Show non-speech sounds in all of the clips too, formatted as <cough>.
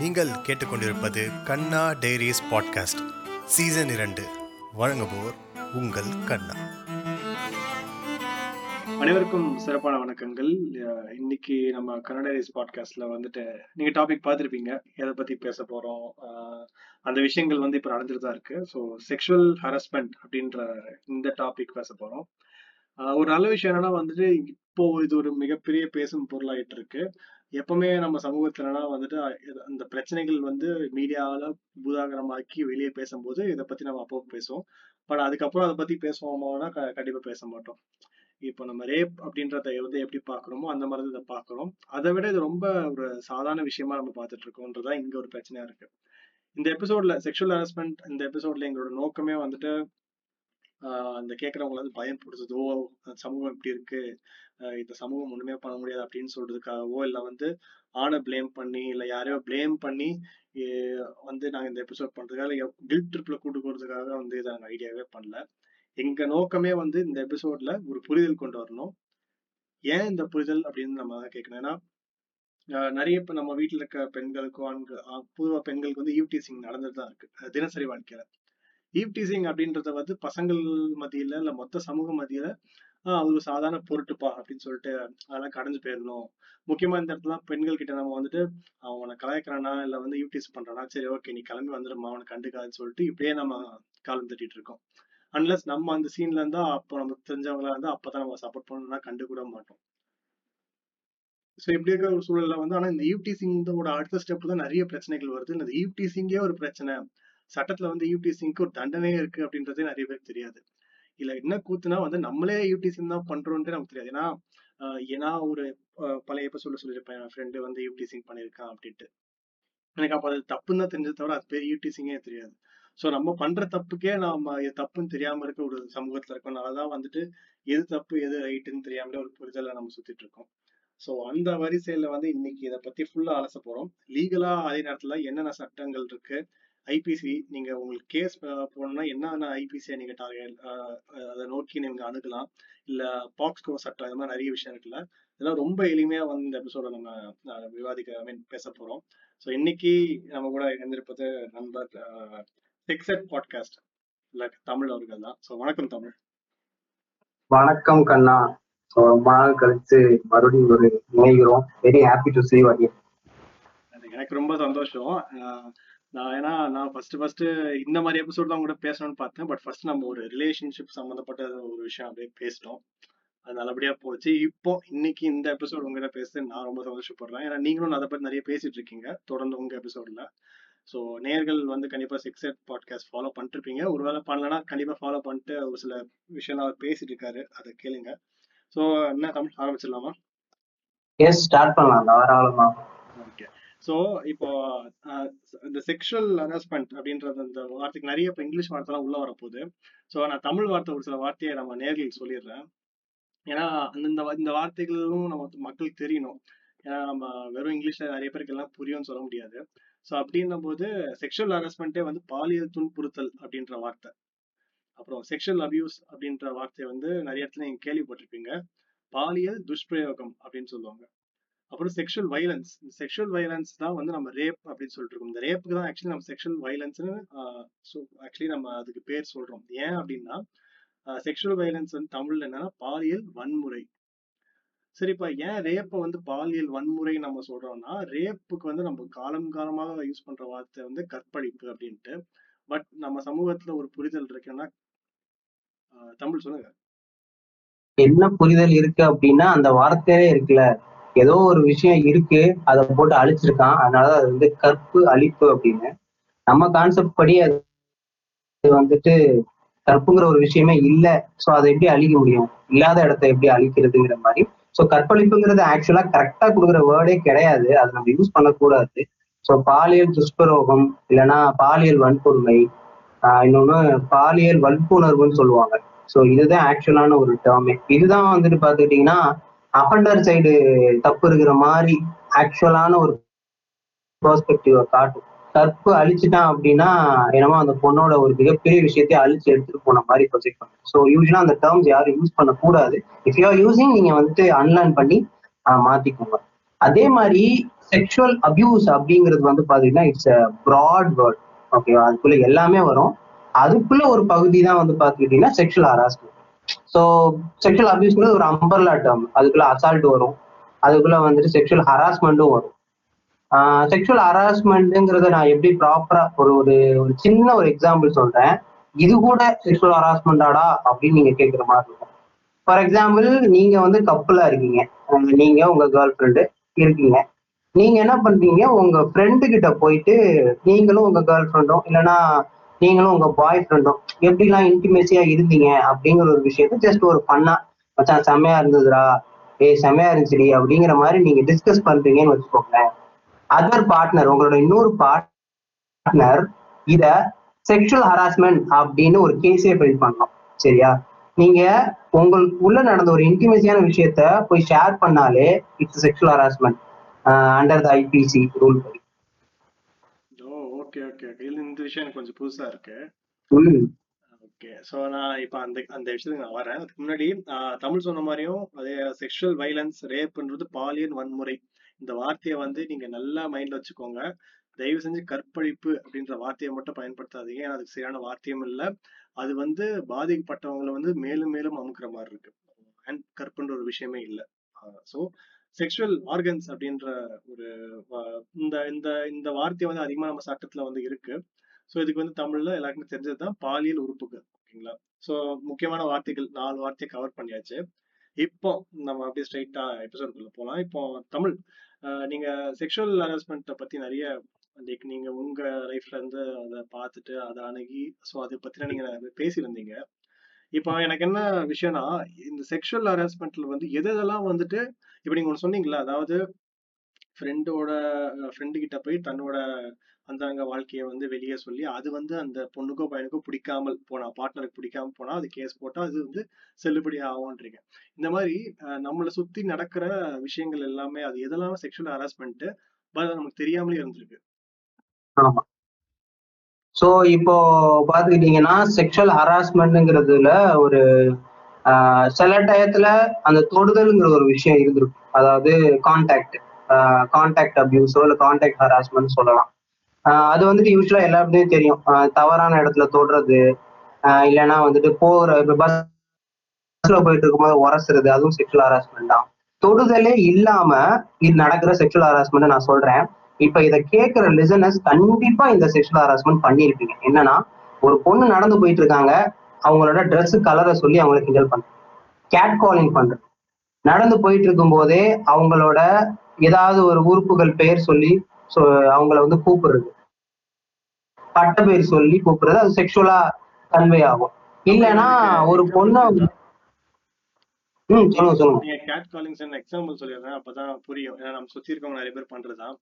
நீங்கள் கேட்டுக்கொண்டிருப்பது கண்ணா diaries podcast season இரண்டு. வழங்குவோர் உங்கள் கண்ணா. அனைவருக்கும் சிறப்பான வணக்கங்கள். இன்னைக்கு நம்ம கன்னடரிஸ் பாட்காஸ்ட்ல வந்துட்டு நீங்க டாபிக் பார்த்துருப்பீங்க. எதை பத்தி பேச போறோம்? அந்த விஷயங்கள் வந்து இப்ப நடந்துட்டு தான் இருக்கு. ஸோ செக்ஷுவல் ஹரஸ்மெண்ட் அப்படின்ற இந்த டாபிக் பேச போறோம். ஒரு நல்ல விஷயம் என்னன்னா வந்துட்டு இப்போ இது ஒரு மிகப்பெரிய பேசும் பொருளாயிட்டு இருக்கு. எப்பவுமே நம்ம சமூகத்துலனா வந்துட்டு அந்த பிரச்சனைகள் வந்து மீடியாவில் பூதாகரமாக்கி வெளியே பேசும்போது இதை பத்தி நம்ம அப்போ பேசுவோம். பட் அதுக்கப்புறம் அதை பத்தி பேசுவோமோனா க- கண்டிப்பா பேச மாட்டோம். இப்போ நம்ம ரேப் அப்படின்றத வந்து எப்படி பாக்குறோமோ அந்த மாதிரி இதை பாக்குறோம். அதை விட இது ரொம்ப ஒரு சாதாரண விஷயமா நம்ம பார்த்துட்டு இருக்கோம்ன்றதான் இங்க ஒரு பிரச்சனையா இருக்கு. இந்த எபிசோட்ல செக்ஷுவல் ஹராஸ்மெண்ட் இந்த எபிசோட்ல எங்களோட நோக்கமே வந்துட்டு அந்த கேட்கறவங்கள வந்து பயம் பிடிச்சதோ சமூகம் இப்படி இருக்கு இந்த சமூகம் ஒண்ணுமே பண்ண முடியாது அப்படின்னு சொல்றதுக்காகவோ இல்லை வந்து ஆணை ப்ளேம் பண்ணி இல்லை யாரையோ ப்ளேம் பண்ணி வந்து நாங்கள் இந்த எபிசோட் பண்றதுக்காக கில்ட் ட்ரிப்ல கூட்டு போறதுக்காக வந்து இதை நாங்கள் ஐடியாவே பண்ணல. எங்க நோக்கமே வந்து இந்த எபிசோட்ல ஒரு புரிதல் கொண்டு வரணும். ஏன் இந்த புரிதல் அப்படின்னு நம்ம தான் கேட்கணும். ஏன்னா நிறைய இப்ப நம்ம வீட்டுல இருக்க பெண்களுக்கும் ஆண்கள் பொதுவாக பெண்களுக்கு வந்து ஈவ் நடந்துட்டு தான் இருக்கு. தினசரி வாழ்க்கையில. ஈவ் டீசிங் அப்படின்றத வந்து பசங்கள் மத்தியில இல்ல மொத்த சமூக மத்தியில ஒரு சாதாரண பொருட்டுப்பா அப்படின்னு சொல்லிட்டு அதெல்லாம் கடைஞ்சு போயிடணும் முக்கியமா இந்த இடத்துல பெண்கள் கிட்ட நம்ம வந்துட்டு அவனை கலாய்க்கிறானா இல்ல வந்து ஈவ் பண்றானா? சரி ஓகே நீ கிளம்பி வந்துடுமா அவனை கண்டுக்காதுன்னு சொல்லிட்டு இப்படியே நம்ம காலம் தட்டிட்டு இருக்கோம். அன்லஸ் நம்ம அந்த சீன்ல இருந்தா அப்போ நமக்கு தெரிஞ்சவங்களா இருந்தா அப்பதான் நம்ம சப்போர்ட் பண்ணணும்னா கண்டு கூட மாட்டோம். ஸோ இப்படி இருக்கிற ஒரு சூழல்ல வந்து ஆனா இந்த ஈவ்டீசிங்கோட அடுத்த ஸ்டெப் தான் நிறைய பிரச்சனைகள் வருது. இந்த யூடிசிங்கே ஒரு பிரச்சனை. சட்டத்துல வந்து ஈவ்டீசிங்க்கு ஒரு தண்டனையே இருக்கு அப்படின்றதே நிறைய பேருக்கு தெரியாது. இல்ல என்ன கூத்துனா வந்து நம்மளே ஈவ்டீசிங் தான் பண்றோம்ன்றே நமக்கு தெரியாது. ஏன்னா ஏன்னா ஒரு பழைய எபிசோட்ல சொல்லியிருப்பேன் என் ஃப்ரெண்டு வந்து ஈவ்டீசிங் பண்ணியிருக்கான் அப்படின்ட்டு. எனக்கு அப்ப அது தப்புன்னு தான் தெரிஞ்சது தவிர அது பேர் யூடிசிங்கே தெரியாது. சோ நம்ம பண்ற தப்புக்கே நாம இது தப்புன்னு தெரியாம இருக்க ஒரு சமூகத்துல இருக்கனாலதான் வந்துட்டு எது தப்பு எது ரைட்டுன்னு தெரியாமலே ஒரு புரிதலை நம்ம சுத்திட்டு இருக்கோம். சோ அந்த வரிசையில வந்து இன்னைக்கு இதை பத்தி ஃபுல்லா அலச போறோம். லீகலா அதே நேரத்துல என்னென்ன சட்டங்கள் இருக்கு? ஐபிசி நீங்க உங்களுக்கு கேஸ் போடணும்னா என்னென்ன ஐபிசியை நீங்க டார்கெட் அதை நோக்கி நீங்க அணுகலாம்? இல்ல பாக்ஸ்கோ சட்டம் இது மாதிரி நிறைய விஷயம் இருக்குல்ல? இதெல்லாம் ரொம்ப எளிமையா வந்து இந்த எபிசோட நம்ம விவாதிக்க ஐ மீன் பேச போறோம். ஸோ இன்னைக்கு நம்ம கூட இணைந்திருப்பது நண்பர் டெக்ஸட் பாட்காஸ்ட் இல்ல தமிழ் அவர்கள் தான். ஸோ வணக்கம் தமிழ். வணக்கம் கண்ணா. ரொம்ப நாள் கழிச்சு மறுபடியும் ஒரு இணைகிறோம். Very happy to see you again. எனக்கு- ரொம்ப சந்தோஷம். நான் ஏன்னா நான் ஃபர்ஸ்ட் ஃபர்ஸ்ட் இந்த மாதிரி எபிசோட் தான் கூட பேசணும்னு பார்த்தேன். பட் ஃபர்ஸ்ட் நம்ம ஒரு ரிலேஷன்ஷிப் சம்மந்தப்பட்ட ஒரு விஷயம் அப்படியே பேசிட்டோம். அது நல்லபடியா போச்சு. இப்போ இன்னைக்கு இந்த எபிசோட் உங்ககிட்ட பேச நான் ரொம்ப சந்தோஷப்படுறேன். ஏன்னா நீங்களும் அதை பத்தி நிறைய பேசிட்டு இருக்கீங்க தொடர்ந்து உங்க எபிசோட்ல ஸோ நேர்கள் வந்து கண்டிப்பா சிக்ஸ் எட் பாட்காஸ்ட் ஃபாலோ பண்ணிருப்பீங்க ஒருவேளை பண்ணலன்னா கண்டிப்பா ஃபாலோ பண்ணிட்டு ஒரு சில விஷயம் அவர் பேசிட்டு இருக்காரு. அதை கேளுங்க. ஸோ என்ன தமிழ் ஆரம்பிச்சிடலாமா? எஸ் ஸ்டார்ட் பண்ணலாம். தாராளமா. ஓகே ஸோ இப்போ இந்த செக்ஷுவல் ஹராஸ்மெண்ட் அப்படின்றது அந்த வார்த்தைக்கு நிறைய இப்போ இங்கிலீஷ் வார்த்தைலாம் உள்ள வரப்போகுது. ஸோ நான் தமிழ் வார்த்தை ஒரு சில வார்த்தையை நம்ம நேரில் சொல்லிடுறேன். ஏன்னா அந்தந்த இந்த வார்த்தைகளும் நம்ம மக்களுக்கு தெரியணும். ஏன்னா நம்ம வெறும் இங்கிலீஷ்ல நிறைய பேருக்கு எல்லாம் புரியும்னு சொல்ல முடியாது. ஸோ அப்படின்னும் போது செக்ஷுவல் ஹராஸ்மெண்ட்டே வந்து பாலியல் துன்புறுத்தல் அப்படின்ற வார்த்தை. அப்புறம் செக்ஷுவல் அபியூஸ் அப்படின்ற வார்த்தையை வந்து நிறைய இடத்துல நீங்க கேள்விப்பட்டிருப்பீங்க. பாலியல் துஷ்பிரயோகம் அப்படின்னு சொல்லுவாங்க. அப்புறம் செக்ஷுவல் வைலன்ஸ் இந்த செக்ஷுவல் வைலன்ஸ் தான் வந்து நம்ம ரேப் அப்படின்னு சொல்லிட்டு இருக்கோம். இந்த ரேப்புக்கு தான் ஆக்சுவலி நம்ம செக்ஷுவல் வைலன்ஸ்னு ஸோ ஆக்சுவலி நம்ம அதுக்கு பேர் சொல்றோம். ஏன் அப்படின்னா செக்ஷுவல் வைலன்ஸ் வந்து தமிழ்ல என்னன்னா பாலியல் வன்முறை. சரிப்பா ஏன் ரேப்பை வந்து பாலியல் வன்முறை நம்ம சொல்றோம்னா ரேப்புக்கு வந்து நம்ம காலம் காலமாக யூஸ் பண்ற வார்த்தை வந்து கற்பழிப்பு அப்படின்ட்டு. பட் நம்ம சமூகத்துல ஒரு புரிதல் இருக்குன்னா ஆஹ் தமிழ் சொல்லுங்க. என்ன புரிதல் இருக்கு அப்படின்னா அந்த வார்த்தையே இருக்குல்ல ஏதோ ஒரு விஷயம் இருக்கு அதை போட்டு அழிச்சிருக்கான். அதனால அது வந்து கற்பு அழிப்பு அப்படின்னு. நம்ம கான்செப்ட் படி அது வந்துட்டு கற்புங்கிற ஒரு விஷயமே இல்ல. சோ அதை எப்படி அழிக்க முடியும்? இல்லாத இடத்த எப்படி அழிக்கிறதுங்கிற மாதிரி. சோ கற்பழிப்புங்கிறது ஆக்சுவலா கரெக்டா கொடுக்குற வேர்டே கிடையாது. அதை நம்ம யூஸ் பண்ணக்கூடாது. சோ பாலியல் துஷ்பிரயோகம் இல்லைன்னா பாலியல் வன்கொடுமை ஆஹ் இன்னொன்னு பாலியல் வன்புணர்வுன்னு சொல்லுவாங்க. சோ இதுதான் ஆக்சுவலான ஒரு டேர்மே இதுதான் வந்துட்டு பார்த்துக்கிட்டீங்கன்னா அஃபண்டர் சைடு தப்பு இருக்கிற மாதிரி ஆக்சுவலான ஒரு பெர்ஸ்பெக்டிவ காட்டும். கற்பு அழிச்சிட்டான் அப்படின்னா என்னமோ அந்த பொண்ணோட ஒரு மிகப்பெரிய விஷயத்தை அழிச்சு எடுத்துட்டு போன மாதிரி ப்ரொஜெக்ட் பண்ணும் ஸோ யூஸ்வலா அந்த டேர்ம்ஸ் யாரும் யூஸ் பண்ணக்கூடாது. இஃப் யூ ஆர் யூசிங் நீங்க வந்துட்டு அன்லேர்ன் பண்ணி மாத்திக்கோங்க. அதே மாதிரி செக்ஷுவல் அபியூஸ் அப்படிங்கிறது வந்து பாத்தீங்கன்னா இட்ஸ் அ ப்ராட் வேர்ட் ஓகேவா அதுக்குள்ள எல்லாமே வரும். அதுக்குள்ள ஒரு பகுதி தான் வந்து பாத்துக்கிட்டீங்கன்னா செக்ஷுவல் ஹராஸ்மெண்ட் ஸோ செக்ஷுவல் அபியூஸ்ங்கிறது ஒரு அம்பர்லா டேர்ம் அதுக்குள்ள அசால்ட் வரும். அதுக்குள்ள வந்துட்டு செக்ஷுவல் ஹராஸ்மெண்ட்டும் வரும். செக்ஷுவல் ஹராஸ்மெண்ட்டுங்கிறத நான் எப்படி ப்ராப்பரா ஒரு ஒரு ஒரு சின்ன ஒரு எக்ஸாம்பிள் சொல்றேன். இது கூட செக்ஷுவல் ஹராஸ்மெண்டாடா அப்படின்னு நீங்க கேட்குற மாதிரி இருக்கும். ஃபார் எக்ஸாம்பிள் நீங்க வந்து கப்பலா இருக்கீங்க. நீங்க உங்க கேர்ள் ஃப்ரெண்டு இருக்கீங்க. நீங்க என்ன பண்றீங்க? உங்க ஃப்ரெண்டு கிட்ட போயிட்டு நீங்களும் உங்க கேர்ள் ஃப்ரெண்டும் இல்லைன்னா நீங்களும் உங்க பாய் ஃப்ரெண்டும் எப்படிலாம் இன்டிமேசியா இருந்தீங்க அப்படிங்கிற ஒரு விஷயத்த ஜஸ்ட் ஒரு பண்ணா மச்சான் செம்மையா இருந்ததுடா. ஏய் செம்மையா இருந்துச்சுடி அப்படிங்கிற மாதிரி நீங்க டிஸ்கஸ் பண்றீங்கன்னு வச்சுக்கோங்களேன். அதர் பார்ட்னர் உங்களோட இன்னொரு பார்ட்னர் இத செக்ஷுவல் ஹராஸ்மெண்ட் அப்படின்னு ஒரு கேஸே ஃபைல் பண்ணலாம். சரியா? நீங்க உங்களுக்கு உள்ள நடந்த ஒரு இன்டிமேசியான விஷயத்த போய் ஷேர் பண்ணாலே it's sexual harassment under the IPC rule படி. ஓகே ஓகே இந்த விஷயம் எனக்கு கொஞ்சம் புதுசா இருக்கு. ஓகே. ஸோ நான் இப்போ அந்த அந்த விஷயத்துக்கு நான் வரேன். அதுக்கு முன்னாடி தமிழ் சொன்ன மாதிரியும் அதே செக்ஷுவல் வைலன்ஸ் ரேப்ன்றது பாலியல் வன்முறை. இந்த வார்த்தையை வந்து நீங்க நல்லா மைண்ட்ல வச்சுக்கோங்க. தயவு செஞ்சு கற்பழிப்பு அப்படின்ற வார்த்தையை மட்டும் பயன்படுத்தாதீங்க. ஏன்னா அதுக்கு சரியான வார்த்தையும் இல்லை. அது வந்து பாதிக்கப்பட்டவங்களை வந்து மேலும் மேலும் அமுக்குற மாதிரி இருக்கு. அண்ட் கற்புன்ற ஒரு விஷயமே இல்லை. ஸோ செக்ஷுவல் ஆர்கன்ஸ் அப்படின்ற ஒரு இந்த இந்த இந்த வார்த்தை வந்து அதிகமா நம்ம சட்டத்துல வந்து இருக்கு. ஸோ இதுக்கு வந்து தமிழ்ல எல்லாருக்குமே தெரிஞ்சதுதான் பாலியல் உறுப்புகள் ஓகேங்களா? ஸோ முக்கியமான வார்த்தைகள் நாலு வார்த்தையை கவர் பண்ணியாச்சு. இப்போ நம்ம அப்படியே ஸ்ட்ரைட்டா எபிசோடுக்குள்ள போகலாம் இப்போ தமிழ் நீங்க செக்ஷுவல் ஹராஸ்மெண்ட்டை பத்தி நிறைய லைக் நீங்க உங்க லைஃப்ல இருந்து அதை பார்த்துட்டு அதை அணுகி ஸோ அதை பத்தின நீங்க பேசியிருந்தீங்க. இப்போ எனக்கு என்ன விஷயம்னா இந்த செக்ஷுவல் ஹராஸ்மெண்ட்ல வந்து எது எதெல்லாம் வந்துட்டு இப்போ நீங்க ஒன்று சொன்னீங்களா அதாவது ஃப்ரெண்டோட ஃப்ரெண்டு கிட்ட போய் தன்னோட அந்தாங்க வாழ்க்கையை வந்து வெளியே சொல்லி அது வந்து அந்த பொண்ணுக்கோ பையனுக்கோ பிடிக்காமல் போனா பார்ட்னருக்கு பிடிக்காம போனா அது கேஸ் போட்டா அது வந்து செல்லுபடி ஆகும்ன்றீங்க. இந்த மாதிரி நம்மளை சுத்தி நடக்கிற விஷயங்கள் எல்லாமே அது எதெல்லாம் செக்ஷுவல் ஹராஸ்மெண்ட் பட் நமக்கு தெரியாமலே இருந்திருக்கு. ஆமா. ஸோ இப்போ பாத்துக்கிட்டீங்கன்னா செக்ஷுவல் ஹராஸ்மெண்ட்ங்கிறதுல ஒரு ஆஹ், சில டயத்துல அந்த தொடுதல்ங்கிற ஒரு விஷயம் இருந்திருக்கும். அதாவது கான்டாக்ட் கான்டாக்ட் அபியூஸோ இல்லை கான்டாக்ட் ஹராஸ்மெண்ட் சொல்லலாம். அது வந்துட்டு யூஸ்வலா எல்லாருமே தெரியும். தவறான இடத்துல தொடுறது ஆஹ், இல்லைன்னா வந்துட்டு போகிற இப்போ பஸ்ல போயிட்டு இருக்கும்போது உரசுறது அதுவும் செக்ஷுவல் ஹராஸ்மெண்ட் தான். தொடுதலே இல்லாம இது நடக்கிற செக்ஷுவல் ஹராஸ்மெண்ட் நான் சொல்றேன். இப்ப இத கேட்கிற லிசனர்ஸ் கண்டிப்பா இந்த செக்ஷுவல் ஹராஸ்மெண்ட் பண்ணிருப்பீங்க என்னன்னா ஒரு பொண்ணு நடந்து போயிட்டு இருக்காங்க அவங்களோட ட்ரெஸ் கலரை சொல்லி அவங்களை கிண்டல் பண்றேன் கேட் காலிங் பண்றது நடந்து போயிட்டு இருக்கும் போதே அவங்களோட ஏதாவது ஒரு உறுப்புகள் பெயர் சொல்லி so அவங்கள வந்து கூப்பிடுறது. பட்ட பேர் சொல்லி கூப்பிடுறது. அது செக்ஷுவலா கன்வே ஆகும். இல்லைன்னா ஒரு பொண்ணை ம் சொல்லுங்க. சொல்லுங்க நீங்க கேட் காலிங்ஸ் எக்ஸாம்பிள் சொல்லிடுறேன். அப்பதான் புரியும். ஏன்னா நம்ம சுத்தி இருக்கவங்க நிறைய பேர் பண்றதுதான்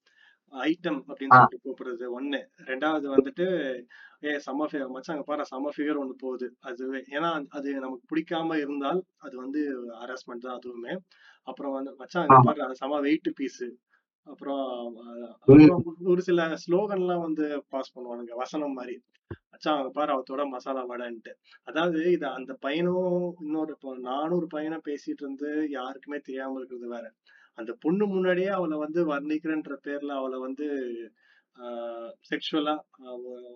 ஐட்டம் அப்படின்னு. சொல்லிட்டு கூப்பிடுறது ஒண்ணு. ரெண்டாவது வந்துட்டு ஏ சம்ம ஃபிகர் மச்சான் அங்க பாரு சம்ம ஃபிகர் ஒண்ணு போகுது. அதுவே. ஏன்னா அது நமக்கு பிடிக்காம இருந்தால் அது வந்து ஹராஸ்மெண்ட் தான் அதுவுமே. அப்புறம் வந்து மச்சான் அங்க. பாரு அது செம வெயிட் பீஸ் அப்புறம் ஒரு சில ஸ்லோகன் எல்லாம் வந்து பாஸ் பண்ணுவானுங்க. வசனம் மாதிரி. மச்சான் அங்க பாரு அவத்தோட மசாலா வடைன்ட்டு. அதாவது இது அந்த பையனும் இன்னொரு இப்போ நானும் ஒரு பையனை பேசிட்டு இருந்து யாருக்குமே தெரியாம இருக்கிறது வேற. அந்த பொண்ணு முன்னாடியே அவளை வந்து வர்ணிக்கிறன்ற பேர்ல அவளை வந்து செக்ஷுவலா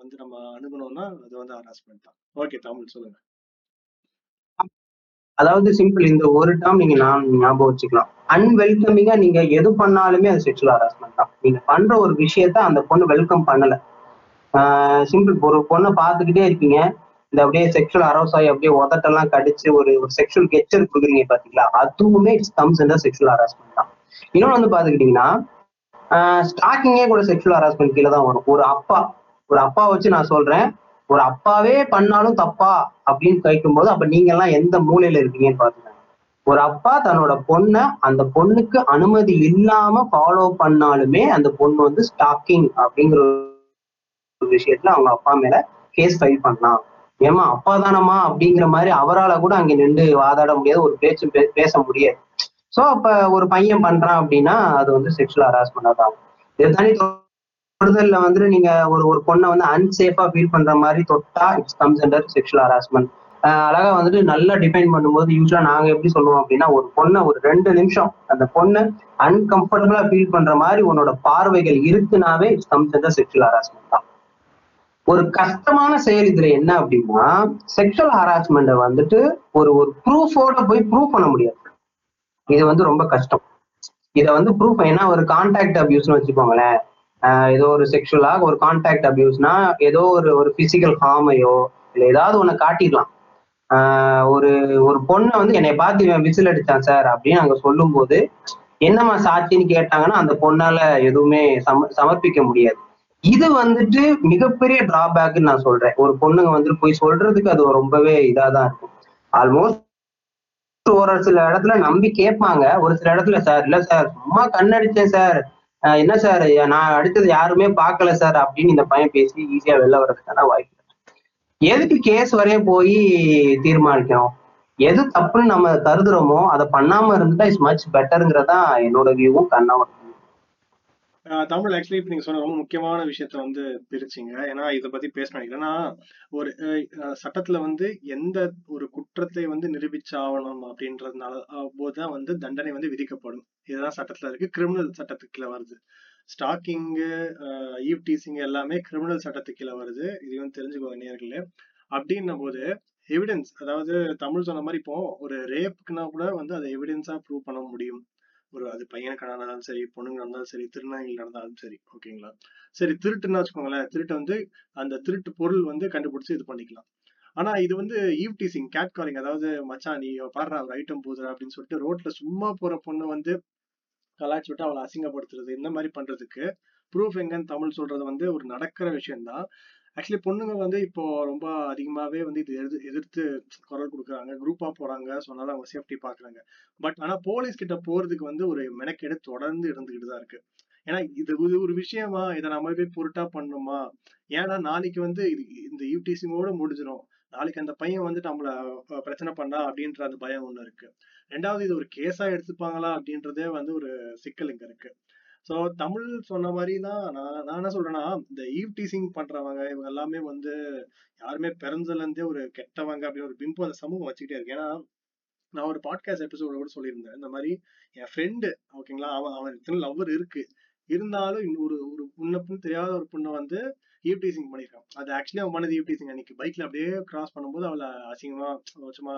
வந்து நம்ம அணுகணும்னா அது வந்து ஹராஸ்மெண்ட் தான். ஓகே தமிழ் சொல்லுங்க. அதாவது சிம்பிள் இந்த ஒரு டேர்ம் நீங்க நான் ஞாபகம் வச்சுக்கலாம். அன்வெல்கமிங்கா நீங்க எது பண்ணாலுமே அது செக்ஷுவல் ஹராஸ்மெண்ட் தான். நீங்க பண்ற ஒரு விஷயத்த அந்த பொண்ணு வெல்கம் பண்ணல. சிம்பிள் ஒரு பொண்ணை பார்த்துக்கிட்டே இருக்கீங்க. இந்த அப்படியே செக்ஷுவல் அரோஸ் ஆகி அப்படியே உதட்டெல்லாம் கடிச்சு ஒரு ஒரு செக்ஷுவல் கெச்சர் கொடுக்குறீங்க பாத்தீங்களா? அதுவுமே இட்ஸ் கம்ஸ் இந்த செக்ஷுவல் ஹராஸ்மெண்ட் தான். இன்னொன்று வந்து பாத்துக்கிட்டீங்கன்னா ஸ்டாக்கிங்கே கூட செக்ஷுவல் ஹராஸ்மெண்ட் கீழே தான் வரும். ஒரு அப்பா ஒரு அப்பா வச்சு நான் சொல்றேன். ஒரு அப்பாவே பண்ணாலும் தப்பா அப்படின்னு கேட்கும்போது அப்ப நீங்க எல்லாம் எந்த மூலையில இருக்கீங்கன்னு பாத்துக்கோங்க. ஒரு அப்பா தன்னோட பொண்ணை அந்த பொண்ணுக்கு அனுமதி இல்லாம ஃபாலோ பண்ணாலுமே அந்த பொண்ணு வந்து ஸ்டாக்கிங் அப்படிங்கிற ஒரு விஷயத்துல அவங்க அப்பா மேல கேஸ் ஃபைல் பண்ணலாம். ஏமா அப்பா தானம்மா அப்படிங்கிற மாதிரி அவரால கூட அங்க நின்று வாதாட முடியாது ஒரு பேச்சு பே- பேச முடியாது. சோ அப்ப ஒரு பையன் பண்றான் அப்படின்னா அது வந்து செக்ஷுவல் ஹராஸ்மெண்டா தான் இதை தாண்டி தொடுதல்ல வந்து நீங்க ஒரு ஒரு பொண்ணை வந்து அன்சேஃபா ஃபீல் பண்ற மாதிரி தொட்டா it's comes under sexual harassment அழகா வந்துட்டு நல்லா டிஃபைன் பண்ணும்போது யூஸ்வலா நாங்க எப்படி சொல்லுவோம் அப்படின்னா ஒரு பொண்ணை ஒரு ரெண்டு நிமிஷம் அந்த பொண்ணு அன்கம்ஃபர்டபுளா ஃபீல் பண்ற மாதிரி உன்னோட பார்வைகள் இருக்குனாவே it's comes under sexual harassment தான். ஒரு கஷ்டமான செயல் இதுல என்ன அப்படின்னா செக்ஷுவல் ஹராஸ்மெண்ட்டை வந்துட்டு ஒரு ஒரு ப்ரூஃபோட போய் ப்ரூவ் பண்ண முடியாது. இது வந்து ரொம்ப கஷ்டம். இதை வந்து ப்ரூஃப் ஏன்னா ஒரு கான்டாக்ட் அபியூஸ்னு வச்சுக்கோங்களேன். ஏதோ ஒரு செக்ஷுவலா ஒரு கான்டாக்ட் அபியூஸ்னா ஏதோ ஒரு ஒரு பிசிக்கல் ஹார்மையோ இல்லை ஏதாவது ஒன்று காட்டிடலாம். ஆஹ் ஒரு ஒரு பொண்ணை வந்து என்னை பார்த்து இவன் விசில் அடிச்சான் சார் அப்படின்னு அங்கே சொல்லும்போது என்னம்மா சாட்சின்னு கேட்டாங்கன்னா அந்த பொண்ணால எதுவுமே சம சமர்ப்பிக்க முடியாது. இது வந்துட்டு மிகப்பெரிய டிராபேக்னு நான் சொல்றேன். ஒரு பொண்ணுங்க வந்துட்டு போய் சொல்றதுக்கு அது ரொம்பவே இதாக தான் இருக்கும். ஆல்மோஸ்ட் ஒரு சில இடத்துல நம்பி கேட்பாங்க. ஒரு சில இடத்துல சார் இல்ல சார் சும்மா கண்ணடிச்சேன் சார் என்ன சார் நான் அடுத்தது யாருமே பார்க்கல சார் அப்படின்னு இந்த பையன் பேசி ஈஸியா வெளில வர்றதுக்கான வாய்ப்பு எதுக்கு கேஸ் வரைய போய் தீர்மானிக்கணும்? எது தப்புன்னு நம்ம கருதுறோமோ அதை பண்ணாம இருந்துட்டா இஸ் மச் பெட்டருங்கிறதா என்னோட வியூவும் கண்ணாவும் தமிழ் ஆக்சுவலி இப்ப நீங்க சொன்ன ரொம்ப முக்கியமான விஷயத்த வந்து பிரிச்சிங்க. ஏன்னா இத பத்தி பேசணும் ஏன்னா ஒரு சட்டத்தில் சட்டத்துல வந்து எந்த ஒரு குற்றத்தை வந்து நிரூபிச்சாவணும் அப்படின்றதுனால போது போதுதான் வந்து தண்டனை வந்து விதிக்கப்படும். இதுதான் சட்டத்துல இருக்கு. கிரிமினல் சட்டத்துக்குள்ள வருது. ஸ்டாக்கிங்கு ஈவ் டீசிங் எல்லாமே கிரிமினல் சட்டத்துக்குள்ள வருது. இதையும் தெரிஞ்சுக்கோங்க நேர்களே. அப்படின்னும் போது எவிடன்ஸ் அதாவது தமிழ் சொன்ன மாதிரி இப்போ ஒரு ரேப்புக்குன்னா கூட வந்து அதை எவிடன்ஸா ப்ரூவ் பண்ண முடியும். ஒரு அது பையனுக்கு நடந்தாலும் சரி பொண்ணுங்க நடந்தாலும் சரி திருநாய்கள் நடந்தாலும் சரி ஓகேங்களா? சரி திருட்டுன்னு வச்சுக்கோங்களேன். திருட்டு வந்து அந்த திருட்டு பொருள் வந்து கண்டுபிடிச்சு இது பண்ணிக்கலாம். ஆனா இது வந்து ஈவ் டீசிங் கேட் காலிங் அதாவது மச்சான் நீ பாடுற ஒரு ஐட்டம் போதுற அப்படின்னு சொல்லிட்டு ரோட்ல சும்மா போற பொண்ணு வந்து கலாய்ச்சி விட்டு அவளை அசிங்கப்படுத்துறது இந்த மாதிரி பண்றதுக்கு ப்ரூஃப் எங்கன்னு தமிழ் சொல்றது வந்து ஒரு நடக்கிற விஷயம்தான். ஆக்சுவலி பொண்ணுங்க வந்து இப்போ ரொம்ப அதிகமாகவே வந்து இது எதிர்த்து எதிர்த்து குரல் கொடுக்குறாங்க. குரூப்பாக போகிறாங்க ஸோ சொன்னாலும் அவங்க சேஃப்டி பார்க்குறாங்க. பட் ஆனால் போலீஸ் கிட்ட போகிறதுக்கு வந்து ஒரு மெனக்கெடு தொடர்ந்து இருந்துக்கிட்டு தான் இருக்கு. ஏன்னா இது இது ஒரு விஷயமா? இதை நம்ம போய் பொருட்டா பண்ணுமா ஏன்னா நாளைக்கு வந்து இது இந்த யூடிசிங்கோட முடிஞ்சிடும் நாளைக்கு அந்த பையன் வந்து நம்மள பிரச்சனை பண்ணா அப்படின்ற அந்த பயம் ஒண்ணு இருக்கு. ரெண்டாவது இது ஒரு கேஸா எடுத்துப்பாங்களா அப்படின்றதே வந்து ஒரு சிக்கல் இங்க இருக்கு. சோ தமிழ் சொன்ன மாதிரி தான் நான் நான் என்ன சொல்றேன்னா இந்த ஈவ் டீசிங் பண்றவங்க இவங்க எல்லாமே வந்து யாருமே பிறந்ததுல இருந்தே ஒரு கெட்டவங்க அப்படின்னு ஒரு பிம்பம் அந்த சமூகம் வச்சுக்கிட்டே இருக்கு. ஏன்னா நான் ஒரு பாட்காஸ்ட் எபிசோட கூட சொல்லியிருந்தேன். இந்த மாதிரி என் ஃப்ரெண்டு ஓகேங்களா அவன் அவன் இத்தனை லவ்வர் இருக்கு. இருந்தாலும் இன்னொரு ஒரு முன்ன தெரியாத ஒரு பொண்ணை வந்து ஈவ் டீசிங் பண்ணிருக்கான் அது ஆக்சுவலி அவன் பண்ணது ஈவ் டீசிங் அன்னைக்கு. பைக்ல அப்படியே கிராஸ் பண்ணும்போது அவளை அசிங்கமா சும்மா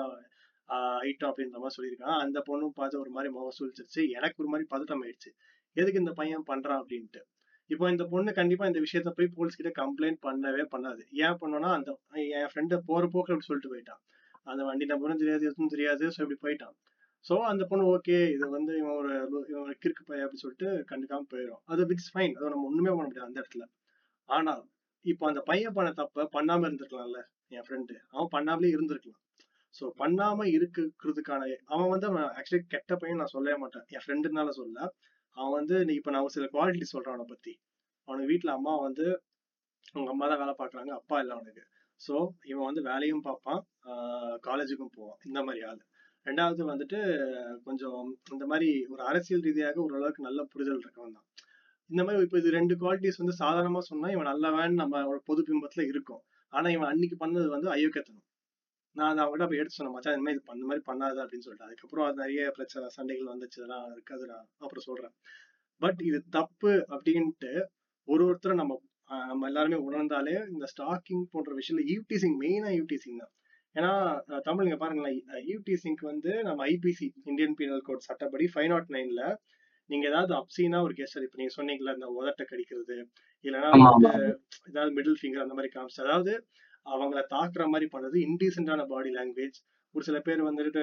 ஐட்டம் அப்படின்ற மாதிரி சொல்லியிருக்கான். அந்த பொண்ணும் பார்த்து ஒரு மாதிரி முகம் சுழிச்சிருச்சு. எனக்கு ஒரு மாதிரி பதட்டம் ஆயிடுச்சு. எதுக்கு இந்த பையன் பண்றான் அப்படின்ட்டு. இப்போ இந்த பொண்ணு கண்டிப்பா இந்த விஷயத்த போய் போலீஸ் கிட்ட கம்ப்ளைண்ட் பண்ணவே பண்ணாது. ஏன் பண்ணோம்னா அந்த என் ஃப்ரெண்டை போற போக்கு அப்படி சொல்லிட்டு போயிட்டான். அந்த வண்டி நம்பரும் தெரியாது எதுவும் தெரியாது ஸோ இப்படி போயிட்டான். ஸோ அந்த பொண்ணு ஓகே இது வந்து இவன் ஒரு இவன் ஒரு கிறுக்கு பையன் அப்படின்னு சொல்லிட்டு கண்டுக்காம போயிடும். அது விட்ஸ் ஃபைன் அதை நம்ம ஒண்ணுமே பண்ண முடியாது அந்த இடத்துல. ஆனா இப்போ அந்த பையன் பண்ண தப்ப பண்ணாம இருந்திருக்கலாம்ல என் ஃப்ரெண்டு அவன் பண்ணாமலே இருந்திருக்கலாம். ஸோ பண்ணாம இருக்கிறதுக்கான அவன் வந்து அவன் ஆக்சுவலி கெட்ட பையன் நான் சொல்லவே மாட்டேன். என் ஃப்ரெண்டுனால சொல்ல. அவன் வந்து நீ இப்ப நான் சில குவாலிட்டி சொல்றேன் அவனை பத்தி. அவனுக்கு வீட்டில் அம்மா வந்து அவங்க அம்மா தான் வேலை பார்க்குறாங்க அப்பா இல்லை அவனுக்கு. ஸோ இவன் வந்து வேலையும் பார்ப்பான் காலேஜுக்கும் போவான். இந்த மாதிரி ஆள். ரெண்டாவது வந்துட்டு கொஞ்சம் இந்த மாதிரி ஒரு அரசியல் ரீதியாக ஓரளவுக்கு நல்ல புரிதல் இருக்கவன் தான். இந்த மாதிரி இப்போ இது ரெண்டு குவாலிட்டிஸ் வந்து சாதாரணமா சொன்னா இவன் நல்லவன் நம்ம பொது பிம்பத்துல இருக்கும். ஆனா இவன் அன்னைக்கு பண்ணது வந்து அயோக்கியத்தனம். நான் அதை அவங்ககிட்ட போய் எடுத்து சொன்னேன் மச்சான் இந்த மாதிரி இது பண்ண மாதிரி பண்ணாத அப்படின்னு சொல்லிட்டு. அதுக்கப்புறம் அது நிறைய பிரச்சனை சண்டைகள் வந்துச்சு அதெல்லாம் இருக்கு அது நான் அப்புறம் சொல்றேன். பட் இது தப்பு அப்படின்ட்டு ஒரு ஒருத்தரை நம்ம நம்ம எல்லாருமே உணர்ந்தாலே இந்த ஸ்டாக்கிங் போன்ற விஷயத்துல ஈவ்டீசிங் மெயினா ஈவ்டீசிங் தான். ஏன்னா அஹ் தமிழ் நீங்க பாருங்களேன் ஈவ்டீசிங்க்கு வந்து நம்ம ஐபிசி இந்தியன் பீனல் கோட் சட்டப்படி ஃபைவ் நாட் நைன்ல நீங்க ஏதாவது அப்சீனா ஒரு கேஸ் இப்ப நீங்க சொன்னீங்கல்ல இந்த உதட்ட கடிக்கிறது இல்லைன்னா வந்து. ஏதாவது மிடில் ஃபிங்கர் அந்த மாதிரி காமிச்சு அதாவது அவங்கள தாக்குற மாதிரி பண்ணது. இன்டீசென்டான பாடி லாங்குவேஜ் ஒரு சில பேர் வந்துட்டு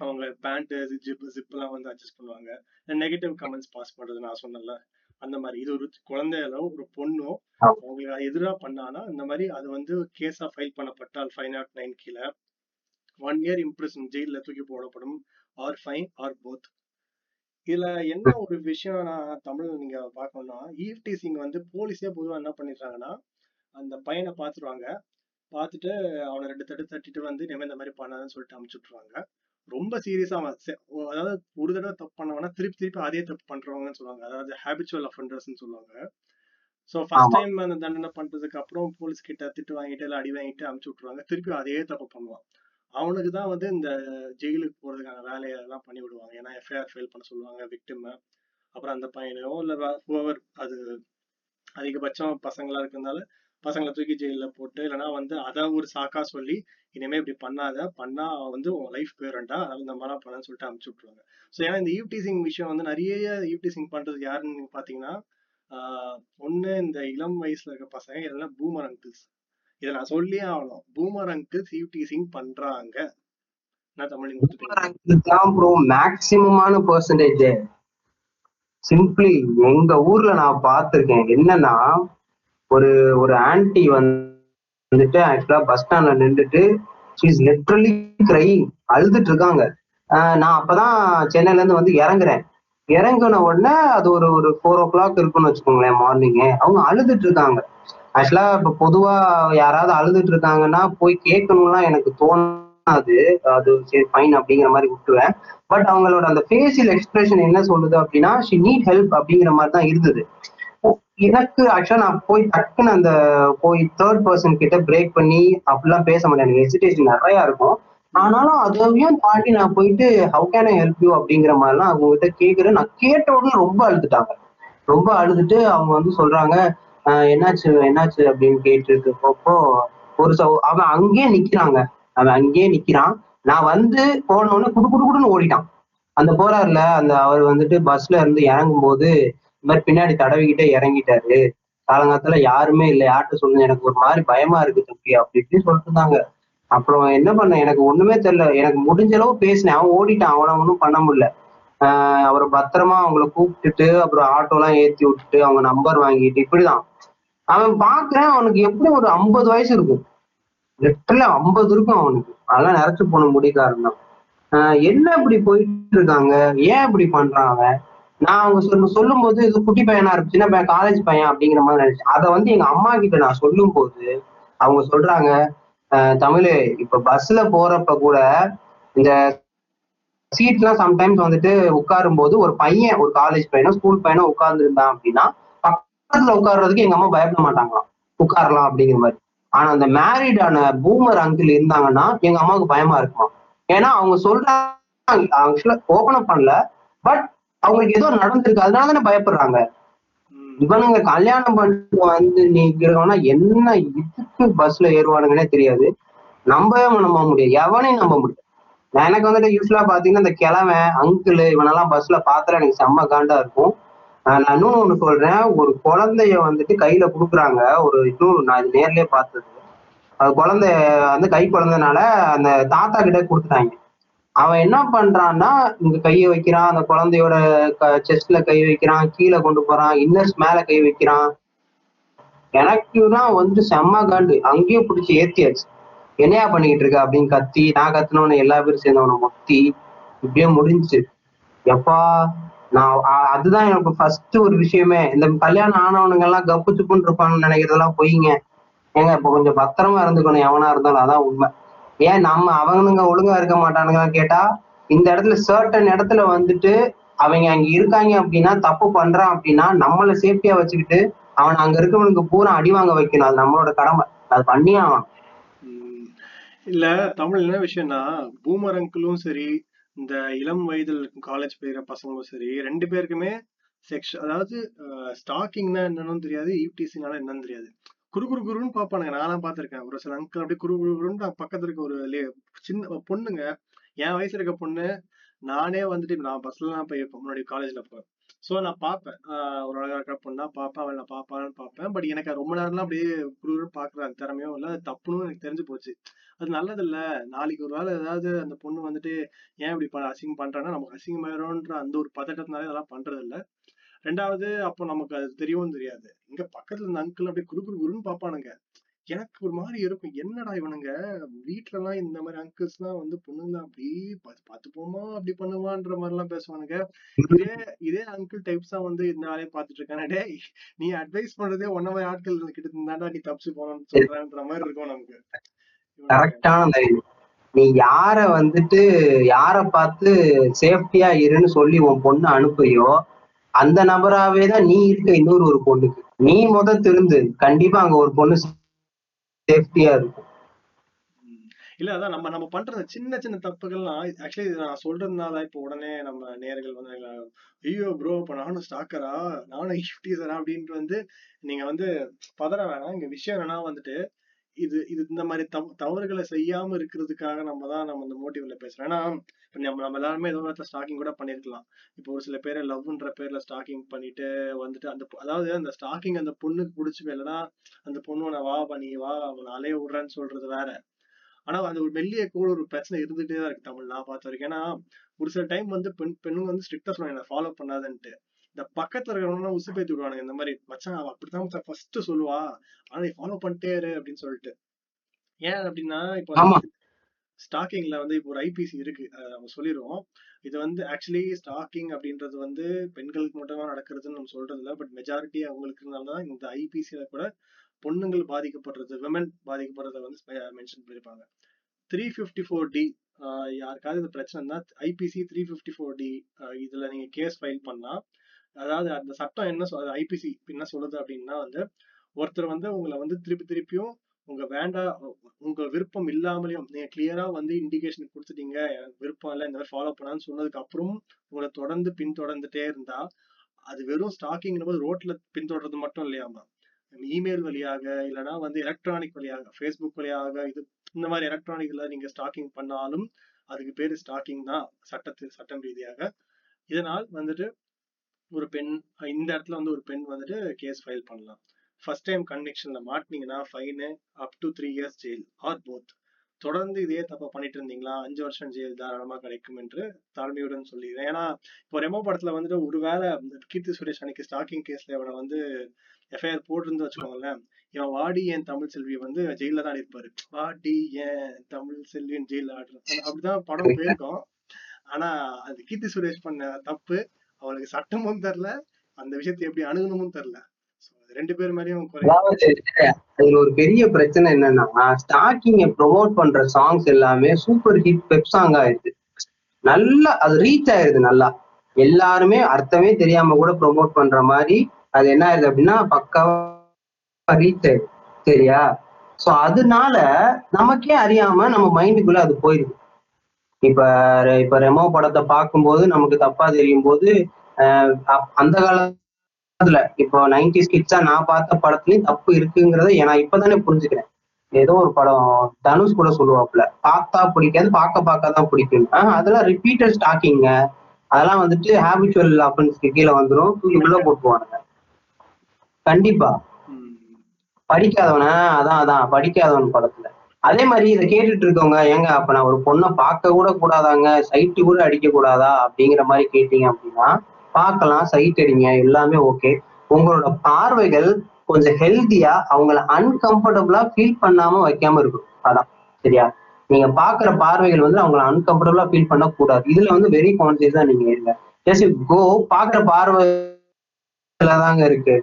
அவங்க பேண்ட் ஜிப் ஜிப் எல்லாம் வந்து அட்ஜஸ்ட் பண்ணுவாங்க. நெகட்டிவ் கமெண்ட்ஸ் பாஸ் பண்றது நான் சொன்னேன்ல. அந்த மாதிரி. இது ஒரு குழந்தைகளோ ஒரு பொண்ணோ அவங்களுக்கு எதிரா பண்ணானா இந்த மாதிரி அது வந்து கேஸா ஃபைல் பண்ணப்பட்டால் ஃபைவ் நாட் நைன் கீழே ஒன் இயர் இம்ப்ரெஷன் ஜெயில தூக்கி போடப்படும். ஆர் ஃபைன் ஆர் போத் இதுல என்ன ஒரு விஷயம் நான் தமிழ் நீங்க பார்க்கணும்னா ஈவ்டீசிங் வந்து போலீஸே பொதுவா என்ன பண்ணிடுறாங்கன்னா அந்த பையனை பார்த்துருவாங்க. பார்த்துட்டு அவனை ரெண்டு தட்டு தட்டிட்டு வந்து இனிமே இந்த மாதிரி பண்ணாதுன்னு சொல்லிட்டு அமுச்சு விட்டுருவாங்க. ரொம்ப சீரியஸா அவன் செ- ஒ- அதாவது ஒரு தடவை தப்பு பண்ணவனா திருப்பி திருப்பி அதே தப்பு பண்றவங்கன்னு சொல்லுவாங்க. அதாவது ஹேபிச்சுவல் அஃபண்டர்ஸ்னு சொல்லுவாங்க. So first. டைம் அந்த தண்டனை பண்றதுக்கு அப்புறம் போலீஸ் கிட்ட திட்டு வாங்கிட்டு இல்லை அடி வாங்கிட்டு அமுச்சு விட்டுருவாங்க. திருப்பி அதே தப்பு பண்ணுவான். அவனுக்கு தான் வந்து இந்த ஜெயிலுக்கு போறதுக்கான வேலையை எல்லாம் பண்ணி விடுவாங்க. ஏன்னா எஃப்ஐஆர் ஃபைல் பண்ண சொல்லுவாங்க விக்டிம் அப்புறம் அந்த பையனையோ இல்லை ஹூவர் அது அதிகபட்சம் பசங்களா இருக்கிறதுனால பசங்களை தூக்கி ஜெயிலில் போட்டு இல்லைன்னா வந்து அதை ஒரு சாக்கா சொல்லி இனிமே இப்படி பண்ணாத பண்ணா வந்து உன் லைஃப் போயிடும்டா அதனால இந்த மாதிரிலாம் பண்ணன்னு சொல்லிட்டு அனுப்பிச்சு விட்ருவாங்க ஸோ ஏன்னா இந்த ஈவ்டீசிங் விஷயம் வந்து நிறைய ஈவ்டீசிங் பண்றது யாருன்னு நீங்க பாத்தீங்கன்னா ஆஹ் ஒண்ணு இந்த இளம் வயசுல இருக்க பசங்க இல்லைன்னா பூமர் அங்கிள்ஸ் இதை நான் சொல்லியே ஆகணும். பூமர் அங்கிள்ஸ் ஈவ்டீசிங் பண்றாங்க. நான் தமிழ் மேக்சிமமான பெர்சன்டேஜ் சிம்பிளி எங்க ஊர்ல நான் பார்த்திருக்கேன். என்னன்னா ஒரு ஒரு ஆன்டி வந்துட்டு ஆக்சுவலா பஸ் ஸ்டாண்ட்ல நின்றுட்டு ஷீஸ் லிட்ரலி கிரைங் அழுதுட்டு இருக்காங்க. ஆஹ் நான் அப்பதான் சென்னையில இருந்து வந்து இறங்குறேன். இறங்குன உடனே அது ஒரு ஒரு ஃபோர் ஓ கிளாக் இருக்குன்னு வச்சுக்கோங்களேன் மார்னிங்கு அவங்க அழுதுட்டு இருக்காங்க. ஆக்சுவலா இப்ப பொதுவா யாராவது அழுதுட்டு இருக்காங்கன்னா போய் கேட்கணும்லாம் எனக்கு தோணாது. அது சரி ஃபைன் அப்படிங்கிற மாதிரி விட்டுருவேன். பட் அவங்களோட அந்த ஃபேஷியல் எக்ஸ்பிரஷன் என்ன சொல்லுது அப்படின்னா ஷி நீட் ஹெல்ப் அப்படிங்கிற மாதிரி தான் இருந்தது. எனக்கு ஆக்சுவலா நான் போய் டக்குன்னு அந்த போய் தேர்ட் பர்சன் கிட்ட பிரேக் பண்ணி அப்படிலாம் பேச மாட்டேன். எனக்கு ஹெசிடேஷன் நிறைய இருக்கும். ஆனாலும் அதையும் தாண்டி நான் போயிட்டு how can I help you அப்படிங்கிற மாதிரிலாம் அவங்க கிட்ட கேட்குறேன் நான் கேட்ட உடனே ரொம்ப அழுதுட்டாங்க. ரொம்ப அழுதுட்டு அவங்க வந்து சொல்றாங்க என்னாச்சு என்னாச்சு? அப்படின்னு கேட்டுட்டு இருக்கப்போ ஒரு ச அவன் அங்கேயே நிக்கிறாங்க. அவன் அங்கேயே நிக்கிறான். நான் வந்து போன உடனே குடு குடு குடுன்னு ஓடிட்டான். அந்த போறாருல அந்த அவர் வந்துட்டு பஸ்ல இருந்து இறங்கும் போது இந்த மாதிரி பின்னாடி தடவிக்கிட்டே இறங்கிட்டாரு. காலங்காலத்துல யாருமே இல்லை. யார்கிட்ட சொல்லுங்க எனக்கு ஒரு மாதிரி பயமா இருக்கு தம்பி அப்படி இப்படின்னு சொல்லிட்டு இருந்தாங்க. அப்புறம் என்ன பண்ண எனக்கு ஒண்ணுமே தெரியல. எனக்கு முடிஞ்ச அளவு பேசினேன். அவன் ஓடிட்டான். அவனை ஒன்றும் பண்ண முடியல. ஆஹ் அவரை பத்திரமா அவங்கள கூப்பிட்டுட்டு அப்புறம் ஆட்டோ எல்லாம் ஏத்தி விட்டுட்டு அவங்க நம்பர் வாங்கிட்டு இப்படிதான். அவன் பாக்குறேன் அவனுக்கு எப்படி ஒரு ஐம்பது வயசு இருக்கும். லிட்டர்ல ஐம்பது இருக்கும் அவனுக்கு. அதெல்லாம் நிறைச்சு போன முடிக்காரன் தான். என்ன இப்படி போயிட்டு இருக்காங்க? ஏன் இப்படி பண்றான் அவன்? நான் அவங்க சொல்ல சொல்லும் போது இது குட்டி பையனா இருக்கு சின்ன பையன் காலேஜ் பையன் அப்படிங்கிற மாதிரி நினைச்சேன் அதை வந்து எங்க அம்மா கிட்ட நான் சொல்லும் போது அவங்க சொல்றாங்க தமிழ் இப்ப பஸ்ல போறப்ப கூட இந்த சீட்லாம் சம்டைம்ஸ் வந்துட்டு உட்காரும் போது ஒரு பையன் ஒரு காலேஜ் பையனோ ஸ்கூல் பையனோ உட்கார்ந்து இருந்தான் அப்படின்னா பக்கத்துல உட்கார்றதுக்கு எங்க அம்மா பயப்பட மாட்டாங்களாம். உட்காரலாம் அப்படிங்கிற மாதிரி. ஆனா அந்த மேரிடான பூமர் அங்கிள் இருந்தாங்கன்னா எங்க அம்மாவுக்கு பயமா இருக்குமா ஏன்னா அவங்க சொல்றாங்க ஆக்சுவலா ஓபன் அப் பண்ணல பட் அவங்களுக்கு ஏதோ நடந்திருக்கு. அதனால தானே பயப்படுறாங்க. இவனுங்க கல்யாணம் பண்ணிட்டு வந்து நிக்கிறவனா என்ன இதுக்கு பஸ்ல ஏறுவானுங்கன்னே தெரியாது. நம்பவே நம்ப முடியாது. எவனையும் நம்ப முடியாது. நான் எனக்கு வந்துட்டு யூஸ்வலா பாத்தீங்கன்னா இந்த கிழவன் அங்கிள் இவனெல்லாம் பஸ்ல பார்த்தா எனக்கு செம்ம காண்டா இருக்கும். நான் இன்னொன்னு ஒண்ணு சொல்றேன். ஒரு குழந்தைய வந்துட்டு கையில குடுக்குறாங்க. ஒரு இன்னொரு நான் இது நேர்லயே பார்த்தது. அது குழந்தை வந்து கை குழந்தைனால அந்த தாத்தா கிட்ட கொடுத்துட்டாங்க. அவன் என்ன பண்றான்னா இங்க கைய வைக்கிறான் அந்த குழந்தையோட செஸ்ட்ல கை வைக்கிறான் கீழே கொண்டு போறான் இன்னர்ஸ் மேல கை வைக்கிறான். எனக்குதான் வந்து செம்ம காண்டு. அங்கேயும் பிடிச்சி ஏத்தியாச்சு. என்னையா பண்ணிக்கிட்டு இருக்க அப்படின்னு கத்தி நான் கத்துனவன எல்லா பேரும் சேர்ந்தவனை மொத்தி இப்படியே முடிஞ்சு எப்பா நான் அதுதான் எனக்கு ஃபர்ஸ்ட் ஒரு விஷயமே. இந்த கல்யாணம் ஆனவனுங்க எல்லாம் கப்பு சுப்புன்னு இருப்பாங்கன்னு நினைக்கிறதெல்லாம் போயிங்க. ஏங்க இப்ப கொஞ்சம் பத்திரமா இருந்துக்கணும் எவனா இருந்தாலும் அதான் உண்மை. ஏன் நம்ம அவனுங்க ஒழுங்கா இருக்க மாட்டானுங்கன்னு கேட்டா இந்த இடத்துல சர்டன் இடத்துல வந்துட்டு அவங்க அங்க இருக்காங்க அப்படின்னா தப்பு பண்றான் அப்படின்னா நம்மள சேஃப்டியா வச்சுக்கிட்டு அவன் அங்க இருக்கவனுக்கு பூரா அடி வாங்க வைக்கணும். அது நம்மளோட கடமை. அது பண்ணியே ஆகணும். இல்ல தமிழ் என்ன விஷயம்னா பூமர் அங்கிளும் சரி இந்த இளம் வயதில் காலேஜ் போயிற பசங்களும் சரி ரெண்டு பேருக்குமே செக்ஷ அதாவது ஸ்டாக்கிங்னா என்னன்னு தெரியாது யூடிசினால என்னன்னு தெரியாது. குரு குரு குருன்னு பார்ப்பானுங்க. நான்லாம் பார்த்துருக்கேன். ஒரு சில அங்கிள் அப்படியே குரு குரு குருன்னு பக்கத்துல இருக்க ஒரு சின்ன பொண்ணுங்க. என் வயசு இருக்க பொண்ணு நானே வந்துட்டு நான் பஸ்ல நான் போய் முன்னாடி காலேஜ்ல போவேன். ஸோ நான் பார்ப்பேன். ஒரு அழகா இருக்கிற பொண்ணா பார்ப்பேன். அவளை நான் பார்ப்பான்னு பார்ப்பேன். பட் எனக்கு ரொம்ப நேரம்லாம் அப்படியே குரு பார்க்குற அந்த திறமையும் இல்லை. அது தப்புன்னு எனக்கு தெரிஞ்சு போச்சு. அது நல்லது இல்ல நாளைக்கு ஒரு வேளை ஏதாவது அந்த பொண்ணு வந்துட்டு ஏன் இப்படி ப- அசிங்கம் பண்றாங்கன்னா நமக்கு அசிங்கமாயிரும்ன்ற அந்த ஒரு பதட்டத்தினால இதெல்லாம் பண்றது இல்லை ரெண்டாவது அப்போ நமக்கு அது தெரியவும் தெரியாது. இங்க பக்கத்துல இந்த அங்கிள் அப்படியே குறு குரு குருன்னு பாப்பானுங்க எனக்கு ஒரு மாதிரி இருக்கும். என்னடா இவனுங்க? வீட்டுல எல்லாம் இந்த மாதிரி அங்கிள்ஸ் எல்லாம் வந்து பொண்ணுங்கள அப்படி பார்த்து பார்த்து போமா அப்படி பண்ணுவான்ற மாதிரி எல்லாம் பேசுவானுங்க. இதே இதே அங்கிள் டைப்ஸ் தான் வந்து இந்த வேலையை பார்த்துட்டு இருக்கானே. டேய் நீ அட்வைஸ் பண்றதே ஒன்ன மாதிரி ஆட்கள் கிட்ட இருந்தாண்டா நீ தப்பிச்சு போனோம்னு சொல்றான்ற மாதிரி இருக்கும் நமக்கு. கரெக்டா நீ யார வந்துட்டு யார பார்த்து சேஃப்டியா இருன்னு சொல்லி உன் பொண்ணு அனுப்புறியோ அந்த நபராகவே தான் நீ இருக்க இன்னொரு ஒரு பொண்ணுக்கு. நீ முத திருந்து கண்டிப்பா அங்க ஒரு பொண்ணு சேஃப்டியா இருக்கும். இல்ல அதான் நம்ம நம்ம பண்ற சின்ன சின்ன தப்புகள்லாம் ஆக்சுவலி நான் சொல்றதுனால இப்போ உடனே நம்ம நேர்கள் வந்து ஐயோ ப்ரோ இப்ப நானும் ஸ்டாக்கரா நானும் <laughs> யூடியூசரா அப்படின்ட்டு வந்து நீங்க வந்து பதற வேணாம். இங்க விஷயம் என்னன்னா வந்துட்டு இது இது இந்த மாதிரி தவறுகளை செய்யாம இருக்கிறதுக்காக நம்ம தான் நம்ம இந்த மோட்டிவ்ல பேசுறோம். ஏன்னா இப்ப நம்ம நம்ம எல்லாருமே ஏதோ நேரத்துல ஸ்டாக்கிங் கூட பண்ணிருக்கலாம். இப்போ ஒரு சில பேர் லவ்ன்ற பேர்ல ஸ்டாக்கிங் பண்ணிட்டு வந்துட்டு அந்த அதாவது அந்த ஸ்டாக்கிங் அந்த பொண்ணுக்கு பிடிச்சி இல்லைன்னா அந்த பொண்ணு உன்னை வா பண்ணி வா அவனை அலைய விடுறேன்னு சொல்றது வேற. ஆனா அந்த ஒரு மெல்லிய கூட ஒரு பிரச்சனை இருந்துட்டே தான் இருக்கு தமிழ் நான் பார்த்த வரைக்கும். ஏன்னா ஒரு சில டைம் வந்து பெண் பெண்ணுங்க வந்து ஸ்ட்ரிக்டா சொல்லுவாங்க என்ன ஃபாலோ பண்ணாதன்ட்டு. இந்த பக்கத்துல இருக்கிறவங்க உசுப்பேத்தி விடுவானுங்க இந்த மாதிரி மச்சான் அவ அப்படித்தான் ஃபர்ஸ்ட் சொல்லுவா. ஆனா நீ ஃபாலோ பண்ணிட்டே இரு அப்படின்னு சொல்லிட்டு. ஏன் அப்படின்னா இப்போ ஸ்டாக்கிங்ல வந்து இப்போ ஒரு ஐபிசி இருக்கு. அதை நம்ம சொல்லிடுவோம் இது வந்து ஆக்சுவலி ஸ்டாக்கிங் அப்படின்றது வந்து பெண்களுக்கு மட்டும்தான் நடக்கிறதுன்னு நம்ம சொல்றது இல்லை. பட் மெஜாரிட்டி அவங்களுக்குனால தான் இந்த ஐபிசியில கூட பொண்ணுங்கள் பாதிக்கப்படுறது விமன் பாதிக்கப்படுறத வந்து மென்ஷன் பண்ணிருப்பாங்க. த்ரீ ஃபிஃப்டி ஃபோர் டி யாருக்காவது இந்த பிரச்சனைனா IPC three fifty four D இதுல நீங்க கேஸ் ஃபைல் பண்ணலாம் அதாவது அந்த சட்டம் என்ன சொல் ஐபிசி என்ன சொல்லுது அப்படின்னா வந்து ஒருத்தர் வந்து உங்களை வந்து திருப்பி திருப்பியும் உங்க வேண்டா உங்க விருப்பம் இல்லாமலேயும் நீங்க கிளியரா வந்து இண்டிகேஷன் கொடுத்துட்டீங்க. எனக்கு விருப்பம் இல்லை இந்த மாதிரி ஃபாலோ பண்ணான்னு சொன்னதுக்கு அப்புறம் உங்களை தொடர்ந்து பின்தொடர்ந்துட்டே இருந்தா அது வெறும் ஸ்டாக்கிங் போது ரோட்ல பின்தொடர்றது மட்டும் இல்லையாமா இமெயில் வழியாக இல்லைன்னா வந்து எலக்ட்ரானிக் வழியாக ஃபேஸ்புக் வழியாக இது இந்த மாதிரி எலக்ட்ரானிக்ல நீங்க ஸ்டாக்கிங் பண்ணாலும் அதுக்கு பேர் ஸ்டாக்கிங் தான் சட்டத்து சட்டம் ரீதியாக. இதனால் வந்துட்டு ஒரு பெண் இந்த இடத்துல வந்து ஒரு பெண் வந்துட்டு கேஸ் ஃபைல் பண்ணலாம். ஃபர்ஸ்ட் டைம் கன்விக்ஷன்ல மாட்டினீங்கன்னா fine up to three years jail or both தொடர்ந்து இதே தப்ப பண்ணிட்டு இருந்தீங்களா? அஞ்சு வருஷம் ஜெயில் தாராளமா கிடைக்கும் என்று தாழ்மையுடன் சொல்லிடுறேன். ஏன்னா இப்போ ரெமோ படத்துல வந்துட்டு ஒருவேளை இந்த கீர்த்தி சுரேஷ் அன்னைக்கு ஸ்டாக்கிங் கேஸ்ல இவனை வந்து எஃப்ஐஆர் போட்டிருந்து வச்சுக்கோங்களேன். இவன் வாடி என் தமிழ் செல்வி வந்து ஜெயில தான் இருப்பாரு? வாடி ஏன் தமிழ் செல்வியின் ஜெயில ஆடுற அப்படிதான் படம் போயிருக்கோம். ஆனா அது கீர்த்தி சுரேஷ் பண்ண தப்பு அவளுக்கு சட்டமும் தெரில அந்த விஷயத்தை எப்படி அணுகணுமும் தெரில ரெண்டு பேர் மேலயும் அதுல ஒரு பெரிய பிரச்சனை என்னன்னா ஸ்டாக்கிங்க ப்ரொமோட் பண்ற சாங்ஸ் எல்லாமே சூப்பர் ஹிட் பெப் சாங் ஆயிருது நல்லா அது ரீச் ஆயிருது நல்லா. எல்லாருமே அர்த்தமே தெரியாம கூட ப்ரொமோட் பண்ற மாதிரி அது என்ன ஆயிருது அப்படின்னா பக்காவா ரீச் ஆயிருது சரியா? சோ அதனால நமக்கே அறியாம நம்ம மைண்டுக்குள்ள அது போயிருது. இப்ப இப்ப ரெமோ படத்தை பார்க்கும்போது நமக்கு தப்பா தெரியும் போது ஆஹ் அப்- அதுல இப்போ நைன்டி கிட்ஸா நான் பார்த்த படத்துலயும் தப்பு இருக்குங்கிறத நான் இப்பதானே புரிஞ்சுக்கிறேன். ஏதோ ஒரு படம் தனுஷ் கூட சொல்லுவாப்புல பார்த்தா பிடிக்காது பார்க்க பார்க்க தான் பிடிக்கும் அதெல்லாம் ரிப்பீட்டட் ஸ்டாக்கிங்க அதெல்லாம் வந்துட்டு ஹேபிச்சுவல் அஃபென்ஸ்க்கு கீழே வந்துடும் தூக்கி உள்ள போட்டுருவானுங்க. கண்டிப்பா. படிக்காதவன அதான் அதான் படிக்காதவன் படத்துல. அதே மாதிரி இதை கேட்டுட்டு இருக்கவங்க ஏங்க அப்ப நான் ஒரு பொண்ணை பார்க்க கூட கூடாதாங்க? சைட்டு கூட அடிக்க கூடாதா அப்படிங்கிற மாதிரி கேட்டீங்க அப்படின்னா பார்க்கலாம் சைட் அடிங்க எல்லாமே ஓகே உங்களோட பார்வைகள் கொஞ்சம் ஹெல்த்தியா அவங்கள அன்கம்ஃபர்டபுளா ஃபீல் பண்ணாம வைக்காம இருக்கும் அதான் சரியா? நீங்க பாக்குற பார்வைகள் வந்து அவங்கள அன்கம்ஃபர்டபுளா ஃபீல் பண்ண கூடாது இதுல வந்து வெரி கான்சியஸா நீங்க இருங்க. ஜஸ்ட் கோ பாக்குற பார்வை தாங்க இருக்கு.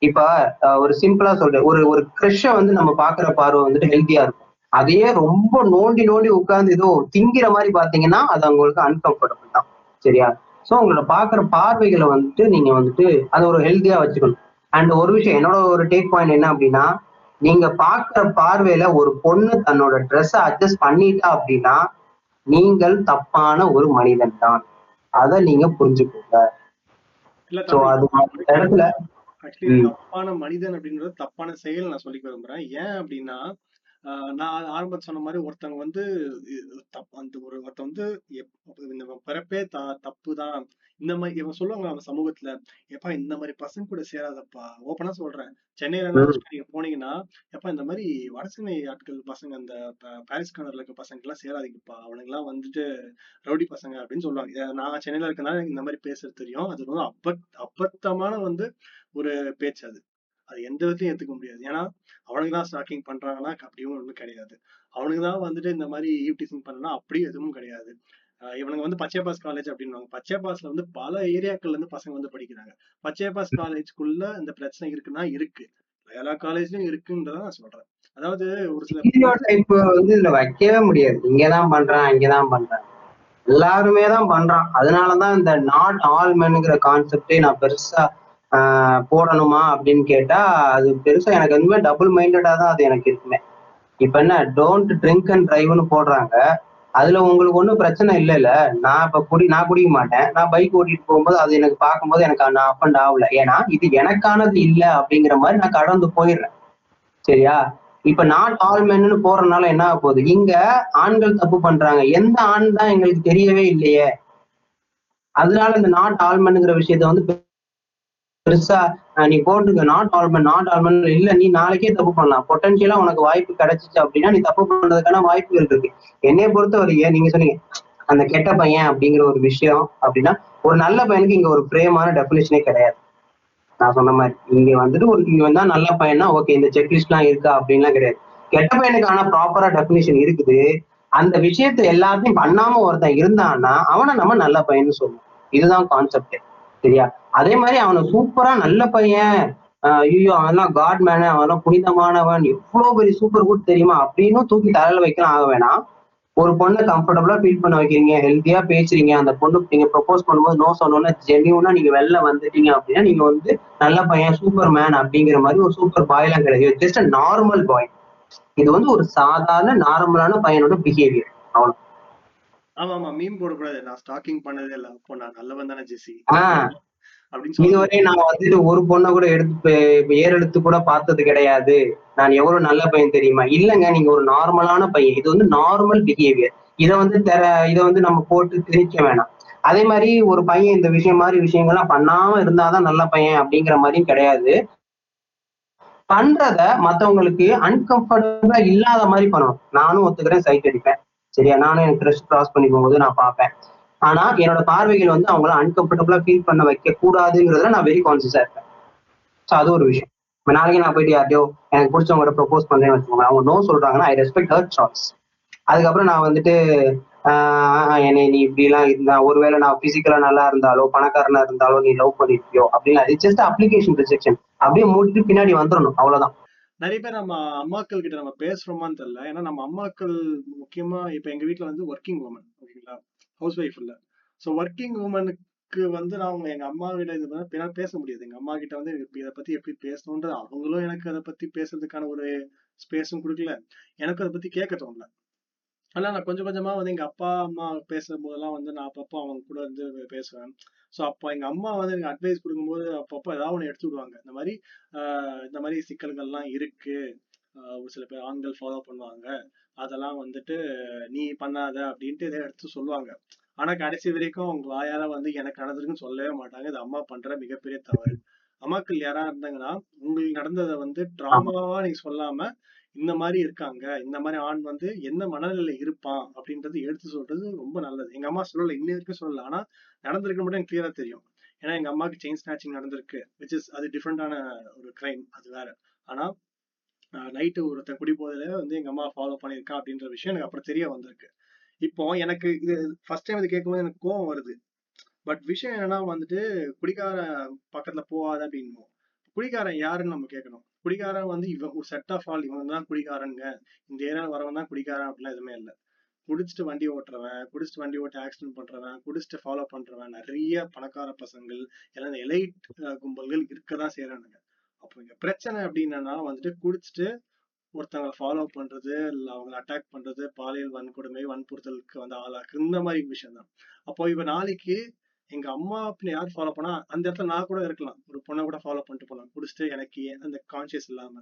இப்ப அஹ், ஒரு சிம்பிளா சொல்றேன். ஒரு ஒரு கிரஷ வந்து நம்ம பாக்குற பார்வை வந்துட்டு ஹெல்த்தியா இருக்கும். அதையே ரொம்ப நோண்டி நோண்டி உட்கார்ந்து ஏதோ திங்கிற மாதிரி பாத்தீங்கன்னா அது அவங்களுக்கு அன்கம்ஃபர்டபுள் தான். சரியா? சோ உங்களோட பாக்குற பார்வைகளை வந்துட்டு நீங்க வந்துட்டு அதை ஒரு ஹெல்த்தியா வச்சுக்கணும். அண்ட் ஒரு விஷயம் என்னோட ஒரு டேக் பாயிண்ட் என்ன அப்படின்னா நீங்க பாக்குற பார்வையில ஒரு பொண்ணு தன்னோட ட்ரெஸ்ஸை அட்ஜஸ்ட் பண்ணிட்டா அப்படின்னா நீங்கள் தப்பான ஒரு மனிதன் தான். அதை நீங்க புரிஞ்சுக்கோங்க. தப்பான மனிதன் அப்படின்றது தப்பான செயல் நான் சொல்லிக்க விரும்புறேன். ஏன் அப்படின்னா நான் ஆரம்பத்துல சொன்ன மாதிரி ஒருத்தவங்க வந்து தப் அந்த ஒரு ஒருத்தன் வந்து இந்த பிறப்பே த தப்பு தான் இந்த மாதிரி இவன் சொல்லுவாங்க அவன் சமூகத்துல எப்பா இந்த மாதிரி பசங்க கூட சேராதப்பா. ஓப்பனா சொல்றேன். சென்னையில. நீங்க போனீங்கன்னா எப்பா இந்த மாதிரி வடசென்னை ஆட்கள் பசங்க அந்த பாரிஸ் கார்னர்ல இருக்க பசங்க எல்லாம் சேராதீங்கப்பா. அவனுங்க எல்லாம் வந்துட்டு ரவுடி பசங்க அப்படின்னு சொல்லுவாங்க. நான் சென்னையில இருக்கனால எனக்கு இந்த மாதிரி பேசுறது தெரியும். அது வந்து அபத் அபத்தமான வந்து ஒரு பேச்சு அது. அது எந்த விதத்தையும் ஏத்துக்க முடியாது. ஏன்னா அவனுக்கு தான் ஸ்டாக்கிங் பண்றாங்கன்னா அப்படியும் ஒண்ணும் கிடையாது. அவனுக்கு தான் வந்துட்டு இந்த மாதிரி ஈவ்டீசிங் பண்ணனா அப்படி எதுவும் கிடையாது. இவனுங்க வந்து பச்சைபாஸ் காலேஜ் அப்படின்னுவாங்க. பச்சைபாஸ்ல வந்து பல ஏரியாக்கள்ல இருந்து பசங்க வந்து படிக்கிறாங்க. பச்சைபாஸ் காலேஜ்க்குள்ள இந்த பிரச்சனை இருக்குன்னா இருக்கு. எல்லா காலேஜ்லயும் இருக்குன்றத நான் சொல்றேன். அதாவது ஒரு சில வந்து இதுல வைக்கவே முடியாது. இங்கதான் பண்றேன் இங்கதான் பண்றேன். எல்லாருமே தான் பண்றான். அதனாலதான் இந்த நாட் ஆல் மென்ங்கிற கான்செப்டே நான் பெருசா போடணுமா அப்படின்னு கேட்டா அது பெருசா எனக்கு எதுவுமே டபுள் மைண்டடா தான் அது எனக்கு இருக்குமே. இப்ப என்ன டோன்ட் ட்ரிங்க் அண்ட் டிரைவ்னு போடுறாங்க. அதுல உங்களுக்கு ஒன்றும் பிரச்சனை இல்லைல்ல. நான் இப்ப குடி நான் குடிக்க மாட்டேன். நான் பைக் ஓட்டிட்டு போகும்போது அது எனக்கு பார்க்கும்போது எனக்கு நான் அப் அண்ட் ஆகல ஏன்னா இது எனக்கானது இல்லை அப்படிங்கிற மாதிரி நான் கடந்து போயிடுறேன். சரியா? இப்ப நாட் ஆல் மென்னு போறதுனால என்ன ஆக போகுது? இங்க ஆண்கள் தப்பு பண்றாங்க. எந்த ஆண் தான் எங்களுக்கு தெரியவே இல்லையே. அதனால இந்த நாட் ஆல் மென்னுங்கிற விஷயத்த வந்து பெருசா நீ போட்டுக்க. நாட் ஆல்மன் நாட் ஆல்மன் இல்ல நீ நாளைக்கே தப்பு பண்ணலாம். பொட்டன்ஷியலா உனக்கு வாய்ப்பு கிடைச்சிச்சு அப்படின்னா நீ தப்பு பண்றதுக்கான வாய்ப்புகள் இருக்கு. என்னைய பொறுத்த வரைக்கும் நீங்க சொன்னீங்க அந்த கெட்ட பையன் அப்படிங்கிற ஒரு விஷயம் அப்படின்னா ஒரு நல்ல பையனுக்கு இங்க ஒரு பிரேமான டெபினேஷனே கிடையாது. நான் சொன்ன மாதிரி இங்க வந்துட்டு ஒரு இங்க வந்தா நல்ல பையனா ஓகே இந்த செக்லிஸ்ட் எல்லாம் இருக்கா அப்படின்லாம் கிடையாது. கெட்ட பையனுக்கான ப்ராப்பரா டெபினேஷன் இருக்குது. அந்த விஷயத்த எல்லாத்தையும் பண்ணாம ஒருத்தன் இருந்தான்னா அவனை நம்ம நல்ல பையன்னு சொல்லுவோம். இதுதான் கான்செப்ட் சரியா அதே மாதிரி அவனை சூப்பரா நல்ல பையன். ஐயோ அவன்லாம் காட் மேனு அவன்லாம் புனிதமானவன். எவ்வளவு பெரிய சூப்பர் குட் தெரியுமா? அப்படின்னு தூக்கி தலையில வைக்கலாம் ஆக வேணாம். ஒரு பொண்ணை கம்ஃபர்டபுளா ஃபீல் பண்ண வைக்கிறீங்க ஹெல்த்தியா பேசுறீங்க. அந்த பொண்ணு நீங்க ப்ரொபோஸ் பண்ணும்போது நோ சொன்னோன்னா ஜென்யூனா நீங்க வெளில வந்துட்டீங்க அப்படின்னா நீங்க வந்து நல்ல பையன் சூப்பர் மேன் அப்படிங்கிற மாதிரி ஒரு சூப்பர் பாய்லாம் கிடையாது. ஜஸ்ட் நார்மல் பாய் இது வந்து ஒரு சாதாரண நார்மலான பையனோட பிஹேவியர் அவ்வளவு ஆமா ஆமா மீன் போடக்கூடாது. நான் ஸ்டாக்கிங் பண்ணதே இல்ல. அப்போ நான் நல்லவன் தானே ஜெசி இதுவரை நான் வந்துட்டு ஒரு பொண்ணை கூட எடுத்து ஏறெடுத்து கூட பார்த்தது கிடையாது. நான் எவ்வளவு நல்ல பையன் தெரியுமா? இல்லைங்க நீங்க ஒரு நார்மலான பையன். இது வந்து நார்மல் பிஹேவியர் இதை வந்து தெர இதை வந்து நம்ம போட்டு திணிக்க வேணாம். அதே மாதிரி ஒரு பையன் இந்த விஷயம் மாதிரி விஷயங்கள்லாம் பண்ணாம இருந்தாதான் நல்ல பையன் அப்படிங்கிற மாதிரியும் கிடையாது. பண்றத மத்தவங்களுக்கு அன்கம்ஃபர்டபுளா இல்லாத மாதிரி பண்ணணும். நானும் ஒத்துக்கிறேன் சைட் அடிப்பேன். சரியா? நானும் எனக்கு ட்ரெஸ் கிராஸ் பண்ணி போகும்போது நான் பார்ப்பேன். ஆனா என்னோட பார்வைகள் வந்து அவங்கள அன்கம்ஃபர்டபுளா ஃபீல் பண்ண வைக்க கூடாதுங்கிறதுல நான் வெரி கான்சியஸா இருப்பேன். ஸோ அது ஒரு விஷயம். இப்போ நாளைக்கு நான் போயிட்டு யார்ட்டையோ எனக்கு பிடிச்சவங்க ப்ரப்போஸ் பண்றேன்னு வச்சுக்கோங்க அவங்க நோ சொல்றாங்கன்னா ஐ ரெஸ்பெக்ட் ஹர் சாய்ஸ் அதுக்கப்புறம் நான் வந்துட்டு என்னை நீ இப்படிலாம் இருந்தா ஒருவேளை நான் பிசிக்கலா நல்லா இருந்தாலோ பணக்காரனா இருந்தாலோ நீ லவ் பண்ணிருப்பியோ? அப்படின்னு அது ஜஸ்ட் அப்ளிகேஷன் ரிஜெக்ஷன் அப்படியே மூடிட்டு பின்னாடி வந்துடணும். அவ்வளவுதான். நிறைய பேர் நம்ம அம்மாக்கள் கிட்ட நம்ம பேசுறோமான்னு தெரியல. ஏன்னா நம்ம அம்மாக்கள் முக்கியமா இப்ப எங்க வீட்டுல வந்து ஒர்க்கிங் உமன் ஓகேங்களா? ஹவுஸ் ஒய்ஃப் இல்ல ஸோ ஒர்க்கிங் உமனுக்கு வந்து நான் எங்க அம்மா கிட்ட இது பண்ண பேச முடியாது. எங்க அம்மா கிட்ட வந்து இதை பத்தி எப்படி பேசணும்ன்றது அவங்களும் எனக்கு அதை பத்தி பேசுறதுக்கான ஒரு ஸ்பேஸும் கொடுக்கல. எனக்கு அதை பத்தி கேட்க தோணல. ஆனா நான் கொஞ்சம் கொஞ்சமா வந்து எங்க அப்பா அம்மா பேசும் போதெல்லாம் வந்து நான் அப்பப்போ அவங்க கூட இருந்து பேசுவேன். ஸோ அப்போ எங்க அம்மா வந்து எனக்கு அட்வைஸ் கொடுக்கும்போது அப்பப்போ ஏதாவது ஒன்று எடுத்து விடுவாங்க. இந்த மாதிரி இந்த மாதிரி சிக்கல்கள்லாம் இருக்கு. ஆஹ் ஒரு சில பேர் ஆண்கள் ஃபாலோ பண்ணுவாங்க. அதெல்லாம் வந்துட்டு நீ பண்ணாத அப்படின்ட்டு இதை எடுத்து சொல்லுவாங்க. ஆனா கடைசி வரைக்கும் அவங்க வாயால வந்து எனக்கு நடந்திருக்குன்னு சொல்லவே மாட்டாங்க. இது அம்மா பண்ற மிகப்பெரிய தவறு. அம்மாக்கள் யாரா இருந்தாங்கன்னா உங்களுக்கு நடந்ததை வந்து டிராமாவா நீங்க சொல்லாம இந்த மாதிரி இருக்காங்க இந்த மாதிரி ஆண் வந்து என்ன மனநிலையில இருப்பான் அப்படின்றது எடுத்து சொல்றது ரொம்ப நல்லது. எங்க அம்மா சொல்லல இன்ன வரைக்கும் சொல்லல. ஆனா நடந்திருக்கு மட்டும் எனக்கு கிளியரா தெரியும். ஏன்னா எங்க அம்மாவுக்கு செயின் ஸ்நாச்சிங் நடந்திருக்கு விச் இஸ் அது டிஃப்ரெண்டான ஒரு கிரைம் அது வேற. ஆனா நைட்டு ஒருத்தன் குடி போதில வந்து எங்க அம்மா ஃபாலோ பண்ணியிருக்கா அப்படின்ற விஷயம் எனக்கு அப்புறம் தெரிய வந்திருக்கு. இப்போ எனக்கு இது ஃபர்ஸ்ட் டைம் இது கேட்கும்போது எனக்கு கோவம் வருது. பட் விஷயம் என்னன்னா வந்துட்டு குடிக்கார பக்கத்துல போகாத அப்படின்னும் குடிகாரன் யாருன்னு நம்ம கேட்கணும். குடிகாரன் வந்து இவன் ஒரு செட் ஆஃப் ஆல் இவன் தான் குடிகாரனுங்க. இந்த ஏரியாவில் வரவன் தான் குடிகாரன் அப்படிலாம் எதுவுமே இல்லை. குடிச்சிட்டு வண்டி ஓட்டுறவன் குடிச்சிட்டு வண்டி ஓட்டி ஆக்சிடென்ட் பண்றவன் குடிச்சிட்டு ஃபாலோ பண்றவன் நிறைய பணக்கார பசங்கள் எல்லாம் எலைட் கும்பல்கள் இருக்கதான் செய்யறானுங்க அப்போ இங்க பிரச்சனை அப்படின்னா வந்துட்டு குடிச்சிட்டு ஒருத்தவங்களை ஃபாலோ பண்றது இல்லை அவங்களை அட்டாக் பண்றது பாலியல் வன்கொடுமை வன்புறுத்தலுக்கு வந்து ஆளாக்கு இந்த மாதிரி விஷயம் தான் அப்போ இப்ப நாளைக்கு எங்க அம்மா அப்படின்னு யார் ஃபாலோ பண்ணா அந்த இடத்துல நான் கூட இருக்கலாம். ஒரு பொண்ணை கூட ஃபாலோ பண்ணிட்டு போகலாம் குடிச்சிட்டு எனக்கு அந்த கான்சியஸ் இல்லாம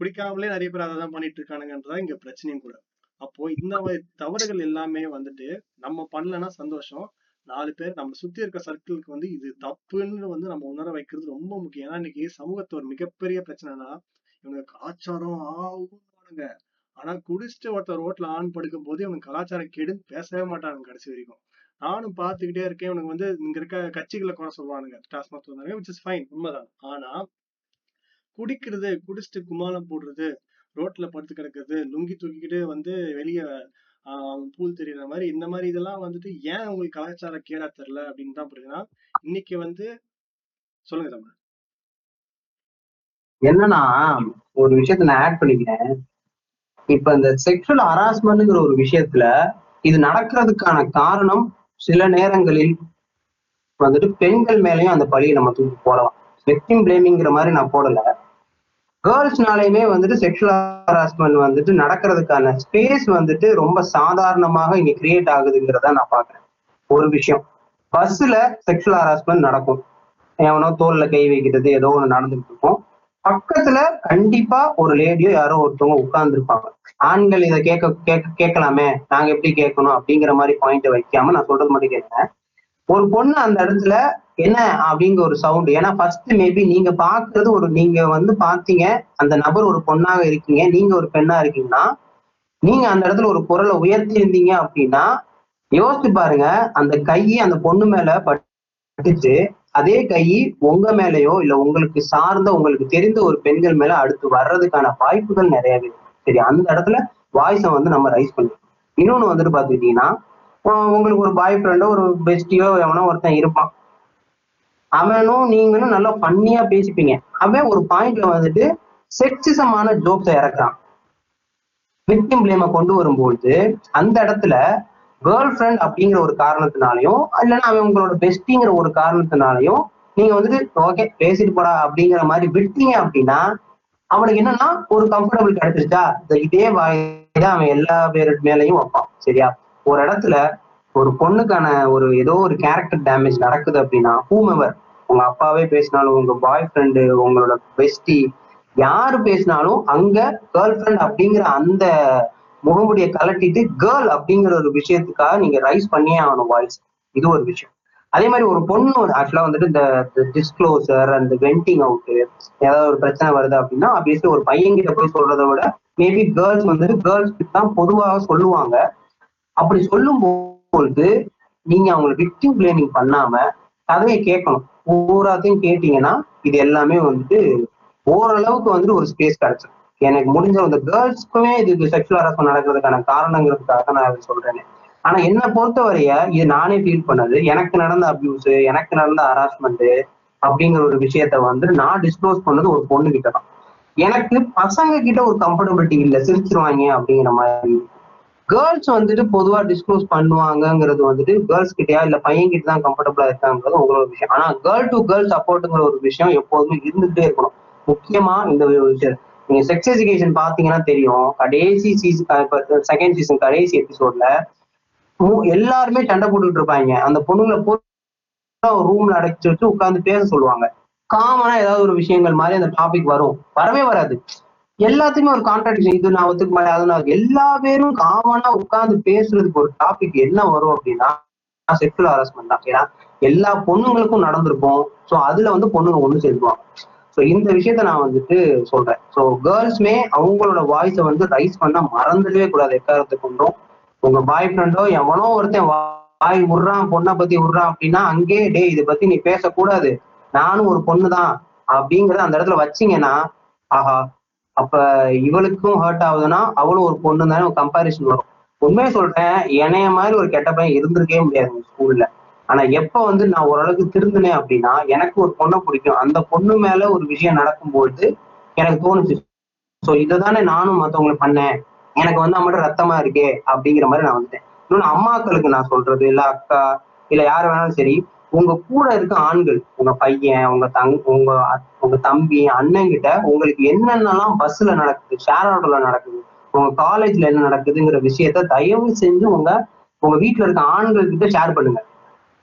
பிடிக்காமலே குடிக்காமலே நிறைய பேர் அதை தான் பண்ணிட்டு இருக்கானுங்கன்றதா இங்க பிரச்சனையும் கூட. அப்போ இந்த மாதிரி தவறுகள் எல்லாமே வந்துட்டு நம்ம பண்ணலன்னா சந்தோஷம். நாலு பேர் நம்ம சுத்தி இருக்க சர்க்கிளுக்கு வந்து இது தப்புன்னு வந்து நம்ம உணர வைக்கிறது ரொம்ப முக்கியம். ஏன்னா இன்னைக்கு சமூகத்து ஒரு மிகப்பெரிய பிரச்சனைனா இவங்க கலாச்சாரம் ஆகுங்க ஆனா குடிச்சிட்டு ஒருத்தர் ரோட்ல ஆண் படுக்கும் போது இவனுக்கு கலாச்சாரம் கெடுன்னு பேசவே மாட்டானுங்க கடைசி வரைக்கும். நானும் பார்த்துக்கிட்டே இருக்கேன். இவனுக்கு வந்து இங்க இருக்க கட்சிகளை குறை சொல்லுவானுங்க. டாஸ்மாக் தோணுங்க விச் இஸ் ஃபைன் உண்மைதான். ஆனா குடிக்கிறது குடிச்சிட்டு குமாலம் போடுறது ரோட்ல படுத்து கிடக்குறது லுங்கி தூக்கிக்கிட்டு வந்து வெளிய ஆஹ் பூல் தெரியற மாதிரி இந்த மாதிரி இதெல்லாம் வந்துட்டு ஏன் உங்களுக்கு கலாச்சார கேடா தெரியல அப்படின்னு தான் புரியுதுன்னா இன்னைக்கு வந்து சொல்லுங்க தமிழ். என்னன்னா ஒரு விஷயத்த நான் ஆட் பண்ணிக்கிறேன். இப்ப இந்த செக்ஷுவல் ஹராஸ்மெண்ட்ங்கிற ஒரு விஷயத்துல இது நடக்கிறதுக்கான காரணம் சில நேரங்களில் வந்துட்டு பெண்கள் மேலேயும் அந்த பழியை நம்ம தூக்கி போடலாம். விக்டிம் பிளேமிங்கிற மாதிரி நான் போடல. கேர்ள்ஸ்னாலையுமே வந்துட்டு செக்ஷுவல் ஹராஸ்மெண்ட் வந்துட்டு நடக்கிறதுக்கான ஸ்பேஸ் வந்துட்டு ரொம்ப சாதாரணமாக இங்க கிரியேட் ஆகுதுங்கிறத நான் பாக்குறேன் ஒரு விஷயம். பஸ்ல செக்ஷுவல் ஹராஸ்மெண்ட் நடக்கும். எவனோ தோல்ல கை வைக்கிறது ஏதோ ஒன்று நடந்துட்டு இருக்கும். பக்கத்துல கண்டிப்பா ஒரு லேடியோ யாரோ ஒருத்தவங்க உட்கார்ந்துருப்பாங்க. ஆண்கள் இதை கேட்க கேட்க கேட்கலாமே? நாங்க எப்படி கேட்கணும்? அப்படிங்கிற மாதிரி பாயிண்ட் வைக்காம நான் சொல்றது மட்டும் கேட்கிறேன். ஒரு பொண்ணு அந்த இடத்துல என்ன அப்படிங்கிற ஒரு சவுண்ட் ஏன்னா ஃபர்ஸ்ட் மேபி நீங்க பாக்குறது ஒரு நீங்க வந்து பாத்தீங்க அந்த நபர் ஒரு பொண்ணாக இருக்கீங்க நீங்க ஒரு பெண்ணா இருக்கீங்கன்னா நீங்க அந்த இடத்துல ஒரு குரலை உயர்த்தி இருந்தீங்க அப்படின்னா யோசிச்சு பாருங்க அந்த கையை அந்த பொண்ணு மேல பட்டுச்சு அதே கை உங்க மேலயோ இல்ல உங்களுக்கு சார்ந்த உங்களுக்கு தெரிந்த ஒரு பெண்கள் மேல அடுத்து வர்றதுக்கான வாய்ப்புகள் நிறையவே சரி அந்த இடத்துல வாய்ஸை வந்து நம்ம ரைஸ் பண்ணிக்கணும் இன்னொன்னு வந்துட்டு பாத்துக்கிட்டீங்கன்னா உங்களுக்கு ஒரு பாய் ஃப்ரெண்டோ ஒரு பெஸ்டியோ எவனோ ஒருத்தன் இருப்பான். அவனும் நீங்களும் நல்லா பண்ணியா பேசிப்பீங்க. அவன் ஒரு பாயிண்ட்ல வந்துட்டு செக்ஸிசமான ஜோக்ஸை இறக்குறான். விக்டிம் பிளேமை கொண்டு வரும்போது அந்த இடத்துல கேர்ள் ஃப்ரெண்ட் அப்படிங்கிற ஒரு காரணத்தினாலையும் இல்லைன்னா அவன் உங்களோட பெஸ்டிங்கிற ஒரு காரணத்தினாலையும் நீங்க வந்துட்டு ஓகே பேசிட்டு போடா அப்படிங்கிற மாதிரி விட்டீங்க அப்படின்னா அவனுக்கு என்னன்னா ஒரு கம்ஃபர்டபுள் கிடைச்சிருச்சா? இந்த இதே வாய் தான் அவன் எல்லா பேரு மேலையும் வைப்பான் சரியா? ஒரு இடத்துல ஒரு பொண்ணுக்கான ஒரு ஏதோ ஒரு கேரக்டர் டேமேஜ் நடக்குது அப்படின்னா ஹூமெவர் உங்க அப்பாவே பேசினாலும் உங்க பாய் ஃப்ரெண்டு உங்களோட பெஸ்டி யாரு பேசினாலும் அங்க கேர்ள் ஃப்ரெண்ட் அப்படிங்கிற அந்த முகமுடிய கலட்டிட்டு கேர்ள் அப்படிங்கிற ஒரு விஷயத்துக்காக நீங்க ரைஸ் பண்ணியே ஆகணும் வாய்ஸ் இது ஒரு விஷயம். அதே மாதிரி ஒரு பொண்ணு ஆக்சுவலா வந்துட்டு இந்த டிஸ்க்ளோசர் அந்த வெண்டிங் அவுட் ஏதாவது ஒரு பிரச்சனை வருது அப்படின்னா ஆப்வியஸ்லி ஒரு பையன்கிட்ட போய் சொல்றத விட மேபி கேர்ள்ஸ் வந்துட்டு கேர்ள்ஸ் தான் பொதுவாக சொல்லுவாங்க. அப்படி சொல்லும் பொழுது நீங்க அவங்களை விக்டிம் பிளேனிங் பண்ணாம கதையை கேட்கணும். பூராத்தையும் கேட்டீங்கன்னா இது எல்லாமே வந்துட்டு ஓரளவுக்கு வந்துட்டு ஒரு ஸ்பேஸ் கிடைச்சிடும் எனக்கு முடிஞ்ச அந்த கேர்ள்ஸ்க்குமே இதுக்கு செக்ஷுவல் ஹராஸ்மெண்ட் நடக்கிறதுக்கான காரணங்கிறதுக்காக நான் இதை சொல்றேன். ஆனா என்ன பொறுத்தவரைய இது நானே ஃபீல் பண்ணது. எனக்கு நடந்த அபியூஸ் எனக்கு நடந்த ஹராஸ்மெண்ட் அப்படிங்கிற ஒரு விஷயத்த வந்து நான் டிஸ்க்ளோஸ் பண்ணது ஒரு பொண்ணு கிட்ட தான். எனக்கு பசங்க கிட்ட ஒரு கம்ஃபர்டபிலிட்டி இல்ல. சிரிச்சிருவாங்க அப்படிங்கிற மாதிரி. கேர்ள்ஸ் வந்துட்டு பொதுவா டிஸ்க்ளோஸ் பண்ணுவாங்கங்கிறது வந்துட்டு கேர்ள்ஸ் கிட்டயா இல்ல பையன் கிட்ட தான் கம்ஃபர்டபுளா இருக்காங்கிறது உங்களோட விஷயம். ஆனா கேர்ள் டு கேர்ள் சப்போர்ட்டுங்கிற ஒரு விஷயம் எப்போதுமே இருந்துகிட்டே இருக்கணும். முக்கியமா இந்த ஒரு விஷயம் நீங்க செக்ஸ் எஜுகேஷன் பாத்தீங்கன்னா தெரியும். கடைசி சீசன் செகண்ட் சீசன் கடைசி எபிசோட்ல எல்லாருமே சண்டை போட்டுக்கிட்டு இருப்பாங்க. அந்த பொண்ணுங்களை போட்டு ரூம்ல அடைச்சு வச்சு உட்கார்ந்து பேச சொல்லுவாங்க. காமனா ஏதாவது ஒரு விஷயங்கள் மாதிரி அந்த டாபிக் வரும். வரவே வராது. எல்லாத்துக்குமே ஒரு கான்ட்ராடிக்ஷன் இது நான் ஒத்துக்க மாட்டேன் அது நான் எல்லா பேரும் காமனா உட்கார்ந்து பேசுறதுக்கு ஒரு டாபிக் என்ன வரும் அப்படின்னா செக்ஷுவல் ஹராஸ்மெண்ட் தான். ஏன்னா எல்லா பொண்ணுங்களுக்கும் நடந்திருக்கும். ஸோ அதுல வந்து பொண்ணுங்க ஒண்ணு சேர்ந்துவாங்க ஸோ இந்த விஷயத்த நான் வந்துட்டு சொல்றேன். ஸோ கேர்ள்ஸ்மே அவங்களோட வாய்ஸை வந்து ரைஸ் பண்ண மறந்துடவே கூடாது எக்காரத்தை கொண்டும். உங்க பாய் ஃப்ரெண்டோ எவனோ ஒருத்தன் வாய் விடுறான் பொண்ணை பத்தி விடுறான் அப்படின்னா அங்கே டே இதை பத்தி நீ பேசக்கூடாது. நானும் ஒரு பொண்ணு தான் அப்படிங்கறத அந்த இடத்துல வச்சீங்கன்னா ஆஹா அப்ப இவளுக்கும் ஹர்ட் ஆகுதுன்னா அவளும் ஒரு பொண்ணு தானே கம்பாரிசன் வரும். உண்மையை சொல்றேன் என்னைய மாதிரி ஒரு கெட்ட பையன் இருந்திருக்கவே முடியாது ஸ்கூல்ல ஆனா எப்ப வந்து நான் ஓரளவுக்கு திருந்தினேன் அப்படின்னா எனக்கு ஒரு பொண்ணை பிடிக்கும். அந்த பொண்ணு மேல ஒரு விஷயம் நடக்கும்போது எனக்கு தோணுச்சு. ஸோ இதை தானே நானும் மற்றவங்களுக்கு பண்ணேன். எனக்கு வந்து மட்டும் ரத்தமா இருக்கே அப்படிங்கிற மாதிரி நான் வந்துட்டேன். இன்னொன்னு அம்மாக்களுக்கு நான் சொல்றது இல்ல அக்கா இல்ல யார் வேணாலும் சரி உங்க கூட இருக்க ஆண்கள் உங்க பையன் உங்க தங் உங்க உங்க தம்பி அண்ணன் கிட்ட உங்களுக்கு என்னென்னலாம் பஸ்ல நடக்குது ஷேர் ஆட்டோல நடக்குது உங்க காலேஜ்ல என்ன நடக்குதுங்கிற விஷயத்த தயவு செஞ்சு உங்க உங்க வீட்டுல இருக்க ஆண்கள் கிட்ட ஷேர் பண்ணுங்க.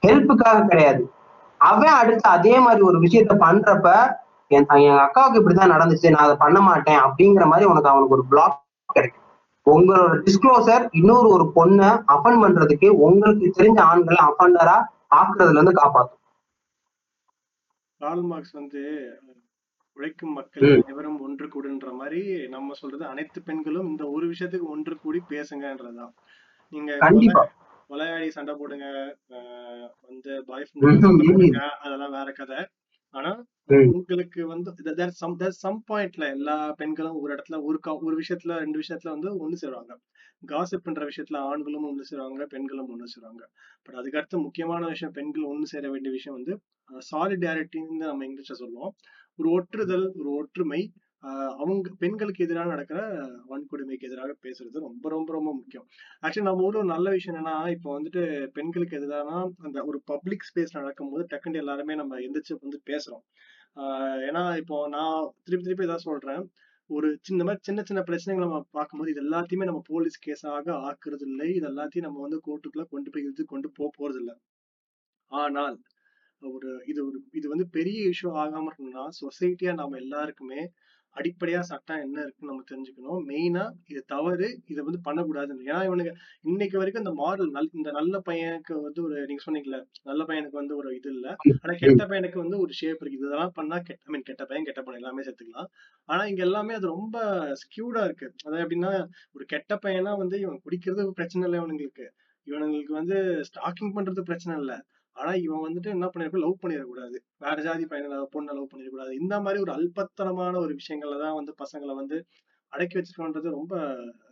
ஹெல்ப்புக்காக கிடையாது. அவன் அடுத்து அதே மாதிரி ஒரு விஷயத்த பண்றப்ப என் என் அக்காவுக்கு இப்படிதான் நடந்துச்சு நான் அதை பண்ண மாட்டேன் அப்படிங்கிற மாதிரி உனக்கு அவனுக்கு ஒரு பிளாக் கிடைக்கும். உங்களோட டிஸ்க்ளோசர் இன்னொரு ஒரு பொண்ணை அஃபன் பண்றதுக்கு உங்களுக்கு தெரிஞ்ச ஆண்களை அஃபண்டரா ஆக்குறதுல இருந்து காப்பாத்தும். கார்ல் மார்க்ஸ் வந்து உழைக்கும் மக்கள் ம். அனைவரும் ஒன்று கூடுன்ற மாதிரி நம்ம சொல்றது அனைத்து பெண்களும் இந்த ஒரு விஷயத்துக்கு ஒன்று கூடி பேசுங்கன்றதுதான். நீங்க விளையாடி சண்டை போடுங்க வந்து பாய். போடுங்க அதெல்லாம் வேற கதை ஆனா. உங்களுக்கு வந்து சம் சம் பாயிண்ட்ல எல்லா பெண்களும் ஒரு இடத்துல ஒரு ஒரு விஷயத்துல ரெண்டு விஷயத்துல வந்து ஒண்ணு சேருவாங்க காசிப் பண்ற விஷயத்துல ஆண்களும் ஒண்ணு சேருவாங்க பெண்களும் ஒண்ணு சேருவாங்க பட் அதுக்கடுத்து முக்கியமான விஷயம் பெண்கள் ஒண்ணு சேர வேண்டிய விஷயம் வந்து சாலிடாரிட்டின்னு நம்ம இங்கிலீஷ்ல சொல்லுவோம் ஒரு ஒற்றுதல் ஒரு ஒற்றுமை அவங்க பெண்களுக்கு எதிராக நடக்கிற வன்கொடுமைக்கு எதிராக பேசுறது ரொம்ப ரொம்ப ரொம்ப முக்கியம். ஆக்சுவலி நம்ம ஊர்ல ஒரு நல்ல விஷயம் என்னன்னா இப்போ வந்துட்டு பெண்களுக்கு எதிரானா அந்த ஒரு பப்ளிக் ஸ்பேஸ் நடக்கும்போது டக்குன்னு எல்லாருமே நம்ம எந்திரிச்சு வந்து பேசுறோம். ஆஹ் ஏன்னா இப்போ நான் திருப்பி திருப்பி இதான் சொல்றேன். ஒரு சின்ன மாதிரி சின்ன சின்ன பிரச்சனைகளை நம்ம பார்க்கும்போது இது எல்லாத்தையுமே நம்ம போலீஸ் கேஸாக ஆக்குறது இல்லை இது எல்லாத்தையும் நம்ம வந்து கோர்ட்டுக்குள்ள கொண்டு போய் இழுத்து கொண்டு போக போறது இல்லை ஆனால் ஒரு இது ஒரு இது வந்து பெரிய இஷ்யூ ஆகாம இருக்கணும்னா சொசைட்டியா நாம எல்லாருக்குமே அடிப்படையா சட்டம் என்ன இருக்குன்னு நம்ம தெரிஞ்சுக்கணும். மெயினா இது தவறு இதை வந்து பண்ணக்கூடாதுன்னு ஏன்னா இவனுக்கு இன்னைக்கு வரைக்கும் இந்த மாடல் நல் இந்த நல்ல பையனுக்கு வந்து ஒரு நீங்க சொன்னீங்கல்ல நல்ல பையனுக்கு வந்து ஒரு இது இல்ல. ஆனா கெட்ட பையனுக்கு வந்து ஒரு ஷேப் இருக்கு. இதெல்லாம் பண்ணா கெட்ட ஐ மீன் கெட்ட பையன் கெட்ட பையன் எல்லாமே சேர்த்துக்கலாம். ஆனா இங்க எல்லாமே அது ரொம்ப ஸ்கியூடா இருக்கு. அதாவது எப்படின்னா ஒரு கெட்ட பையனா வந்து இவன் குடிக்கிறது பிரச்சனை இல்லை இவனுங்களுக்கு. இவனுங்களுக்கு வந்து ஸ்டாக்கிங் பண்றது பிரச்சனை இல்லை. ஆனா இவன் வந்துட்டு என்ன பண்ணிருக்க லவ் பண்ணிடக்கூடாது. வேற ஜாதி பையனை பொண்ணை லவ் பண்ணிடக்கூடாது. இந்த மாதிரி ஒரு அல்பத்தனமான ஒரு விஷயங்கள்ல தான் வந்து பசங்களை வந்து அடக்கி வச்சிருக்கோன்றது ரொம்ப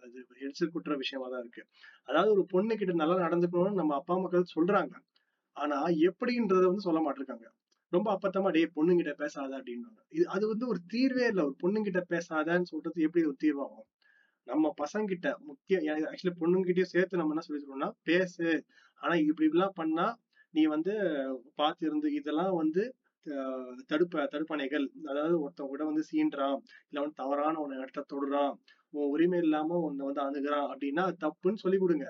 அது எரிச்சல் விஷயமா தான் இருக்கு. அதாவது ஒரு பொண்ணு கிட்ட நல்லா நடந்துக்கணும்னு நம்ம அப்பா மக்கள் சொல்றாங்க. ஆனா எப்படின்றத வந்து சொல்ல மாட்டிருக்காங்க. ரொம்ப அப்பத்தமா டே பொண்ணுங்கிட்ட பேசாத அப்படின்னாங்க இது அது வந்து ஒரு தீர்வே இல்லை. ஒரு பொண்ணுங்கிட்ட பேசாதன்னு சொல்றது எப்படி ஒரு தீர்வாகும்? நம்ம பசங்கிட்ட முக்கிய ஆக்சுவலி பொண்ணுங்கிட்டயும் சேர்த்து நம்ம என்ன சொல்லி சொல்லணும்னா பேசு. ஆனா இப்படி இப்படிலாம் பண்ணா நீ வந்து பார்த்து இருந்து இதெல்லாம் வந்து தடுப்ப தடுப்பணைகள். அதாவது ஒருத்தன் கூட வந்து சீன்றான் இல்ல வந்து தவறான உன்னை இடத்த தொடுறான் உன் உரிமை இல்லாம உன்னை வந்து அணுகிறான் அப்படின்னா தப்புன்னு சொல்லி கொடுங்க.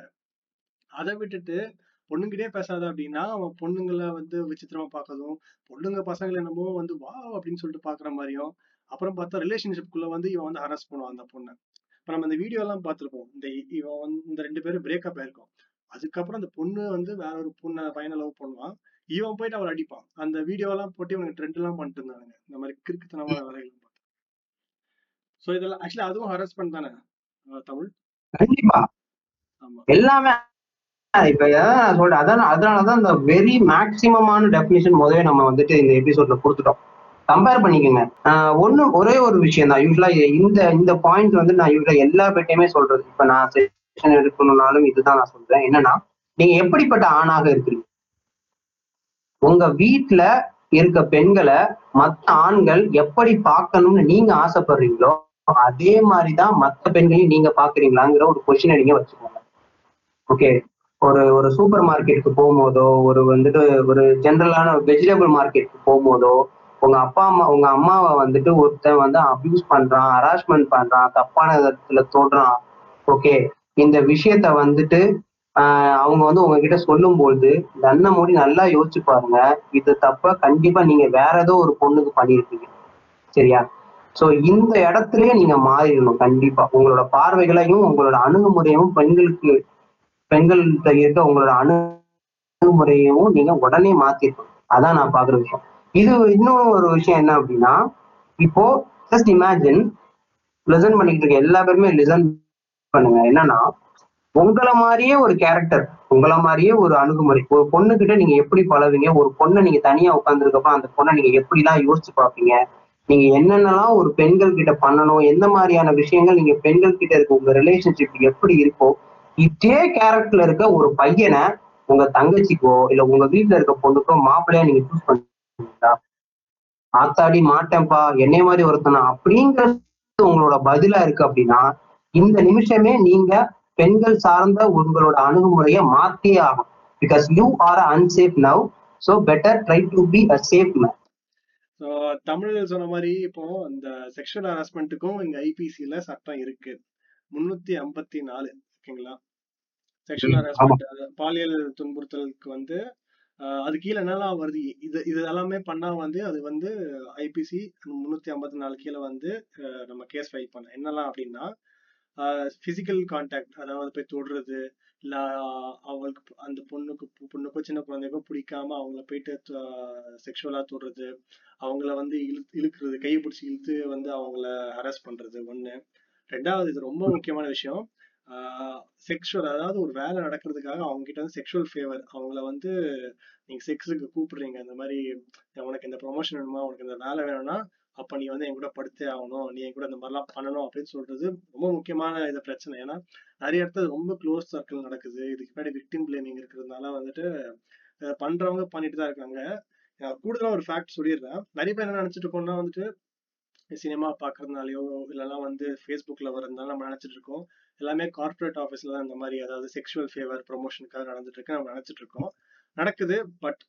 அதை விட்டுட்டு பொண்ணுங்கிட்டே பேசாத அப்படின்னா அவன் பொண்ணுங்களை வந்து விசித்திரமா பார்க்கறதும் பொண்ணுங்க பசங்களை என்னமோ வந்து வா அப்படின்னு சொல்லிட்டு பாக்குற மாதிரியும் அப்புறம் பார்த்தா ரிலேஷன்ஷிப்குள்ள வந்து இவன் வந்து ஹரஸ் பண்ணுவான் அந்த பொண்ணை. இப்ப நம்ம இந்த வீடியோ எல்லாம் பார்த்திருப்போம். இந்த இவன் வந்து இந்த ரெண்டு பேரும் பிரேக்கப் ஆயிருக்கும். அதுக்கப்புறம் அந்த பொண்ணு வந்து வேற ஒரு பொண்ணை பையனை லவ் பண்ணுவான். இவன் போயிட்டு அவளை அடிப்பான். அந்த வீடியோ எல்லாம் போட்டு இவனுக்கு ட்ரெண்ட் எல்லாம் பண்ணிட்டு இருந்தானுங்க. இந்த மாதிரி கிறுக்குத்தனமான வேலைகள் பார்த்து. சோ இதெல்லாம் ஆக்சுவலி அதுவும் ஹரஸ்மெண்ட் தானே தமிழ்? கண்டிப்பா. ஆமா. எல்லாமே இப்ப சொல்றேன் அதான் அதனாலதான் இந்த வெரி மேக்சிமமான டெபினிஷன் முதவே நம்ம வந்துட்டு இந்த எபிசோட்ல கொடுத்துட்டோம். கம்பேர் பண்ணிக்கோங்க. ஒண்ணு ஒரே ஒரு விஷயம் தான் யூஸ்வலா இந்த இந்த பாயிண்ட் வந்து நான் யூஸ்வலா எல்லா பேட்டையுமே சொல்றது. இப்ப நான் செஷன் எடுக்கணும்னாலும் இதுதான் நான் சொல்றேன். என்னன்னா நீங்க எப்படிப்பட்ட ஆணாக இருக்கிறீங்க? உங்க வீட்டுல இருக்க பெண்களை மத்த ஆண்கள் எப்படி பார்க்கணும்னு நீங்க ஆசைப்படுறீங்களோ அதே மாதிரிதான் மத்த பெண்களையும் நீங்க பாக்குறீங்களாங்கிற ஒரு கொஸ்டினை நீங்க வச்சுக்கோங்க. ஓகே ஒரு ஒரு சூப்பர் மார்க்கெட்டுக்கு போகும்போதோ ஒரு வந்துட்டு ஒரு ஜென்ரலான வெஜிடபிள் மார்க்கெட்டுக்கு போகும்போதோ உங்க அப்பா அம்மா உங்க அம்மாவை வந்துட்டு ஒருத்தன் வந்து அபியூஸ் பண்றான் ஹராஸ்மெண்ட் பண்றான் தப்பான விதத்துல தோன்றான் ஓகே இந்த விஷயத்த வந்துட்டு ஆஹ் அவங்க வந்து உங்ககிட்ட சொல்லும்போது கண்ணை மூடி நல்லா யோசிச்சு பாருங்க. இது தப்ப கண்டிப்பா நீங்க வேற ஏதோ ஒரு பொண்ணுக்கு பண்ணியிருப்பீங்க. சரியா? சோ இந்த இடத்துலயே நீங்க மாறிடணும் கண்டிப்பா. உங்களோட பார்வைகளையும் உங்களோட அணுகுமுறையும் பெண்களுக்கு பெண்கள்கிட்ட இருக்க உங்களோட அணுகுமுறையும் நீங்க உடனே மாத்திருக்கணும். அதான் நான் பாக்குற விஷயம். இது இன்னொரு ஒரு விஷயம் என்ன அப்படின்னா இப்போ ஜஸ்ட் இமேஜின் லிசன் பண்ணிக்கிட்டு இருக்க எல்லா பேருமே லிசன் பண்ணுங்க. என்னன்னா உங்களை மாதிரியே ஒரு கேரக்டர் உங்களை மாதிரியே ஒரு அணுகுமுறை. ஒரு பொண்ணு கிட்ட நீங்க எப்படி பழவீங்க ஒரு பொண்ணை நீங்க தனியா உட்காந்துருக்கப்ப அந்த பொண்ணை நீங்க எப்படிலாம் யோசிச்சு பார்ப்பீங்க? நீங்க என்னென்னலாம் ஒரு பெண்கள் கிட்ட பண்ணணும்? எந்த மாதிரியான விஷயங்கள் நீங்க பெண்கள் கிட்ட இருக்க உங்க ரிலேஷன்ஷிப் எப்படி இருக்கோ இதே கேரக்டர்ல இருக்க ஒரு பையனை உங்க தங்கச்சிக்கோ இல்ல உங்க வீட்டுல இருக்க பொண்ணுக்கோ மாப்பிள்ளையா நீங்க சூஸ் பண்ணுவீங்களா? ஆத்தாடி மாட்டேன்ப்பா என்னை மாதிரி ஒருத்தனா அப்படிங்கிறது உங்களோட பதிலா இருக்கு அப்படின்னா இந்த நிமிஷமே நீங்க பெண்கள் சார்ந்த உங்களோட அணுகுமுறையை மாத்தியே ஆகும் because you are unsafe now so better try to be a safe man so தமிழில் சொன்ன மாதிரி இப்போ இந்த செக்ஷுவல் ஹராஸ்மெண்ட்டுக்கும் இங்க ஐபிசில சட்டம் இருக்கு. முன்னூத்தி ஐம்பத்தி நாலு ஓகேங்களா? செக்ஷுவல் ஹராஸ்மெண்ட் பாலியல் துன்புறுத்தலுக்கு வந்து அது கீழே என்னெல்லாம் வருது? இது இது எல்லாமே பண்ணா வந்து அது வந்து ஐபிசி முன்னூத்தி ஐம்பத்தி நாலு கீழே வந்து நம்ம கேஸ் ஃபைல் பண்ண என்னெல்லாம் அப்படின்னா பிசிக்கல் கான்டாக்ட் அதாவது போய் தொடுறது இல்ல அவங்களுக்கு அந்த பொண்ணுக்கு பொண்ணுக்கோ சின்ன குழந்தைக்கோ பிடிக்காம அவங்கள போயிட்டு செக்ஷுவலா தொடுறது அவங்கள வந்து இழு இழுக்கிறது கையை பிடிச்சி இழுத்து வந்து அவங்கள ஹராஸ் பண்றது ஒண்ணு. ரெண்டாவது இது ரொம்ப முக்கியமான விஷயம் செக்ஷுவல் அதாவது ஒரு வேலை நடக்கிறதுக்காக அவங்க கிட்ட வந்து செக்ஷுவல் ஃபேவர் அவங்கள வந்து நீங்க செக்ஸுக்கு கூப்பிடுறீங்க இந்த மாதிரி உனக்கு இந்த ப்ரொமோஷன் வேணுமா? உனக்கு இந்த வேலை வேணும்னா அப்ப நீ வந்து என் கூட படுத்தே ஆகணும் நீ என் கூட இந்த மாதிரிலாம் பண்ணணும் அப்படின்னு சொல்றது ரொம்ப முக்கியமான இது பிரச்சனை. ஏன்னா நிறைய இடத்துல ரொம்ப க்ளோஸ் சர்க்கிள் நடக்குது. இதுக்கு முன்னாடி விக்டிம் பிளேமிங் இருக்கிறதுனால வந்துட்டு பண்றவங்க பண்ணிட்டு தான் இருக்காங்க. கூடுதலா ஒரு ஃபேக்ட் சொல்லிடுறேன். நிறைய பேர் என்ன நினைச்சிட்டு இருக்கோம்னா வந்துட்டு சினிமா பாக்குறதுனாலயோ இல்லைன்னா வந்து ஃபேஸ்புக்ல வரதுனால நம்ம நினைச்சிட்டு இருக்கோம். எல்லாமே கார்ப்பரேட் ஆஃபீஸ்ல தான் இந்த மாதிரி அதாவது செக்ஷுவல் ஃபேவர் ப்ரொமோஷனுக்காக நடந்துட்டு இருக்கு. நம்ம நினைச்சிட்டு இருக்கோம். நடக்குது பட்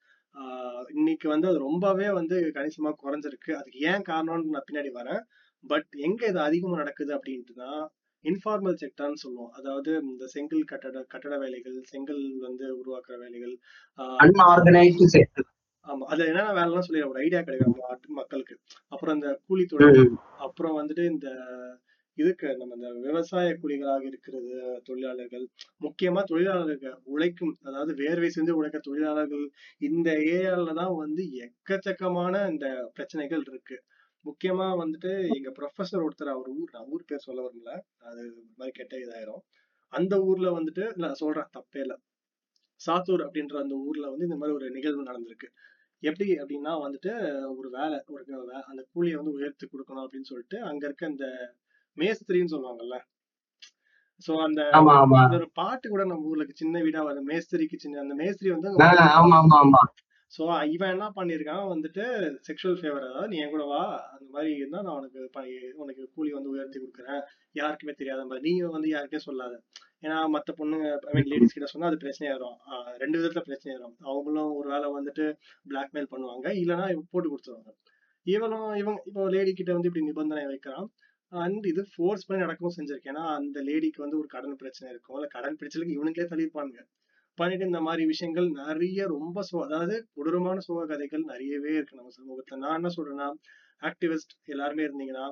இன்னைக்கு வந்து அது ரொம்பவே வந்து கணிசமா குறைஞ்சிருக்கு. அதுக்கு ஏன் காரணம்னு நான் பின்னாடி வரேன். பட் எங்க இது அதிகமா நடக்குது அப்படின்ட்டுனா இன்ஃபார்மல் செக்டர்னு சொல்லுவோம். அதாவது இந்த செங்கல் கட்டட கட்டட வேலைகள் செங்கல் வந்து உருவாக்குற வேலைகள் ஆமா. அதுல என்னென்ன வேலைலாம் சொல்லி ஒரு ஐடியா கிடைக்கும். மக்களுக்கு. அப்புறம் இந்த கூலி தொழில் அப்புறம் வந்துட்டு இந்த இதுக்கு நம்ம இந்த விவசாய கூலிகளாக இருக்கிறது தொழிலாளர்கள் முக்கியமா தொழிலாளர்கள் உழைக்கும் அதாவது வேர்வை செஞ்சு உழைக்க தொழிலாளர்கள் இந்த ஏரியால தான் வந்து எக்கச்சக்கமான இந்த பிரச்சனைகள் இருக்கு. முக்கியமா வந்துட்டு எங்க ப்ரொஃபசர் ஒருத்தர் அவர் ஊர் நான் ஊர் பேர் சொல்ல வரல அது மாதிரி கெட்ட இதாயிரும். அந்த ஊர்ல வந்துட்டு நான் சொல்றேன் தப்பே இல்லை. சாத்தூர் அப்படின்ற அந்த ஊர்ல வந்து இந்த மாதிரி ஒரு நிகழ்வு நடந்திருக்கு. எப்படி அப்படின்னா வந்துட்டு ஒரு வேலை ஒரு வே- அந்த கூலியை வந்து உயர்த்தி கொடுக்கணும் அப்படின்னு சொல்லிட்டு அங்க இருக்க இந்த மேஸ்திரின்னு சொல்லுவாங்கல்ல. சோ அந்த ஒரு பாட்டு கூட நம்ம ஊர்ல சின்ன வீடா வரும். மேஸ்திரிக்கு சின்ன அந்த மேஸ்திரி வந்து சோ இவன் என்ன பண்ணிருக்கான்? வந்துட்டு செக்ஷுவல் ஃபேவர் அதாவது நீ என் கூட வா அந்த மாதிரி இருந்தா நான் உனக்கு உனக்கு கூலி வந்து உயர்த்தி கொடுக்குறேன். யாருக்குமே தெரியாத மாதிரி. நீ வந்து யாருக்கையும் சொல்லாத. ஏன்னா மத்த பொண்ணுங்க ஐ மீன் லேடிஸ் கிட்ட சொன்னா அது பிரச்சனையாயிரும் ஆஹ் ரெண்டு விதத்துல பிரச்சனையாயிரும் அவங்களும் ஒரு வேளை வந்துட்டு பிளாக்மெயில் பண்ணுவாங்க. இல்லைன்னா போட்டு கொடுத்துருவாங்க. இவனும் இவன் இப்போ லேடி கிட்ட வந்து இப்படி நிபந்தனை வைக்கிறான். அண்ட் இது ஃபோர்ஸ் பண்ணி நடக்கவும் செஞ்சிருக்கேன் ஏன்னா அந்த லேடிக்கு வந்து ஒரு கடன் பிரச்சனை இருக்கும் இல்ல கடன் பிரச்சனைக்கு இவனுங்களே தள்ளிருப்பாங்க பண்ணிட்டு இந்த மாதிரி விஷயங்கள் நிறைய ரொம்ப சோ அதாவது கொடூரமான சோக கதைகள் நிறையவே இருக்கு நம்ம சமூகத்துல. நான் என்ன சொல்றேன்னா ஆக்டிவிஸ்ட் எல்லாருமே இருந்தீங்கன்னா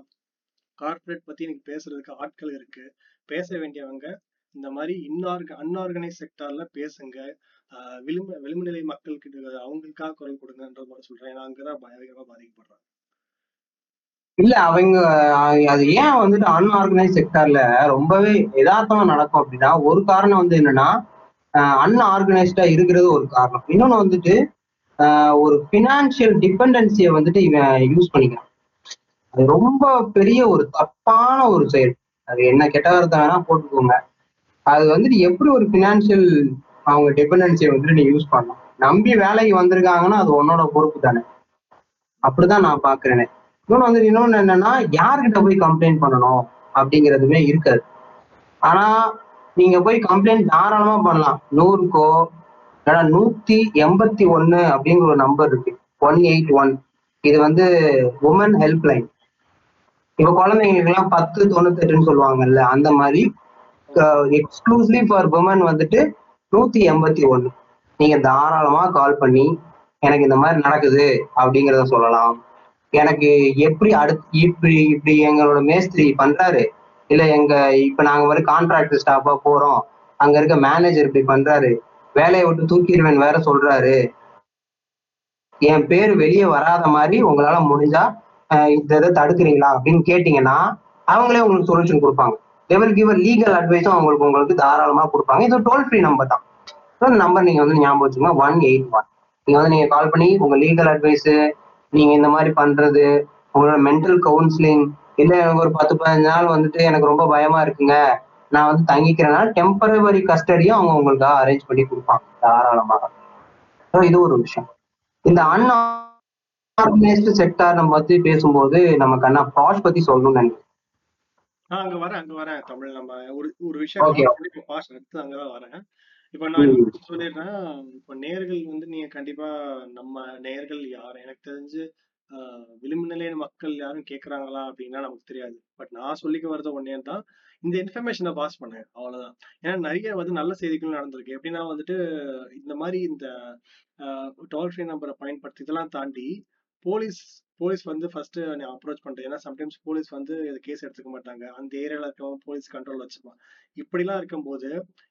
கார்ப்பரேட் பத்தி எனக்கு பேசுறதுக்கு ஆட்கள் இருக்கு. பேச வேண்டியவங்க இந்த மாதிரி இன்னார்க அன்ஆர்கனைஸ் செக்டார்ல பேசுங்க. ஆஹ் விளிம்பு விளிம்பு நிலை மக்களுக்கு அவங்களுக்காக குரல் கொடுங்கன்ற மாதிரி சொல்றேன். ஏன்னா அங்கதான் பயங்கரமா பாதிக்கப்படுறாங்க. இல்ல அவங்க அது ஏன் வந்துட்டு அன்ஆர்கனைஸ் செக்டர்ல ரொம்பவே யதார்த்தமா நடக்கும் அப்படின்னா ஒரு காரணம் வந்து என்னன்னா அன்ஆர்கனைஸ்டா இருக்கிறது ஒரு காரணம். இன்னொன்னு வந்துட்டு ஆஹ், ஒரு பினான்சியல் டிபெண்டன்சியை வந்துட்டு இவன் யூஸ் பண்ணிக்கிறான். அது ரொம்ப பெரிய ஒரு தப்பான ஒரு செயல். அது என்ன கெட்ட வார்த்தை வேணா போட்டுக்கோங்க. அது வந்துட்டு எப்படி ஒரு பினான்சியல் அவங்க டிபெண்டன்சியை வந்துட்டு நீ யூஸ் பண்ணலாம்? நம்பி வேலைக்கு வந்திருக்காங்கன்னா அது உன்னோட பொறுப்பு தானே அப்படிதான் நான் பாக்குறேனே. இன்னொன்று வந்து இன்னொன்னு என்னன்னா யார்கிட்ட போய் கம்ப்ளைண்ட் பண்ணணும் அப்படிங்கிறதுமே இருக்காது. ஆனா நீங்க போய் கம்ப்ளைண்ட் தாராளமா பண்ணலாம். நூறுக்கோ ஏன்னா நூத்தி எண்பத்தி ஒன்னு அப்படிங்கிற ஒரு நம்பர் இருக்கு. ஒன் எயிட் ஒன் இது வந்து உமன் ஹெல்ப்லைன் இப்ப குழந்தைங்களுக்கு எல்லாம் பத்து தொண்ணூத்தெட்டுன்னு சொல்லுவாங்கல்ல அந்த மாதிரி எக்ஸ்க்ளூசிவ்லி ஃபார் உமன் வந்துட்டு நூத்தி எண்பத்தி ஒன்னு நீங்க தாராளமா கால் பண்ணி எனக்கு இந்த மாதிரி நடக்குது அப்படிங்கிறத சொல்லலாம். எனக்கு எப்படி அடுத்து இப்படி இப்படி எங்களோட மேஸ்திரி பண்றாரு? இல்ல எங்க இப்ப நாங்க வந்து கான்ட்ராக்ட் ஸ்டாஃபா போறோம். அங்க இருக்க மேனேஜர் இப்படி பண்றாரு. வேலையை விட்டு தூக்கிடுவேன் வேற சொல்றாரு. என் பேர் வெளியே வராத மாதிரி உங்களால முடிஞ்சா இந்த இதை தடுக்கிறீங்களா அப்படின்னு கேட்டீங்கன்னா அவங்களே உங்களுக்கு சொல்யூஷன் கொடுப்பாங்க. லெவல் கிவர் லீகல் அட்வைஸும் அவங்களுக்கு உங்களுக்கு தாராளமா கொடுப்பாங்க. இது டோல் ஃப்ரீ நம்பர் தான். ஸோ நம்பர் நீங்க வந்து ஞாபகம் வச்சுக்கோங்க ஒன் எயிட் ஒன் நீங்க வந்து நீங்க கால் பண்ணி உங்க லீகல் அட்வைஸ் நீங்க இந்த மாதிரி பண்றது உங்களோட மென்டல் கவுன்சிலிங் இல்ல எனக்கு ஒரு பத்து பதினஞ்சு நாள் வந்துட்டு எனக்கு ரொம்ப பயமா இருக்குங்க. நான் வந்து தங்கிக்கிறேன்னா டெம்பரவரி கஸ்டடியும் அவங்க உங்களுக்கு அரேஞ்ச் பண்ணி கொடுப்பாங்க தாராளமாக இது ஒரு விஷயம். இந்த அன்ஆர்கனைஸ்டு செக்டார் நம்ம பத்தி பேசும்போது நமக்கு அண்ணா பாஷ் பத்தி சொல்லணும்னு நினைக்கிறேன். நான் அங்க வரேன் அங்க வரேன் தமிழ். நம்ம ஒரு ஒரு விஷயம் பாஸ் எடுத்து அங்கதான் வரேன். இப்போ நான். இன்னொரு சொல்லிடுறேன். இப்போ நேர்கள் வந்து நீங்க கண்டிப்பா நம்ம நேர்கள் யார்? எனக்கு தெரிஞ்சு ஆஹ், விளிம்பு நிலைய மக்கள் யாரும் கேக்குறாங்களா அப்படின்னா நமக்கு தெரியாது. பட் நான் சொல்லிக்க வரது ஒன்னே தான் இந்த இன்ஃபர்மேஷனை பாஸ் பண்ணுங்க அவ்வளவுதான். ஏன்னா நிறைய வந்து நல்ல செய்திகள் நடந்திருக்கு. எப்படின்னா வந்துட்டு இந்த மாதிரி இந்த டோல் ஃப்ரீ நம்பரை பயன்படுத்தி இதெல்லாம் தாண்டி போலீஸ் போலீஸ் வந்து ஃபர்ஸ்ட் நீ அப்ரோச் பண்ணுறேன் ஏன்னா சம்டைம்ஸ் போலீஸ் வந்து கேஸ் எடுத்துக்க மாட்டாங்க. அந்த ஏரியால இருக்கவங்க போலீஸ் கண்ட்ரோல் வச்சுப்பான் இப்படிலாம் இருக்கும்போது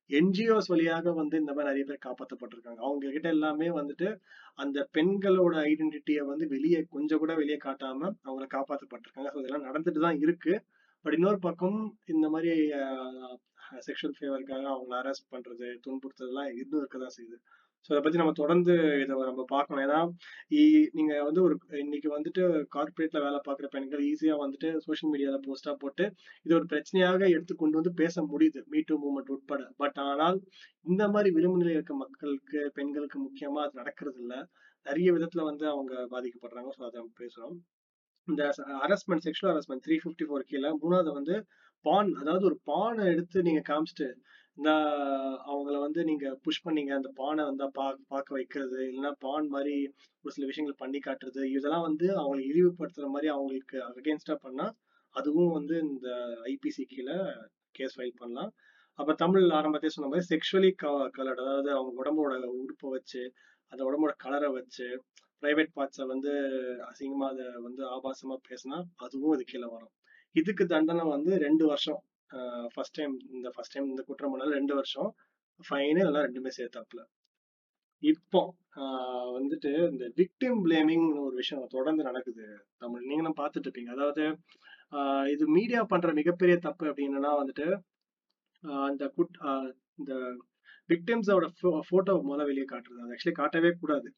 என்ஜிஓஸ் வழியாக வந்து இந்த மாதிரி நிறைய பேர் காப்பாற்றப்பட்டிருக்காங்க அவங்க கிட்ட எல்லாமே வந்துட்டு அந்த பெண்களோட ஐடென்டிட்டியை வந்து வெளியே கொஞ்சம் கூட வெளியே காட்டாம அவங்கள காப்பாற்றப்பட்டிருக்காங்க ஸோ இதெல்லாம் நடந்துட்டு தான் இருக்கு. பட் இன்னொரு பக்கம் இந்த மாதிரி செக்ஷுவல் ஃபேவருக்காக அவங்கள அரெஸ்ட் பண்றது துன்புறுத்துறதுலாம் இருந்து இருக்க தான் செய்யுது. ஸோ அதை பத்தி நம்ம தொடர்ந்து இதை நம்ம பார்க்கணும். ஏன்னா நீங்க வந்து ஒரு இன்னைக்கு வந்துட்டு கார்ப்பரேட்ல வேலை பார்க்குற பெண்கள் ஈஸியா வந்துட்டு சோஷியல் மீடியால போஸ்டா போட்டு இது ஒரு பிரச்சனையாக எடுத்து கொண்டு வந்து பேச முடியுது. மீட்டு மூவ்மெண்ட் உட்பட. பட் ஆனால் இந்த மாதிரி விளிம்பு நிலையில் இருக்க மக்களுக்கு பெண்களுக்கு முக்கியமா அது நடக்கிறது இல்ல நிறைய விதத்துல வந்து அவங்க பாதிக்கப்படுறாங்க. ஸோ அதை நம்ம பேசுறோம். இந்த harassment sexual harassment three fifty four கீழே மூணாவது வந்து பான் அதாவது ஒரு பானை எடுத்து நீங்க காமிச்சிட்டு இந்த அவங்கள வந்து நீங்க புஷ் பண்ணீங்க அந்த பானை வந்தா பா பார்க்க வைக்கிறது இல்லைன்னா பான் மாதிரி ஒரு சில விஷயங்கள் பண்ணி காட்டுறது இதெல்லாம் வந்து அவங்களை இழிவுபடுத்துற மாதிரி அவங்களுக்கு அகேன்ஸ்டா பண்ணா அதுவும் வந்து இந்த ஐபிசி கீழே கேஸ் ஃபைல் பண்ணலாம். அப்ப தமிழ் ஆரம்பத்தையே சொன்ன மாதிரி செக்ஷுவலி கலர்ட் அதாவது அவங்க உடம்போட உடுப்பை வச்சு அந்த உடம்போட கலரை வச்சு பிரைவேட் பார்ட்ஸை வந்து அசிங்கமா அதை வந்து ஆபாசமா பேசினா அதுவும் இது கீழே வரும். இதுக்கு தண்டனை வந்து ரெண்டு வருஷம். ஃபர்ஸ்ட் டைம் இந்த ஃபர்ஸ்ட் டைம் இந்த குற்றம் பண்ணாலும் ரெண்டு வருஷம். ஃபைனு எல்லாம் ரெண்டுமே சேர்த்தாப்புல. இப்போ ஆஹ் வந்துட்டு இந்த விக்டிம் பிளேமிங்னு ஒரு விஷயம் தொடர்ந்து நடக்குது தமிழ். நீங்களும் பார்த்துட்டு இருப்பீங்க. அதாவது ஆஹ் இது மீடியா பண்ற மிகப்பெரிய தப்பு அப்படின்னா வந்துட்டு ஆஹ் குட் ஆஹ் இந்த விக்டிம்ஸோட போட்டோ முதல்ல வெளியே காட்டுறது. அது ஆக்சுவலி காட்டவே கூடாது.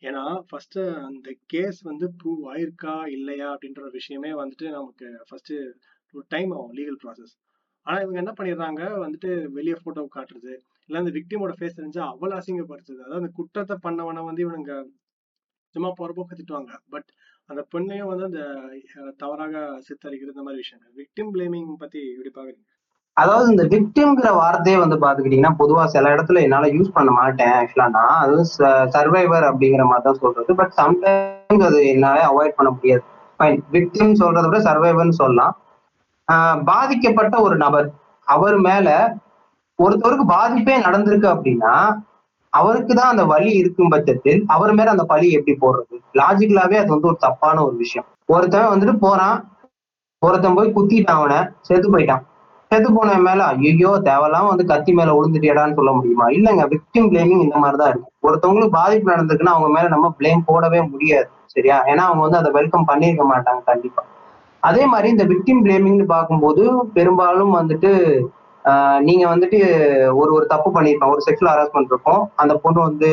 ஏன்னா ஃபர்ஸ்ட் அந்த கேஸ் வந்து ப்ரூவ் ஆயிருக்கா இல்லையா அப்படின்ற ஒரு விஷயமே வந்துட்டு நமக்கு ஃபர்ஸ்ட் ஒரு டைம் ஆகும் லீகல் ப்ராசஸ் ஆனா இவங்க என்ன பண்ணிடுறாங்க? வந்துட்டு வெளியே போட்டோ காட்டுறது. இல்ல அந்த விக்டிமோட ஃபேஸ் தெரிஞ்சா அவ்வளவு அசிங்கப்படுத்துது அதாவது அந்த குற்றத்தை பண்ணவன வந்து இவனுங்க சும்மா போறப்போக்க திட்டுவாங்க பட் அந்த பெண்ணையும் வந்து அந்த தவறாக சித்தரிக்கிறது இந்த மாதிரி விஷயம் விக்டிம் பிளேமிங் பத்தி எப்படி பாக்குறீங்க? அதாவது இந்த விக்டிம்ங்கிற வார்த்தையே வந்து பாத்துக்கிட்டீங்கன்னா பொதுவா சில இடத்துல என்னால யூஸ் பண்ண மாட்டேன் ஆக்சுவலா நான். அது சர்வைவர் அப்படிங்கிற மாதிரி தான் சொல்றது. பட் சம்டைம்ஸ் அது என்னால அவாய்ட் பண்ண முடியாது. ஃபைன் விக்டிம் சொல்றதை விட சர்வைவர்னு சொல்லலாம். பாதிக்கப்பட்ட ஒரு நபர். அவர் மேல ஒருத்தருக்கு பாதிப்பே நடந்திருக்கு அப்படின்னா அவருக்கு தான் அந்த வலி இருக்கும் பட்சத்தில் அவர் மேல அந்த பழி எப்படி போடுறது? லாஜிக்கலாவே அது வந்து ஒரு தப்பான ஒரு விஷயம். ஒருத்தன் வந்துட்டு போறான். ஒருத்தன் போய் குத்திட்டான் அவனை. செத்து போயிட்டான். செத்து போன மேல ஐயோ தேவையில்லாம வந்து கத்தி மேல விழுந்துட்டியடான்னு சொல்ல முடியுமா? இல்லைங்க. விக்டிம் பிளேமிங் இந்த மாதிரிதான் இருக்கும். ஒருத்தவங்களுக்கு பாதிப்பு நடந்திருக்குன்னா அவங்க மேல நம்ம பிளேம் போடவே முடியாது. சரியா? ஏன்னா அவங்க வந்து அதை வெல்கம் பண்ணியிருக்க மாட்டாங்க கண்டிப்பா. அதே மாதிரி இந்த விக்டிம் பிளேமிங்னு பார்க்கும்போது பெரும்பாலும் வந்துட்டு நீங்க வந்துட்டு ஒரு ஒரு தப்பு பண்ணிருப்பாங்க ஒரு செக்ஷுவல் ஹராஸ்மெண்ட் இருக்கும். அந்த பொண்ணு வந்து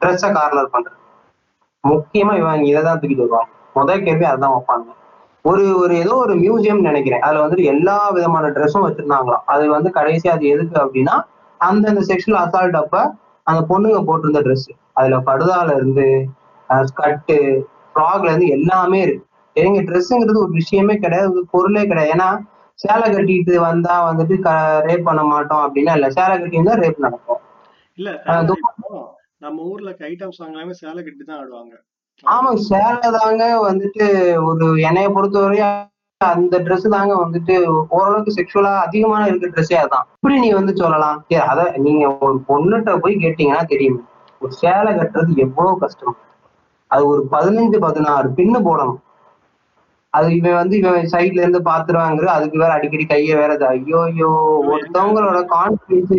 ட்ரெஸ்ஸை கார்னர் பண்றது. முக்கியமா இவங்க இதை தான் தூக்கிட்டு வருவாங்க. முதல் கேள்வி அதுதான் வைப்பாங்க. ஒரு ஒரு ஏதோ ஒரு மியூசியம் நினைக்கிறேன். அதுல வந்துட்டு எல்லா விதமான ட்ரெஸ்ஸும் வச்சிருந்தாங்களாம். அது வந்து கடைசி அது எதுக்கு அப்படின்னா அந்தந்த செக்ஷுவல் அசால்ட் அப்ப அந்த பொண்ணுங்க போட்டிருந்த ட்ரெஸ் அதுல படுதால இருந்து ஸ்கர்ட்டு ஃப்ராக்ல இருந்து எல்லாமே இருக்கு. எங்க ட்ரெஸ்ஸுங்கிறது ஒரு விஷயமே கிடையாது. ஒரு பொருளே கிடையாது. ஏன்னா சேலை கட்டிட்டு வந்தா வந்துட்டு ரேப் பண்ண மாட்டோம் அப்படின்னா இல்ல. சேலை கட்டி இருந்தா ரேப் நடக்கும். இல்ல நம்ம ஊர்ல ஐட்டம் சாங் எல்லாமே சேலை கட்டி தான் ஆடுவாங்க. ஆமா சேலை தாங்க வந்துட்டு ஒரு என்னைய பொறுத்தவரையும் அந்த Dress தாங்க வந்துட்டு ஓரளவுக்கு செக்ஷுவலா அதிகமான இருக்க ட்ரெஸ்ஸே அதான். இப்படி நீ வந்து சொல்லலாம். அத நீங்க ஒரு பொண்ணுகிட்ட போய் கேட்டீங்கன்னா தெரியும். ஒரு சேலை கட்டுறது எவ்வளவு கஷ்டம். அது ஒரு பதினஞ்சு பதினாறு பின்னு போடணும். அது இவன் வந்து இவன் சைட்ல இருந்து பாத்துருவாங்க அதுக்கு வேற அடிக்கடி கைய வேற. ஐயோ ஐயோ ஒருத்தவங்களோட கான்பிடன்ஸ்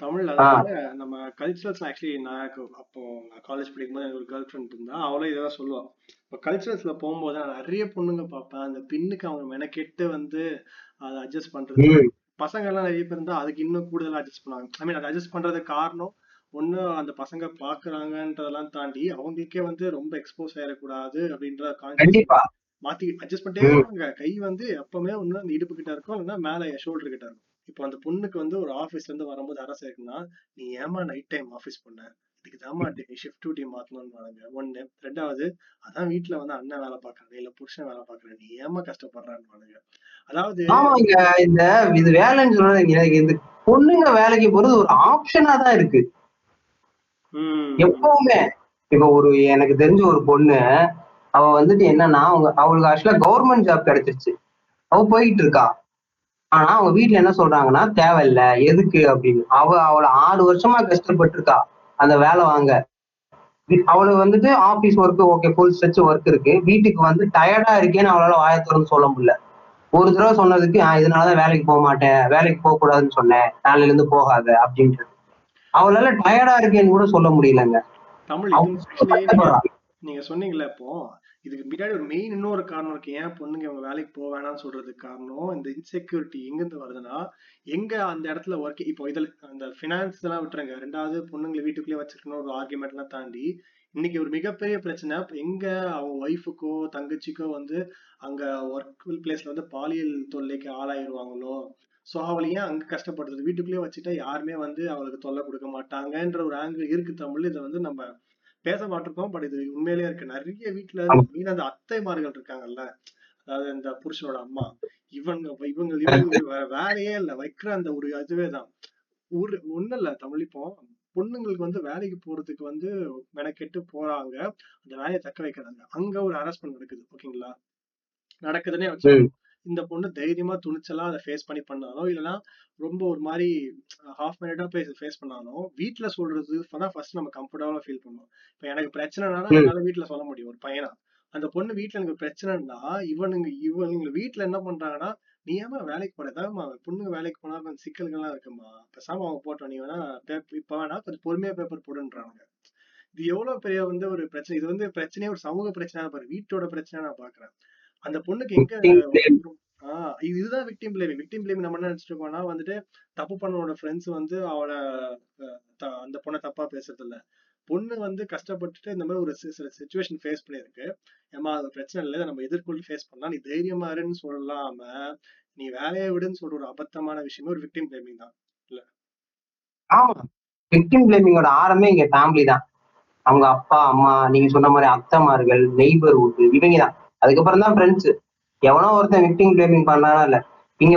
தமிழ் அதாவது நம்ம கல்ச்சுரல்ஸ் ஆக்சுவலி நான் அப்போ காலேஜ் படிக்கும்போது எனக்கு ஒரு கேர்ள் ஃப்ரெண்ட் இருந்தா அவளும் இதான் சொல்லுவா. இப்போ கல்ச்சுரல்ஸ்ல போகும்போது நான் நிறைய பொண்ணுங்க பார்ப்பேன். அந்த பின்னுக்கு அவங்க மெனக்கெட்டு வந்து அதை அட்ஜஸ்ட் பண்றது. பசங்க எல்லாம் நிறைய பேர் இருந்தா அதுக்கு இன்னும் கூடுதலா அட்ஜஸ்ட் பண்ணுவாங்க. ஐ மீன் அதை அட்ஜஸ்ட் பண்றதுக்கு காரணம் ஒண்ணு அந்த பசங்க பாக்குறாங்கன்றதெல்லாம் தாண்டி அவங்களுக்கே வந்து ரொம்ப எக்ஸ்போஸ் ஆயிடக்கூடாது அப்படின்ற மாத்தி அட்ஜஸ்ட் பண்ணிட்டே இருப்பாங்க. கை வந்து எப்பவுமே ஒண்ணு அந்த இடுப்பு கிட்ட இருக்கும். இல்லைன்னா மேல ஷோல்டர் கிட்ட இருக்கும். இப்போ அந்த பொண்ணுக்கு வந்து ஒரு ஆபீஸ்ல இருந்து வரும்போது அரசு இருக்குன்னா நீ ஏமா நைட் டைம் ஆபீஸ் பண்ண இதுக்கு தாமா ஷிஃப்ட் டியூட்டி மாத்தணும்னு ஒண்ணு. ரெண்டாவது அதான் வீட்டுல வந்து அண்ணன் வேலை பாக்குறாங்க இல்ல புருஷன் வேலை பாக்குறேன் நீ ஏமா கஷ்டப்படுறான்னு அதாவது ஆமாங்க. இந்த இது வேலைன்னு சொல்றது எனக்கு இந்த பொண்ணுங்க வேலைக்கு போறது ஒரு ஆப்ஷனா தான் இருக்கு. எப்பவுமே. இப்ப ஒரு எனக்கு தெரிஞ்ச ஒரு பொண்ணு அவ வந்துட்டு என்னன்னா அவங்க அவளுக்கு ஆக்சுவலா கவர்மெண்ட் ஜாப் கிடைச்சிருச்சு. அவ போயிட்டு இருக்கா ஆனா அவங்க வீட்ல என்ன சொல்றாங்கன்னா தேவையில்ல. எதுக்கு? அப்படின்னு. அவ அவளை ஆறு வருஷமா கஷ்டப்பட்டு இருக்கா அந்த வேலை வாங்க. அவளுக்கு வந்துட்டு office work okay full stretch work இருக்கு. வீட்டுக்கு வந்து டயர்டா இருக்கேன்னு அவளால வாயை திறந்து சொல்ல முடியல. ஒரு தடவை சொன்னதுக்கு "ஆஹ் இதனாலதான் வேலைக்கு போக மாட்டேன். வேலைக்கு போக கூடாதுன்னு சொன்னேன். நாளையில இருந்து போகாத. அப்படின்றது அவளால டயர்டா இருக்கேன்னு கூட சொல்ல முடியலங்க. நீங்க சொன்னீங்கல்ல இப்போ இதுக்கு பின்னாடி ஒரு மெயின் இன்னொரு காரணம் இருக்கு. ஏன் பொண்ணுங்க இவங்க வேலைக்கு போக வேணாம்னு சொல்றதுக்கு காரணம் இந்த இன்செக்யூரிட்டி எங்கிருந்து வருதுன்னா எங்க அந்த இடத்துல ஒர்க் இப்போ இதில் அந்த ஃபினான்ஸ் எல்லாம் விட்டுருங்க. ரெண்டாவது பொண்ணுங்களை வீட்டுக்குள்ளேயே வச்சிருக்கணும் ஒரு ஆர்குமெண்ட்லாம் தாண்டி இன்னைக்கு ஒரு மிகப்பெரிய பிரச்சனை எங்க அவங்க ஒய்ஃபுக்கோ தங்கச்சிக்கோ வந்து அங்க ஒர்க் பிளேஸ்ல வந்து பாலியல் தொல்லைக்கு ஆளாயிருவாங்களோ? ஸோ அவளை ஏன் அங்க கஷ்டப்படுறது வீட்டுக்குள்ளேயே வச்சுட்டா யாருமே வந்து அவளுக்கு தொல்லை கொடுக்க மாட்டாங்கன்ற ஒரு ஆங்கிள் இருக்கு தமிழ். இதை வந்து நம்ம பேச மாட்டிருக்கோம் பட் இது உண்மையிலேயே இருக்கு. நிறைய வீட்டுல. மீன் அந்த அத்தைமார்கள் இருக்காங்கல்ல அதாவது இந்த புருஷனோட அம்மா. இவங்க இவங்க இவங்க வேற வேலையே இல்ல. வைக்கிற அந்த ஒரு இதுவே தான். ஒரு ஒண்ணும் இல்ல தமிழ் இப்போ. பொண்ணுங்களுக்கு வந்து வேலைக்கு போறதுக்கு வந்து மெனக்கெட்டு போறாங்க. அந்த வேலையை தக்க வைக்கிறாங்க. அங்க ஒரு ஹராஸ்மெண்ட் நடக்குது ஓகேங்களா நடக்குதுன்னே வச்சு. இந்த பொண்ணு தைரியமா துணிச்சலா அதை ஃபேஸ் பண்ணி பண்ணாலோ இல்லைன்னா ரொம்ப ஒரு மாதிரி ஹாஃப் மினிட்டா போய் ஃபேஸ் பண்ணாலும் வீட்ல சொல்றது தான் ஃபர்ஸ்ட் நம்ம கம்ஃபர்டபுளா ஃபீல் பண்ணுவோம். இப்ப எனக்கு பிரச்சனைனா. என்னால வீட்ல சொல்ல முடியும். ஒரு பையனா. அந்த பொண்ணு வீட்ல எனக்கு பிரச்சனைன்னா இவனுங்க இவனுங்க வீட்ல என்ன பண்றாங்கன்னா நீ ஏமா வேலைக்கு போற? ஏதாவதுமா பொண்ணுங்க வேலைக்கு போனா கொஞ்சம் சிக்கல்கள்லாம் இருக்குமா பேசாம அவங்க போட்டோம் நீ வேணா பேப்பர் இப்ப வேணா கொஞ்சம் பொறுமையா பேப்பர் போடுன்றாங்க இது எவ்வளவு பெரிய வந்து ஒரு பிரச்சனை. இது வந்து பிரச்சனையே ஒரு சமூக பிரச்சனை பாரு. வீட்டோட பிரச்சனை நான் பாக்குறேன். அந்த பொண்ணுக்கு எங்க இதுதான் விக்டிம் பிளேமிங் விக்டிம் பிளேமிங் நம்ம என்ன நினைச்சிட்டு இருக்கோம்னா வந்துட்டு தப்பு பண்ணவனோட ஃப்ரெண்ட்ஸ் வந்து அவளை அந்த பொண்ணை தப்பா பேசுறது இல்ல பொண்ணு வந்து கஷ்டப்பட்டுட்டு இந்த மாதிரி ஒரு சில சுச்சுவேஷன் ஃபேஸ் பண்ணிருக்கு ஏமா அது பிரச்சனை இல்லை நம்ம எதிர்கொண்டு ஃபேஸ் பண்ணலாம். நீ தைரியமா இருன்னு சொல்லாம நீ வேலையை விடுன்னு சொல்ற ஒரு அபத்தமான விஷயமே ஒரு விக்டிம் பிளேமிங் தான். ஆமா. விக்டிம் பிளேமிங்கோட ஆரம்பமே இங்க ஃபேமிலி தான். அவங்க அப்பா அம்மா நீங்க சொன்ன மாதிரி அத்தைமார்கள் நெய்பர்ஹுட் இவங்க தான். அதுக்கப்புறம் தான் ஃப்ரெண்ட்ஸ் எவனோ ஒருத்தன் விக்டிங் பிளேமிங் பண்ணானா இல்ல. இங்க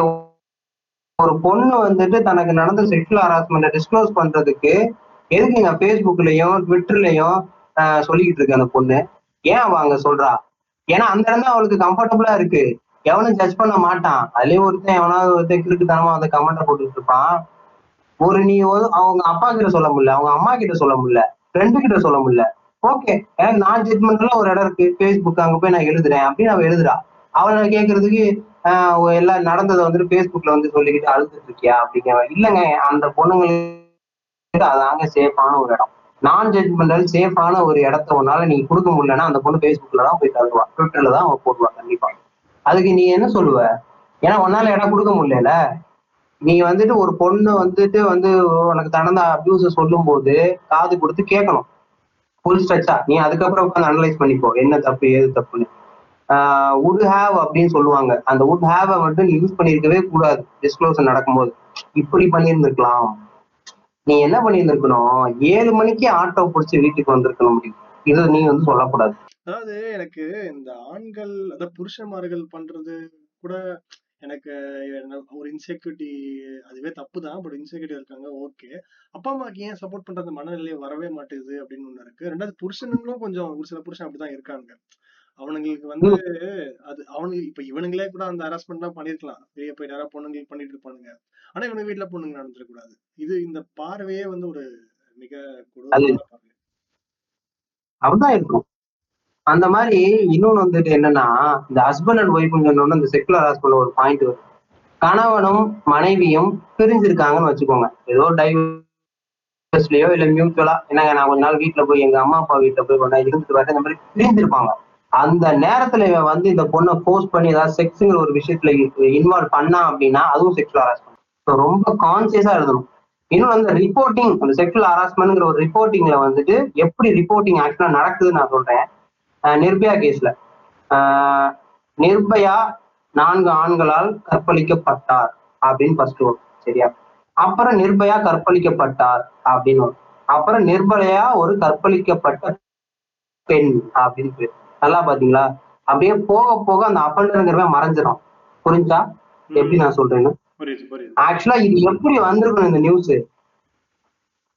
ஒரு பொண்ணு வந்துட்டு தனக்கு நடந்த செக்ஷுவல் ஹராஸ்மெண்ட் டிஸ்க்ளோஸ் பண்றதுக்கு எதுக்குங்க ஃபேஸ்புக்லயும் ட்விட்டர்லயும் சொல்லிக்கிட்டு இருக்கு அந்த பொண்ணு? ஏன் அவ அங்க சொல்றா? ஏன்னா அந்த இடம் தான் அவளுக்கு கம்ஃபர்டபுளா இருக்கு. எவனும் ஜட்ஜ் பண்ண மாட்டான். அதுலயும் ஒருத்தன் எவனாவது ஒருத்தன் கிறுக்குத்தனமா அந்த கமெண்ட்டை போட்டுட்டு இருப்பான். ஒரு நீ அவங்க அப்பா கிட்ட சொல்ல முடியல. அவங்க அம்மா கிட்ட சொல்ல முடியல. ஃப்ரெண்டு கிட்ட சொல்ல முடியல. ஓகே ஏன்னா நான் ஜட்மெண்ட்ல ஒரு இடம் இருக்கு. ஃபேஸ்புக் அங்க போய் நான் எழுதுறேன். அப்படின்னு அவன் எழுதுறா. அவளை கேட்கறதுக்கு ஆஹ் எல்லாம் நடந்ததை வந்துட்டு ஃபேஸ்புக்ல வந்து சொல்லிக்கிட்டு அழுதுட்டு இருக்கியா? அப்படிங்கிற இல்லைங்க. அந்த பொண்ணுங்களுக்கு அதாங்க சேஃபான ஒரு இடம். நான் ஜட்மெண்டல் சேஃபான ஒரு இடத்த உன்னால நீங்க கொடுக்க முடியலன்னா அந்த பொண்ணு ஃபேஸ்புக்ல தான் போய் தருவா ட்விட்டர்ல தான் அவன் போடுவா கண்டிப்பா. அதுக்கு நீ என்ன சொல்லுவ? ஏன்னா உன்னால இடம் கொடுக்க முடியல நீ வந்துட்டு ஒரு பொண்ணு வந்துட்டு வந்து உனக்கு நடந்த அபியூஸ சொல்லும் போது காது கொடுத்து கேட்கணும். ஃபுல் ஸ்ட்ரெச்சா நீ அதுக்கப்புறம் உட்காந்து அனலைஸ் பண்ணிப்போ என்ன தப்பு ஏது தப்புன்னு. உட் ஹேவ் அப்படின்னு சொல்லுவாங்க. அந்த உட் ஹேவ மட்டும் நீ யூஸ் பண்ணியிருக்கவே கூடாது. டிஸ்க்ளோசர் நடக்கும்போது. இப்படி பண்ணியிருந்திருக்கலாம். நீ என்ன பண்ணியிருந்திருக்கணும்? ஏழு மணிக்கு ஆட்டோ பிடிச்சி வீட்டுக்கு வந்திருக்கணும் இது நீ வந்து சொல்லக்கூடாது. அதாவது எனக்கு இந்த ஆண்கள் அதாவது புருஷன்மார்கள் பண்றது கூட எனக்கு ஒரு இன்செக்யூரிட்டி அதுவே தப்பு தான் பட் இன்செக்யூரிட்டி இருக்காங்க ஓகே அப்பா அம்மாக்கு ஏன் சப்போர்ட் பண்றது மனநிலை வரவே மாட்டேங்குது அப்படின்னு ஒண்ணு இருக்கு. ரெண்டாவது புருஷனுங்களும் கொஞ்சம் ஒரு சில புருஷன் அப்படிதான் இருக்காங்க. அவனுங்களுக்கு வந்து அது அவனுக்கு இப்ப இவனுங்களே கூட அந்த ஹராஸ்மெண்ட் தான் பண்ணிருக்கலாம். வெளியே போய் யாராவது பொண்ணுங்களுக்கு பண்ணிட்டு இருப்பானுங்க. ஆனா இவனுங்க வீட்டுல பொண்ணுங்க நடந்துடக் கூடாது. இது இந்த பார்வையே வந்து ஒரு மிக கொடூரமான பார்வை. அப்படிதான் இருக்கும் அந்த மாதிரி இன்னொன்னு வந்துட்டு என்னன்னா இந்த ஹஸ்பண்ட் அண்ட் ஒய்ஃப்னு சொன்னோம்னா இந்த செக்குலர் ஹாஸ்பிட்டல் ஒரு பாயிண்ட் வரும். கணவனும் மனைவியும் பிரிஞ்சிருக்காங்கன்னு வச்சுக்கோங்க. ஏதோ டைவர்ஸ்லயோ இல்ல மியூச்சுவலா என்னங்க நான் கொஞ்ச நாள் வீட்டுல போய் எங்க அம்மா அப்பா வீட்டுல போய் கொண்டா இருந்துட்டு வரேன் இந்த மாதிரி பிரிஞ்சிருப்பாங்க. அந்த நேரத்துல இவன் வந்து இந்த பொண்ணை போஸ்ட் பண்ணி ஏதாவது செக்ஸுங்கிற ஒரு விஷயத்துல இன்வால்வ் பண்ணா அப்படின்னா அதுவும் செக்ஷுவல் ஹராஸ்மெண்ட் ஸோ ரொம்ப கான்சியஸா எழுதணும். இன்னொன்று வந்து ரிப்போர்ட்டிங் அந்த செக்ஷுவல் ஹராஸ்மெண்ட்ங்கிற ஒரு ரிப்போர்ட்டிங்ல வந்துட்டு எப்படி ரிப்போர்ட்டிங் ஆக்சுவலா நடக்குதுன்னு நான் சொல்றேன். நிர்பயா கேஸ்ல. நிர்பயா நான்கு ஆண்களால் கற்பழிக்கப்பட்டார் அப்படின்னு ஃபர்ஸ்ட் வரும் சரியா? அப்புறம் நிர்பயா கற்பழிக்கப்பட்டார் அப்படின்னு வரும் அப்புறம் நிர்பயா ஒரு கற்பழிக்கப்பட்ட பெண் அப்படின்னு பேர். நல்லா பாத்தீங்களா? அப்படியே போக போக அந்த அப்பண்டங்கிறவன் மறைஞ்சிடும் புரிஞ்சா? எப்படி நான் சொல்றேன்னு? ஆக்சுவலா இது எப்படி வந்திருக்கணும் இந்த நியூஸ்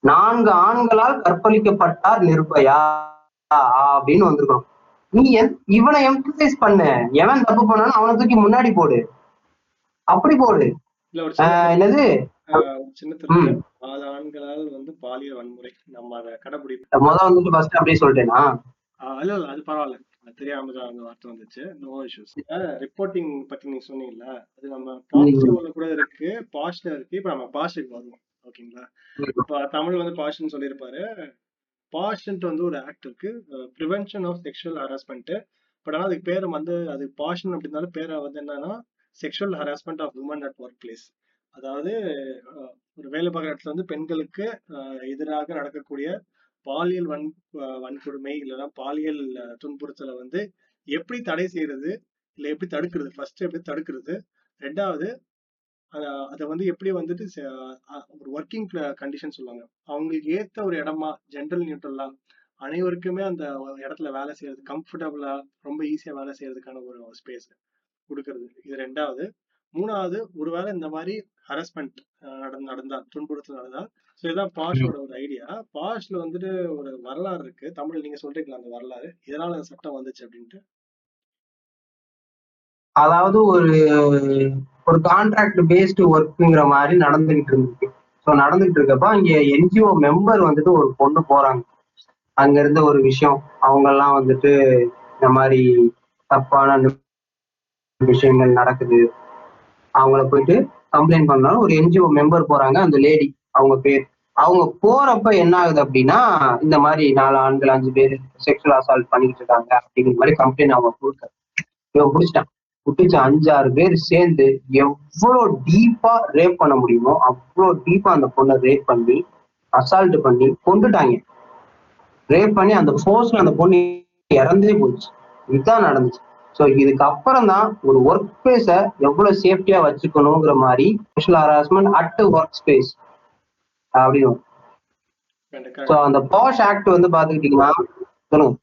நான்கு ஆண்களால் கற்பழிக்கப்பட்டார் நிர்பயா அப்படின்னு வந்திருக்கணும். நீ இவனை எம்பசைஸ் பண்ணு. எவன் தப்பு பண்ணாலும் அவனை தூக்கி முன்னாடி போடு. அப்படி போடு. என்னது? ஆண்களால் வந்து பாலியல் வன்முறை. நம்ம அதை கடைபிடிப்போம் முத வந்துட்டு ஃபர்ஸ்ட் அப்படியே சொல்லிட்டேனா? ஆஹ் இல்ல இல்ல அது பரவாயில்ல. தெரியாம அந்த வார்த்தை வந்துச்சு. நோ இஷ்யூஸ் ரிப்போர்ட்டிங் பத்தி நீங்க சொன்னீங்கல்ல அது நம்ம பாசிட்டிவ்ல கூட இருக்கு பாஸ்ட்ல இருக்கு. இப்ப நம்ம பாஸ்டுக்கு வருவோம். ஓகேங்களா? இப்ப தமிழ் வந்து பாஸ்ட்னு சொல்லியிருப்பாரு. பாஸ்ட் வந்து ஒரு ஆக்ட் இருக்கு. Prevention of sexual harassment but ஆனால் அதுக்கு பேர் வந்து அது பாஷன் அப்படின்னாலும் பேரை வந்து என்னன்னா sexual harassment of women at workplace அதாவது ஒரு வேலை பார்க்குற இடத்துல வந்து பெண்களுக்கு எதிராக நடக்கக்கூடிய பாலியல் வன் வன்கொடுமை இல்லைன்னா பாலியல் துன்புறுத்தலை வந்து எப்படி தடை செய்யறது இல்லை எப்படி தடுக்கிறது ஃபர்ஸ்ட் எப்படி தடுக்கிறது ரெண்டாவது அதை வந்து எப்படி வந்துட்டு ஒரு ஒர்க்கிங் கண்டிஷன் சொல்லுவாங்க. அவங்களுக்கு ஏத்த ஒரு இடமா ஜென்ரல் நியூட்ரலா அனைவருக்குமே அந்த இடத்துல வேலை செய்யறது கம்ஃபர்டபுளா ரொம்ப ஈஸியா வேலை செய்யறதுக்கான ஒரு ஸ்பேஸ் கொடுக்கறது. இது ரெண்டாவது. மூணாவது ஒருவேளை இந்த மாதிரி ஹரஸ்மெண்ட் நடந்து நடந்தா துன்புறுத்தல் நடந்தா ஸோ இதுதான் பாஷோட ஒரு ஐடியா பாஷ்ல வந்துட்டு ஒரு வரலாறு இருக்கு. தமிழ் நீங்க சொல்றீங்களா அந்த வரலாறு? இதனால சட்டம் வந்துச்சு அப்படின்ட்டு? அதாவது ஒரு ஒரு கான்ட்ராக்ட் பேஸ்டு ஒர்க்குங்கிற மாதிரி நடந்துகிட்டு இருந்துச்சு. ஸோ நடந்துகிட்டு இருக்கப்ப அங்க என்ஜிஓ மெம்பர் வந்துட்டு ஒரு பொண்ணு போறாங்க. அங்க இருந்த ஒரு விஷயம். அவங்க எல்லாம் வந்துட்டு இந்த மாதிரி தப்பான விஷயங்கள் நடக்குது. அவங்கள போயிட்டு கம்ப்ளைண்ட் பண்ணாலும் ஒரு என்ஜிஓ மெம்பர் போறாங்க. அந்த லேடி அவங்க பேர். அவங்க போறப்ப என்ன ஆகுது அப்படின்னா இந்த மாதிரி நாலு ஆண்கள் அஞ்சு பேர் செக்ஷுவல் அசால்ட் பண்ணிட்டு இருக்காங்க அப்படிங்கிற மாதிரி கம்ப்ளைண்ட் அவங்க கொடுக்க இவன் பிடிச்சிட்டான். பிடிச்ச அஞ்சாறு பேர் சேர்ந்து எவ்வளவு டீப்பா ரேப் பண்ண முடியுமோ அவ்வளோ டீப்பா அந்த பொண்ணை ரேப் பண்ணி அசால்ட் பண்ணி கொண்டுட்டாங்க. ரேப் பண்ணி அந்த ஃபோர்ஸ்ல அந்த பொண்ணு இறந்தே போச்சு. இதுதான் நடந்துச்சு. ஸோ இதுக்கு அப்புறம் தான் ஒரு ஒர்க் ஸ்பேஸை எவ்வளவு சேஃப்டியா வச்சுக்கணுங்கிற மாதிரி social harassment at work space அப்படின்னு ஸோ அந்த பாஷ் ஆக்ட் வந்து பாத்துக்கிட்டீங்கன்னா சொல்லுங்க.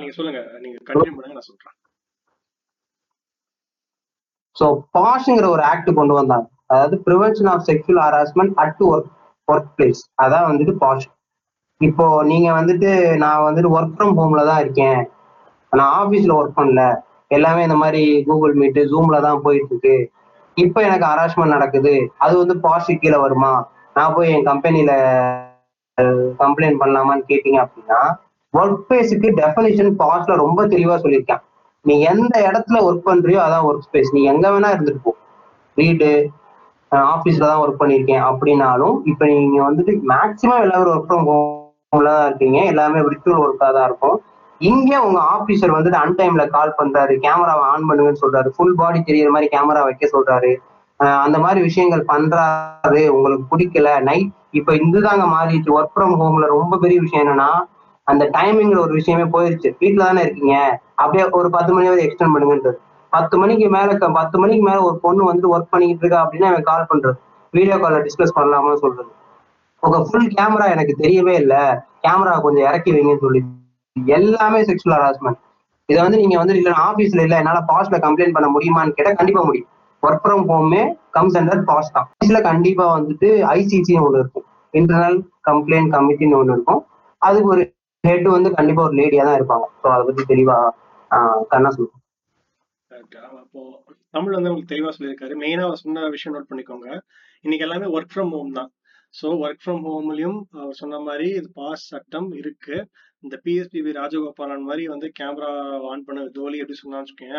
நீங்க சொல்லுங்க. நீங்க கண்டினியூ பண்ணுங்க நான் சொல்றேன். ஸோ பாஷ்ங்கிற ஒரு ஆக்ட் கொண்டு வந்தாங்க. அதாவது prevention of sexual harassment at work workplace அதான் வந்துட்டு பாஷ் இப்போ நீங்க வந்துட்டு நான் வந்துட்டு ஒர்க் ஃப்ரம் ஹோம்ல தான் இருக்கேன். நான் ஆஃபீஸ்ல ஒர்க் பண்ணல. எல்லாமே இந்த மாதிரி கூகுள் மீட் ஜூம்ல தான் போயிட்டு இருக்கு இப்போ எனக்கு ஹராஸ்மெண்ட் நடக்குது. அது வந்து பாஷ் கீழே வருமா? நான் போய் என் கம்பெனியில கம்ப்ளைண்ட் பண்ணலாமான்னு கேட்டீங்க அப்படின்னா ஒர்க் பிளேஸுக்கு டெஃபனேஷன் பாஸ்ட்ல ரொம்ப தெளிவா சொல்லியிருக்கேன் நீ எந்த இடத்துல ஒர்க் பண்றியோ அதான் ஒர்க் ஸ்பேஸ் நீ எங்க வேணா இருந்துட்டு போ. வீடு ஆஃபீஸ்ல தான் ஒர்க் பண்ணியிருக்கேன் அப்படின்னாலும் இப்போ நீங்க வந்துட்டு மேக்சிமம் எல்லாரும் ஒர்க் ஃப்ரம் ஹோம்ல தான் இருக்கீங்க. எல்லாமே விர்ச்சுவல் ஒர்க்காக தான் இருக்கும். இங்கே உங்க ஆபீசர் வந்துட்டு அன்டைம்ல கால் பண்றாரு. கேமராவை ஆன் பண்ணுங்கன்னு சொல்றாரு. ஃபுல் பாடி தெரியற மாதிரி கேமரா வைக்க சொல்றாரு. அந்த மாதிரி விஷயங்கள் பண்றாரு. உங்களுக்கு பிடிக்கல. நைட் இப்ப இதுதாங்க மாறிடுச்சு. ஒர்க் ஃப்ரம் ஹோம்ல ரொம்ப பெரிய விஷயம் என்னன்னா அந்த டைமிங்கிற ஒரு விஷயமே போயிருச்சு. வீட்டுல தானே இருக்கீங்க? அப்படியே ஒரு பத்து மணி வரை எக்ஸ்டெண்ட் பண்ணுங்கன்றது பத்து மணிக்கு மேல க- பத்து மணிக்கு மேல ஒரு பொண்ணு வந்துட்டு ஒர்க் பண்ணிக்கிட்டு இருக்கா அப்படின்னா அவன் கால் பண்றது. வீடியோ கால்ல டிஸ்கஸ் பண்ணலாமான்னு சொல்றது. உங்க ஃபுல் கேமரா எனக்கு தெரியவே இல்லை. கேமரா கொஞ்சம் இறக்கி வைங்கன்னு சொல்லி எல்லாமே செக்ஷுவல் ஹராஸ்மெண்ட் இதை வந்து நீங்க வந்து இல்ல ஆபீஸ்ல இல்ல என்னால பாஸ்ட்ல கம்ப்ளைண்ட் பண்ண முடியுமான்னு கேட்டா கண்டிப்பா முடியும். ஒர்க் ஃப்ரம் ஹோமே கம்ஸ் அண்டர் பாஸ் தான். ஆபீஸ்ல கண்டிப்பா வந்துட்டு ஐசிசின்னு ஒன்று இருக்கும். இன்டர்னல் கம்ப்ளைண்ட் கமிட்டின்னு ஒன்று இருக்கும். அதுக்கு ஒரு ஹெட் வந்து கண்டிப்பா ஒரு லேடியா தான் இருப்பாங்க. ஸோ அதை பத்தி தெளிவா கண்ணா சொல்லுவோம் அப்போ தமிழ் வந்து உங்களுக்கு தெளிவா சொல்லியிருக்காரு. மெயினா அவர் சொன்ன விஷயம் நோட் பண்ணிக்கோங்க. இன்னைக்கு எல்லாமே ஒர்க் ஃப்ரம் ஹோம் தான். ஸோ ஒர்க் ஃப்ரம் ஹோம்லயும் அவர் சொன்ன மாதிரி இது பாஸ் சட்டம் இருக்கு. இந்த பிஎஸ்பிபி ராஜகோபாலன் மாதிரி வந்து கேமரா ஆன் பண்ண தோலி எப்படி சொன்னான்னு வச்சுக்கோங்க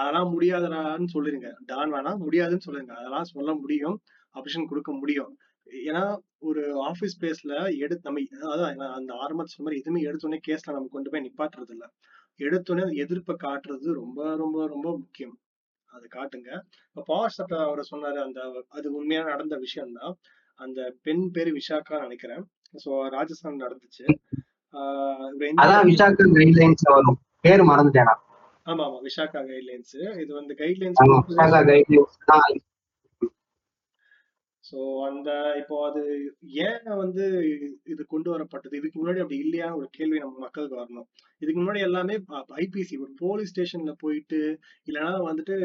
அதெல்லாம் முடியாதடான்னு சொல்லிருங்க. டான் வேணா முடியாதுன்னு சொல்லுங்க அதெல்லாம் சொல்ல முடியும். ஆப்ஷன் கொடுக்க முடியும். ஏன்னா ஒரு ஆஃபீஸ் ஸ்பேஸ்ல எடுத்து நம்ம அதான் நான் அந்த ஆரம்பத்துல சொன்ன மாதிரி எதுவுமே எடுத்தோடனே கேஸ்ல நம்ம கொண்டு போய் நிப்பாட்டுறது இல்ல. எடுத்தோடனே எதிர்ப்பை காட்டுறது ரொம்ப ரொம்ப ரொம்ப முக்கியம். அது காட்டுங்க. இப்ப பாஸ் சட்டம் அவர் சொன்னாரு அந்த அது உண்மையா நடந்த விஷயம் தான் அந்த பெண் பேரு விஷாக்கா நினைக்கிறேன். சோ ராஜஸ்தான் நடந்துச்சு. பேர் மறந்துட்டேனா ஆமா ஆமா விஷாக்கா கைட்லைன்ஸ் இது வந்து கைட்லைன்ஸ் சோ அந்த இப்போ அது ஏன் வந்து இது- கொண்டு வரப்பட்டது? இதுக்கு முன்னாடி அப்படி இல்லையா ஒரு கேள்வி நம்ம மக்களுக்கு வரணும். இதுக்கு முன்னாடி எல்லாமே ஐபிசி ஒரு போலீஸ் ஸ்டேஷன்ல போயிட்டு இல்லைன்னா வந்துட்டு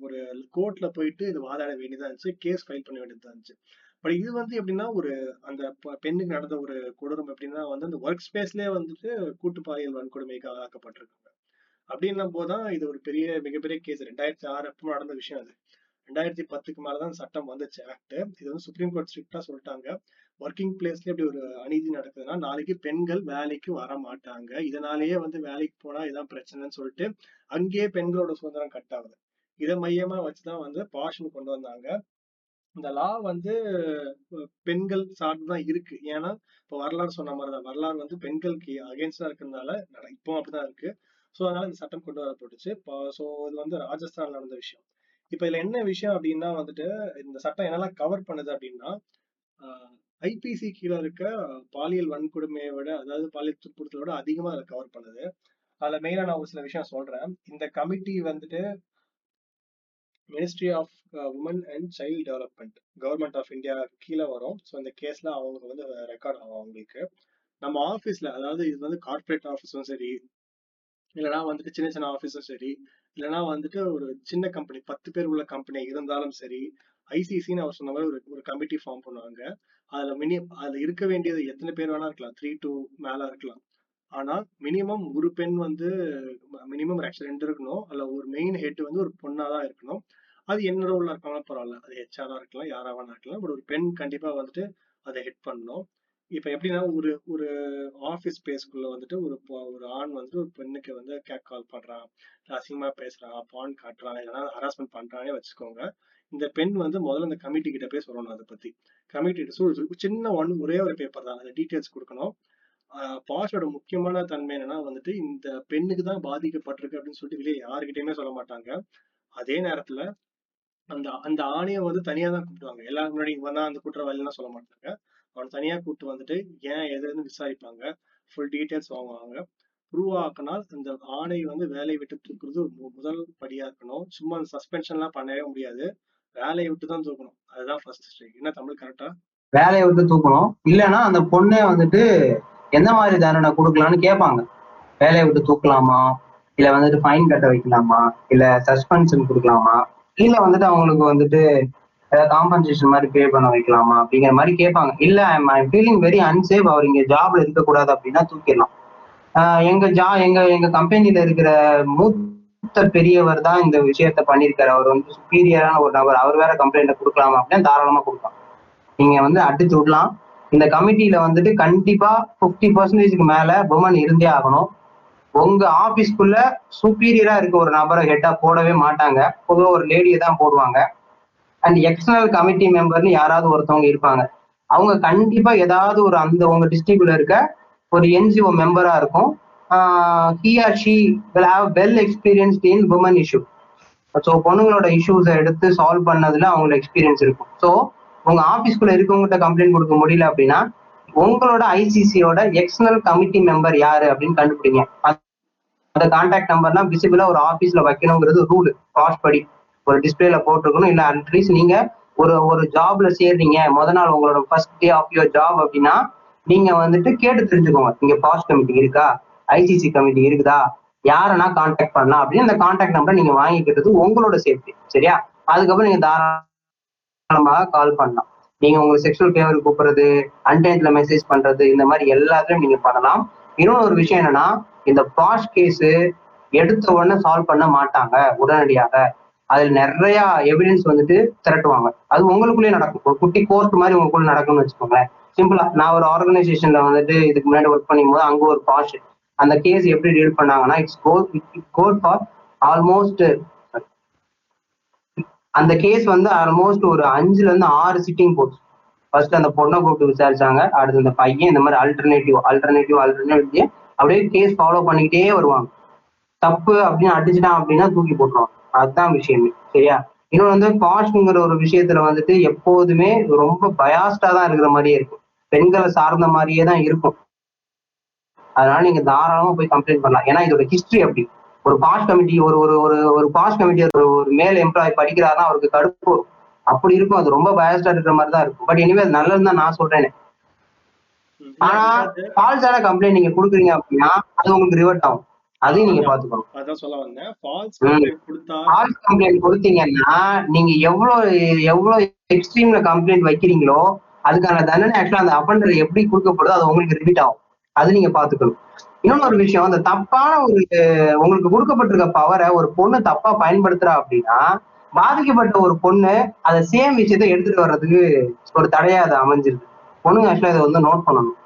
ஒரு கோர்ட்ல போயிட்டு இது வாதாட வேண்டியதா இருந்துச்சு கேஸ் ஃபைல் பண்ண வேண்டியதா இருந்துச்சு. பட் இது வந்து எப்படின்னா ஒரு அந்த பெண்ணுக்கு நடந்த ஒரு கொடூரம் எப்படின்னா வந்து அந்த ஒர்க் ஸ்பேஸ்லயே வந்துட்டு கூட்டு பாலியல் வன்கொடுமைக்காக ஆக்கப்பட்டிருக்காங்க அப்படின்னும் போதுதான் இது ஒரு பெரிய மிகப்பெரிய கேஸ் ரெண்டாயிரத்தி ஆறு அப்போ நடந்த விஷயம் அது. ரெண்டாயிரத்தி பத்துக்கு மேலதான் சட்டம் வந்துச்சு ஆக்ட் இது வந்து சுப்ரீம் கோர்ட் ஸ்ட்ரிக்டா சொல்லிட்டாங்க. ஒர்க்கிங் பிளேஸ்ல இப்படி ஒரு அநீதி நடக்குதுன்னா நாளைக்கு பெண்கள் வேலைக்கு வர மாட்டாங்க இதனாலேயே வந்து வேலைக்கு போனா இதான் பிரச்சனைன்னு சொல்லிட்டு அங்கேயே பெண்களோட சுதந்திரம் கட் ஆகுது. இதை மையமா வச்சுதான் வந்து பாஷன் கொண்டு வந்தாங்க. இந்த லா வந்து பெண்கள் சார்ந்து தான் இருக்கு. ஏன்னா இப்போ வரலாறு சொன்ன மாதிரிதான். வரலாறு வந்து பெண்களுக்கு அகேன்ஸ்டா இருக்கிறதுனால இப்போ அப்படிதான் இருக்கு. ஸோ அதனால இந்த சட்டம் கொண்டு வரப்பட்டுச்சு. ஸோ இது வந்து ராஜஸ்தான் நடந்த விஷயம். இப்ப இதுல என்ன விஷயம் அப்படின்னா வந்துட்டு இந்த சட்டம் என்னெல்லாம் கவர் பண்ணுது அப்படின்னா ஐபிசி கீழே இருக்க பாலியல் வன்கொடுமையை விட அதாவது பாலியல் துன்புறுத்தலை விட அதிகமா அதை கவர் பண்ணுது. அதுல மெயினா நான் ஒரு சில விஷயம் சொல்றேன். இந்த கமிட்டி வந்துட்டு ministry of women and child development government of India கீழே வரும். ஸோ இந்த கேஸ்ல அவங்களுக்கு வந்து ரெக்கார்ட் ஆகும் அவங்களுக்கு. நம்ம ஆஃபீஸ்ல அதாவது இது வந்து கார்ப்பரேட் ஆஃபீஸும் சரி இல்லைன்னா வந்துட்டு சின்ன சின்ன ஆஃபீஸும் சரி இல்லைன்னா வந்துட்டு ஒரு சின்ன கம்பெனி பத்து பேர் உள்ள கம்பெனி இருந்தாலும் சரி ஐசிசின்னு அவர் சொன்ன மாதிரி ஒரு ஒரு கமிட்டி ஃபார்ம் பண்ணுவாங்க. அதுல மினி அதுல இருக்க வேண்டியது எத்தனை பேர் வேணா இருக்கலாம். த்ரீ டூ மேல இருக்கலாம். ஆனா மினிமம் ஒரு பெண் வந்து மினிமம் ரெண்டு இருக்கணும். அல்ல ஒரு மெயின் ஹெட் வந்து ஒரு பொண்ணா தான் இருக்கணும். அது என்ன ரோல்ல இருக்காங்களோ பரவாயில்ல. அது ஹெச்ஆரா இருக்கலாம் யாரா வேணா இருக்கலாம். பட் ஒரு பெண் கண்டிப்பா வந்துட்டு அதை ஹெட் பண்ணணும். இப்ப எப்படின்னா ஒரு ஒரு ஆபீஸ் ஸ்பேஸ்க்குள்ள வந்துட்டு ஒரு ஒரு ஆண் வந்து ஒரு பெண்ணுக்கு வந்து கேக் கால் பண்றான் அசிங்கமா பேசுறான் பான் காட்டுறான் இல்லைன்னா ஹராஸ்மெண்ட் பண்றானே வச்சுக்கோங்க. இந்த பெண் வந்து முதல்ல இந்த கமிட்டி கிட்ட போய் சொல்லணும் அதை பத்தி. கமிட்டி சின்ன ஒன் ஒரே ஒரு பேப்பர் தான். அந்த டீட்டெயில்ஸ் கொடுக்கணும். பாஷோட முக்கியமான தன்மை என்னன்னா வந்துட்டு இந்த பெண்ணுக்கு தான் பாதிக்கப்பட்டிருக்கு அப்படின்னு சொல்லிட்டு வெளியே யாருக்கிட்டயுமே சொல்ல மாட்டாங்க. அதே நேரத்துல அந்த அந்த ஆணையை வந்து தனியா தான் கூப்பிடுவாங்க. எல்லாரும் முன்னாடி இவன் தான் அந்த குற்றவாளிலாம் சொல்ல மாட்டாங்க. அவனை தனியா கூப்பிட்டு வந்துட்டு ஏன் எதுன்னு விசாரிப்பாங்க. ஃபுல் டீட்டெயில்ஸ் வாங்குவாங்க. ப்ரூவ் ஆக்கினால் அந்த ஆணை வந்து வேலையை விட்டு தூக்குறது ஒரு முதல் படியா இருக்கணும். சும்மா சஸ்பென்ஷன்லாம் பண்ணவே முடியாது. வேலையை விட்டு தான் தூக்கணும். அதுதான் ஃபர்ஸ்ட் ஸ்டேஜ் என்ன தமிழ் கரெக்டா வேலையை விட்டு தூக்கணும். இல்லைன்னா அந்த பொண்ணே வந்துட்டு எந்த மாதிரி தண்டனை கொடுக்கலாம்னு கேட்பாங்க. வேலையை விட்டு தூக்கலாமா? இல்ல வந்துட்டு ஃபைன் கட்ட வைக்கலாமா? இல்ல சஸ்பென்ஷன் கொடுக்கலாமா? இல்ல வந்துட்டு அவங்களுக்கு வந்துட்டு ஏதாவது காம்பன்சேஷன் மாதிரி பே பண்ண வைக்கலாமா அப்படிங்கிற மாதிரி கேட்பாங்க. இல்ல ஐ ஃபீலிங் வெரி அன்சேஃப் அவர் இங்க ஜாப்ல இருக்கக்கூடாது அப்படின்னா தூக்கிடலாம். ஆஹ் எங்க ஜா எங்க எங்க கம்பெனில இருக்கிற மூத்த பெரியவர் தான் இந்த விஷயத்த பண்ணியிருக்காரு. அவர் வந்து சுப்பீரியரான ஒரு நபர். அவர் வேற கம்ப்ளைண்ட் கொடுக்கலாமா அப்படின்னா தாராளமா கொடுக்கலாம். நீங்க வந்து அடிச்சு விடலாம். இந்த கமிட்டியில வந்துட்டு கண்டிப்பா 50% பர்சன்டேஜ்க்கு மேல உமன் இருந்தே ஆகணும். உங்க ஆபீஸ்க்குள்ள சுப்பீரியரா இருக்க ஒரு நபரை ஹெட்டா போடவே மாட்டாங்க. பொதுவாக ஒரு லேடியை தான் போடுவாங்க. அண்ட் எக்ஸ்டர்னல் கமிட்டி மெம்பர்னு யாராவது ஒருத்தவங்க இருப்பாங்க. அவங்க கண்டிப்பா ஏதாவது ஒரு அந்த உங்க டிஸ்ட்ரிக்ட்ல இருக்க ஒரு என்ஜிஓ மெம்பரா இருக்கும். He or she will have well experienced in women issue so பொண்ணுங்களோட இஷ்யூஸை எடுத்து சால்வ் பண்ணதுல அவங்களோட எக்ஸ்பீரியன்ஸ் இருக்கும். ஸோ உங்க ஆபீஸ்க்குள்ள இருக்கவங்ககிட்ட கம்ப்ளைண்ட் கொடுக்க முடியல அப்படின்னா உங்களோட ஐசிசியோட எக்ஸ்டர்னல் கமிட்டி மெம்பர் யாரு அப்படின்னு கண்டுபிடிங்க. அந்த- கான்டாக்ட் நம்பர்லாம் விசிபிளா ஒரு ஆஃபீஸ்ல வைக்கணுங்கிறது ரூல் காஸ்ட் படி. ஒரு டிஸ்பிளேல போட்டிருக்கணும். இல்ல அட்லீஸ்ட் நீங்க ஒரு ஒரு ஜாப்ல சேர்றீங்க. முத நாள் உங்களோட first day of your job அப்படின்னா நீங்க வந்துட்டு கேட்டு தெரிஞ்சுக்கோங்க. இங்க பாஸ் கமிட்டி இருக்கா? ஐசிசி கமிட்டி இருக்குதா? யாரனா கான்டாக்ட் பண்ணலாம் அப்படின்னு அந்த கான்டாக்ட் நம்பரை நீங்க வாங்கிக்கிறது உங்களோட சேஃப்டி சரியா? அதுக்கப்புறம் நீங்க தாராளமாக கால் பண்ணலாம். நீங்க உங்க செக்ஷுவல் ஃபேவர் கூப்பிடுறது அன்டைம்ல மெசேஜ் பண்றது இந்த மாதிரி எல்லாத்துலயும் நீங்க பண்ணலாம். இன்னொன்று ஒரு விஷயம் என்னன்னா இந்த பாஷ் கேஸ் எடுத்த உடனே சால்வ் பண்ண மாட்டாங்க உடனடியாக. அதுல நிறைய எவிடன்ஸ் வந்துட்டு திரட்டுவாங்க. அது உங்களுக்குள்ளேயே நடக்கும். ஒரு குட்டி கோர்ட் மாதிரி உங்களுக்குள்ள நடக்கும்னு வச்சுக்கோங்களேன். சிம்பிளா நான் ஒரு ஆர்கனைசேஷன்ல வந்துட்டு இதுக்கு முன்னாடி ஒர்க் பண்ணும் போது அங்க ஒரு பாஷ் அந்த கேஸ் எப்படி டீல் பண்ணாங்கன்னா it's got got for almost அந்த கேஸ் வந்து ஆல்மோஸ்ட் ஒரு அஞ்சுல இருந்து ஆறு சிட்டிங் போச்சு ஃபர்ஸ்ட் அந்த பொண்ணை கூப்பிட்டு விசாரிச்சாங்க. அடுத்து அந்த பையன் இந்த மாதிரி ஆல்டர்னேட்டிவ் ஆல்டர்னேட்டிவ் ஆல்டர்னேட்டிவ் அப்படியே கேஸ் ஃபாலோ பண்ணிக்கிட்டே வருவாங்க. தப்பு அப்படின்னு அடிச்சுட்டான் அப்படின்னா தூக்கி போட்டுருவாங்க. அதுதான் விஷயமே சரியா? இன்னொன்று வந்து பாஷ்ங்கிற ஒரு விஷயத்துல வந்துட்டு எப்போதுமே ரொம்ப பயாஸ்டா தான் இருக்கிற மாதிரியே இருக்கும். பெண்களை சார்ந்த மாதிரியே தான் இருக்கும். அதனால நீங்க தாராளமா போய் கம்ப்ளைண்ட் பண்ணலாம். ஏன்னா இதோட ஹிஸ்டரி அப்படி. ஒரு பாஸ் கமிட்டி ஒரு ஒரு ஒரு ஒரு பாஸ் கமிட்டி ஒரு ஒரு மேல் எம்ப்ளாய் படிக்கிறாருன்னா அவருக்கு கடுப்பு வரும். அப்படி இருக்கும். அது ரொம்ப பயஸ்டா இருக்கிற மாதிரி தான் இருக்கும். பட் எனிவே அது நல்லதுன்னு தான் நான் சொல்றேன். ஆனா ஃபால்ஸான கம்ப்ளைண்ட் நீங்க கொடுக்குறீங்க அப்படின்னா அது உங்களுக்கு ரிவர்ட் ஆகும். அதையும் நீங்க பாத்துக்கணும். அதான் சொல்ல வந்தேன். ஃபால்ஸ். கம்ப்ளைண்ட் கொடுத்தா ஃபால்ஸ் கம்ப்ளைண்ட் கொடுத்தீங்கன்னா நீங்க எவ்வளவு எவ்வளவு எக்ஸ்ட்ரீம்ல கம்ப்ளைண்ட் வைக்கிறீங்களோ அதுக்கான தண்டனை ஆக்சுவலா அந்த அஃபண்டர் எப்படி கொடுக்கப்படுதோ அது உங்களுக்கு ரிப்பீட் ஆகும். அது நீங்க பாத்துக்கணும். இன்னொன்னு ஒரு விஷயம் அந்த தப்பான ஒரு உங்களுக்கு கொடுக்கப்பட்டிருக்க பவரை ஒரு பொண்ணு தப்பா பயன்படுத்துறா அப்படின்னா பாதிக்கப்பட்ட ஒரு பொண்ணு அதை சேம் விஷயத்தை எடுத்துட்டு வர்றதுக்கு ஒரு தடையா அது அமைஞ்சிருது. பொண்ணுங்க ஆக்சுவலா இதை வந்து நோட் பண்ணணும்.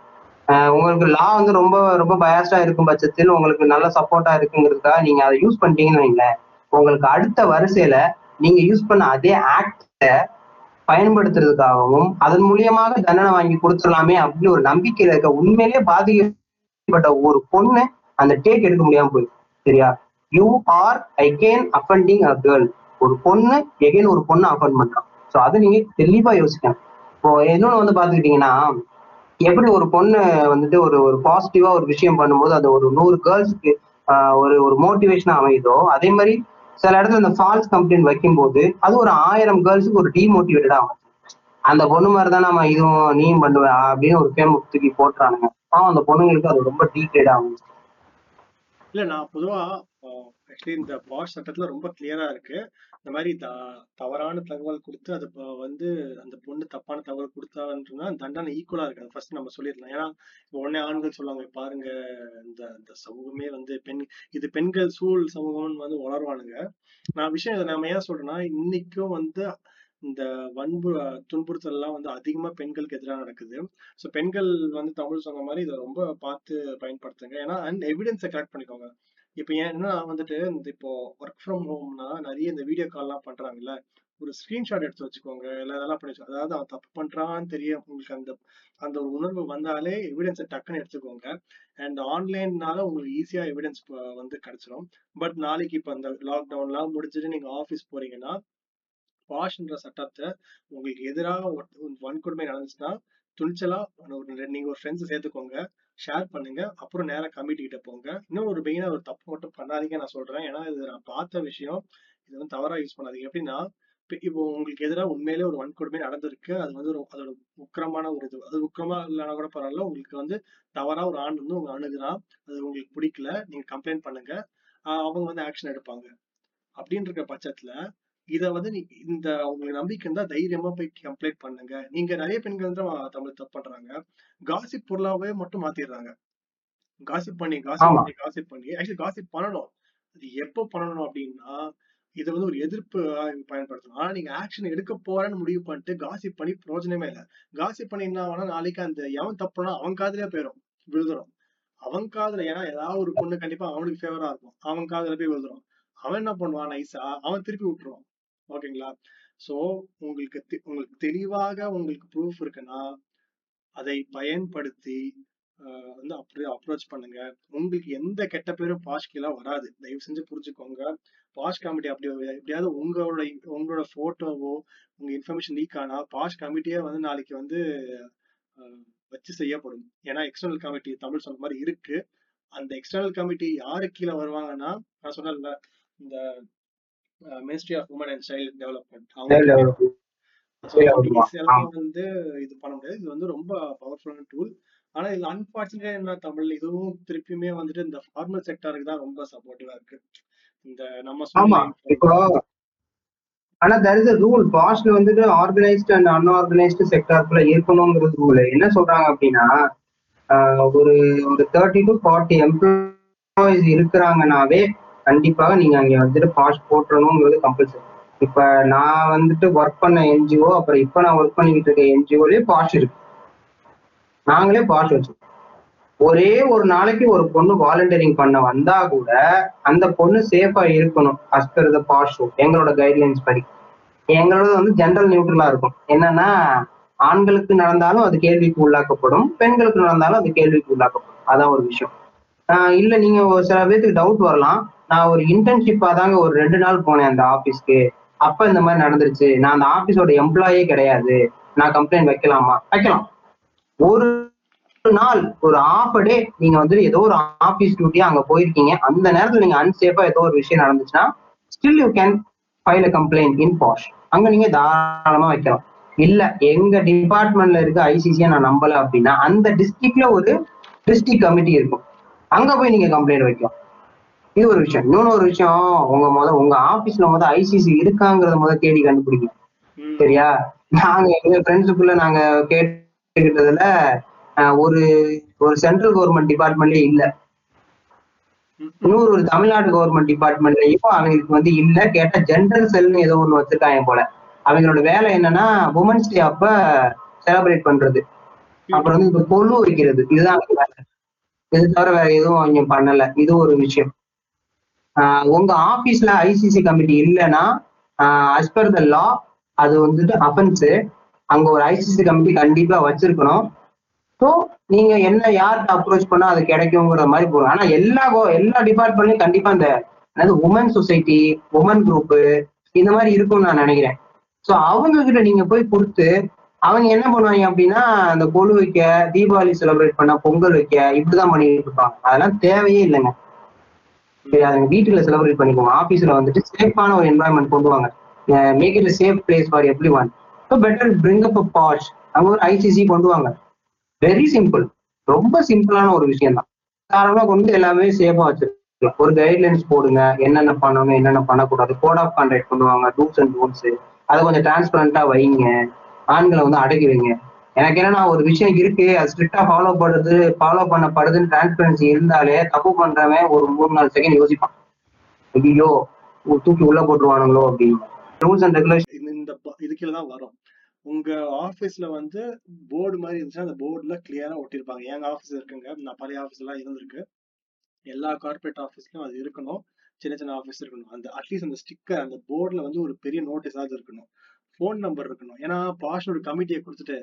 உங்களுக்கு லா வந்து ரொம்ப ரொம்ப பயாஸ்டா இருக்கும் பட்சத்தில் உங்களுக்கு நல்ல சப்போர்ட்டா இருக்குங்கிறதுக்காக நீங்க அதை யூஸ் பண்ணிட்டீங்கன்னு வைங்களேன். உங்களுக்கு அடுத்த வரிசையில நீங்க யூஸ் பண்ண அதே ஆக்ட பயன்படுத்துறதுக்காகவும் அதன் மூலியமாக தண்டனை வாங்கி கொடுத்துடலாமே அப்படின்னு ஒரு நம்பிக்கையில இருக்க உண்மையிலேயே பாதிக்கப்பட்ட ஒரு பொண்ணு அந்த டேக் எடுக்க முடியாம போயிடும் சரியா? You are again offending a girl ஒரு பொண்ணு எகைன் ஒரு பொண்ணு அஃபண்ட் பண்றான். ஸோ அதை நீங்க தெளிவா யோசிக்கணும். இப்போ இன்னொன்னு வந்து பாத்துக்கிட்டீங்கன்னா எப்படி ஒரு பொண்ணு வந்துட்டு ஒரு ஒரு பாசிட்டிவா ஒரு விஷயம் பண்ணும்போது அது ஒரு நூறு கேர்ள்ஸ்க்கு ஒரு ஒரு மோட்டிவேஷனா அமையுதோ அதே மாதிரி சில இடத்துல இந்த ஃபால்ஸ் கம்ப்ளைண்ட் வைக்கும்போது அது ஒரு ஆயிரம் கேர்ள்ஸுக்கு ஒரு டிமோட்டிவேட்டடா ஆகும் அந்த பொண்ணு மாதிரி தான் நம்ம இதுவும் நீயும் பண்ணுவேன் அப்படின்னு ஒரு ஃபேம் தூக்கி போட்டுறானுங்க. பாவம் அந்த பொண்ணுங்களுக்கு அது ரொம்ப டீட்டெயிலா ஆகும் இல்ல நான் பொதுவா ஆக்சுவலி இந்த பாஷ் சட்டத்துல ரொம்ப கிளியரா இருக்கு. இந்த மாதிரி த தவறான தகவல் கொடுத்து அது இப்போ வந்து அந்த பொண்ணு தப்பான தகவல் கொடுத்தான்றா தண்டனை ஈக்குவலா இருக்காது. ஃபர்ஸ்ட் நம்ம சொல்லிடலாம். ஏன்னா உடனே ஆண்கள் சொல்லுவாங்க பாருங்க இந்த இந்த சமூகமே வந்து பெண் இது பெண்கள் சூழ் சமூகம்னு வந்து உணர்வானுங்க நான் விஷயம் இதை நம்ம ஏன் சொல்றேன்னா இன்னைக்கும் வந்து இந்த வன்பு துன்புறுத்தல் எல்லாம் வந்து அதிகமா பெண்களுக்கு எதிராக நடக்குது. ஸோ பெண்கள் வந்து தமிழ் சொன்ன மாதிரி இதை ரொம்ப பார்த்து பயன்படுத்துங்க. ஏன்னா அண்ட் எவிடன்ஸை கரெக்ட் பண்ணிக்கோங்க. இப்போ ஏன்னா வந்துட்டு இந்த இப்போ ஒர்க் ஃப்ரம் ஹோம்னா நிறைய இந்த வீடியோ கால்லாம் பண்றாங்கல்ல. ஒரு ஸ்கிரீன்ஷாட் எடுத்து வச்சுக்கோங்க. இல்லை அதெல்லாம் பண்ணி வச்சுக்கோங்க. அதாவது அவன் தப்பு பண்றான்னு தெரியும் உங்களுக்கு அந்த அந்த ஒரு உணர்வு வந்தாலே எவிடன்ஸை டக்குன்னு எடுத்துக்கோங்க. அண்ட் ஆன்லைன்னால உங்களுக்கு ஈஸியா எவிடன்ஸ் வந்து கிடைச்சிடும் பட் நாளைக்கு இப்போ அந்த லாக்டவுன்லாம் முடிச்சுட்டு நீங்க ஆஃபீஸ் போறீங்கன்னா பாஷ்ன்ற சட்டத்தை உங்களுக்கு எதிராக வன்கொடுமை நடந்துச்சுன்னா துணிச்சலா ஒரு நீங்க ஒரு ஃப்ரெண்ட்ஸ் சேர்த்துக்கோங்க. ஷேர் பண்ணுங்க. அப்புறம் நேரா கமிட்டி கிட்ட போங்க. இன்னும் ஒரு மெயினா ஒரு தப்பு மட்டும் பண்ணாதீங்க நான் சொல்றேன். ஏன்னா இது நான் பார்த்த விஷயம். இது வந்து தவறா யூஸ் பண்ணாதீங்க. எப்படின்னா இப்போ உங்களுக்கு எதிராக உண்மையிலே ஒரு வன்கொடுமை நடந்திருக்கு. அது வந்து ஒரு அதோட உக்கிரமான ஒரு இது. அது உக்கிரமா இல்லைன்னா கூட பரவாயில்ல. உங்களுக்கு வந்து தவறா ஒரு ஆண் வந்து உங்க அணுகுதான் அது உங்களுக்கு பிடிக்கல. நீங்க கம்ப்ளைண்ட் பண்ணுங்க. அவங்க வந்து ஆக்ஷன் எடுப்பாங்க. அப்படின்னு பட்சத்துல இத வந்து நீ இந்த உங்களுக்கு நம்பிக்கை இருந்தா தைரியமா போய் கம்ப்ளைண்ட் பண்ணுங்க. நீங்க நிறைய பெண்கள் தான் தமிழ் தப்பு பண்றாங்க. காசிப் பொருளாவே மட்டும் மாத்திடுறாங்க. காசிப் பண்ணி காசிப். பண்ணி காசிப் பண்ணி ஆக்சுவலி காசிப் பண்ணணும். அது எப்போ பண்ணணும் அப்படின்னா இதை வந்து ஒரு எதிர்ப்பு பயன்படுத்தணும். ஆனா நீங்க ஆக்ஷன் எடுக்க போறேன்னு முடிவு பண்ணிட்டு காசிப் பண்ணி பிரயோஜனமே இல்லை. காசிப் பண்ணி என்ன ஆகும்னா நாளைக்கு அந்த எவன் தப்புனா அவன் காதுலயே போயிடும் விழுதுரும் அவன் காதுல ஏன்னா ஏதாவது ஒரு பொண்ணு கண்டிப்பா அவனுக்கு ஃபேவரா இருக்கும். அவன் காதுல போய் விழுதுரும் அவன் என்ன பண்ணுவான் நைஸா அவன் திருப்பி விட்டுருவான். ஓகேங்களா? ஸோ உங்களுக்கு தெ- உங்களுக்கு தெளிவாக உங்களுக்கு ப்ரூஃப் இருக்குன்னா அதை பயன்படுத்தி வந்து அப்படி அப்ரோச் பண்ணுங்க. உங்களுக்கு எந்த கெட்ட பேரும் பாஷ் கீழே வராது. தயவு செஞ்சு புரிஞ்சுக்கோங்க. பாஷ் கமிட்டி அப்படி எப்படியாவது உங்களோட உங்களோட போட்டோவோ உங்க இன்ஃபர்மேஷன் லீக் ஆனா பாஷ் கமிட்டியே வந்து நாளைக்கு வந்து வச்சு செய்யப்படும். ஏன்னா எக்ஸ்டர்னல் கமிட்டி தமிழ் சொன்ன மாதிரி இருக்கு. அந்த எக்ஸ்டர்னல் கமிட்டி யாரு கீழே வருவாங்கன்னா நான் சொன்னேன்ல இந்த ministry of women and child development அவங்க வந்து இது பண்ண முடியாது. இது வந்து ரொம்ப பவர்ஃபுல்லான டூல் ஆனா இதுல அன்பார்ச்சுனேட் என்ன தமிழ் இதுவும் திருப்பியுமே வந்துட்டு இந்த ஃபார்மல் செக்டருக்கு தான் ரொம்ப சப்போர்ட்டிவா இருக்கு. இந்த நம்ம ஆமா. இப்போ ஆனா தர் இஸ் ரூல் பாஸ்ட்ல வந்துட்டு ஆர்கனைஸ்டு அண்ட் அன்ஆர்கனைஸ்டு செக்டார்க்குள்ள இருக்கணுங்கிறது ரூல் என்ன சொல்றாங்க அப்படின்னா ஒரு ஒரு தேர்ட்டி டு ஃபார்ட்டி எம்ப்ளாயிஸ் இருக்கிறாங்கனாவே கண்டிப்பாக நீங்க அங்க வந்துட்டு பாஸ் போட்டணுங்கிறது கம்பல்சரி இப்ப நான் வந்துட்டு ஒர்க் பண்ண என்ஜிஓ அப்புறம் இப்ப நான் ஒர்க் பண்ணிக்கிட்டு இருக்க என்ஜிஓலயே பாஸ் இருக்கு. நாங்களே பாஸ் வச்சிருக்கோம். ஒரே ஒரு நாளைக்கு ஒரு பொண்ணு வாலண்டியரிங் பண்ண வந்தா கூட அந்த பொண்ணு சேஃபா இருக்கணும் அஸ்பர் த பாஷோ எங்களோட கைட்லைன்ஸ் படி. எங்களோட வந்து ஜென்ரல் நியூட்ரலா இருக்கும். என்னன்னா ஆண்களுக்கு நடந்தாலும் அது கேள்விக்கு உள்ளாக்கப்படும் பெண்களுக்கு நடந்தாலும் அது கேள்விக்கு உள்ளாக்கப்படும். அதான் ஒரு விஷயம். ஆஹ் இல்ல நீங்க ஒரு சில பேருக்கு டவுட் வரலாம். நான் ஒரு இன்டர்ன்ஷிப்பா தாங்க ஒரு ரெண்டு நாள் போனேன் அந்த ஆபீஸ்க்கு அப்ப இந்த மாதிரி நடந்துருச்சு. நான் அந்த ஆபீஸோட எம்ப்ளாயே கிடையாது. நான் கம்ப்ளைண்ட் வைக்கலாமா? வைக்கலாம். ஒரு நாள் ஒரு ஆஃப் டே நீங்க வந்து ஏதோ ஒரு ஆபீஸ் டியூட்டியா அங்க போயிருக்கீங்க. அந்த நேரத்துல நீங்க அன்சேஃபா ஏதோ ஒரு விஷயம் நடந்துச்சுன்னா still you can file a complaint in POSH அங்க நீங்க தாராளமா வைக்கலாம். இல்ல எங்க டிபார்ட்மெண்ட்ல இருக்க ஐசிசியை நான் நம்பல அப்படின்னா அந்த டிஸ்ட்ரிக்ட்ல ஒரு டிஸ்ட்ரிக்ட் கமிட்டி இருக்கும். அங்க போய் நீங்க கம்ப்ளைண்ட் வைக்கலாம். இது ஒரு விஷயம் இன்னொன்னு ஒரு விஷயம் உங்க முத உங்க ஆபீஸ்ல முத ஐசிசி இருக்காங்கிறத முத தேடி கண்டுபிடிங்க ம், சரியா? நாங்க எங்க ஃப்ரெண்ட்ஸுக்குள்ள நாங்க கேட்டுக்கிட்டதுல ஒரு ஒரு சென்ட்ரல் கவர்மெண்ட் டிபார்ட்மெண்ட்லயே இல்ல. இன்னொரு ஒரு தமிழ்நாடு கவர்மெண்ட் டிபார்ட்மெண்ட்லயும் அவங்களுக்கு வந்து இல்ல கேட்ட ஜென்ரல் செல்னு ஏதோ ஒண்ணு வச்சிருக்காங்க போல. அவங்களோட வேலை என்னன்னா உமன்ஸ் டே அப்ப செலிப்ரேட் பண்றது. அப்புறம் வந்து இந்த கொலு வைக்கிறது. இதுதான் வேலை இது தவிர வேற எதுவும் அவங்க பண்ணல. இது ஒரு விஷயம். உங்க ஆபீஸ்ல ஐசிசி கமிட்டி இல்லைன்னா அஸ் பர் த லா அது வந்துட்டு அஃபென்ஸ் அங்க ஒரு ஐசிசி கமிட்டி கண்டிப்பா வச்சிருக்கணும். ஸோ நீங்க என்ன யார்கிட்ட அப்ரோச் பண்ணா அது கிடைக்குங்கிற மாதிரி போகும் ஆனா எல்லா எல்லா டிபார்ட்மெண்ட்லயும் கண்டிப்பா இந்த அதாவது உமன் சொசைட்டி உமன் குரூப்பு இந்த மாதிரி இருக்கும்னு நான் நினைக்கிறேன். ஸோ அவங்க கிட்ட நீங்க போய் கொடுத்து அவங்க என்ன பண்ணுவாங்க அப்படின்னா அந்த கொலு வைக்க தீபாவளி செலிப்ரேட் பண்ண பொங்கல் வைக்க இப்படிதான் பண்ணிட்டு இருப்பாங்க. அதெல்லாம் தேவையே இல்லைங்க. வீட்டுல செலிப்ரேட் பண்ணிக்கோங்க ஆபீஸ்ல வந்துட்டு சேஃபான ஒரு என்வாயன்மெண்ட் கொண்டு வாங்க. Make it safe place for everyone so better bring up POSH அவங்க ஒரு ஐசிசி கொண்டு வாங்க. வெரி சிம்பிள் ரொம்ப சிம்பிளான ஒரு விஷயம் தான் தாராளமா கொண்டு எல்லாமே சேஃபா வச்சிருக்கலாம். ஒரு கைட்லைன்ஸ் போடுங்க. என்னென்ன பண்ணணும் என்னென்ன பண்ணக்கூடாது. கோட் ஆஃப் கான்டாக்ட் பண்ணுவாங்க டூஸ் அண்ட் டோன்ஸ் அதை கொஞ்சம் டிரான்ஸ்பரண்டா வைங்க. ஆண்களை வந்து அடக்கி வைங்க. எனக்கு என்னன்னா ஒரு விஷயம் இருக்கு. அது ஸ்ட்ரிக்டா ஃபாலோ பண்றது ஃபாலோ பண்ணப்படுதுன்னு டிரான்ஸ்பரன்சி இருந்தாலே தப்பு பண்றவன் ஒரு மூணு நாலு செகண்ட் யோசிப்பான். ஐயோ தூக்கி உள்ள போட்டுருவானுங்களோ அப்படின்னு. ரூல்ஸ் அண்ட் ரெகுலேஷன் இந்த இதுக்குள்ள தான் வரும். உங்க ஆபீஸ்ல வந்து போர்டு மாதிரி இருந்துச்சுன்னா அந்த போர்டுல கிளியரா ஒட்டியிருப்பாங்க எங்க ஆபீஸ் இருக்குங்க. நான் பழைய ஆபீஸ் எல்லாம் இருந்திருக்கு. எல்லா கார்பரேட் ஆஃபீஸ்லயும் அது இருக்கணும். சின்ன சின்ன ஆஃபீஸ் இருக்கணும். அந்த அட்லீஸ்ட் அந்த ஸ்டிக்கர் அந்த போர்டுல வந்து ஒரு பெரிய நோட்டீஸாவது இருக்கணும். ஃபோன் நம்பர் இருக்கணும். ஏன்னா பாஷ் ஒரு கமிட்டியை கொடுத்துட்டு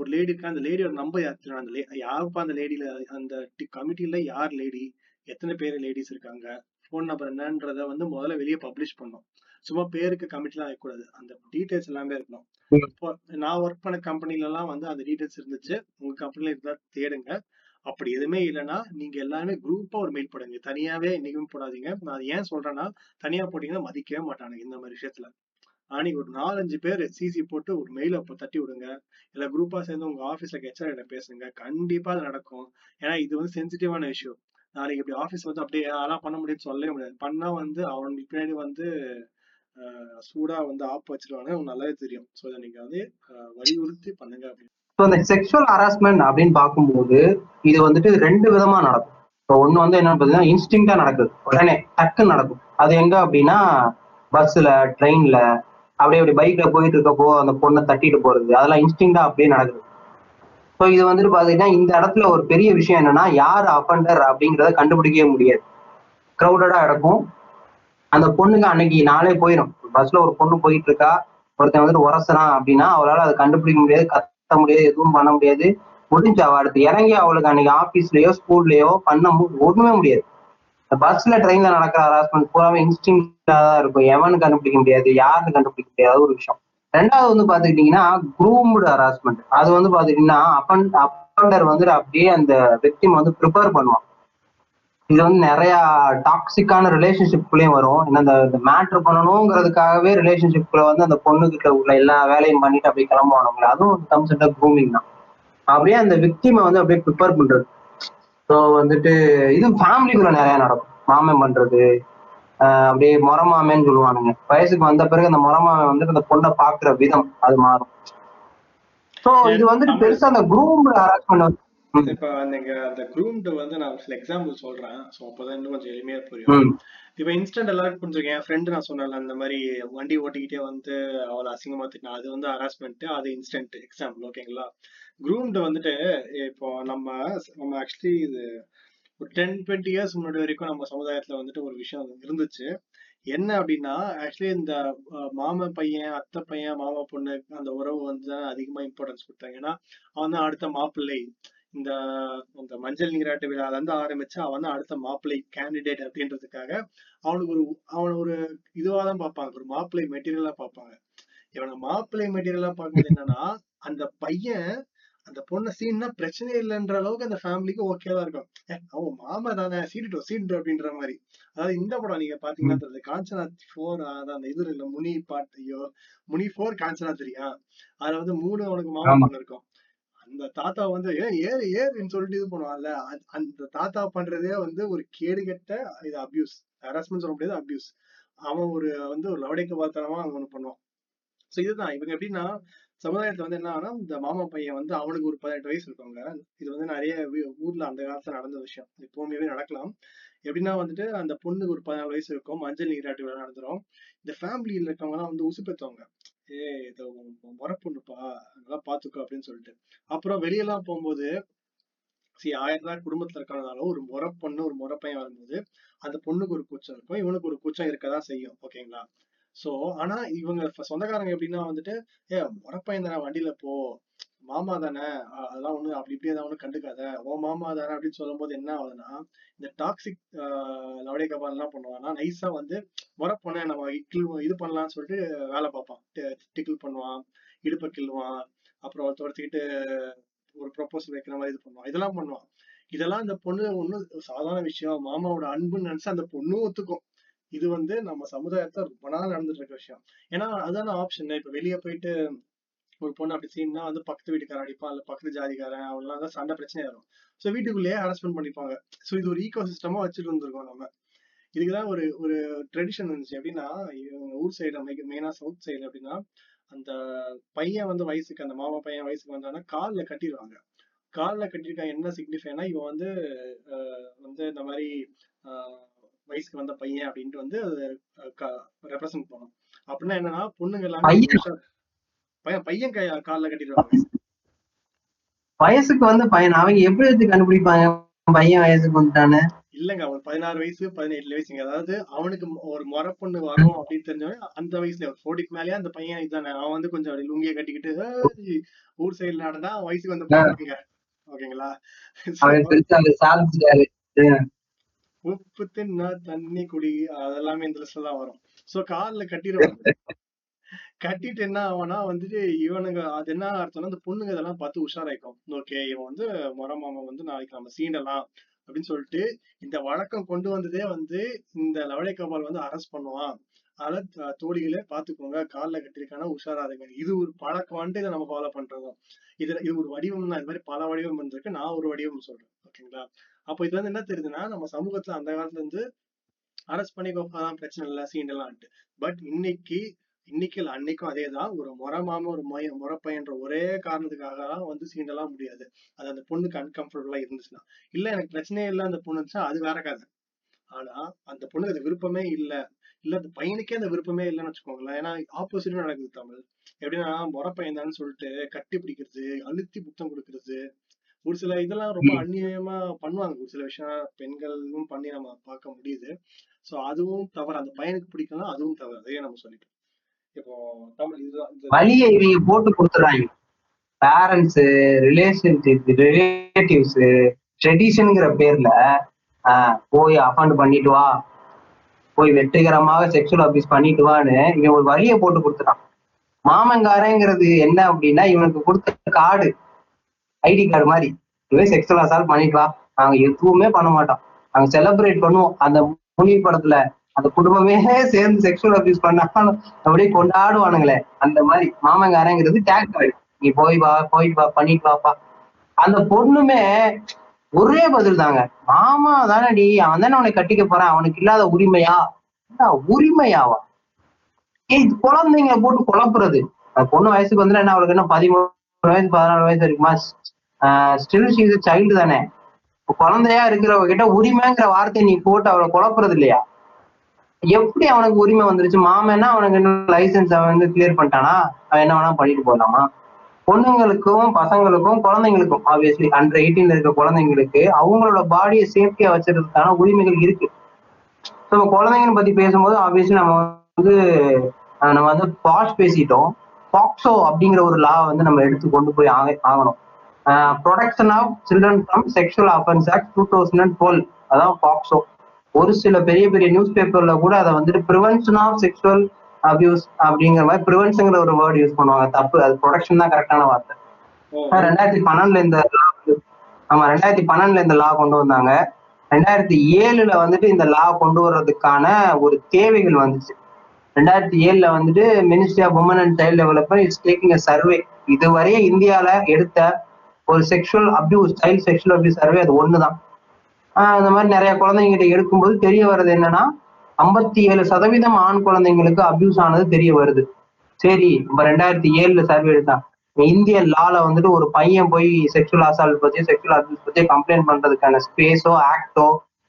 ஒரு லேடி இருக்கா அந்த லேடியோட நம்பர் யாரு அந்த லே யாருப்பா அந்த லேடியில அந்த கமிட்டில யார் லேடி எத்தனை பேர் லேடிஸ் இருக்காங்க? ஃபோன் நம்பர் என்னன்றத வந்து முதல்ல வெளியே பப்ளிஷ் பண்ணணும். சும்மா பேருக்கு கமிட்டிலாம் ஆகக்கூடாது அந்த டீடைல்ஸ் எல்லாமே இருக்கணும். இப்போ நான் ஒர்க் பண்ண கம்பெனில எல்லாம் வந்து அந்த டீடைல்ஸ் இருந்துச்சு. உங்க கம்பெனில இருந்தா தேடுங்க. அப்படி எதுவுமே இல்லைன்னா நீங்க எல்லாருமே குரூப்பா ஒரு மெயில் போடுங்க. தனியாவே என்னைக்கும் போடாதீங்க. நான் ஏன் சொல்றேன்னா தனியா போட்டீங்கன்னா மதிக்கவே மாட்டானுங்க இந்த மாதிரி விஷயத்துல. அன்னைக்கு ஒரு நாலஞ்சு பேர் சிசி போட்டு ஒரு மெயில தட்டி விடுங்க. இல்ல குரூப்பா சேர்ந்து உங்க ஆபீஸ்ல ஹெச்ஆர் கிட்ட பேசுங்க. கண்டிப்பா அது நடக்கும். ஏன்னா இது வந்து சென்சிட்டிவான விஷயம் நாளைக்கு இப்படி ஆபீஸ் வந்து அப்படியே அதெல்லாம் பண்ண முடியும்னு சொல்லவே முடியாது. பண்ணா வந்து அவனுக்கு பின்னாடி வந்து சூடாக சூடா வந்து ஆப் வச்சிருவாங்க நல்லாவே தெரியும். ஸோ இதை நீங்க வந்து வலியுறுத்தி பண்ணுங்க அப்படின்னு. ஸோ இந்த செக்ஷுவல் ஹராஸ்மெண்ட் அப்படின்னு பார்க்கும்போது இது வந்துட்டு ரெண்டு விதமா நடக்கும். இப்போ ஒன்று வந்து என்ன பார்த்தீங்கன்னா இன்ஸ்டிங்டா நடக்குது. உடனே டக்குன்னு நடக்கும். அது எங்க அப்படின்னா பஸ்ல ட்ரெயின்ல அப்படியே அப்படி பைக்ல போயிட்டு இருக்கப்போ அந்த பொண்ணை தட்டிட்டு போறது அதெல்லாம் இன்ஸ்டிங்டா அப்படியே நடக்குது. ஸோ இது வந்துட்டு பாத்தீங்கன்னா இந்த இடத்துல ஒரு பெரிய விஷயம் என்னன்னா யார் அஃபண்டர் அப்படிங்கிறத கண்டுபிடிக்கவே முடியாது. க்ரௌடடா இருக்கும். அந்த பொண்ணுக்கு அன்னைக்கு நாளே போயிடும் பஸ்ல ஒரு பொண்ணு போயிட்டு இருக்கா ஒருத்தன் வந்துட்டு உரசுறான் அப்படின்னா அவளால அதை கண்டுபிடிக்க முடியாது கத்த முடியாது எதுவும் பண்ண முடியாது. முடிஞ்சு அவ அடுத்து இறங்கி அவளுக்கு அன்னைக்கு ஆபீஸ்லயோ ஸ்கூல்லயோ பண்ண ஒண்ணுமே முடியாது. இந்த பஸ்ல ட்ரெயின்ல நடக்கிற ஹராஸ்மெண்ட் பூராவே இன்ஸ்டிங்டா தான் இருக்கும். எவனு கண்டுபிடிக்க முடியாது யாருன்னு கண்டுபிடிக்க முடியாத ஒரு விஷயம். ரெண்டாவது வந்து பாத்துக்கிட்டீங்கன்னா குரூம்டு ஹராஸ்மெண்ட் அது வந்து பாத்துக்கிட்டீங்கன்னா அப்பன் அப்பண்டர் வந்து அப்படியே அந்த விக்டிம் வந்து ப்ரிப்பேர் பண்ணுவான். இது வந்து நிறைய டாக்ஸிக்கான ரிலேஷன்ஷிப்குள்ளேயும் வரும். ஏன்னா இந்த மேட்ரு பண்ணணுங்கிறதுக்காகவே ரிலேஷன்ஷிப்ல வந்து அந்த பொண்ணுகிட்ட உள்ள எல்லா வேலையும் பண்ணிட்டு அப்படியே கிளம்புவானுங்களே அதுவும் கம்ஸ் க்ரூமிங் தான். அப்படியே அந்த விக்டிமை வந்து அப்படியே ப்ரிப்பேர் பண்றது. ஸோ வந்துட்டு இது ஃபேமிலிக்குள்ள நிறைய நடக்கும். மாமன் பண்றது அப்படியே முறமாமேன்னு சொல்லுவானுங்க. வயசுக்கு வந்த பிறகு அந்த முறமாமன் வந்துட்டு அந்த பொண்ணை பாக்குற விதம் அது மாறும். ஸோ இது வந்துட்டு பெருசா அந்த குரூம் ஹராஸ்மெண்ட் வந்து இப்ப நீங்க அந்த குரூம்டு வந்து நான் சில எக்ஸாம்பிள் சொல்றேன். ஸோ அப்பதான் இன்னும் கொஞ்சம் எளிமையா புரியும். இப்ப இன்ஸ்டன்ட் எல்லாருக்கும் புரிஞ்சிருக்கேன் என் ஃப்ரெண்டு நான் சொன்னேன்ல அந்த மாதிரி வண்டி ஓட்டிக்கிட்டே வந்து அவளை அசிங்கமா திட்டினா அது வந்து ஹராஸ்மெண்ட் அது இன்ஸ்டன்ட் எக்ஸாம்பிள் ஓகேங்களா குரூம்டு வந்துட்டு இப்போ நம்ம நம்ம ஆக்சுவலி இது ஒரு டென் டுவெண்ட்டி இயர்ஸ் முன்னாடி வரைக்கும் நம்ம சமுதாயத்துல வந்துட்டு ஒரு விஷயம் இருந்துச்சு. என்ன அப்படின்னா ஆக்சுவலி இந்த மாம பையன் அத்தை பையன் மாமா பொண்ணு அந்த உறவு வந்து தான் அதிகமா இம்பார்ட்டன்ஸ் கொடுத்தாங்க. ஏன்னா அவன் தான் அடுத்த மாப்பிள்ளை. இந்த அந்த மஞ்சள் நீராட்டு விழால இருந்து ஆரம்பிச்சு அவன் தான் அடுத்த மாப்பிள்ளை கேண்டிடேட் அப்படின்றதுக்காக அவனுக்கு ஒரு அவன் ஒரு இதுவாக தான் பார்ப்பாங்க. ஒரு மாப்பிள்ளை மெட்டீரியலா பார்ப்பாங்க. இவனை மாப்பிள்ளை மெட்டீரியலா பார்க்கும்போது என்னன்னா அந்த பையன் அந்த பொண்ணை சீன்னா பிரச்சனை இல்லைன்ற அளவுக்கு அந்த ஃபேமிலிக்கு ஓகே தான் இருக்கும். அவன் மாமா தானே சீட்டுட்டோம் சீட்டு அப்படின்ற மாதிரி. அதாவது இந்த படம் நீங்க பாத்தீங்கன்னா காஞ்சனா ஃபோர் அந்த இது இல்ல முனி பாட்டு ஐயோ முனி ஃபோர் காஞ்சனா தெரியும்? அதுல வந்து மூணு அவனுக்கு மாமா. பொண்ணு இருக்கும். அந்த தாத்தா வந்து ஏ ஏறு ஏறுன்னு சொல்லிட்டு இது பண்ணுவான்ல அந்த தாத்தா பண்றதே வந்து ஒரு கேடுகெட்ட இது அபியூஸ் ஹராஸ்மெண்ட் சொல்ல முடியாது அபியூஸ் அவன் ஒரு வந்து ஒரு லவடைக்கு பார்த்தனமா அவன் ஒண்ணு பண்ணுவான். சோ இதுதான். இவங்க எப்படின்னா சமுதாயத்துல வந்து என்ன ஆனா இந்த மாமா பையன் வந்து அவனுக்கு ஒரு பதினெட்டு வயசு இருக்கவங்க இது வந்து நிறைய ஊர்ல அந்த காலத்துல நடந்த விஷயம். எப்பவுமே நடக்கலாம். எப்படின்னா வந்துட்டு அந்த பொண்ணுக்கு ஒரு பதினாலு வயசு இருக்கும். மஞ்சள் நீராட்டு விழா நடந்துரும். இந்த ஃபேமிலியில இருக்கவங்க எல்லாம் வந்து உசுப்பேத்துவாங்க ஏ இதோ முறை பொண்ணுப்பா நல்லா பாத்துக்கோ அப்படின்னு சொல்லிட்டு. அப்புறம் வெளியெல்லாம் போகும்போது சரி ஆயிரம் தான் குடும்பத்துல இருக்கறதுனால ஒரு முறை பொண்ணு ஒரு முறை பையன் வரும்போது அந்த பொண்ணுக்கு ஒரு கூச்சம் இருக்கும். இவனுக்கு ஒரு கூச்சம் இருக்கதான் செய்யும். ஓகேங்களா? சோ ஆனா இவங்க சொந்தக்காரங்க எப்படின்னா வந்துட்டு ஏ முறை தானே வண்டியில போ. மாமா தானே அதெல்லாம் ஒண்ணு அப்படி இப்படி ஏதாவது ஒண்ணு கண்டுக்காத. ஓ மாமா தானே அப்படின்னு சொல்லும்போது என்ன ஆகுதுன்னா இந்த டாக்ஸிக் லவடே கபால் என்ன பண்ணுவான்னா நைஸா வந்து முறை நம்ம கில் இது பண்ணலாம்னு சொல்லிட்டு வேலை பார்ப்பான். டிக்கிள் பண்ணுவான் இடுப்பை கிள்ளுவான். அப்புறம் ஒருத்தொருத்திக்கிட்டு ஒரு ப்ரொபோசல் வைக்கிற மாதிரி இது பண்ணுவான். இதெல்லாம் பண்ணுவான். இதெல்லாம் அந்த பொண்ணு ஒண்ணும் சாதாரண விஷயம். மாமாவோட அன்புன்னு நினைச்சு அந்த பொண்ணும் ஒத்துக்கும். இது வந்து நம்ம சமுதாயத்துல ரொம்ப நாள் நடந்துட்டு இருக்க விஷயம். ஏன்னா அதான ஆப்ஷன் இப்ப வெளியே போயிட்டு ஒரு பொண்ணு அப்படி சீன்னா வந்து பக்கத்து வீட்டுக்காரன் அடிப்பான். இல்ல பக்கத்து ஜாதிக்காரன் அவங்களாம் தான் சண்டை பிரச்சனை வரும் ஸோ வீட்டுக்குள்ளேயே ஹராஸ்மெண்ட் பண்ணிப்பாங்க. ஸோ இது ஒரு ஈகோ சிஸ்டமா வச்சுட்டு வந்திருக்கோம் நம்ம. இதுக்குதான் ஒரு ஒரு ட்ரெடிஷன் இருந்துச்சு. எப்படின்னா ஊர் சைடு மெயினா சவுத் சைடு அப்படின்னா அந்த பையன் வந்து வயசுக்கு அந்த மாமா பையன் வயசுக்கு வந்தாங்கன்னா காலில் கட்டிடுவாங்க கால்ல கட்டிருக்கான் என்ன சிக்னிஃபைனா இவன் வந்து வந்து இந்த மாதிரி வயசுக்கு வந்த பையன் அப்படின்ட்டு வந்து ரெப்ரசன்ட் பண்ணும் அப்படின்னா என்னன்னா பொண்ணுங்க எல்லாமே பையன்? பையன் கால்ல கட்டிடுவாங்க. வயசுக்கு வந்து பையன்? அவங்க எப்படி வச்சு கண்டுபிடிப்பாங்க? பையன் வயசுக்கு வந்துட்டான்னு? இல்லங்க ஒரு பதினாறு வயசு பதினெட்டு வயசுங்க. அதாவது அவனுக்கு ஒரு முறை பொண்ணு வரும் அப்படின்னு தெரிஞ்சவன் அந்த வயசுல ஒரு ஃபோர்ட்டிக்கு மேலயே அந்த பையன் இதானே? அவன் வந்து கொஞ்சம் லுங்கிய கட்டிக்கிட்டு "ஏய், ஊர் சைடுல நடந்தா அவன் வயசுக்கு வந்து ஓகேங்களா அவன் பெருசா அவர் சாதிச்சிட்டாரு உப்பு தின்னா தண்ணி குடி அதெல்லாமே இந்த லிஸ்ட்ல தான் வரும். சோ கால்ல கட்டிடுவாங்க <laughs> கட்டிட்டு என்ன ஆகும்னா வந்துட்டு இவனுங்க அது என்ன அர்த்தம்னா அந்த பொண்ணுங்க இதெல்லாம் பார்த்து உஷாராயிக்கும். ஓகே இவன் வந்து முறை மாமன் வந்து நாளைக்கு நம்ம சீண்டலாம் அப்படின்னு சொல்லிட்டு இந்த வழக்கம் கொண்டு வந்ததே வந்து இந்த லவளை கபால் வந்து அரெஸ்ட் பண்ணுவான். அதனால த- தோழிகளே காலில் கால்ல கட்டிருக்கானா உஷாராதுங்க. இது ஒரு பழக்கம் இதை நம்ம ஃபாலோ பண்றதும் இதுல இது ஒரு வடிவம் தான் இது மாதிரி பல வடிவம் இருந்திருக்கு நான் ஒரு வடிவம் சொல்றேன். ஓகேங்களா? அப்போ இது வந்து என்ன தெரியுதுன்னா நம்ம சமூகத்துல அந்த காலத்துல இருந்து அரெஸ்ட் பண்ணி கோப்பாதான் பிரச்சனை இல்லை. சீண்டலான்ட்டு பட் இன்னைக்கு இன்னைக்கு இல்லை அன்னைக்கும் அதேதான். ஒரு முறை மாம ஒரு மொய முறப்பையன்ற ஒரே காரணத்துக்காக தான் வந்து சீண்டலாம் முடியாது. அது அந்த பொண்ணுக்கு அன்கம்ஃபர்டபுளா இருந்துச்சுன்னா. இல்ல எனக்கு பிரச்சனையே இல்லை அந்த பொண்ணு இருந்துச்சா அது வேற கதை. ஆனா அந்த பொண்ணுக்கு அது விருப்பமே இல்லை. இல்ல அந்த பையனுக்கே அந்த விருப்பமே இல்லைன்னு வச்சுக்கோங்களேன். ஏன்னா ஆப்போசிட்டும் நடக்குது தமிழ். எப்படின்னா முறை பையன் சொல்லிட்டு கட்டி பிடிக்கிறது அழுத்தி புத்தம் கொடுக்கறது. ஒரு சில இதெல்லாம் ரொம்ப. அந்நியமா பண்ணுவாங்க. ஒரு சில விஷயம் பெண்களும் பண்ணி நம்ம பார்க்க முடியுது. சோ அதுவும் தவறு. அந்த பையனுக்கு பிடிக்கலாம் அதுவும் தவறு. அதையே நம்ம சொல்லிட்டோம். இப்போ தமிழ் இதுதான் வழியை இவங்க போட்டு கொடுத்துறாங்க பேரண்ட்ஸ் ரிலேஷன்ஷிப் ரிலேட்டிவ்ஸ் ட்ரெடிஷனுங்கிற பேர்ல போய் அஃபண்ட் பண்ணிட்டு வா. போய் வெற்றிகரமாக செக்ஷுவல் அபியூஸ் பண்ணிட்டு வான்னு இவன் ஒரு வழியை போட்டு கொடுத்துட்டான். மாமங்காரங்கிறது என்ன அப்படின்னா இவனுக்கு கொடுத்த கார்டு ஐடி கார்டு மாதிரி. இவன் செக்ஷுவல் அசால்ட் பண்ணிட்டு வா. நாங்க எதுவுமே பண்ண மாட்டோம். நாங்க செலிப்ரேட் பண்ணுவோம். அந்த முனி படத்துல அந்த குடும்பமே சேர்ந்து செக்ஷுவல் அபியூஸ் பண்ணாலும் அப்படியே கொண்டாடுவானுங்களே. அந்த மாதிரி மாமங்காரங்கிறது டேக் கார்டு நீ போய் வா போய் வா பண்ணிட்டு வாப்பா. அந்த பொண்ணுமே ஒரே பதில் தாங்க மாமா தானடி அவன் தானே அவனை கட்டிக்க போறான் அவனுக்கு இல்லாத உரிமையா? உரிமையாவா? ஏய் இது குழந்தைங்களை போட்டு குழப்புறது. அந்த பொண்ணு வயசுக்கு வந்து என்ன அவளுக்கு என்ன பதிமூணு வயசு பதினாலு வயசு இருக்குமா? ஸ்டில் ஷீஸ் சைல்டு தானே. குழந்தையா இருக்கிறவங்க கிட்ட உரிமைங்கிற வார்த்தையை நீ போட்டு அவளை குழப்புறது இல்லையா? எப்படி அவனுக்கு உரிமை வந்துருச்சு? மாமன்னா அவனுக்கு என்ன லைசன்ஸ் அவன் வந்து கிளியர் பண்ணிட்டானா? அவன் என்ன வேணா பண்ணிட்டு போகலாமா பொண்ணுங்களுக்கும் பசங்களுக்கும் குழந்தைங்களுக்கும் ஆப்வியஸ்லி அண்டர் எயிட்டீன்ல இருக்க குழந்தைங்களுக்கு அவங்களோட பாடியை சேஃப்டியா வச்சிருக்கிறதுக்கான உரிமைகள் இருக்கு. ஸோ குழந்தைங்கன்னு பத்தி பேசும்போது ஆப்வியஸ்லி நம்ம வந்து நம்ம வந்து பாஸ் பேசிட்டோம். பாக்ஸோ அப்படிங்கிற ஒரு லா வந்து நம்ம எடுத்து கொண்டு போய் ஆக- ஆகணும். Production of children from sexual offence act two thousand and twelve அதான் பாக்ஸோ. ஒரு சில பெரிய பெரிய நியூஸ் பேப்பர்ல கூட அதை வந்துட்டு ப்ரிவென்ஷன் ஆஃப் செக்ஷுவல் அபியூஸ் அப்படிங்கிற மாதிரி ப்ரிவென்ஷன்ங்கிற ஒரு வேர்டு யூஸ் பண்ணுவாங்க. தப்பு அது ப்ரொடக்ஷன் தான் கரெக்டான வார்த்தை. ரெண்டாயிரத்தி பன்னெண்டுல இந்த ஆமா ரெண்டாயிரத்தி பன்னெண்டுல இந்த லா கொண்டு வந்தாங்க. ரெண்டாயிரத்தி ஏழுல வந்துட்டு இந்த லா கொண்டு வர்றதுக்கான ஒரு தேவைகள் வந்துச்சு. ரெண்டாயிரத்தி ஏழுல வந்துட்டு ministry of women and child development is taking a survey இதுவரைய இந்தியால எடுத்த ஒரு sexual abuse child sexual abuse survey அது ஒண்ணுதான். இந்த மாதிரி நிறைய குழந்தைங்க கிட்ட எடுக்கும்போது தெரிய வர்றது என்னன்னா ஐம்பத்தி ஏழு சதவீதம் ஆண் குழந்தைங்களுக்கு அபியூஸ் ஆனது தெரிய வருது. சரி நம்ம ரெண்டாயிரத்தி ஏழுல சர்வே எடுத்தான். இந்திய லால வந்துட்டு ஒரு பையன் போய் செக்ஷுவல் அசால்ட் பத்தி செக்ஷுவல் அபியூஸ் பத்தி கம்ப்ளைண்ட் பண்றதுக்கான ஸ்பேஸோ ஆக்டோ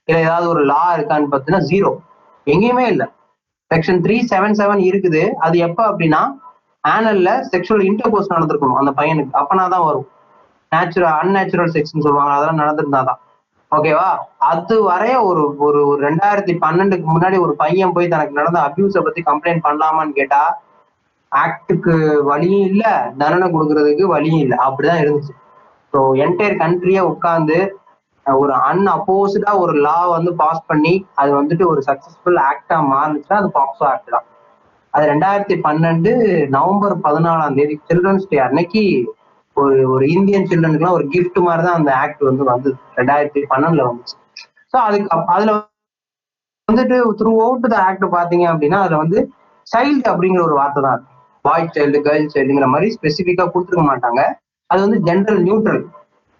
இல்ல ஏதாவது ஒரு லா இருக்கான்னு பார்த்தீங்கன்னா ஜீரோ எங்கேயுமே இல்லை. செக்ஷன் த்ரீ செவன் செவன் இருக்குது. அது எப்ப அப்படின்னா ஆனல்ல செக்ஷுவல் இன்டர்கோர்ஸ் நடந்திருக்கணும் அந்த பையனுக்கு. அப்பனா தான் வரும் நேச்சுரல் அன்நேச்சுரல் செக்ஸ்ன்னு சொல்லுவாங்க. அதெல்லாம் நடந்திருந்தாதான். ஓகேவா அது வரைய ஒரு ஒரு ஒரு ரெண்டாயிரத்தி பன்னெண்டுக்கு முன்னாடி ஒரு பையன் போய் தனக்கு நடந்த அபியூஸ பத்தி கம்ப்ளைண்ட் பண்ணலாமான்னு கேட்டா ஆக்டுக்கு வழியும் இல்ல தண்டனை கொடுக்கறதுக்கு வழியும் இல்ல. அப்படிதான் இருந்துச்சு. ஸோ என்டையர் கண்ட்ரியே உட்காந்து ஒரு அன் அப்போசிட்டா ஒரு லா வந்து பாஸ் பண்ணி அது வந்துட்டு ஒரு சக்சஸ்ஃபுல் ஆக்டா மாறுச்சுன்னா அது பாக்ஸோ ஆக்ட் தான். அது ரெண்டாயிரத்தி பன்னெண்டு நவம்பர் பதினாலாம் தேதி சில்ட்ரன்ஸ் டே அன்னைக்கு ஒரு ஒரு இந்தியன் சில்ட்ரனுக்குலாம் ஒரு கிஃப்ட் மாதிரி தான் அந்த ஆக்ட் வந்து வந்தது. ரெண்டாயிரத்தி பன்னெண்டுல வந்துச்சு. ஸோ அதுக்கு அதுல வந்துட்டு த்ரூ அவுட் த ஆக்ட் பாத்தீங்க அப்படின்னா அதுல வந்து சைல்டு அப்படிங்கிற ஒரு வார்த்தை தான். பாய் சைல்டு கேர்ள் சைல்டுங்கிற மாதிரி ஸ்பெசிஃபிக்கா கொடுத்துருக்க மாட்டாங்க. அது வந்து general neutral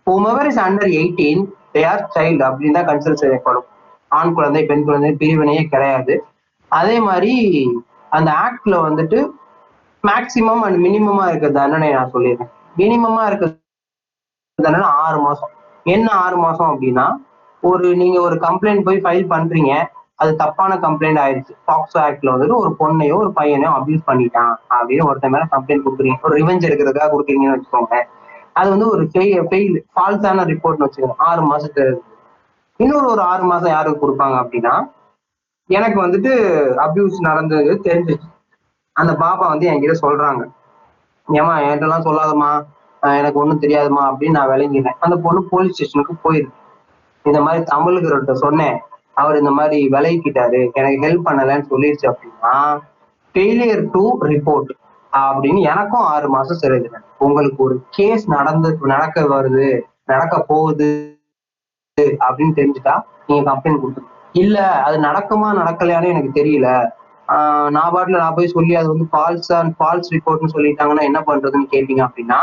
whomever is under eighteen they are child அப்படின்னு தான் கன்சிடர் செய்யப்படும். ஆண் குழந்தை பெண் குழந்தை பிரிவினையே கிடையாது. அதே மாதிரி அந்த ஆக்ட்ல வந்துட்டு மேக்சிமம் அண்ட் மினிமமா இருக்கிற தண்டனை நான் சொல்லிடுறேன். மினிமமா இருக்க ஆறு மாசம். என்ன ஆறு மாசம் அப்படின்னா ஒரு நீங்க ஒரு கம்ப்ளைண்ட் போய் ஃபைல் பண்றீங்க அது தப்பான கம்ப்ளைண்ட் ஆயிடுச்சு. பாக்ஸோ ஆக்ட்ல வந்துட்டு ஒரு பொண்ணையோ ஒரு பையனையோ அபியூஸ் பண்ணிட்டான் அப்படின்னு ஒருத்தன் மேல கம்ப்ளைண்ட் கொடுக்குறீங்க. ஒரு ரிவெஞ்ச் எடுக்கிறதுக்காக கொடுக்குறீங்கன்னு வச்சுக்கோங்க. அது வந்து ஒரு ஃபெயில் ஃபால்ஸான ரிப்போர்ட்னு வச்சுக்கோங்க. ஆறு மாசத்துக்கு இன்னொரு ஒரு ஆறு மாசம் யாருக்கு கொடுப்பாங்க அப்படின்னா எனக்கு வந்துட்டு அபியூஸ் நடந்தது தெரிஞ்சிச்சு. அந்த பாப்பா வந்து என்கிட்ட சொல்றாங்க. ஏமா என்கிட்டலாம் சொல்லாதம்மா. எனக்கு ஒன்றும் தெரியாதுமா அப்படின்னு நான் விளங்கினேன். அந்த பொண்ணு போலீஸ் ஸ்டேஷனுக்கு போயிருக்கு இந்த மாதிரி தமிழுக்கிறவர்கிட்ட சொன்னேன். அவர் இந்த மாதிரி விலகிக்கிட்டாரு. எனக்கு ஹெல்ப் பண்ணலன்னு சொல்லிடுச்சு அப்படின்னா ஃபெயிலியர் டு ரிப்போர்ட் அப்படின்னு எனக்கும் ஆறு மாசம் சிறை உங்களுக்கு ஒரு கேஸ் நடந்து நடக்க வருது நடக்க போகுது அப்படின்னு தெரிஞ்சுட்டா நீங்க கம்ப்ளைண்ட் கொடுத்துருங்க இல்ல அது நடக்குமா நடக்கலையான்னு எனக்கு தெரியல. நான் பாட்டுல நான் போய் சொல்லி அது வந்து ஃபால்ஸ் அண்ட் ஃபால்ஸ் ரிப்போர்ட்னு சொல்லிட்டாங்கன்னா என்ன பண்றதுன்னு கேட்டீங்க அப்படின்னா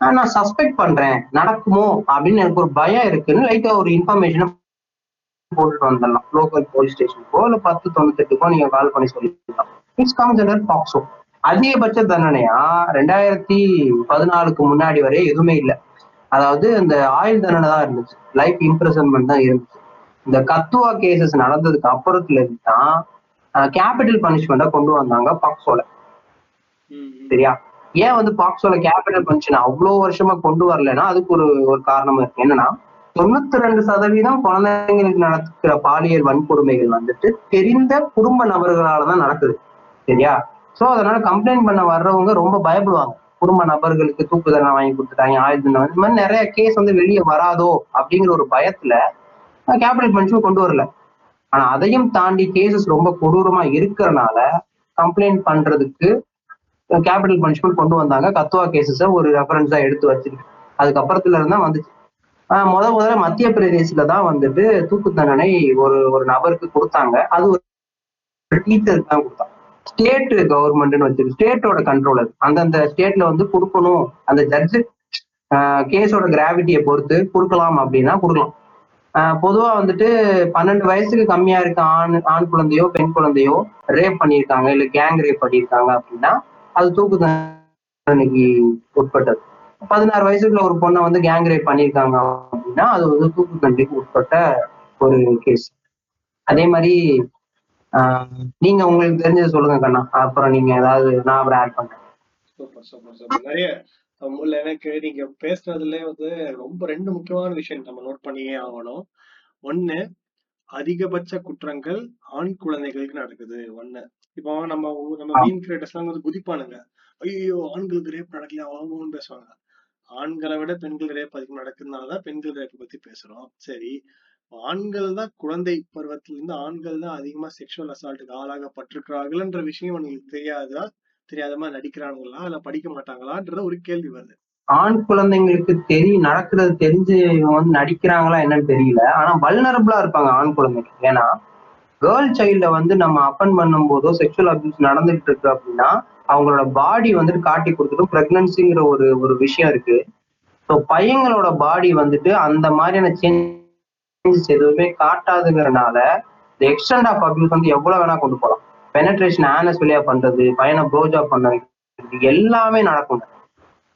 நான் சஸ்பெக்ட் பண்றேன். நடக்குமோ அப்படின்னு எனக்கு ஒரு பயம் இருக்குன்னு லைட்டா ஒரு இன்ஃபர்மேஷனை போட்டுட்டு வந்துடலாம். லோக்கல் போலீஸ் ஸ்டேஷனுக்கோ இல்ல பத்து தொண்ணூத்தெட்டுக்கோ நீங்க கால் பண்ணி சொல்லிடலாம். இட்ஸ் கம்ஸ் அண்டர் பாக்ஸோ அதிகபட்ச தண்டனையா? ரெண்டாயிரத்தி பதினாலுக்கு முன்னாடி வரை எதுவுமே இல்லை. அதாவது இந்த ஆயுள் தண்டனை தான் இருந்துச்சு. லைஃப் இம்ப்ரெசன்மெண்ட் தான் இருந்துச்சு. இந்த கத்துவா கேசஸ் நடந்ததுக்கு அப்புறத்துல இருந்து தான் கேபிட்டல் பனிஷ்மெண்ட்டை கொண்டு வந்தாங்க பாக்ஸோல. சரியா? ஏன் வந்து பாக்ஸோல கேபிட்டல் பனிஷ்மெண்ட் அவ்வளோ வருஷமா கொண்டு வரலைன்னா அதுக்கு ஒரு ஒரு காரணம் இருக்கு. என்னன்னா தொண்ணூத்தி ரெண்டு சதவீதம் குழந்தைங்களுக்கு நடக்கிற பாலியல் வன்கொடுமைகள் வந்துட்டு தெரிந்த குடும்ப நபர்களால தான் நடக்குது. சரியா? சோ அதனால கம்ப்ளைண்ட் பண்ண வர்றவங்க ரொம்ப பயப்படுவாங்க. குடும்ப நபர்களுக்கு தூக்கு தண்டனை வாங்கி கொடுத்துட்டாங்க தண்டனை இந்த மாதிரி நிறைய கேஸ் வந்து வெளியே வராதோ அப்படிங்கிற ஒரு பயத்துல கேபிட்டல் பனிஷ்மெண்ட் கொண்டு வரல. ஆனா அதையும் தாண்டி கேசஸ் ரொம்ப கொடூரமா இருக்கிறனால கம்ப்ளைண்ட் பண்றதுக்கு கேபிட்டல் பனிஷ்மெண்ட் கொண்டு வந்தாங்க. கத்துவா கேசஸ ஒரு ரெஃபரன்ஸா எடுத்து வச்சிருக்கு. அதுக்கப்புறத்துல இருந்தா வந்துச்சு. முத முதல்ல மத்திய பிரதேசில தான் வந்துட்டு தூக்கு தண்டனை ஒரு ஒரு நபருக்கு கொடுத்தாங்க. அது ஒரு டீச்சருக்கு தான் கொடுத்தாங்க ஸ்டேட் கவர்மெண்ட்னு வச்சிருக்கு. ஸ்டேட்டோட கண்ட்ரோல் அது. அந்தந்த ஸ்டேட்ல வந்து கொடுக்கணும். அந்த ஜட்ஜு கேஸோட கிராவிட்டியை பொறுத்து கொடுக்கலாம் அப்படின்னா கொடுக்கலாம். பொதுவா வந்துட்டு பன்னெண்டு வயசுக்கு கம்மியா இருக்க ஆண் ஆண் குழந்தையோ பெண் குழந்தையோ ரேப் பண்ணியிருக்காங்க இல்ல கேங் ரேப் பண்ணியிருக்காங்க அப்படின்னா அது தூக்கு தண்டனைக்கு உட்பட்டது. பதினாறு வயசுக்குள்ள ஒரு பொண்ணை வந்து கேங் ரேப் பண்ணியிருக்காங்க அப்படின்னா அது வந்து தூக்கு தண்டனைக்கு உட்பட்ட ஒரு கேஸ் அதே மாதிரி ஆஹ் நீங்க உங்களுக்கு தெரிஞ்சது சொல்லுங்க கண்ணா. அப்புறம் நீங்க ஏதாவது நான் அப்புறம் ஆட் பண்றேன். Super super super. நிறைய இல்ல எனக்கு நீங்க பேசுனதுல வந்து ரொம்ப ரெண்டு முக்கியமான விஷயம் நம்ம நோட் பண்ணியே ஆகணும். ஒண்ணு அதிகபட்ச குற்றங்கள் ஆண் குழந்தைகளுக்கு நடக்குது. ஒண்ணு இப்போ நம்ம நம்ம மீன் கிரியேட்டர்ஸ் எல்லாம் வந்து குதிப்பானுங்க. ஐயோ ஆண்களுக்கு ரேப் நடக்கல ஆகும்னு பேசுவாங்க. ஆண்களை விட பெண்கள் ரேப் அதிகம் நடக்கிறதுனாலதான் பெண்கள் ரேப்பை பத்தி பேசுறோம். சரி ஆண்கள் தான் குழந்தை பருவத்திலிருந்து ஆண்கள் தான் அதிகமா செக்ஷுவல் அசால்ட்டுக்கு ஆளாகப்பட்டிருக்கிறார்கள்ன்ற விஷயம் உங்களுக்கு தெரியாதா? தெரியாத மாதிரி நடிக்கிறாங்களா இல்ல படிக்க மாட்டாங்களான்ற ஒரு கேள்வி வருது. ஆண் குழந்தைங்களுக்கு தெரியும் நடக்கிறது தெரிஞ்சு இவங்க வந்து நடிக்கிறாங்களா என்னன்னு தெரியல. ஆனா வல்னரபிளா இருப்பாங்க ஆண் குழந்தைங்க ஏன்னா கேர்ள் சைல்ட வந்து நம்ம அப்பன் பண்ணும் போதோ செக்ஷுவல் அபியூஸ் நடந்துகிட்டு இருக்கு அப்படின்னா அவங்களோட பாடி வந்துட்டு காட்டி கொடுத்துடும். பிரெக்னன்சிங்கிற ஒரு ஒரு விஷயம் இருக்கு. ஸோ பையங்களோட பாடி வந்துட்டு அந்த மாதிரியான சேஞ்சஸ் எதுவுமே காட்டாதுங்கிறனால இந்த எக்ஸ்டெண்ட் ஆஃப் அபியூஸ் வந்து எவ்வளவு வேணா கொண்டு போகலாம். பெனட்ரேஷன் ஆனஸ் வழியா பண்றது பையனை ப்ரோஜா பண்ண எல்லாமே நடக்கும்.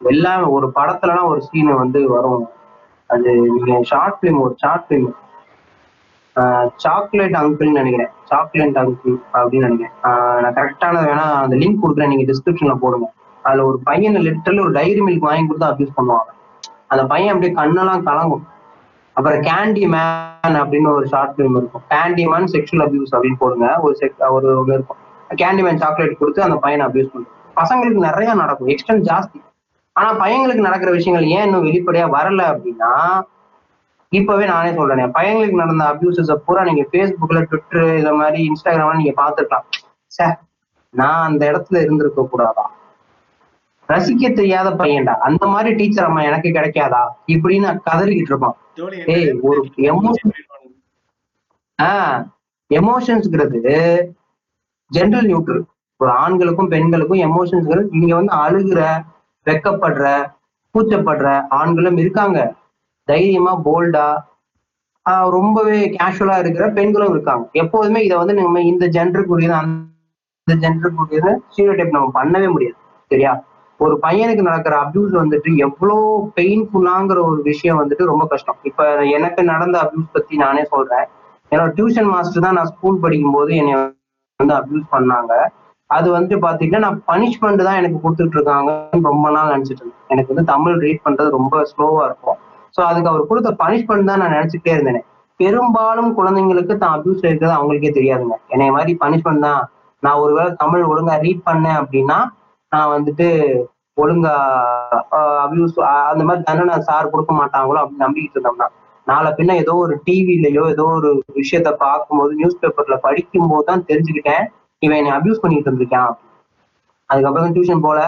எல்லாமே ஒரு படத்துலலாம் ஒரு சீன் வந்து வரும். அது நீங்க ஷார்ட் ஃபிலிம் ஒரு ஷார்ட் ஃபிலிம் சாக்லேட் அங்கிள்னு நினைக்கிறேன். சாக்லேட் அங்கிள் அப்படின்னு நினைக்கிறேன். நான் கரெக்டான வேணா அந்த லிங்க் கொடுக்குறேன். நீங்க டிஸ்கிரிப்ஷன்ல போடுங்க. அதுல ஒரு பையனை லிட்டரலி ஒரு டைரி மில்க் வாங்கி கொடுத்து அபியூஸ் பண்ணுவாங்க. அந்த பையன் அப்படியே கண்ணெல்லாம் கலங்கும். அப்புறம் கேண்டி மேன் அப்படின்னு ஒரு ஷார்ட் ஃபிலிம் இருக்கும். கேண்டி மேன் செக்ஷுவல் அபியூஸ் அப்படின்னு போடுங்க. ஒரு செக் ஒரு இருக்கும். கேண்டி மேன் சாக்லேட் கொடுத்து அந்த பையனை அபியூஸ் பண்ணுவோம் பசங்களுக்கு நிறைய நடக்கும். எக்ஸ்டென்ட் ஜாஸ்தி. ஆனா பையங்களுக்கு நடக்கிற விஷயங்கள் ஏன் இன்னும் வெளிப்படையா வரல அப்படின்னா இப்பவே நானே சொல்றேன். பையங்களுக்கு நடந்த அபியூசஸ் பூரா நீங்க ஃபேஸ்புக்ல ட்விட்டர் இந்த மாதிரி இன்ஸ்டாகிராம்ல நீங்க பார்த்துருக்கலாம். சார் நான் அந்த இடத்துல இருந்திருக்க கூடாதா ரசிக்க தெரியாத பையன்டா. அந்த மாதிரி டீச்சர் அம்மா எனக்கு கிடைக்காதா? இப்படின்னு கதறிக்கிட்டு இருப்பான். ஏய், ஒரு emotion- ஆஹ் எமோஷன்ஸ்ங்கிறது ஜென்ரல் நியூட்ரல் ஒரு ஆண்களுக்கும் பெண்களுக்கும் எமோஷன்ஸ்கள் இங்க வந்து அழுகுற வெக்கப்படுற கூச்சப்படுற ஆண்களும் இருக்காங்க. தைரியமா போல்டா ரொம்பவே கேஷுவலா இருக்கிற பெண்களும் இருக்காங்க. எப்போதுமே இதை வந்து நம்ம இந்த ஜென்டருக்குரியது அந்த ஜென்டருக்குரியது ஸ்டீரியோடைப் நம்ம பண்ணவே முடியாது. சரியா? ஒரு பையனுக்கு நடக்கிற அபியூஸ் வந்துட்டு எவ்வளோ பெயின்ஃபுல்லாங்கிற ஒரு விஷயம் வந்துட்டு ரொம்ப கஷ்டம். இப்ப எனக்கு நடந்த அபியூஸ் பத்தி நானே சொல்றேன். என்னோட டியூஷன் மாஸ்டர் தான் நான் ஸ்கூல் படிக்கும் போது என்னை வந்து அபியூஸ் பண்ணாங்க. அது வந்துட்டு பாத்தீங்கன்னா நான் பனிஷ்மெண்ட் தான் எனக்கு கொடுத்துட்டு இருக்காங்கன்னு ரொம்ப நாள் நினைச்சிட்டு இருந்தேன். எனக்கு வந்து தமிழ் ரீட் பண்றது ரொம்ப ஸ்லோவா இருக்கும். ஸோ அதுக்கு அவர் கொடுத்த பனிஷ்மெண்ட் தான் நான் நினைச்சுட்டே இருந்தேன். பெரும்பாலும் குழந்தைங்களுக்கு தான் அபியூஸ் இருக்கிறது அவங்களுக்கே தெரியாதுங்க. என்னை மாதிரி பனிஷ்மெண்ட் தான் நான் ஒருவேளை தமிழ் ஒழுங்கா ரீட் பண்ணேன் அப்படின்னா நான் வந்துட்டு ஒழுங்கா அபியூஸ் அந்த மாதிரி தண்டனை சார் கொடுக்க மாட்டாங்களோ அப்படின்னு நம்பிக்கிட்டு இருந்தோம்னா நாளை பின்ன ஏதோ ஒரு டிவிலயோ ஏதோ ஒரு விஷயத்த பார்க்கும்போது நியூஸ் பேப்பர்ல படிக்கும் போது தான் தெரிஞ்சுக்கிட்டேன் இவன் என்னை அபியூஸ் பண்ணிட்டு இருந்திருக்கான். அதுக்கப்புறம் டியூஷன் போல.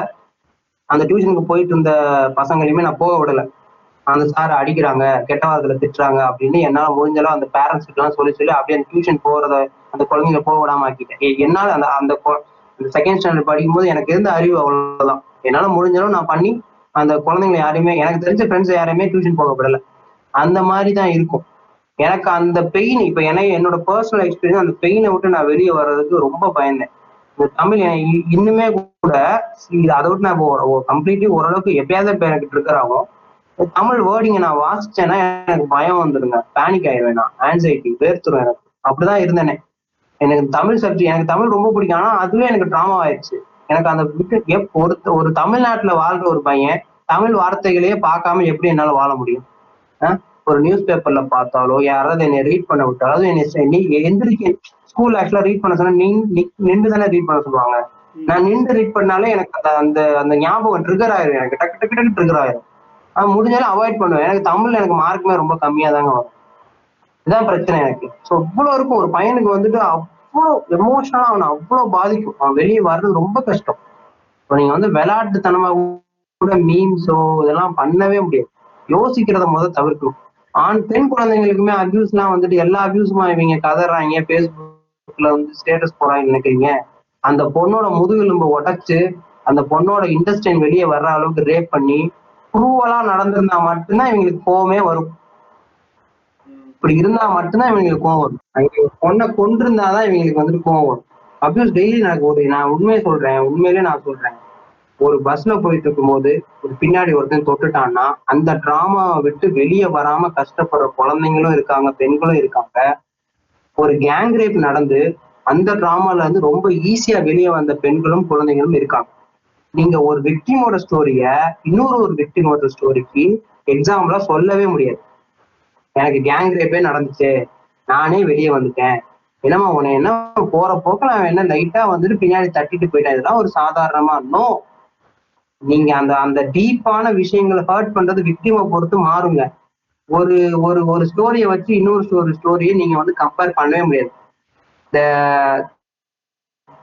அந்த டியூஷனுக்கு போயிட்டு இருந்த பசங்களையுமே நான் போக விடல. அந்த சார் அடிக்கிறாங்க கெட்ட வாரத்துல திட்டுறாங்க அப்படின்னு என்னால முடிஞ்சளவு அந்த பேரண்ட்ஸ் எல்லாம் சொல்லி சொல்லி அப்படியே அந்த டியூஷன் போறத அந்த குழந்தைங்க போக விடாம ஆக்கிட்டேன். என்னால அந்த அந்த செகண்ட் ஸ்டாண்டர்ட் படிக்கும்போது எனக்கு இருந்த அறிவு அவ்வளவுதான். என்னால முடிஞ்சாலும் நான் பண்ணி அந்த குழந்தைங்களை யாரையுமே எனக்கு தெரிஞ்ச ஃப்ரெண்ட்ஸ் யாரையுமே டியூஷன் போக விடல. அந்த மாதிரி தான் இருக்கும். எனக்கு அந்த பெயின் இப்போ எனக்கு என்னோட பர்சனல் எக்ஸ்பீரியன்ஸ் அந்த பெயினை விட்டு நான் வெளியே வர்றதுக்கு ரொம்ப பயந்தேன். இந்த தமிழ் இன்னுமே கூட இது அதை விட்டு நான் கம்ப்ளீட்லி ஓரளவுக்கு எப்பயாவது இப்ப எனக்கு தமிழ் வேர்டிங்கை நான் வாசிச்சேன்னா எனக்கு பயம் வந்துடுங்க பேனிக் ஆயிடுவேன் நான். ஆன்சைட்டி வேர்த்துரும் எனக்கு. அப்படிதான் இருந்தேனே. எனக்கு தமிழ் சப்ஜெக்ட் எனக்கு தமிழ் ரொம்ப பிடிக்கும். ஆனா அதுவே எனக்கு ட்ராமா ஆயிடுச்சு. எனக்கு அந்த எப் ஒரு ஒரு தமிழ்நாட்டுல வாழ்ற ஒரு பையன் தமிழ் வார்த்தைகளையே பார்க்காம எப்படி என்னால வாழ முடியும்? ஒரு நியூஸ் பேப்பர்ல பார்த்தாலோ யாராவது என்னை ரீட் பண்ண விட்டாலோ அது என்னை நீ எந்திரிக்க ஸ்கூல் ஆக்சுவலா ரீட் பண்ண சொன்னா நின் நின்று தானே ரீட் பண்ண சொல்லுவாங்க. நான் நின்று ரீட் பண்ணாலே எனக்கு அந்த அந்த அந்த ஞாபகம் ட்ரிகர் ஆயிரும். எனக்கு டக்கு டக்கு டக்கு ட்ரிகர் ஆயிரும். முடிஞ்சாலும் அவாய்ட் பண்ணுவேன். எனக்கு தமிழ்ல எனக்கு மார்க்குமே ரொம்ப கம்மியா தாங்க வரும். இதான் பிரச்சனை எனக்கு. ஸோ இவ்வளோ இருக்கும். ஒரு பையனுக்கு வந்துட்டு அவ்வளோ எமோஷனலாக அவனை அவ்வளவு பாதிக்கும். அவன் வெளியே வர்றது ரொம்ப கஷ்டம். இப்போ நீங்க வந்து விளையாட்டுத்தனமாக கூட மீம்ஸோ இதெல்லாம் பண்ணவே முடியாது. யோசிக்கிறத முத தவிர்க்கணும். ஆண் பெண் குழந்தைங்களுக்குமே அபியூஸ்லாம் வந்துட்டு எல்லா அபியூஸுமா இவங்க கதறாங்க ஃபேஸ்புக்கில் வந்து ஸ்டேட்டஸ் போறாங்க நினைக்கிறீங்க அந்த பொண்ணோட முதுகெலும்பு உடைச்சு அந்த பொண்ணோட இன்டெஸ்டைன் வெளியே வர்ற அளவுக்கு ரேப் பண்ணி ப்ரூவலா நடந்திருந்தா மட்டும்தான் இவங்களுக்கு கோவமே வரும். இப்படி இருந்தா மட்டும்தான் இவங்களுக்கு கோவம் வரும். இவங்க பொண்ணை கொண்டிருந்தாதான் இவங்களுக்கு வந்துட்டு கோவம் வரும். அபியூஸ் டெய்லி எனக்கு ஒரு நான் உண்மையை சொல்றேன் உண்மையிலே நான் சொல்றேன். ஒரு பஸ்ல போயிட்டு இருக்கும்போது ஒரு பின்னாடி ஒருத்தன் தொட்டுட்டான்னா அந்த டிராமாவை விட்டு வெளியே வராம கஷ்டப்படுற குழந்தைங்களும் இருக்காங்க பெண்களும் இருக்காங்க. ஒரு கேங் ரேப் நடந்து அந்த டிராமால இருந்து ரொம்ப ஈஸியா வெளியே வந்த பெண்களும் குழந்தைகளும் இருக்காங்க. நீங்க ஒரு விக்டிமோட ஸ்டோரிய இன்னொரு ஒரு விக்டிமோட ஸ்டோரிக்கு எக்ஸாம்பிளா சொல்லவே முடியாது. எனக்கு கேங் ரேப்பே நடந்துச்சு. நானே வெளியே வந்துட்டேன். என்னம்மா உன்னை என்ன போற போக்கில் அவன் என்ன லைட்டா வந்துட்டு பின்னாடி தட்டிட்டு போயிட்டேன். இதெல்லாம் ஒரு சாதாரணமா நோ நீங்க அந்த அந்த டீப்பான விஷயங்களை ஹர்ட் பண்றது விக்டிமை பொறுத்து மாறுங்க. ஒரு ஒரு ஒரு ஸ்டோரியை வச்சு இன்னொரு ஒரு ஸ்டோரியை நீங்க வந்து கம்பேர் பண்ணவே முடியாது. The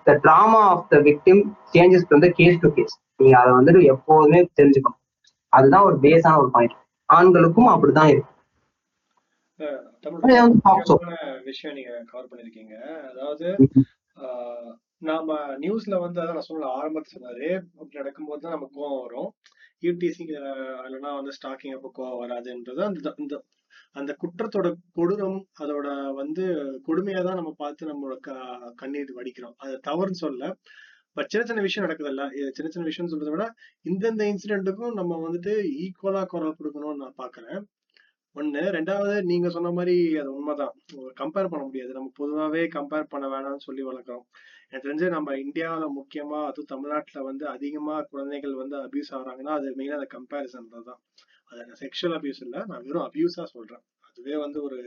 the drama of the victim changes வந்து கேஸ் டு கேஸ் நீங்க அதை வந்துட்டு எப்போதுமே தெரிஞ்சுக்கணும். அதுதான் ஒரு பேஸான ஒரு பாயிண்ட் ஆண்களுக்கும் அப்படிதான் இருக்கு தமிழ் அது வந்து பாக்ஸோ. முக்கியமான விஷயம் நீங்க கவர் பண்ணிருக்கீங்க. அதாவது ஆஹ், நாம நியூஸ்ல வந்து அதான் நான் சொன்ன ஆரம்பத்துல சொன்னாரு அப்படி நடக்கும்போது தான் நமக்கு கோவம் வரும் யூடிசிங் இல்லைன்னா வந்து ஸ்டாக்கிங் அப்போ கோவம் வராதுன்றது அந்த அந்த அந்த குற்றத்தோட கொடூரம் அதோட வந்து கொடுமையா தான் நம்ம பார்த்து நம்மளோட க- கண்ணீர் வடிக்கிறோம். அது தவறுன்னு சொல்ல பட் சின்ன சின்ன விஷயம் நடக்குதுல்ல. இது சின்ன சின்ன விஷயம் சொல்றதை விட இந்தந்த இன்சிடென்ட்டுக்கும் நம்ம வந்துட்டு ஈக்குவலா குரல் கொடுக்கணும்னு நான் பாக்குறேன் ஒண்ணு. ரெண்டாவது நீங்க சொன்ன மாதிரி அது உண்மைதான். கம்பேர் பண்ண முடியாது. நம்ம பொதுவாவே கம்பேர் பண்ண வேணாம்னு சொல்லி வளர்க்குறோம். எனக்கு தெரிஞ்சு நம்ம இந்தியாவுல முக்கியமா அதுவும் தமிழ்நாட்டுல வந்து அதிகமா குழந்தைகள் வந்து அபியூஸ் ஆகுறாங்கன்னா அது மெயினா அந்த கம்பேரிசன் தான். அது செக்ஷுவல் அபியூஸ் இல்ல. நான் வெறும் அபியூஸா சொல்றேன். அதுவே வந்து ஒரு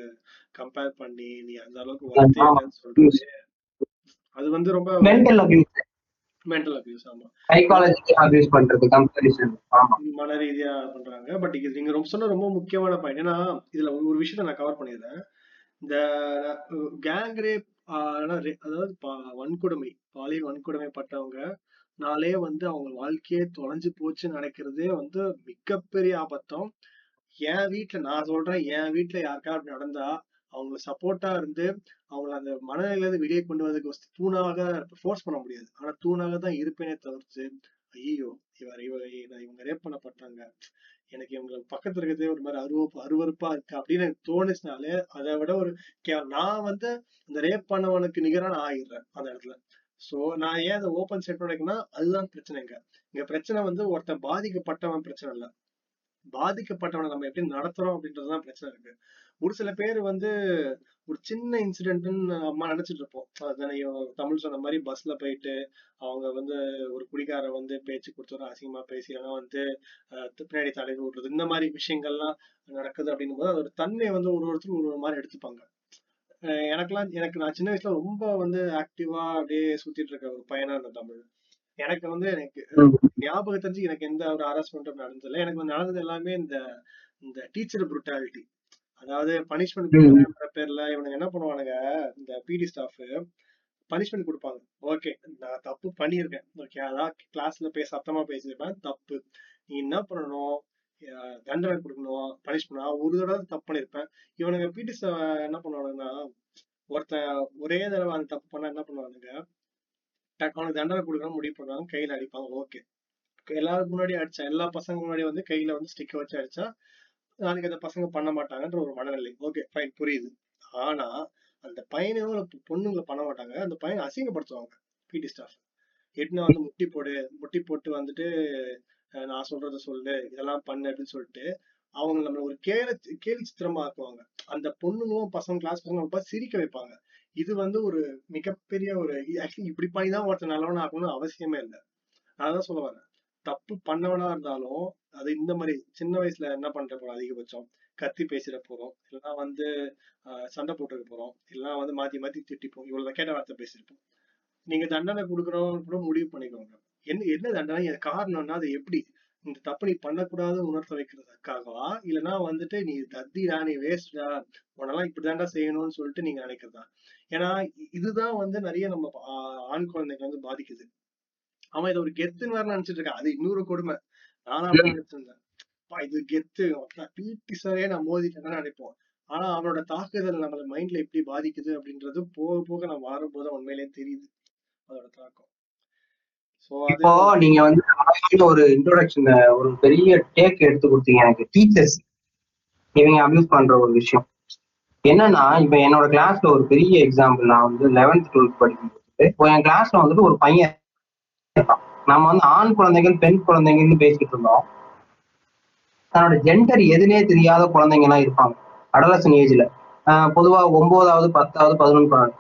கம்பேர் பண்ணி நீ அந்த அளவுக்கு சொல்றது அது வந்து ரொம்ப மென்டல் அபியூஸ் ஆமா. சைக்காலஜி அபியூஸ் பண்றது கம்பேரிசன் ஆமா. மன ரீதியா பண்றாங்க. பட் இது நீங்க ரொம்ப சொன்ன ரொம்ப முக்கியமான பாயிண்ட் ஏன்னா இதுல ஒரு விஷயத்த நான் கவர் பண்ணிடுறேன் இந்த கேங் ரேப் அதாவது வன்கொடுமை பாலியல் வன்கொடுமை பட்டவங்க நாளே வந்து அவங்க வாழ்க்கையே தொலைஞ்சு போச்சுன்னு நினைக்கிறதே வந்து மிகப்பெரிய ஆபத்தம். என் வீட்டுல நான் சொல்றேன் என் வீட்டுல யாருக்கா அப்படி நடந்தா அவங்களை சப்போர்ட்டா இருந்து அவங்கள அந்த மனநிலையில இருந்து வெளியே கொண்டு வரதுக்கு தூணாக ஃபோர்ஸ் பண்ண முடியாது. ஆனா தூணாக தான் இருப்பேனே தவிர்த்து ஐயோ இவர் இவ இவங்க ரேப் பண்ணப்பட்டாங்க. எனக்கு இவங்க பக்கத்துல இருக்கிறதே ஒரு மாதிரி அருவ அருவருப்பா இருக்கு அப்படின்னு எனக்கு தோணுச்சுனாலே அதை விட ஒரு நான் வந்து இந்த ரேப் பண்ணவனுக்கு நிகரா நான் ஆகிடுறேன் அந்த இடத்துல. சோ நான் ஏன் அதை ஓப்பன் செட் பண்ணிக்கன்னா அதுதான் பிரச்சனைங்க. இங்க பிரச்சனை வந்து ஒருத்தன் பாதிக்கப்பட்டவன் பிரச்சனை இல்ல. பாதிக்கப்பட்டவனை நம்ம எப்படி நடத்துறோம் அப்படின்றதுதான் பிரச்சனை இருக்கு. ஒரு சில பேர் வந்து ஒரு சின்ன இன்சிடென்ட்னு நம்ம நினைச்சிட்டு இருப்போம். அதுதானே தமிழ் சொன்ன மாதிரி பஸ்ல போயிட்டு அவங்க வந்து ஒரு குடிகார வந்து பேச்சு கொடுத்தோம் அசிங்கமா பேசி இல்லைன்னா வந்து பின்னாடி தலைவி விடுறது இந்த மாதிரி விஷயங்கள்லாம் நடக்குது அப்படின்னும் போது அதோட தன்மையை வந்து ஒரு ஒருத்தர் ஒரு ஒரு மாதிரி எடுத்துப்பாங்க. எனக்கெல்லாம் எனக்கு நான் சின்ன வயசுல ரொம்ப வந்து ஆக்டிவா அப்படியே சுத்திட்டு இருக்க ஒரு பையனா இருந்த தமிழ். எனக்கு வந்து எனக்கு ஞாபகம் தெரிஞ்சு எனக்கு எந்த ஒரு ஹராஸ்மெண்ட்டும் நடந்ததில்லை எனக்கு வந்து நடந்தது எல்லாமே இந்த இந்த டீச்சர் புருட்டாலிட்டி அதாவது பனிஷ்மெண்ட் பேர்ல இவனுங்க என்ன பண்ணுவானுங்க இந்த பிடி ஸ்டாஃப் பனிஷ்மெண்ட் கொடுப்பாங்க. ஓகே நான் தப்பு பண்ணியிருக்கேன். ஓகே அதான் கிளாஸ்ல பேச சத்தமா பேசியிருப்பேன். தப்பு. நீ என்ன பண்ணணும்? தண்டனை கொடுக்கணும். பனிஷ் பண்ணணும் ஒரு தடவை தப்பு பண்ணிருப்பேன் இவனுங்க பிடி என்ன பண்ணுவானுங்கன்னா ஒருத்தன் ஒரே தடவை அந்த தப்பு பண்ணா என்ன பண்ணுவானுங்க அவனுக்கு தண்டனை கொடுக்கணும் முடிவு பண்ணுவாங்க கையில அடிப்பாங்க ஓகே எல்லாருக்கு முன்னாடி அடிச்சா எல்லா பசங்க முன்னாடி வந்து கையில வந்து ஸ்டிக்க வச்சு அடிச்சா நாளைக்கு அந்த பசங்க பண்ண மாட்டாங்கன்ற ஒரு மனநிலை. ஓகே ஃபைன் புரியுது. ஆனா அந்த பையனும் பொண்ணுங்களை பண்ண மாட்டாங்க. அந்த பையனை அசிங்கப்படுத்துவாங்க. பிடி ஸ்டாஃப் எட்னா வந்து முட்டி போடு முட்டி போட்டு வந்துட்டு நான் சொல்றத சொல்லு இதெல்லாம் பண்ணு அப்படின்னு சொல்லிட்டு அவங்க நம்மள ஒரு கேலி கேலி சித்திரமா ஆக்குவாங்க. அந்த பொண்ணுங்களும் பசங்க கிளாஸ் பசங்க சிரிக்க வைப்பாங்க. இது வந்து ஒரு மிகப்பெரிய ஒரு ஆக்சுவலி இப்படி பண்ணி தான் ஒருத்தர் நல்லவனா ஆகணும்னு அவசியமே இல்லை. நான் தான் சொல்ல வரேன். தப்பு பண்ணவனா இருந்தாலும் அது இந்த மாதிரி சின்ன வயசுல என்ன பண்ற போறோம்? அதிகபட்சம் கத்தி பேசிட போறோம். இல்லைன்னா வந்து சண்டை போட்டுக்க போறோம். இல்லைன்னா வந்து மாத்தி மாத்தி திட்டிப்போம். இவ்வளவு கேட்ட வார்த்தை பேசிருப்போம் நீங்க தண்டனை கொடுக்கறோம் கூட முடிவு பண்ணிக்கோங்க. என்ன என்ன தண்டனை? காரணம்னா அது எப்படி? இந்த தப்பு நீ பண்ணக்கூடாதுன்னு உணர்த்த வைக்கிறதுக்காகவா? இல்லைன்னா வந்துட்டு நீ தத்திடா நீ வேஸ்டா உனெல்லாம் இப்படிதான்டா செய்யணும்னு சொல்லிட்டு நீங்க நினைக்கிறதா? ஏன்னா இதுதான் வந்து நிறைய நம்ம ஆண் குழந்தைங்க வந்து பாதிக்குது. அவன் இதை ஒரு கெத்துன்னு வேற நினைச்சிட்டு இருக்கான். அது இன்னொரு கொடுமை. நானும் அப்படி நினைச்சிருந்தேன். இது கெத்து. பிடி சாரே நான் மோதிட்டேன்னு நினைப்போம். ஆனா அவனோட தாக்குதல் நம்மள மைண்ட்ல எப்படி பாதிக்குது அப்படின்றது போக போக நான் மாறும்போது உண்மையிலேயே தெரியுது. அதோட தாக்கம். இப்போ நீங்க வந்து ஒரு இன்ட்ரோடக்ஷன் ஒரு பெரிய டேக் எடுத்து கொடுத்தீங்க எனக்கு. டீச்சர்ஸ் இவங்க அபியூஸ் பண்ற ஒரு விஷயம். என்னன்னா இப்ப என்னோட கிளாஸ்ல ஒரு பெரிய எக்ஸாம்பிள் நான் வந்து லெவன்த் டுவெல்த் படிக்கும்போது இப்போ என் கிளாஸ்ல வந்துட்டு ஒரு பையன் நம்ம வந்து ஆண் குழந்தைகள் பெண் குழந்தைங்கன்னு பேசிட்டு இருந்தோம். தன்னோட ஜெண்டர் எதுனே தெரியாத குழந்தைங்க எல்லாம் இருப்பாங்க அடலசன் ஏஜ்ல பொதுவா ஒன்பதாவது பத்தாவது பதினொன்று பன்னெண்டு.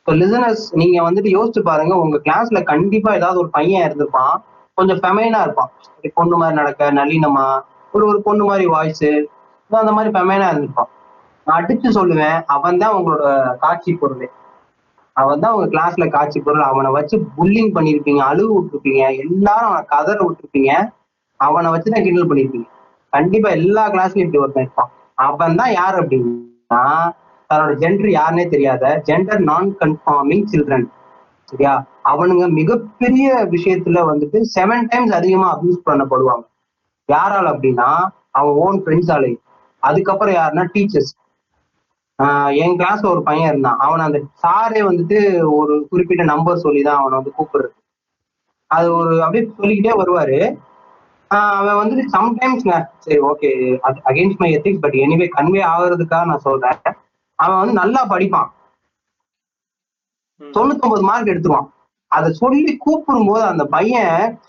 இப்போ லிசனர்ஸ் நீங்க வந்துட்டு யோசிச்சு பாருங்க உங்க கிளாஸ்ல கண்டிப்பா ஏதாவது ஒரு பையன் இருந்திருப்பான். கொஞ்சம் ஃபெமைனா இருப்பான். பொண்ணு மாதிரி நடக்க நளினமா ஒரு ஒரு பொண்ணு மாதிரி வாய்ஸ் அந்த மாதிரி ஃபெமைனா இருந்திருப்பான். நான் அடிச்சு சொல்லுவேன் அவன் தான் உங்களோட காட்சி பொருள். அவன் தான் உங்க கிளாஸ்ல காட்சி பொருள். அவனை வச்சு புல்லிங் பண்ணிருப்பீங்க அழுகு விட்டுருப்பீங்க எல்லாரும் அவனை கதற விட்டுருப்பீங்க. அவனை வச்சுதான் கிண்டல் பண்ணிருப்பீங்க. கண்டிப்பா எல்லா கிளாஸ்லயும் இப்படி ஒருத்தன் இருப்பான். அவன் தான் யார் அப்படின்னா தன்னோட ஜெண்டர் யாருன்னே தெரியாத ஜெண்டர் நான் கன்ஃபார்மிங் சில்ட்ரன் சரியா? அவனுங்க மிகப்பெரிய விஷயத்துல வந்துட்டு செவன் டைம்ஸ் அதிகமா அபியூஸ் பண்ணப்படுவாங்க. யாரால அப்படின்னா அவன் ஓன் ஃப்ரெண்ட்ஸாலே அதுக்கப்புறம் யாருன்னா டீச்சர்ஸ் என் கிளாஸ்ல ஒரு பையன் இருந்தான். அவன் அந்த சாரே வந்துட்டு ஒரு குறிப்பிட்ட நம்பர் சொல்லி தான் அவனை வந்து கூப்பிடுறது. அது ஒரு அப்படியே சொல்லிக்கிட்டே வருவாரு. அவன் வந்துட்டு சம்டைம்ஸ்ங்க சரி okay against my ethics but anyway convey ஆகுறதுக்காக நான் சொல்றேன். அவன் வந்து நல்லா படிப்பான். தொண்ணூத்தி ஒன்பது மார்க் எடுத்துருவான். அதை சொல்லி கூப்பிடும் போது அந்த பையன்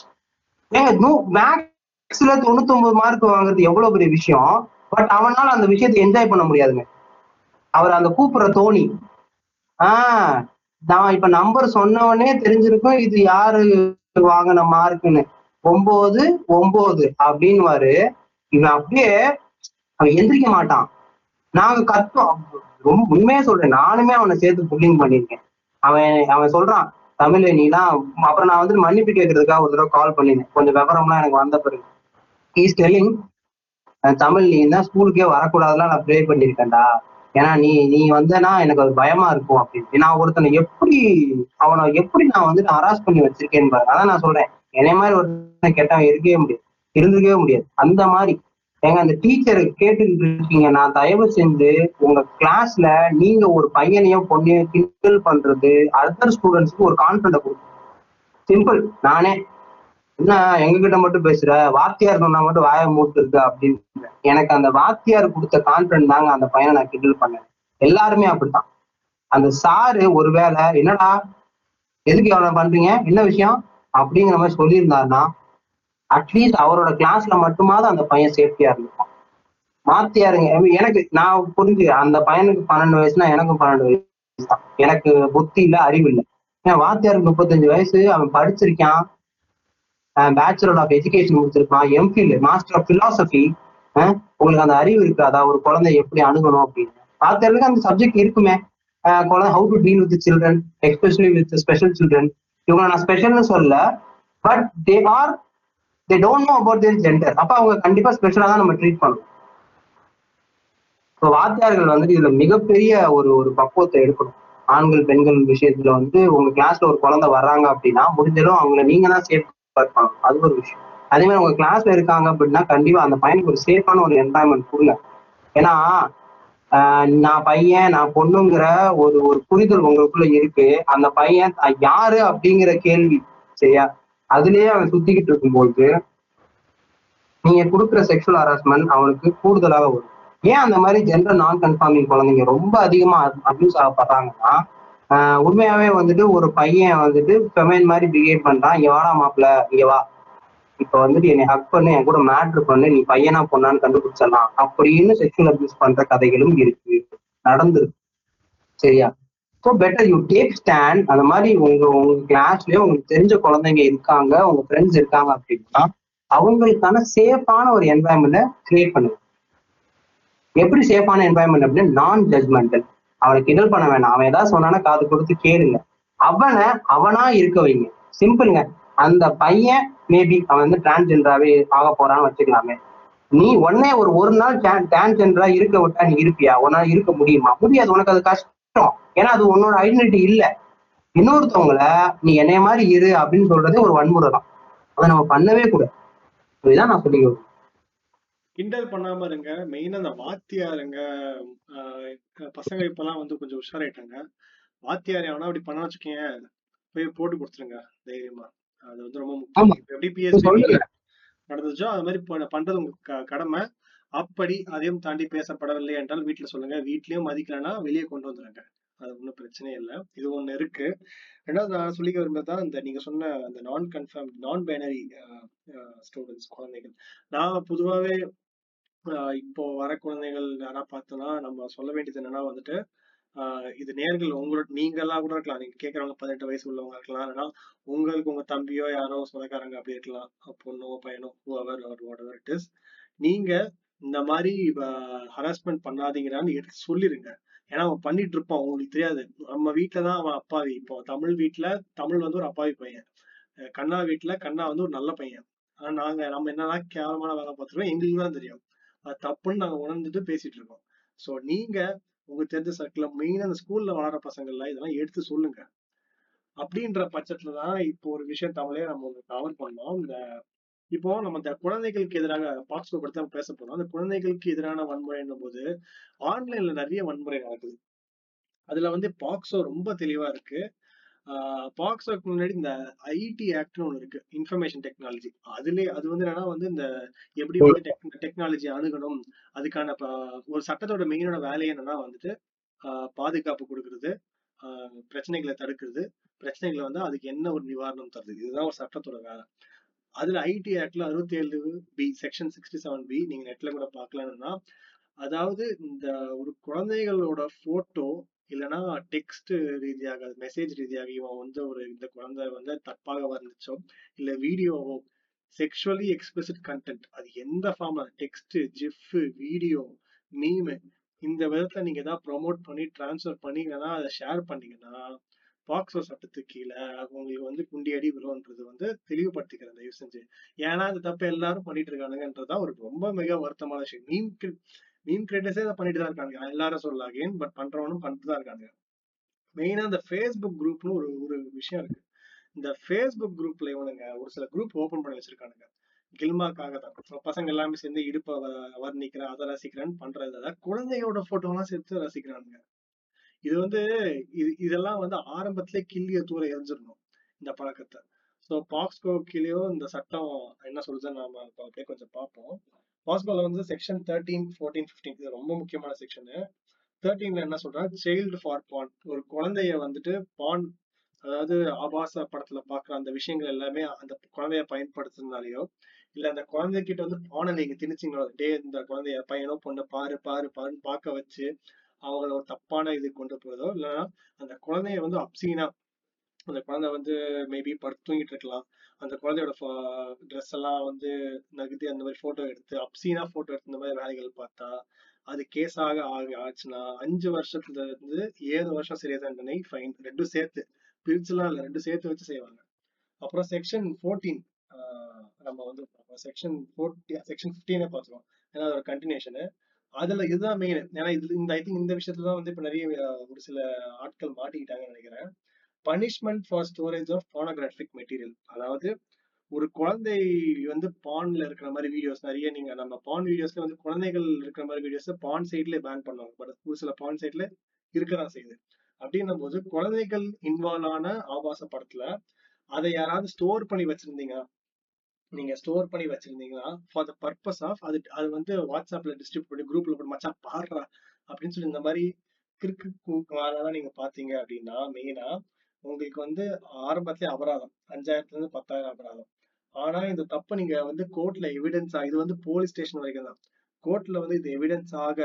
மேக்ஸ்ல தொண்ணூத்தி ஒன்பது மார்க் வாங்குறது எவ்வளவு பெரிய விஷயம்? பட் அவனால அந்த விஷயத்தை என்ஜாய் பண்ண முடியாதுங்க. அவர் அந்த கூப்பிடுற தோணி. ஆஹ் நான் இப்ப நம்பர் சொன்னவனே தெரிஞ்சிருக்கும் இது யாரு வாங்கின மார்க்குன்னு ஒன்பது ஒன்பது அப்படின்னு இவன் அப்படியே அவன் எந்திரிக்க மாட்டான். நாங்க கத்தோம். ரொம்ப உண்மையா சொல்றேன். நானுமே அவனை சேர்த்து புல்லிங் பண்ணிருக்கேன் அவன் அவன் சொல்றான் தமிழ் நீனா அப்புறம் நான் வந்து மன்னிப்பு கேட்கறதுக்காக ஒரு தடவை கால் பண்ணினேன். கொஞ்சம் விவரம்லாம் எனக்கு வந்த பிறகு. ஈஸ் டெல்லிங் தமிழ் நீ தான் ஸ்கூலுக்கே வரக்கூடாதுலாம் நான் ப்ரே பண்ணிருக்கேன்டா ஏன்னா நீ நீ வந்தனா எனக்கு அது பயமா இருக்கும் அப்படின்னு. நான் ஒருத்தனை எப்படி அவனை எப்படி நான் வந்துட்டு ஹராஸ் பண்ணி வச்சிருக்கேன்னு பாருங்க அதான் நான் சொல்றேன். என்னை மாதிரி ஒருத்தனை கேட்டவன் இருக்கவே முடியாது இருந்திருக்கவே முடியாது. அந்த மாதிரி. ஏங்க அந்த டீச்சர் கேட்டுக்கிட்டு இருக்கீங்க நான் தயவு செஞ்சு உங்க கிளாஸ்ல நீங்க ஒரு பையனையும் பொண்ணையும் கிண்டல் பண்றது அதர் ஸ்டூடெண்ட்ஸ்க்கு ஒரு கான்ஃபிடன்ட் கொடுக்கும் சிம்பிள் நானே. என்ன எங்ககிட்ட மட்டும் பேசுற? வாத்தியார் சொன்னா மட்டும் வாய மூட்டு அப்படின்னு எனக்கு அந்த வாத்தியார் கொடுத்த கான்ஃபிடன்ட் தாங்க அந்த பையனை நான் கிண்டல் பண்ணேன். எல்லாருமே அப்படித்தான். அந்த சாரு ஒருவேளை என்னடா எதுக்கு எவ்வளவு பண்றீங்க? என்ன விஷயம்? அப்படிங்கிற மாதிரி சொல்லியிருந்தாருன்னா அட்லீஸ்ட் அவரோட கிளாஸ்ல மட்டுமாவது அந்த பையன் சேஃப்டியா இருந்திருப்பான். மாத்தியாருங்க எனக்கு நான் புரிஞ்சு அந்த பையனுக்கு பன்னெண்டு வயசுனா எனக்கும் பன்னெண்டு வயசு தான். எனக்கு புத்தி இல்ல அறிவு இல்லை. ஏன் வாத்தியாருக்கு முப்பத்தஞ்சு வயசு அவன் படிச்சிருக்கான். பேச்சுலர் ஆஃப் எஜுகேஷன் முடிச்சிருக்கான் எம்ஃபில் மாஸ்டர் ஆஃப் பிலாசபி உங்களுக்கு அந்த அறிவு இருக்காதா? ஒரு குழந்தை எப்படி அணுகணும் அப்படின்னு. வாத்தியாருக்கு அந்த சப்ஜெக்ட் இருக்குமே. குழந்தை how to deal with children especially with special children இவங்க நான் ஸ்பெஷல்னு சொல்லல but they are they don't know about their gender அப்ப அவங்க கண்டிப்பா ஸ்பெஷலா தான் நம்ம ட்ரீட் பண்ணணும். இப்போ வாத்தியார்கள் வந்துட்டு இதுல மிகப்பெரிய ஒரு ஒரு பக்குவத்தை எடுக்கணும். ஆண்கள் பெண்கள் விஷயத்துல வந்து உங்க கிளாஸ்ல ஒரு குழந்தை வர்றாங்க அப்படின்னா முடிஞ்சதும் அவங்கள நீங்க தான் சேஃப் பண்ணணும். அது ஒரு விஷயம். அதே மாதிரி உங்க கிளாஸ்ல இருக்காங்க அப்படின்னா கண்டிப்பா அந்த பையனுக்கு ஒரு சேஃபான ஒரு என்வாயன்மெண்ட் கொடுங்க. ஏன்னா ஆஹ் நான் பையன் நான் பொண்ணுங்கிற ஒரு ஒரு புரிதல் உங்களுக்குள்ள இருக்கு. அந்த பையன் யாரு அப்படிங்கிற கேள்வி சரியா? அதுலயே அவன் சுத்திக்கிட்டு இருக்கும்போது நீங்க கொடுக்குற செக்ஷுவல் ஹராஸ்மெண்ட் அவனுக்கு கூடுதலாக வரும். ஏன் அந்த மாதிரி ஜென்ரல் நான் கன்ஃபார்மிங் குழந்தைங்க ரொம்ப அதிகமா அப்யூஸ் ஆகப்படுறாங்கன்னா ஆஹ் உண்மையாவே வந்துட்டு ஒரு பையன் வந்துட்டு ஃபெமைன் மாதிரி பிஹேவ் பண்றான். இங்க வாடா மாப்பிள இங்க வா. இப்ப வந்துட்டு என்னை ஹக் பண்ணு என் கூட மேட்ரு பண்ணு நீ பையனா பொண்ணான்னு கண்டுபிடிச்சிடலாம். அப்படின்னு செக்ஷுவல் அபியூஸ் பண்ற கதைகளும் இருக்கு நடந்திருக்கு. சரியா? So better you take stand அந்த மாதிரி உங்க உங்க கிளாஸ்லயே உங்களுக்கு தெரிஞ்ச குழந்தைங்க இருக்காங்க உங்க ஃப்ரெண்ட்ஸ் இருக்காங்க அப்படின்னா அவங்களுக்கான சேஃபான ஒரு என்வாயன்மெண்ட்டை கிரியேட் பண்ணுங்க. எப்படி சேஃபான என்வாயன்மெண்ட் அப்படின்னா நான் ஜட்மெண்டல் அவனை கிண்டல் பண்ண வேணாம். அவன் ஏதாவது சொன்னானா காது கொடுத்து கேளுங்க. அவனை அவனா இருக்க வைங்க. சிம்பிளுங்க அந்த பையன் மேபி அவன் வந்து டிரான்ஸ்ஜெண்டராகவே ஆக போறான்னு வச்சுக்கலாமே. நீ உடனே ஒரு ஒரு நாள் டிரான்ஸ்ஜெண்டரா இருக்க விட்டா நீ இருப்பியா? உன்னால இருக்க முடியுமா? முடியாது. உனக்கு அது கஷ்டம் ஏன்னா அது உன்னோட ஐடென்டிட்டி இல்ல. இன்னொருத்தவங்கள நீ என்னைய மாதிரி இரு அப்படின்னு சொல்றதே ஒரு வன்முறை தான். அதை நம்ம பண்ணவே கூடாது. இதுதான் நான் சொல்லிக்கிறேன் கிண்டல் பண்ணாம இருங்க. மெயினா அந்த வாத்தியாருங்க பசங்க இப்பெல்லாம் வந்து கொஞ்சம் உஷாராயிட்டாங்க. வாத்தியார் எவனா அப்படி பண்ண வச்சுக்கீங்க போய் போட்டு கொடுத்துருங்க தைரியமா. அது வந்து ரொம்ப முக்கியம். எப்படி பிஎஸ்பி சொல்லுங்க நடந்துச்சோ அது மாதிரி பண்றது உங்க க- கடமை. அப்படி அதையும் தாண்டி பேசப்படவில்லை என்றால் வீட்டுல சொல்லுங்க. வீட்லயும் மதிக்கலன்னா வெளியே கொண்டு வந்துருங்க. அது ஒன்றும் பிரச்சனையே இல்லை. இது ஒண்ணு இருக்கு. ரெண்டாவது நான் சொல்லிக்க விரும்புறதுதான் இந்த நீங்க சொன்ன அந்த நான் கன்ஃபார்ம் நான் பைனரி ஸ்டூடெண்ட்ஸ் குழந்தைகள். நான் பொதுவாவே ஆஹ் இப்போ வர குழந்தைகள் யாரா பார்த்தோம்னா நம்ம சொல்ல வேண்டியது என்னன்னா வந்துட்டு இது நேர்கள் உங்களோட நீங்க எல்லாம் கூட இருக்கலாம். நீங்க கேக்குறவங்க பதினெட்டு வயசு உள்ளவங்க இருக்கலாம். இல்லைன்னா உங்களுக்கு உங்க தம்பியோ யாரோ சொந்தக்காரங்க அப்படி இருக்கலாம். பொண்ணோ பையனோ whoever whatever it is நீங்க இந்த மாதிரி ஹராஸ்மெண்ட் பண்ணாதீங்கடான்னு எடுத்து சொல்லிருங்க. ஏன்னா அவன் பண்ணிட்டு இருப்பான் உங்களுக்கு தெரியாது. நம்ம வீட்டுல தான் அவன் அப்பாவி. இப்போ தமிழ் வீட்டுல தமிழ் வந்து ஒரு அப்பாவி பையன். கண்ணா வீட்டுல கண்ணா வந்து ஒரு நல்ல பையன். ஆனா நாங்க நம்ம என்னதான் கேவலமான வேலை பார்த்துருக்கோம். எங்களுக்கு தான் தெரியும். அது தப்புன்னு நாங்க உணர்ந்துட்டு பேசிட்டு இருக்கோம். சோ நீங்க உங்க தெரிஞ்ச சர்க்கிள் மெயினாக அந்த ஸ்கூல்ல வளர பசங்கள்ல இதெல்லாம் எடுத்து சொல்லுங்க. அப்படின்ற பட்சத்துல தான் இப்போ ஒரு விஷயம் தமிழே நம்ம கவர் பண்ணோம். இந்த இப்போ நம்ம இந்த குழந்தைகளுக்கு எதிராக பாக்ஸோ பத்தி நம்ம பேச போறோம். அந்த குழந்தைகளுக்கு எதிரான வன்முறைன்னும் போது ஆன்லைன்ல நிறைய வன்முறை நடக்குது. அதுல வந்து பாக்ஸோ ரொம்ப தெளிவா இருக்கு. பாக்ஸோக்கு முன்னாடி இந்த ஐடி ஆக்ட்னு ஒண்ணு இருக்கு. இன்ஃபர்மேஷன் டெக்னாலஜி அதுலயே அது வந்து என்னன்னா வந்து இந்த எப்படி வந்து டெக்னாலஜி அணுகணும் அதுக்கான ஒரு சட்டத்தோட மெயினோட வேலையே என்னன்னா வந்துட்டு பாதுகாப்பு கொடுக்கறது பிரச்சனைகளை தடுக்கிறது. பிரச்சனைகளை வந்து அதுக்கு என்ன ஒரு நிவாரணம் தருது? இதுதான் ஒரு சட்டத்தோட வேலை. அதுல ஐடி ஆக்ட்ல அறுபத்தி ஏழு B section sixty seven B நீங்க நெட்ல கூட பார்க்கலாம்னா அதாவது இந்த ஒரு குழந்தைகளோட போட்டோ இல்லைன்னா டெக்ஸ்ட் ரீதியாக மெசேஜ் ரீதியாக இவன் வந்து ஒரு இந்த குழந்தை வந்து தப்பாக வந்துச்சோ இல்ல வீடியோவோ செக்ஷுவலி எக்ஸ்பிளிசிட் கண்டென்ட் அது எந்த ஃபார்ம்ல டெக்ஸ்ட் ஜிஃப் வீடியோ மீம் இந்த விதத்தை நீங்க ஏதாவது ப்ரோமோட் பண்ணி ட்ரான்ஸ்ஃபர் பண்ணீங்கன்னா அதை ஷேர் பண்ணீங்கன்னா பாக்ஸோ சட்டத்துக்கு கீழே அவங்களுக்கு வந்து குண்டி அடி விழும்ன்றது வந்து தெளிவுபடுத்திக்கிறேன் தயவு செஞ்சு. ஏன்னா அந்த தப்பு எல்லாரும் பண்ணிட்டு இருக்கானுங்கன்றதுதான் ஒரு ரொம்ப மிக வருத்தமான விஷயம். மீன் மீன் கிரியேட்டர்ஸே அதை பண்ணிட்டு தான் இருக்காங்க எல்லாரும் சொல்ல பட் பண்றவனும் பண்ணிட்டு தான் இருக்காங்க மெயினா இந்த ஃபேஸ்புக் குரூப்னு ஒரு ஒரு விஷயம் இருக்கு. இந்த ஃபேஸ்புக் குரூப்ல இவனுங்க ஒரு சில குரூப் ஓபன் பண்ணி வச்சிருக்கானுங்க. கில்மாக்காக தான். பசங்க எல்லாமே சேர்ந்து இடுப்பை வர்ணிக்கிறேன் அதை ரசிக்கிறேன்னு பண்றது குழந்தையோட போட்டோ எல்லாம் சேர்த்து ரசிக்கிறானுங்க. இது வந்து இது இதெல்லாம் வந்து ஆரம்பத்திலே கிள்ளிய தூர எரிஞ்சிடணும் இந்த பழக்கத்தை. ஸோ பாக்ஸ்கோ கீழேயோ இந்த சட்டம் என்ன சொல்லுதுன்னு நாம அப்படியே கொஞ்சம் பார்ப்போம். பாக்ஸ்கோல வந்து செக்ஷன் தேர்ட்டீன் ஃபோர்டீன் ஃபிஃப்டீன் இது ரொம்ப முக்கியமான செக்ஷனு தேர்ட்டீன்ல என்ன சொல்றாங்க? சைல்டு ஃபார் பான் ஒரு குழந்தைய வந்துட்டு பான் அதாவது ஆபாச படத்துல பாக்குற அந்த விஷயங்கள் எல்லாமே அந்த குழந்தைய பயன்படுத்துறதுனாலயோ இல்ல அந்த குழந்தைகிட்ட வந்து பானை நீங்க திணிச்சிங்களோ டே இந்த குழந்தைய பையனோ பொண்ணு பாரு பாரு பாருன்னு பார்க்க வச்சு அவங்கள ஒரு தப்பான இது கொண்டு போகிறதோ இல்லைன்னா அந்த குழந்தைய வந்து அப்சீனா அந்த குழந்தை வந்து மேபி படுத்து தூங்கிட்டு இருக்கலாம். அந்த குழந்தையோட ட்ரெஸ் எல்லாம் வந்து நகுதி அந்த மாதிரி போட்டோ எடுத்து அப்சீனா போட்டோ எடுத்து இந்த மாதிரி வேலைகள் பார்த்தா அது கேஸாக ஆக ஆச்சுன்னா அஞ்சு வருஷத்துல இருந்து ஏழு வருஷம் சிறை தண்டனை ஃபைன் ரெண்டும் சேர்த்து பிரிச்சுலாம் இல்லை ரெண்டும் சேர்த்து வச்சு செய்வாங்க. அப்புறம் செக்ஷன் ஃபோர்டீன் நம்ம வந்து செக்ஷன் ஃபோர்ட்டி செக்ஷன் ஃபிஃப்டீனே பார்த்துருவோம். ஏன்னா அதோட கண்டினியூஷனு அதுல இதுதான் மெயின் ஏன்னா இது இந்த ஐ திங்க் இந்த விஷயத்துலதான் வந்து இப்ப நிறைய ஒரு சில ஆட்கள் மாட்டிக்கிட்டாங்கன்னு நினைக்கிறேன். Punishment for storage of pornographic material அதாவது ஒரு குழந்தை வந்து பான்ல இருக்கிற மாதிரி வீடியோஸ் நிறைய நீங்க நம்ம பான் வீடியோஸ்ல வந்து குழந்தைகள் இருக்கிற மாதிரி வீடியோஸ் பான் சைட்ல பேன் பண்ணுவாங்க. பட் ஒரு சில பான் சைட்ல இருக்கதான் செய்யுது. அப்படின்னும் போது குழந்தைகள் இன்வால்வ் ஆன ஆபாச படத்துல அதை யாராவது ஸ்டோர் பண்ணி வச்சிருந்தீங்க நீங்க ஸ்டோர் பண்ணி வச்சிருந்தீங்கன்னா ஃபார் த பர்பஸ் ஆஃப் அது அது வந்து வாட்ஸ்அப்ல டிஸ்ட்ரிபியூட் பண்ணி குரூப்ல போட்டு மச்சான் பாடுறா அப்படின்னு சொல்லி இந்த மாதிரி கிறுக்கு கூக்கெல்லாம் நீங்க பாத்தீங்க அப்படின்னா மெயினா உங்களுக்கு வந்து ஆரம்பத்திலே அபராதம். அஞ்சாயிரத்துல இருந்து பத்தாயிரம் அபராதம். ஆனா இந்த தப்பு நீங்க வந்து கோர்ட்ல எவிடன்ஸ் இது வந்து போலீஸ் ஸ்டேஷன் வரைக்கும் தான். கோர்ட்ல வந்து இது எவிடன்ஸ் ஆக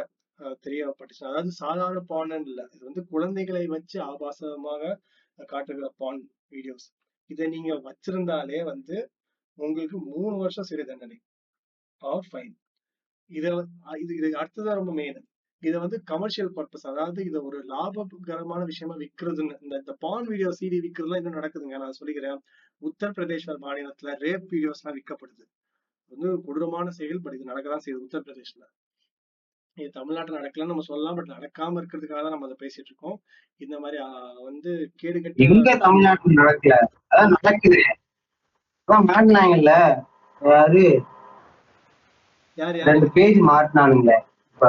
தெரியப்பட்டுச்சு அதாவது சாதாரண பான் இல்ல. இது வந்து குழந்தைகளை வச்சு ஆபாசமாக காட்டுகிற பான் வீடியோஸ் இதை நீங்க வச்சிருந்தாலே வந்து உங்களுக்கு மூணு வருஷம் சிறை தண்டனை. ஆர் ஃபைன் இதை இது இது அடுத்ததான் ரொம்ப மெயின் இதை வந்து கமர்ஷியல் பர்பஸ் அதாவது இதை ஒரு லாபகரமான விஷயமா விற்கிறதுன்னு இந்த பான் வீடியோ சிடி விற்கிறதுலாம் இன்னும் நடக்குதுங்க. நான் சொல்லிக்கிறேன். உத்தரப்பிரதேஷ் மாநிலத்துல ரேப் வீடியோஸ் எல்லாம் விற்கப்படுது வந்து கொடூரமான செயல் இது நடக்கதான் செய்யுது உத்தரப்பிரதேஷ்ல. இது தமிழ்நாட்டுல நடக்கலன்னு நம்ம சொல்லலாம் பட் நடக்காம இருக்கிறதுக்காக தான் நம்ம அதை பேசிட்டு இருக்கோம். இந்த மாதிரி ஆஹ், வந்து கேடு கட்டி தமிழ்நாட்டில் நடக்கல? அதான் நடக்குது. அதான் மாட்டினாங்கல்ல. யாரு? ரெண்டு பேஜ் மாட்டினானுங்களே. இப்ப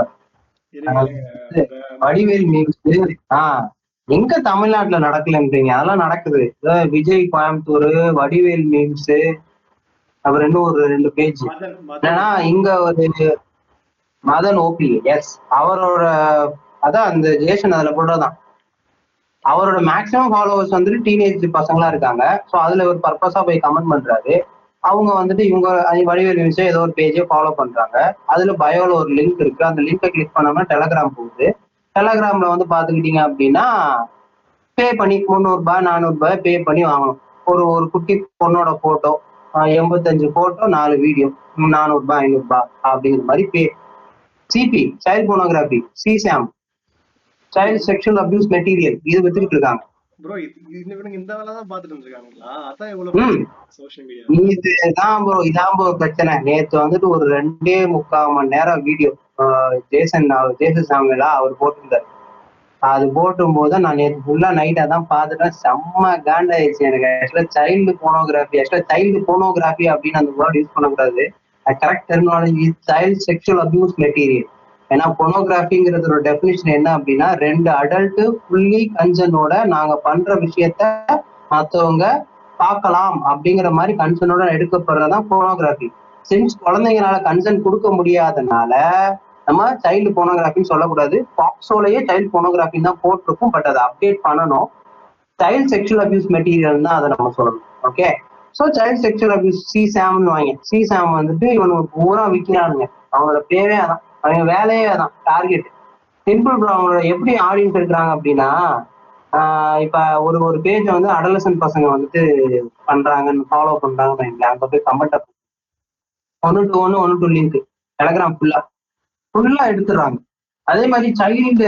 வடிவேல் மீம்ஸ் ஆஹ் எங்க தமிழ்நாட்டுல நடக்கலன்றீங்க. அதெல்லாம் நடக்குது. விஜய் கோயம்புத்தூர் வடிவேல் மீம்ஸ் அப்புறம் இன்னும் ஒரு ரெண்டு பேஜ். என்னன்னா இங்க ஒரு மதன் ஓபி எஸ். அவரோட அதான் அந்த ஜேசன் அதுல போடுறதான் அவரோட மேக்ஸிமம் ஃபாலோவர்ஸ் வந்துட்டு டீனேஜ் பசங்களா இருக்காங்க. ஸோ அதுல ஒரு பர்பஸா போய் கமெண்ட் பண்றாரு. அவங்க வந்துட்டு இவங்க வடிவேல் நியூஸே ஏதோ ஒரு பேஜே ஃபாலோ பண்றாங்க. அதுல பயோல ஒரு லிங்க் இருக்கு. அந்த லிங்கை கிளிக் பண்ணோம்னா டெலகிராம் போகுது. டெலகிராம்ல வந்து பாத்துக்கிட்டீங்க அப்படின்னா பே பண்ணி முந்நூறுபா நானூறுபா பே பண்ணி வாங்கணும். ஒரு ஒரு குட்டி பொண்ணோட போட்டோ எண்பத்தஞ்சு போட்டோ நாலு வீடியோ நானூறுபா ஐநூறுபா அப்படிங்கிற மாதிரி pay CP child pornography CSAM child sexual abuse material இது வித்துக்கிட்டு இருக்காங்க ப்ரோ இது இவனுங்க இந்த வேலை தான் பாத்துட்டு இருந்திருக்காங்களா அதான் இவ்வளவு சோஷியல் மீடியா இதுதான் ப்ரோ இதான் ப்ரோ பிரச்சனை. நேத்து வந்துட்டு ஒரு ரெண்டே முக்கால் மணி நேரம் வீடியோ ஜேசன் ஜேசன் சாமியலா அவர் போட்டிருந்தாரு. அது போட்டும் போது நான் நேற்று ஃபுல்லா நைட் அதான் பார்த்துட்டேன். செம்ம காண்டாயிடுச்சு எனக்கு. Actually child pornography actually child pornography அப்படின்னு அந்த வேர்ட் யூஸ் பண்ணக்கூடாது. Correct terminology child sexual abuse material ஏன்னா பொனோகிராஃபிங்கிறதோட டெபினிஷன் என்ன அப்படின்னா ரெண்டு அடல்ட் ஃபுல்லி கன்சனோட நாங்க பண்ற விஷயத்த மத்தவங்க பார்க்கலாம் அப்படிங்கிற மாதிரி கன்சனோட எடுக்கப்படுறதுதான் போனோகிராஃபி சின்ஸ் குழந்தைங்களால கன்சன் கொடுக்க முடியாதனால நம்ம சைல்டு போனோகிராஃபின்னு சொல்லக்கூடாது. பாக்ஸோலயே சைல்டு போனோகிராஃபின்னு தான் போட்டிருக்கும். பட் அதை அப்டேட் பண்ணணும். சைல்டு செக்ஷுவல் அபியூஸ் மெட்டீரியல் தான் அதை நம்ம சொல்லணும். Okay so child sexual abuse C சாம்னு வாங்க. சி சாம் வந்துட்டு இவனுக்கு பூரா விற்கிறானுங்க அவங்களோட பேரே அதான். அவங்க வேலையே அதான் டார்கெட் சிம்பிள் ப்ரோ அவங்களோட எப்படி ஆடியன்ஸ் இருக்கிறாங்க அப்படின்னா இப்ப ஒரு ஒரு பேஜ் வந்து அடலசன் பசங்க வந்துட்டு பண்றாங்கன்னு ஃபாலோ வைங்களேன். அங்க போய் கமெண்ட் ஒன்னு டு ஒன்னு ஒன்னு டு லிங்க் டெலகிராம் ஃபுல்லா ஃபுல்லா எடுத்துடுறாங்க. அதே மாதிரி சைல்டு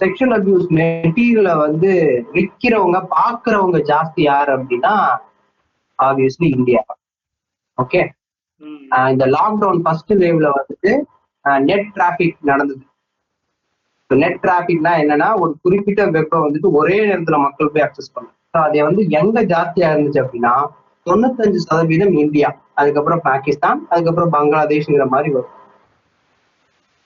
செக்ஷுவல் அபியூஸ் மெட்டீரியலை வந்து விற்கிறவங்க பாக்குறவங்க ஜாஸ்தி யார் அப்படின்னா ஆப்வியஸ்லி இந்தியா ஓகே இந்த லாக்டவுன் ஃபர்ஸ்ட் வேவ்ல வந்துட்டு நெட் டிராபிக் நடந்தது. நெட் டிராபிக்னா என்னன்னா ஒரு குறிப்பிட்ட வெப்பை வந்துட்டு ஒரே நேரத்துல மக்கள் போய் அக்சஸ் பண்ணும் ஸோ அது வந்து எங்க ஜாஸ்தியா இருந்துச்சு அப்படின்னா தொண்ணூத்தஞ்சு சதவீதம் இந்தியா அதுக்கப்புறம் பாகிஸ்தான் அதுக்கப்புறம் பங்களாதேஷ்ங்கிற மாதிரி வரும்.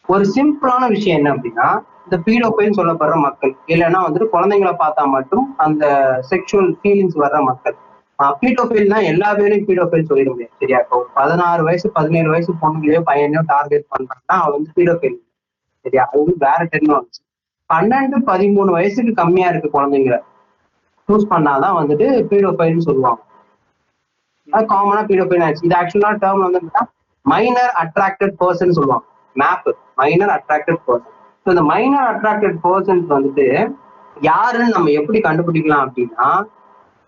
ஒரு சிம்பிளான விஷயம் என்ன அப்படின்னா இந்த பீடோப்பைன்னு சொல்லப்படுற மக்கள் இல்லைன்னா வந்துட்டு குழந்தைங்களை பார்த்தா மட்டும் அந்த செக்ஷுவல் ஃபீலிங்ஸ் வர்ற மக்கள். பீடோஃபைல்னா எல்லா பேரையும் பீடோஃபைல் சொல்லிட முடியாது சரியா? இப்போ பதினாறு வயசு பதினேழு வயசு பொண்ணுங்களையோ பையனையோ டார்கெட் பண்றாங்கன்னா அவன் வந்து பீடோஃபைல் சரியா? அது வந்து வேற டெக்னாலஜி பன்னெண்டு பதிமூணு வயசுக்கு கம்மியா இருக்கு குழந்தைங்கள. சூஸ் பண்ணாதான் வந்துட்டு பீடோபைல்னு சொல்லுவாங்க. அது காமனா பீடோபைல் ஆச்சு இது ஆக்சுவலா டேர்ம் வந்து மைனர் அட்ராக்டட் பர்சன் சொல்லுவாங்க. MAP minor attracted person so இந்த மைனர் அட்ராக்டட் பர்சன்ஸ் வந்துட்டு யாருன்னு நம்ம எப்படி கண்டுபிடிக்கலாம் அப்படின்னா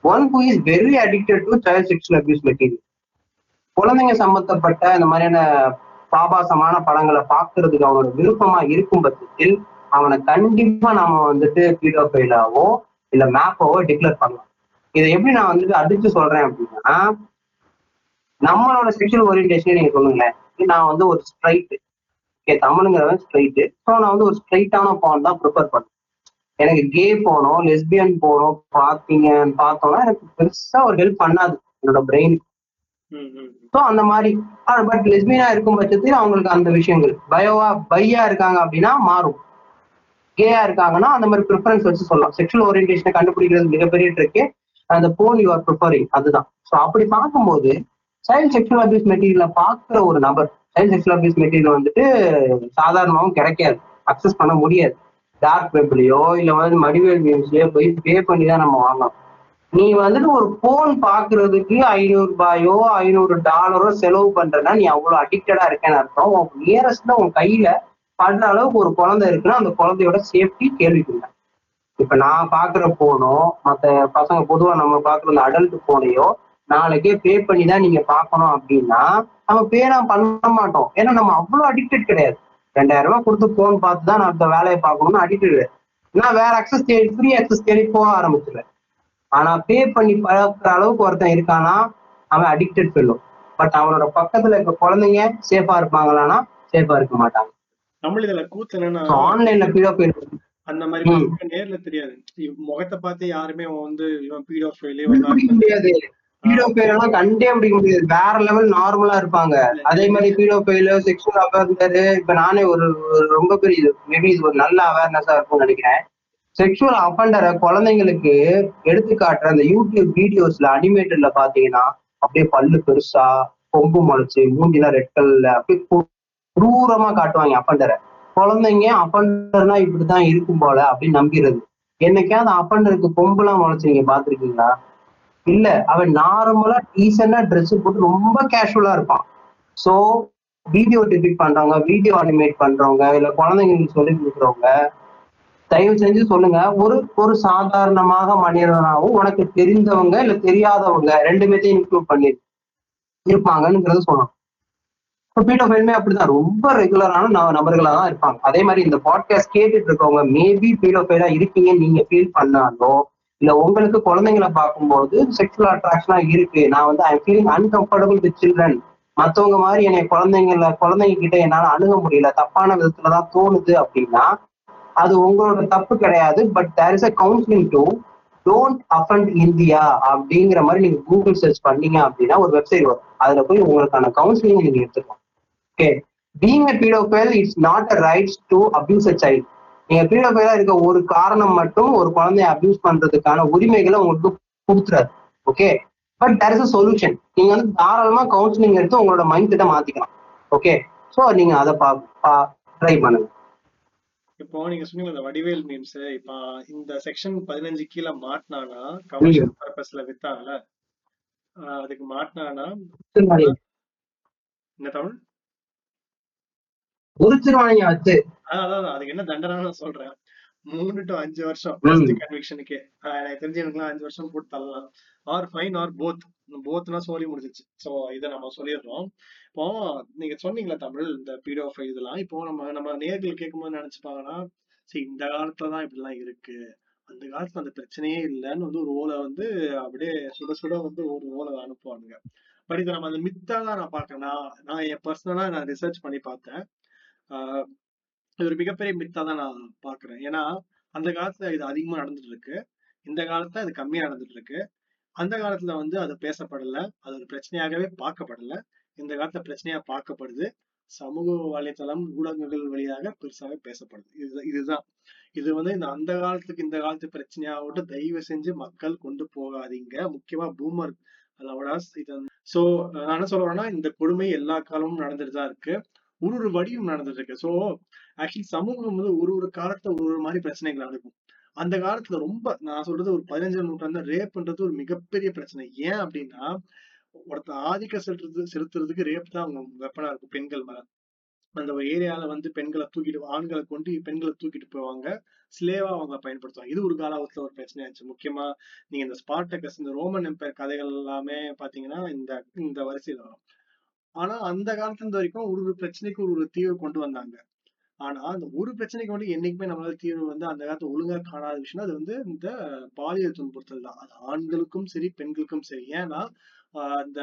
one who is very addicted to child sexual abuse material குழந்தைங்க சம்பந்தப்பட்ட இந்த மாதிரியான பாபாசமான படங்களை பார்க்கறதுக்கு அவனோட விருப்பமா இருக்கும் பட்சத்தில் அவனை கண்டிப்பா நாம வந்துட்டு பீடோபைலாவோ இல்ல மேப்பாவோ டிக்ளேர் பண்ணலாம். இதை எப்படி நான் வந்துட்டு அடிச்சு சொல்றேன் அப்படின்னா நம்மளோட செக்ஷுவல் ஓரியன்டேஷன் நீங்க சொல்லுங்களேன். நான் வந்து ஒரு ஸ்ட்ரைட் ஓகே தமிழுங்கிறவன் ஸ்ட்ரைட்டு ஸோ நான் வந்து ஒரு ஸ்ட்ரைட்டான பான் தான் ப்ரிஃபர் பண்ணேன் எனக்கு கே போனோம் லெஸ்பியன் போனோம் பார்த்தீங்க பார்த்தோம்னா எனக்கு பெருசா ஒரு ஹெல்ப் பண்ணாது என்னோட பிரெயின். ஸோ அந்த மாதிரி. பட் லெஸ்பியனா இருக்கும் பட்சத்தில் அவங்களுக்கு அந்த விஷயங்கள். பயோவா பையா இருக்காங்க அப்படின்னா மாறும். கேயா இருக்காங்கன்னா அந்த மாதிரி ப்ரிஃபரன்ஸ் வச்சு சொல்லலாம். செக்ஷுவல் ஓரியன்டேஷனை கண்டுபிடிக்கிறது மிகப்பெரிய ட்ரிக்கு அந்த போன் யூ ஆர் ப்ரிஃபரிங் அதுதான். ஸோ அப்படி பார்க்கும்போது சைல்ட் செக்ஷுவல் அபியூஸ் மெட்டீரியல பார்க்குற ஒரு நபர் சைல்ட் செக்ஷுவல் அபியூஸ் மெட்டீரியல் வந்துட்டு சாதாரணமாகவும் கிடைக்காது. அக்சஸ் பண்ண முடியாது. டார்க் வெப்லயோ இல்ல வந்து மடிவேல் மியூஸ்லயோ போய் பே பண்ணி தான் நம்ம வாங்கலாம் நீ வந்துட்டு ஒரு போன் பாக்குறதுக்கு ஐநூறு ரூபாயோ ஐநூறு டாலரோ செலவு பண்றேன்னா நீ அவ்வளவு அடிக்டடா இருக்கேன்னு அர்த்தம். உன் நியரஸ்ட்ல உன் கையில படுற அளவுக்கு ஒரு குழந்தை இருக்குன்னா அந்த குழந்தையோட சேஃப்டி கேள்விக்குள்ள இப்ப நான் பாக்குற போனோ மத்த பசங்க பொதுவா நம்ம பாக்குற அந்த அடல்ட் போனையோ நாளைக்கே பே பண்ணி தான் நீங்க பார்க்கணும் அப்படின்னா நம்ம பேனா பண்ண மாட்டோம். ஏன்னா நம்ம அவ்வளவு அடிக்டட் கிடையாது. ரெண்டாயிரம் ரூபாய் கொடுத்து போன் பார்த்து தான் நான் அந்த வேலையை பார்க்கணும்னு அடிக்டட் நான் வேற அக்சஸ் தேடி ஃப்ரீ அக்சஸ் தேடி போக ஆரம்பிச்சிடுறேன் ஆனா பே பண்ணி பழக்கிற அளவுக்கு ஒருத்தன் இருக்கானா அவன் அடிக்டட் ஃபெல்லோ பட் அவனோட பக்கத்துல இருக்க குழந்தைங்க சேஃபா இருப்பாங்களான்னா சேஃபா இருக்க மாட்டாங்க. நம்மள இதுல கூத்து என்னன்னா ஆன்லைன்ல பீடோ போய் அந்த மாதிரி நேர்ல தெரியாது. முகத்தை பார்த்து யாருமே வந்து இவன் பீடோ ஃபைலே கண்டுபிடிக்க முடியாது. பீடோ எல்லாம் கண்டே பிடிக்க முடியாது. வேற லெவல் நார்மலா இருப்பாங்க. அதே மாதிரி பீடோ பெயில செக்ஷுவல் அவேர்னஸ் இப்ப நானே ஒரு ஒரு ரொம்ப பெரிய இது மேபி இது ஒரு நல்ல அவேர்னஸா இருக்கும்னு நினைக்கிறேன். செக்ஷுவல் அஃபண்டரை குழந்தைங்களுக்கு எடுத்து காட்டுற அந்த யூடியூப் வீடியோஸ்ல அனிமேட்டட்ல பாத்தீங்கன்னா அப்படியே பல்லு பெருசா கொம்பு முளைச்சு மூஞ்சிலாம் ரெட் கல்ல அப்படியே குரூரமா காட்டுவாங்க அப்பண்டரை குழந்தைங்க அப்பண்டர்னா இப்படிதான் இருக்கும் போல அப்படின்னு நம்பிடுறது என்னைக்காவது கொம்பு கொம்புலாம் முளைச்சு நீங்க பாத்திருக்கீங்களா இல்ல அவன் நார்மலா டீசெண்டா ட்ரெஸ் போட்டு ரொம்ப கேஷுவலா இருப்பான். சோ வீடியோ டிபிக் பண்றவங்க வீடியோ அனிமேட் பண்றவங்க இல்ல குழந்தைங்களுக்கு சொல்லி கொடுக்குறவங்க தயவு செஞ்சு சொல்லுங்க. ஒரு ஒரு சாதாரணமாக மனிதனாகவும் உனக்கு தெரிந்தவங்க இல்ல தெரியாதவங்க ரெண்டு பேர்த்தையும் இன்க்ளூட் பண்ணி இருப்பாங்கங்கிறத சொல்லணும். இப்போ பீடோஃபைலுமே அப்படிதான் ரொம்ப ரெகுலரான நபர்களாக தான் இருப்பாங்க. அதே மாதிரி இந்த பாட்காஸ்ட் கேட்டுட்டு இருக்கவங்க மேபி பீடோஃபைலா இருக்கீங்கன்னு நீங்க ஃபீல் பண்ணாலும் இல்ல உங்களுக்கு குழந்தைங்களை பார்க்கும்போது செக்ஷுவல் அட்ராக்ஷனா இருக்கு. நான் வந்து I feeling uncomfortable with children மத்தவங்க மாதிரி என்னை குழந்தைங்கள குழந்தைங்க கிட்ட என்னால அணுக முடியல. தப்பான விதத்துல தான் தோணுது அப்படின்னா அது உங்களோட தப்பு கிடையாது. But there is a counselling to don't offend India அப்படிங்கிற மாதிரி நீங்க கூகுள் சர்ச் பண்ணீங்க அப்படின்னா ஒரு வெப்சைட் வரும். அதுல போய் உங்களுக்கான கவுன்சிலிங் நீங்க எடுத்துக்கலாம். Okay being a paedophile it's not a rights to abuse a child நீங்க பீடோஃபைலா இருக்க ஒரு காரணம் மட்டும் ஒரு குழந்தைய அபியூஸ் பண்றதுக்கான உரிமைகளை உங்களுக்கு கொடுத்துறாரு. Okay but there is a solution நீங்க வந்து தாராளமா கவுன்சிலிங் எடுத்து உங்களோட மைண்ட் செட்டை மாத்திக்கலாம். ஓகே ஸோ நீங்க அதை பா ட்ரை பண்ணுங்க. இப்போ நீங்க சொன்னீங்க இந்த வடிவேல் மீம்ஸ் இப்ப இந்த செக்ஷன் பதினஞ்சு கீழே மாட்டினானா கமர்ஷியல் பர்பஸ்ல வித்தாங்கல்ல? அதுக்கு மாட்டினானா என்ன தமிழ்? உரிச்சிருவாங்க வச்சு அதான். அதுக்கு என்ன தண்டனை நான் சொல்றேன். மூணு டு அஞ்சு வருஷம் கன்விக்ஷனுக்கே எனக்கு தெரிஞ்சு எனக்குலாம் அஞ்சு வருஷம் போட்டு தள்ளலாம். ஆர் ஃபைன் ஆர் போத் போத்னா சொல்லி முடிஞ்சிச்சு. சோ இதை நம்ம சொல்லிடுறோம். இப்போ நீங்க சொன்னீங்களா தமிழ் இந்த பீடோ இதெல்லாம். இப்போ நம்ம நம்ம நேர்கள் கேட்கும்போது நினைச்சுப்பாங்கன்னா சரி இந்த காலத்துலதான் இப்படிலாம் இருக்கு. அந்த காலத்துல அந்த பிரச்சனையே இல்லைன்னு வந்து ஒரு ஓலை வந்து அப்படியே சுட சுட வந்து ஒரு ஓலை அனுப்புவானுங்க. பட் இதை நம்ம அந்த மித்தா தான் நான் பார்க்கறேன் நான் நான் என் பர்சனலா நான் ரிசர்ச் பண்ணி பார்த்தேன். ஆஹ் இது ஒரு மிகப்பெரிய மித்தா தான் நான் பாக்குறேன் ஏன்னா அந்த காலத்துல இது அதிகமா நடந்துட்டு இருக்கு இந்த காலத்துல இது கம்மியா நடந்துட்டு இருக்கு அந்த காலத்துல வந்து அது பேசப்படல. அது ஒரு பிரச்சனையாகவே பார்க்கப்படல. இந்த காலத்துல பிரச்சனையா பார்க்கப்படுது. சமூக வலைத்தளம் ஊடகங்கள் வழியாக பெருசாக பேசப்படுது. இது இதுதான். இது வந்து இந்த அந்த காலத்துக்கு இந்த காலத்து பிரச்சனையாகட்டும் தயவு செஞ்சு மக்கள் கொண்டு போகாதீங்க. முக்கியமா பூமர் லவடாஸ் இது சோ நான் என்ன சொல்றேன்னா இந்த கொடுமை எல்லா காலமும் நடந்துட்டு தான் இருக்கு. ஒரு ஒரு வடிவம் நடந்துட்டு இருக்கு ஸோ ஆக்சுவலி சமூகம் வந்து ஒரு ஒரு காலத்துல ஒரு ஒரு மாதிரி பிரச்சனைகள் நடக்கும். அந்த காலத்துல ரொம்ப நான் சொல்றது ஒரு பதினஞ்சாம் நூற்றாண்டு ரேப்ன்றது ஒரு மிகப்பெரிய பிரச்சனை. ஏன் அப்படின்னா ஒருத்தன் ஆதிக்க செலுத்துறது செலுத்துறதுக்கு ரேப் தான் அவங்க வெப்பனா இருக்கும் பெண்கள் மேல. அந்த ஒரு ஏரியால வந்து பெண்களை தூக்கிட்டு ஆண்களை கொண்டு பெண்களை தூக்கிட்டு போவாங்க. ஸ்லேவா அவங்க பயன்படுத்துவாங்க. இது ஒரு காலத்துல ஒரு பிரச்சனை ஆச்சு. முக்கியமா நீங்க இந்த ஸ்பார்டகஸ் இந்த ரோமன் எம்பையர் கதைகள் எல்லாமே பாத்தீங்கன்னா இந்த இந்த வரிசையில வரும். ஆனா அந்த காலத்துல இருந்து வரைக்கும் ஒரு ஒரு பிரச்சனைக்கு ஒரு ஒரு தீர்வு கொண்டு வந்தாங்க. ஆனா அந்த ஒரு பிரச்சனைக்கு வந்து என்னைக்குமே நம்மளால தீர்வு வந்து அந்த காலத்துல ஒழுங்கா காணாத விஷயம் அது வந்து இந்த பாலியல் துன்புறுத்தல் தான். அது ஆண்களுக்கும் சரி பெண்களுக்கும் சரி. ஏன்னா ஆஹ் அந்த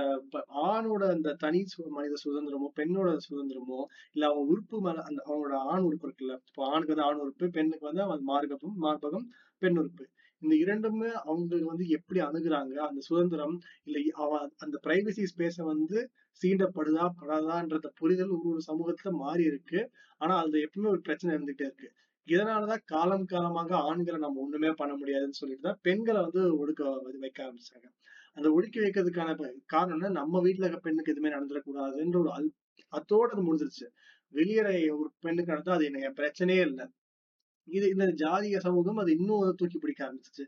ஆணோட அந்த தனி சு- மனித சுதந்திரமோ பெண்ணோட சுதந்திரமோ இல்ல அவங்க உறுப்பு மேல அந்த அவங்களோட ஆண் உறுப்பு இருக்குல்ல. இப்போ ஆணுக்கு வந்து ஆண் உறுப்பு பெண்ணுக்கு வந்து அவன் மார்க்கம் மார்பகம் பெண் உறுப்பு. இந்த இரண்டுமே அவங்களுக்கு வந்து எப்படி அணுகுறாங்க? அந்த சுதந்திரம் இல்ல அவன் அந்த பிரைவசி ஸ்பேஸை வந்து சீண்டப்படுதா படாதான்றத புரிதல் ஒரு ஒரு சமூகத்துல மாறி இருக்கு. ஆனா அதுல எப்பவுமே ஒரு பிரச்சனை இருந்துகிட்டே இருக்கு. இதனாலதான் காலம் காலமாக ஆண்களை நம்ம ஒண்ணுமே பண்ண முடியாதுன்னு சொல்லிட்டு தான் பெண்களை வந்து ஒடுக்க வைக்க ஆரம்பிச்சாங்க. அந்த ஒடுக்கி வைக்கிறதுக்கான காரணம்னா நம்ம வீட்டுல இருக்க பெண்ணுக்கு எதுவுமே நடந்துடக்கூடாதுன்ற ஒரு அல் அத்தோட அது முடிஞ்சிருச்சு. வெளியேற ஒரு பெண்ணுக்கு நடந்தா அது எனக்கு பிரச்சனையே இல்லை. இது இந்த ஜாதிய சமூகம் அது இன்னும் தூக்கி பிடிக்க ஆரம்பிச்சிச்சு.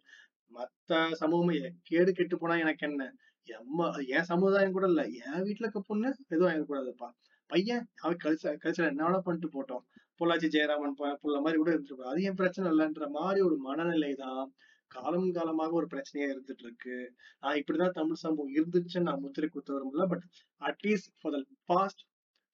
மத்த சமூகமே கேடு கெட்டு போனா எனக்கு என்ன? எம்ம என் சமுதாயம் கூட இல்ல. என் வீட்டுல இருக்க பொண்ணு எதுவும் ஆயிடக்கூடாதுப்பா பையன் அவன் கல்ச்சர் கல்ச்சர் என்ன வேணா பண்ணிட்டு போட்டோம். பொள்ளாச்சி ஜெயராமன் புள்ள மாதிரி கூட இருந்துட்டு அது என் பிரச்சனை இல்லைன்ற மாதிரி ஒரு மனநிலை தான். காலம் காலமாக ஒரு பிரச்சனையா இருந்துட்டு இருக்கு நான் இப்படிதான் தமிழ் சமூகம் இருந்துச்சுன்னு நான் முத்திரை குத்த விரும்பல but at least for the past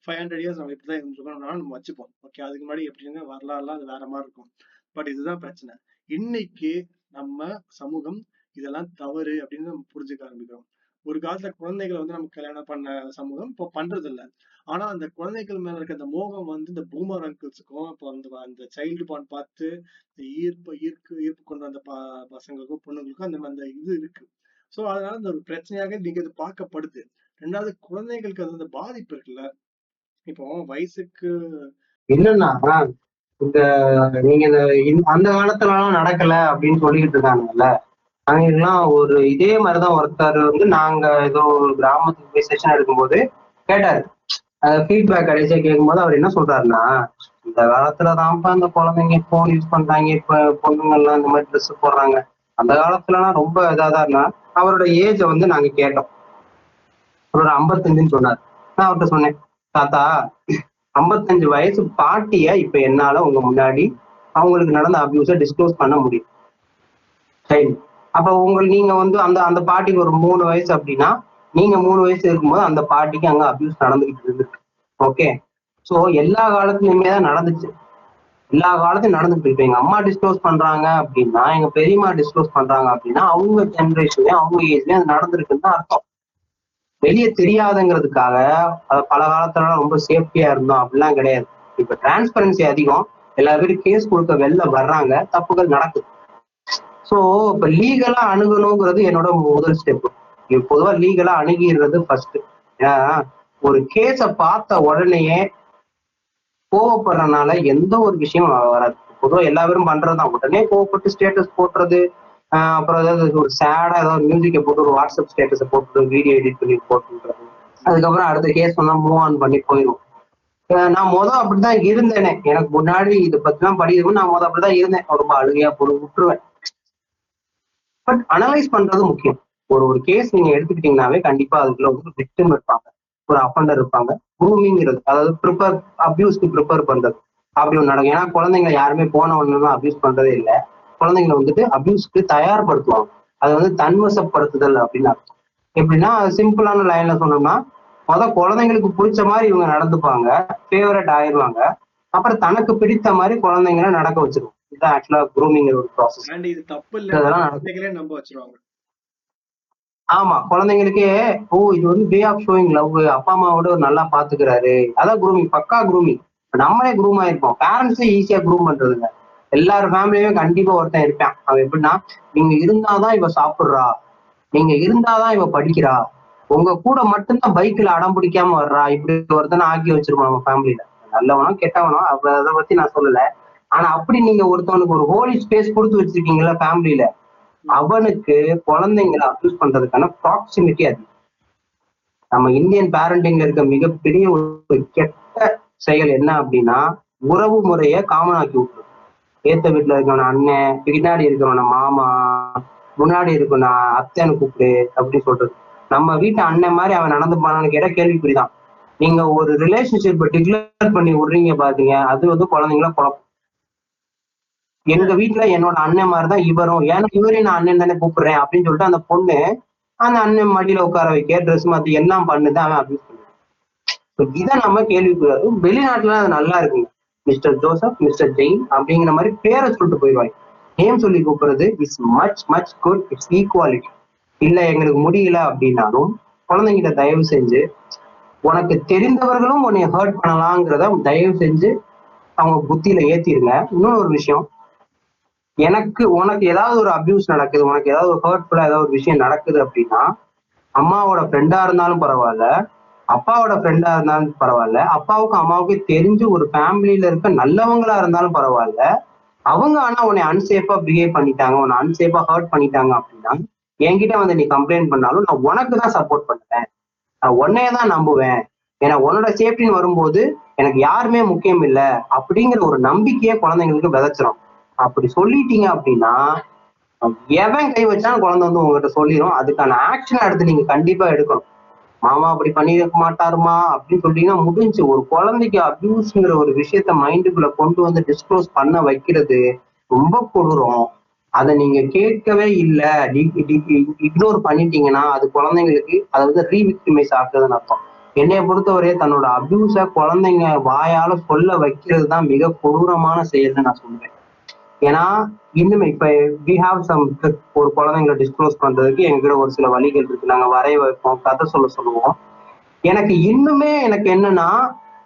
five hundred years நம்ம இப்படிதான் இருந்திருக்கோம் நம்ம வச்சுப்போம். ஓகே அதுக்கு முன்னாடி எப்படின்னு வரலாறுலாம் அது வேற மாதிரி இருக்கும். பட் இதுதான் பிரச்சனை. இன்னைக்கு நம்ம சமூகம் இதெல்லாம் தவறு அப்படின்னு நம்ம புரிஞ்சுக்க ஆரம்பிக்கிறோம். ஒரு காலத்துல குழந்தைகளை வந்து நம்ம கல்யாணம் பண்ண சமூகம் இப்போ பண்றது இல்ல ஆனா அந்த குழந்தைகள் மேல இருக்க அந்த மோகம் வந்து இந்த பூமர் அங்கிள்ஸுக்கும் இப்போ அந்த அந்த சைல்டு பாண்ட் பார்த்து இந்த ஈர்ப்பு ஈர்ப்பு ஈர்ப்பு கொண்ட அந்த ப பசங்களுக்கும் பொண்ணுங்களுக்கும் அந்த அந்த இது இருக்கு. சோ அதனால இந்த ஒரு பிரச்சனையாக நீங்க இது பார்க்கப்படுது. ரெண்டாவது குழந்தைகளுக்கு அது அந்த பாதிப்பு இருக்குல்ல. இப்போ வயசுக்கு என்னன்னா இந்த நீங்க இந்த அந்த காலத்துல எல்லாம் நடக்கல அப்படின்னு சொல்லிட்டு இருக்காங்கல்ல. அங்கெல்லாம் ஒரு இதே மாதிரிதான் ஒருத்தர் வந்து நாங்க ஏதோ ஒரு கிராமத்துக்கு போய் செஷன் எடுக்கும்போது கேட்டாரு. ஃபீட்பேக் கடைசியா கேட்கும்போது அவர் என்ன சொல்றாருன்னா இந்த காலத்துல தான்ப்பா இந்த குழந்தைங்க போன் யூஸ் பண்றாங்க இப்ப பொண்ணுங்க எல்லாம் இந்த மாதிரி ட்ரெஸ் போடுறாங்க. அந்த காலத்துலலாம் ரொம்ப இதாதான் இருந்தா அவரோட ஏஜை வந்து நாங்க கேட்டோம். அவரோட ஐம்பத்தஞ்சுன்னு சொன்னார். நான் அவர்கிட்ட சொன்னேன் தாத்தா ஐம்பத்தஞ்சு வயசு பாட்டிய இப்ப என்னால உங்க முன்னாடி அவங்களுக்கு நடந்த அபியூஸ டிஸ்க்ளோஸ் பண்ண முடியும். சரி அப்ப உங்களுக்கு நீங்க வந்து அந்த அந்த பாட்டிக்கு ஒரு மூணு வயசு அப்படின்னா நீங்க மூணு வயசு இருக்கும்போது அந்த பாட்டிக்கு அங்க அபியூஸ் நடந்துகிட்டு இருந்திருக்கு. ஓகே சோ எல்லா காலத்துலயுமே தான் நடந்துச்சு. எல்லா காலத்தையும் நடந்துட்டு இருக்கு. எங்க அம்மா டிஸ்க்ளோஸ் பண்றாங்க அப்படின்னா எங்க பெரியம்மா டிஸ்க்ளோஸ் பண்றாங்க அப்படின்னா அவங்க ஜென்ரேஷன்லயும் அவங்க ஏஜ்லயும் அது நடந்திருக்குன்னு தான் அர்த்தம். வெளியே தெரியாதுங்கிறதுக்காக அது பல காலத்துல ரொம்ப சேஃப்டியா இருந்தோம். அப்படிலாம் கிடையாது. இப்ப டிரான்ஸ்பரன்சி அதிகம். எல்லா பேரும் கேஸ் கொடுக்க வெளில வர்றாங்க. தப்புகள் நடக்குது. சோ இப்ப லீகலா அணுகணுங்கிறது என்னோட முதல் ஸ்டெப் பொதுவா லீகலா அணுகிடுறது ஃபர்ஸ்ட் ஏன்னா ஒரு கேஸ பார்த்த உடனேயே கோவப்படுறதுனால எந்த ஒரு விஷயம் வராது. பொதுவா எல்லா பேரும் பண்றதுதான். உடனே கோவப்பட்டு ஸ்டேட்டஸ் போட்டுறது அப்புறம் ஏதாவது ஒரு சேடா ஏதாவது மியூசிக்கை போட்டு ஒரு வாட்ஸ்அப் ஸ்டேட்டஸை போட்டு வீடியோ எடிட் பண்ணி போட்டுன்றது அதுக்கப்புறம் அடுத்த கேஸ் வந்தா மூவ் ஆன் பண்ணி போயிடும் நான் மொதல் அப்படிதான் இருந்தேனே. எனக்கு முன்னாடி இதை பத்திலாம் படிக்கும் நான் மொதல் அப்படிதான் இருந்தேன். ரொம்ப அழுகையா போட்டு விட்டுருவேன். பட் அனலைஸ் பண்றது முக்கியம். ஒரு ஒரு கேஸ் நீங்க எடுத்துக்கிட்டீங்கனாவே கண்டிப்பா அதுக்குள்ள வந்து விக்டிம் இருப்பாங்க. ஒரு அஃபண்டர் இருப்பாங்க. க்ரூமிங்கிறது அதாவது ப்ரிப்பேர் அபியூஸ்க்கு ப்ரிப்பேர் பண்றது. அப்படி ஒன்று நடக்கும். ஏன்னா குழந்தைங்களை யாருமே போன ஒன்றுலாம் அபியூஸ் பண்றதே இல்லை. குழந்தைங்களை வந்துட்டு அபியூஸ்க்கு தயார்படுத்துவாங்க. அது வந்து தன்வசப்படுத்துதல் அப்படின்னு அர்த்தம். எப்படின்னா சிம்பிளான லைன்ல சொன்னோம்னா முத குழந்தைங்களுக்கு பிடிச்ச மாதிரி இவங்க நடந்துப்பாங்க. ஃபேவரட் ஆயிடுவாங்க. அப்புறம் தனக்கு பிடித்த மாதிரி குழந்தைங்களை நடக்க வச்சிருவோம் இதுதான் ஆக்சுவலா க்ரூமிங் ஒரு ப்ராசஸ் அண்ட் இது தப்பு இல்ல. குழந்தைகளே நம்ப வச்சிருவாங்க. ஆமா குழந்தைங்களுக்கே ஓ இது வந்து வே ஆஃப் ஷோயிங் லவ் அப்பா அம்மாவோட நல்லா பாத்துக்கிறாரு. அதான் குரூமிங் பக்கா குரூமிங் நம்மளே குரூம் ஆயிருப்போம். பேரண்ட்ஸே ஈஸியா குரூம் பண்றதுங்க எல்லார் ஃபேமிலியுமே கண்டிப்பா ஒருத்தன் இருப்பான். அவன் எப்படின்னா நீங்க இருந்தாதான் இவ சாப்பிடுறா. நீங்க இருந்தாதான் இவ படிக்கிறா. உங்க கூட மட்டும்தான் பைக்ல அடம் பிடிக்காம வர்றா. இப்படி ஒருத்தனை ஆக்கி வச்சிருக்கோம் நம்ம ஃபேமிலியில நல்லவனோ கெட்டவனோ அப்ப அதை பத்தி நான் சொல்லல. ஆனா அப்படி நீங்க ஒருத்தவனுக்கு ஒரு ஹோலி ஸ்பேஸ் கொடுத்து வச்சிருக்கீங்களா ஃபேமிலியில அவனுக்கு குழந்தைங்களை அப்யூஸ் பண்றதுக்கான ப்ராக்சிமிட்டி அது. நம்ம இந்தியன் பேரண்டிங்ல இருக்க மிகப்பெரிய ஒரு கெட்ட செயல் என்ன அப்படின்னா உறவு முறைய காமன் ஆக்கி விட்டுரும். ஏத்த வீட்டுல இருக்கவன அண்ணன் பின்னாடி இருக்கவன மாமா முன்னாடி இருக்கவன அத்தைன்னு கூப்பிடு அப்படின்னு சொல்றது. நம்ம வீட்டு அண்ணன் மாதிரி அவன் நடந்து போனான்னு கேட்டா கேள்விக்குறிதான். நீங்க ஒரு ரிலேஷன்ஷிப் டிக்ளேர் பண்ணி விடுறீங்க பாத்தீங்க அது வந்து குழந்தைங்கள குழப்பம். எங்க வீட்டுல என்னோட அண்ணன் மாதிரிதான் இவரும். ஏன்னா இவரையும் நான் அண்ணன் தானே கூப்பிடுறேன் அப்படின்னு சொல்லிட்டு அந்த பொண்ணு அந்த அண்ணன் மடியில உட்கார வைக்க ட்ரெஸ் மாத்தி எல்லாம் பண்ணுது அவன் அபியூஸ் பண்ணுவான் இதை நம்ம கேள்விக்கூடாது வெளிநாட்டுல அது நல்லா இருக்குங்க. மிஸ்டர் ஜோசப் மிஸ்டர் ஜெயின் அப்படிங்கிற மாதிரி பேரை சொல்லிட்டு போயிடுவாங்க. நேம் சொல்லி கூப்பிடுறது it's much much good it's equality இல்ல எங்களுக்கு முடியல அப்படின்னாலும் குழந்தைங்கிட்ட தயவு செஞ்சு உனக்கு தெரிந்தவர்களும் உன்னை ஹர்ட் பண்ணலாங்கிறத தயவு செஞ்சு அவங்க புத்தியில ஏத்திருங்க. இன்னொரு விஷயம் எனக்கு உனக்கு ஏதாவது ஒரு அபியூஸ் நடக்குது உனக்கு ஏதாவது ஒரு ஹர்ட்ஃபுல்லா ஏதாவது ஒரு விஷயம் நடக்குது அப்படின்னா அம்மாவோட ஃப்ரெண்டா இருந்தாலும் பரவாயில்ல அப்பாவோட ஃப்ரெண்டா இருந்தாலும் பரவாயில்ல அப்பாவுக்கும் அம்மாவுக்கும் தெரிஞ்சு ஒரு ஃபேமிலியில இருக்க நல்லவங்களா இருந்தாலும் பரவாயில்ல அவங்க ஆனா உன்னை அன்சேஃபா பிஹேவ் பண்ணிட்டாங்க உன்னை அன்சேஃபா ஹர்ட் பண்ணிட்டாங்க அப்படின்னா என்கிட்ட வந்து நீ கம்ப்ளைண்ட் பண்ணாலும் நான் உனக்கு தான் சப்போர்ட் பண்ணுவேன். நான் உன்னையே தான் நம்புவேன். ஏன்னா உன்னோட சேஃப்டின்னு வரும்போது எனக்கு யாருமே முக்கியம் இல்லை அப்படிங்கிற ஒரு நம்பிக்கையை குழந்தைங்களுக்கு விதைச்சிரும். அப்படி சொல்லிட்டீங்க அப்படின்னா எவன் கை வச்சாலும் குழந்தை வந்து உங்ககிட்ட சொல்லிடும் அதுக்கான ஆக்ஷன் எடுத்து நீங்க கண்டிப்பா எடுக்கணும். மாமா அப்படி பண்ணிருக்க மாட்டாருமா? அப்படின்னு சொல்லிட்டீங்கன்னா முடிஞ்சு. ஒரு குழந்தைக்கு அபியூஸ்ங்கிற ஒரு விஷயத்த மைண்டுக்குள்ள கொண்டு வந்து டிஸ்க்ளோஸ் பண்ண வைக்கிறது ரொம்ப கொடூரம். அதை நீங்க கேட்கவே இல்லை. இக்னோர் பண்ணிட்டீங்கன்னா அது குழந்தைங்களுக்கு அதை வந்து ரீவிக்டிமைஸ் ஆகுதுன்னு அர்த்தம். என்னைய பொறுத்தவரையே தன்னோட அபியூஸ குழந்தைங்க வாயால சொல்ல வைக்கிறது தான் மிக கொடூரமான செயல்னு நான் சொல்றேன் ஏன்னா இன்னுமே இப்ப வி ஹாவ் சம் ஒரு குழந்தைங்களை டிஸ்க்ளோஸ் பண்றதுக்கு எங்ககிட்ட ஒரு சில வழிகள் இருக்கு. நாங்க வரைய வைப்போம் கதை சொல்ல சொல்லுவோம். எனக்கு இன்னுமே எனக்கு என்னன்னா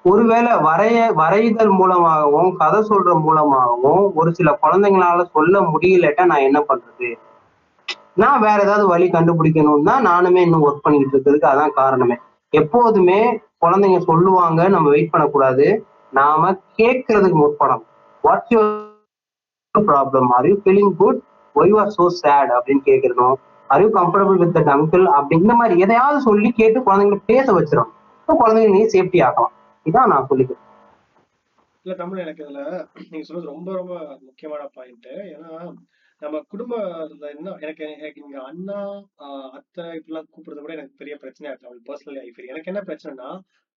ஒருவேளை வரைய வரைதல் மூலமாகவும் கதை சொல்ற மூலமாகவும் ஒரு சில குழந்தைங்களால சொல்ல முடியலட்டா நான் என்ன பண்றது? நான் வேற ஏதாவது வழி கண்டுபிடிக்கணும் தான் நானுமே இன்னும் ஒர்க் பண்ணிட்டு இருக்கிறதுக்கு அதான் காரணமே. எப்போதுமே குழந்தைங்க சொல்லுவாங்க நம்ம வெயிட் பண்ணக்கூடாது. நாம கேட்கறதுக்கு முற்படணும். What's your problem are you feeling good why are so sad அப்படின்னு கேட்கறதும் are you comfortable with that uncle அப்படி இந்த மாதிரி எதையாவது சொல்லி கேட்டு குழந்தைங்களை பேச வச்சிடும் இப்போ குழந்தைங்க நீ சேஃப்டி ஆகலாம் இதான் நான் சொல்லிக்கிறேன். இல்ல தமிழ் எனக்கு இதுல நீங்க சொல்றது ரொம்ப ரொம்ப முக்கியமான பாயிண்ட் ஏன்னா நம்ம குடும்ப என்ன எனக்கு எனக்கு இங்க அண்ணா அத்தை இப்படிலாம் கூப்பிடுறது கூட எனக்கு பெரிய பிரச்சனையா இருக்கு அவள் பர்சனலி லைஃப் எனக்கு என்ன பிரச்சனைனா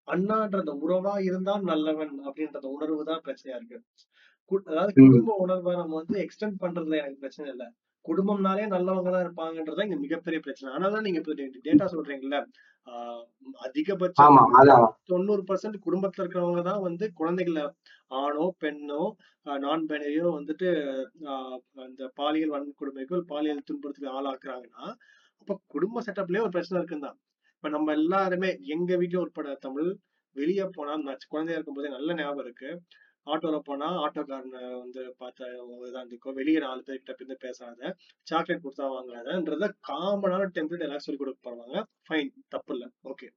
அண்ணான்ற அந்த உறவா இருந்தால் நல்லவன் அப்படின்ற அந்த உணர்வு தான் பிரச்சனையா இருக்கு. அதாவது. குடும்ப உணர்வை நம்ம வந்து எக்ஸ்டெண்ட் பண்றதுல எனக்கு பிரச்சனை இல்ல. குடும்பம்னாலே நல்லவங்க தான் இருப்பாங்கன்றதுதான் இங்க மிகப்பெரிய பிரச்சனை. ஆனாலும் நீங்க இப்ப டேட்டா சொல்றீங்கல்ல அதிகபட்சம் தொண்ணூறு பர்சன்ட் குடும்பத்துல இருக்கிறவங்க தான் வந்து குழந்தைகளை ஆணோ பெண்ணோ நான் பைனரியோ வந்துட்டு அந்த பாலியல் வன்கொடுமைக்கோ பாலியல் துன்புறுத்தலுக்கு ஆளாக்குறாங்கன்னா அப்ப குடும்ப செட்டப்லயே ஒரு பிரச்சனை இருக்குன்னு இப்ப நம்ம எல்லாருமே எங்க வீட்லயும் உட்பட தமிழ் வெளியே போனா நான் குழந்தையா இருக்கும்போதே நல்ல ஞாபகம் இருக்கு. ஆட்டோல போனா ஆட்டோக்காரனை வந்து பார்த்த இதான் இருக்கும் வெளியே நாலு பேர்கிட்ட பிந்து பேசாத சாக்லேட் கொடுத்தா வாங்காதன்றத காமனான டெம்ப்ளேட் எல்லாரும் சொல்லி கொடுக்க போறாங்க. ஃபைன் தப்பு இல்ல ஓகே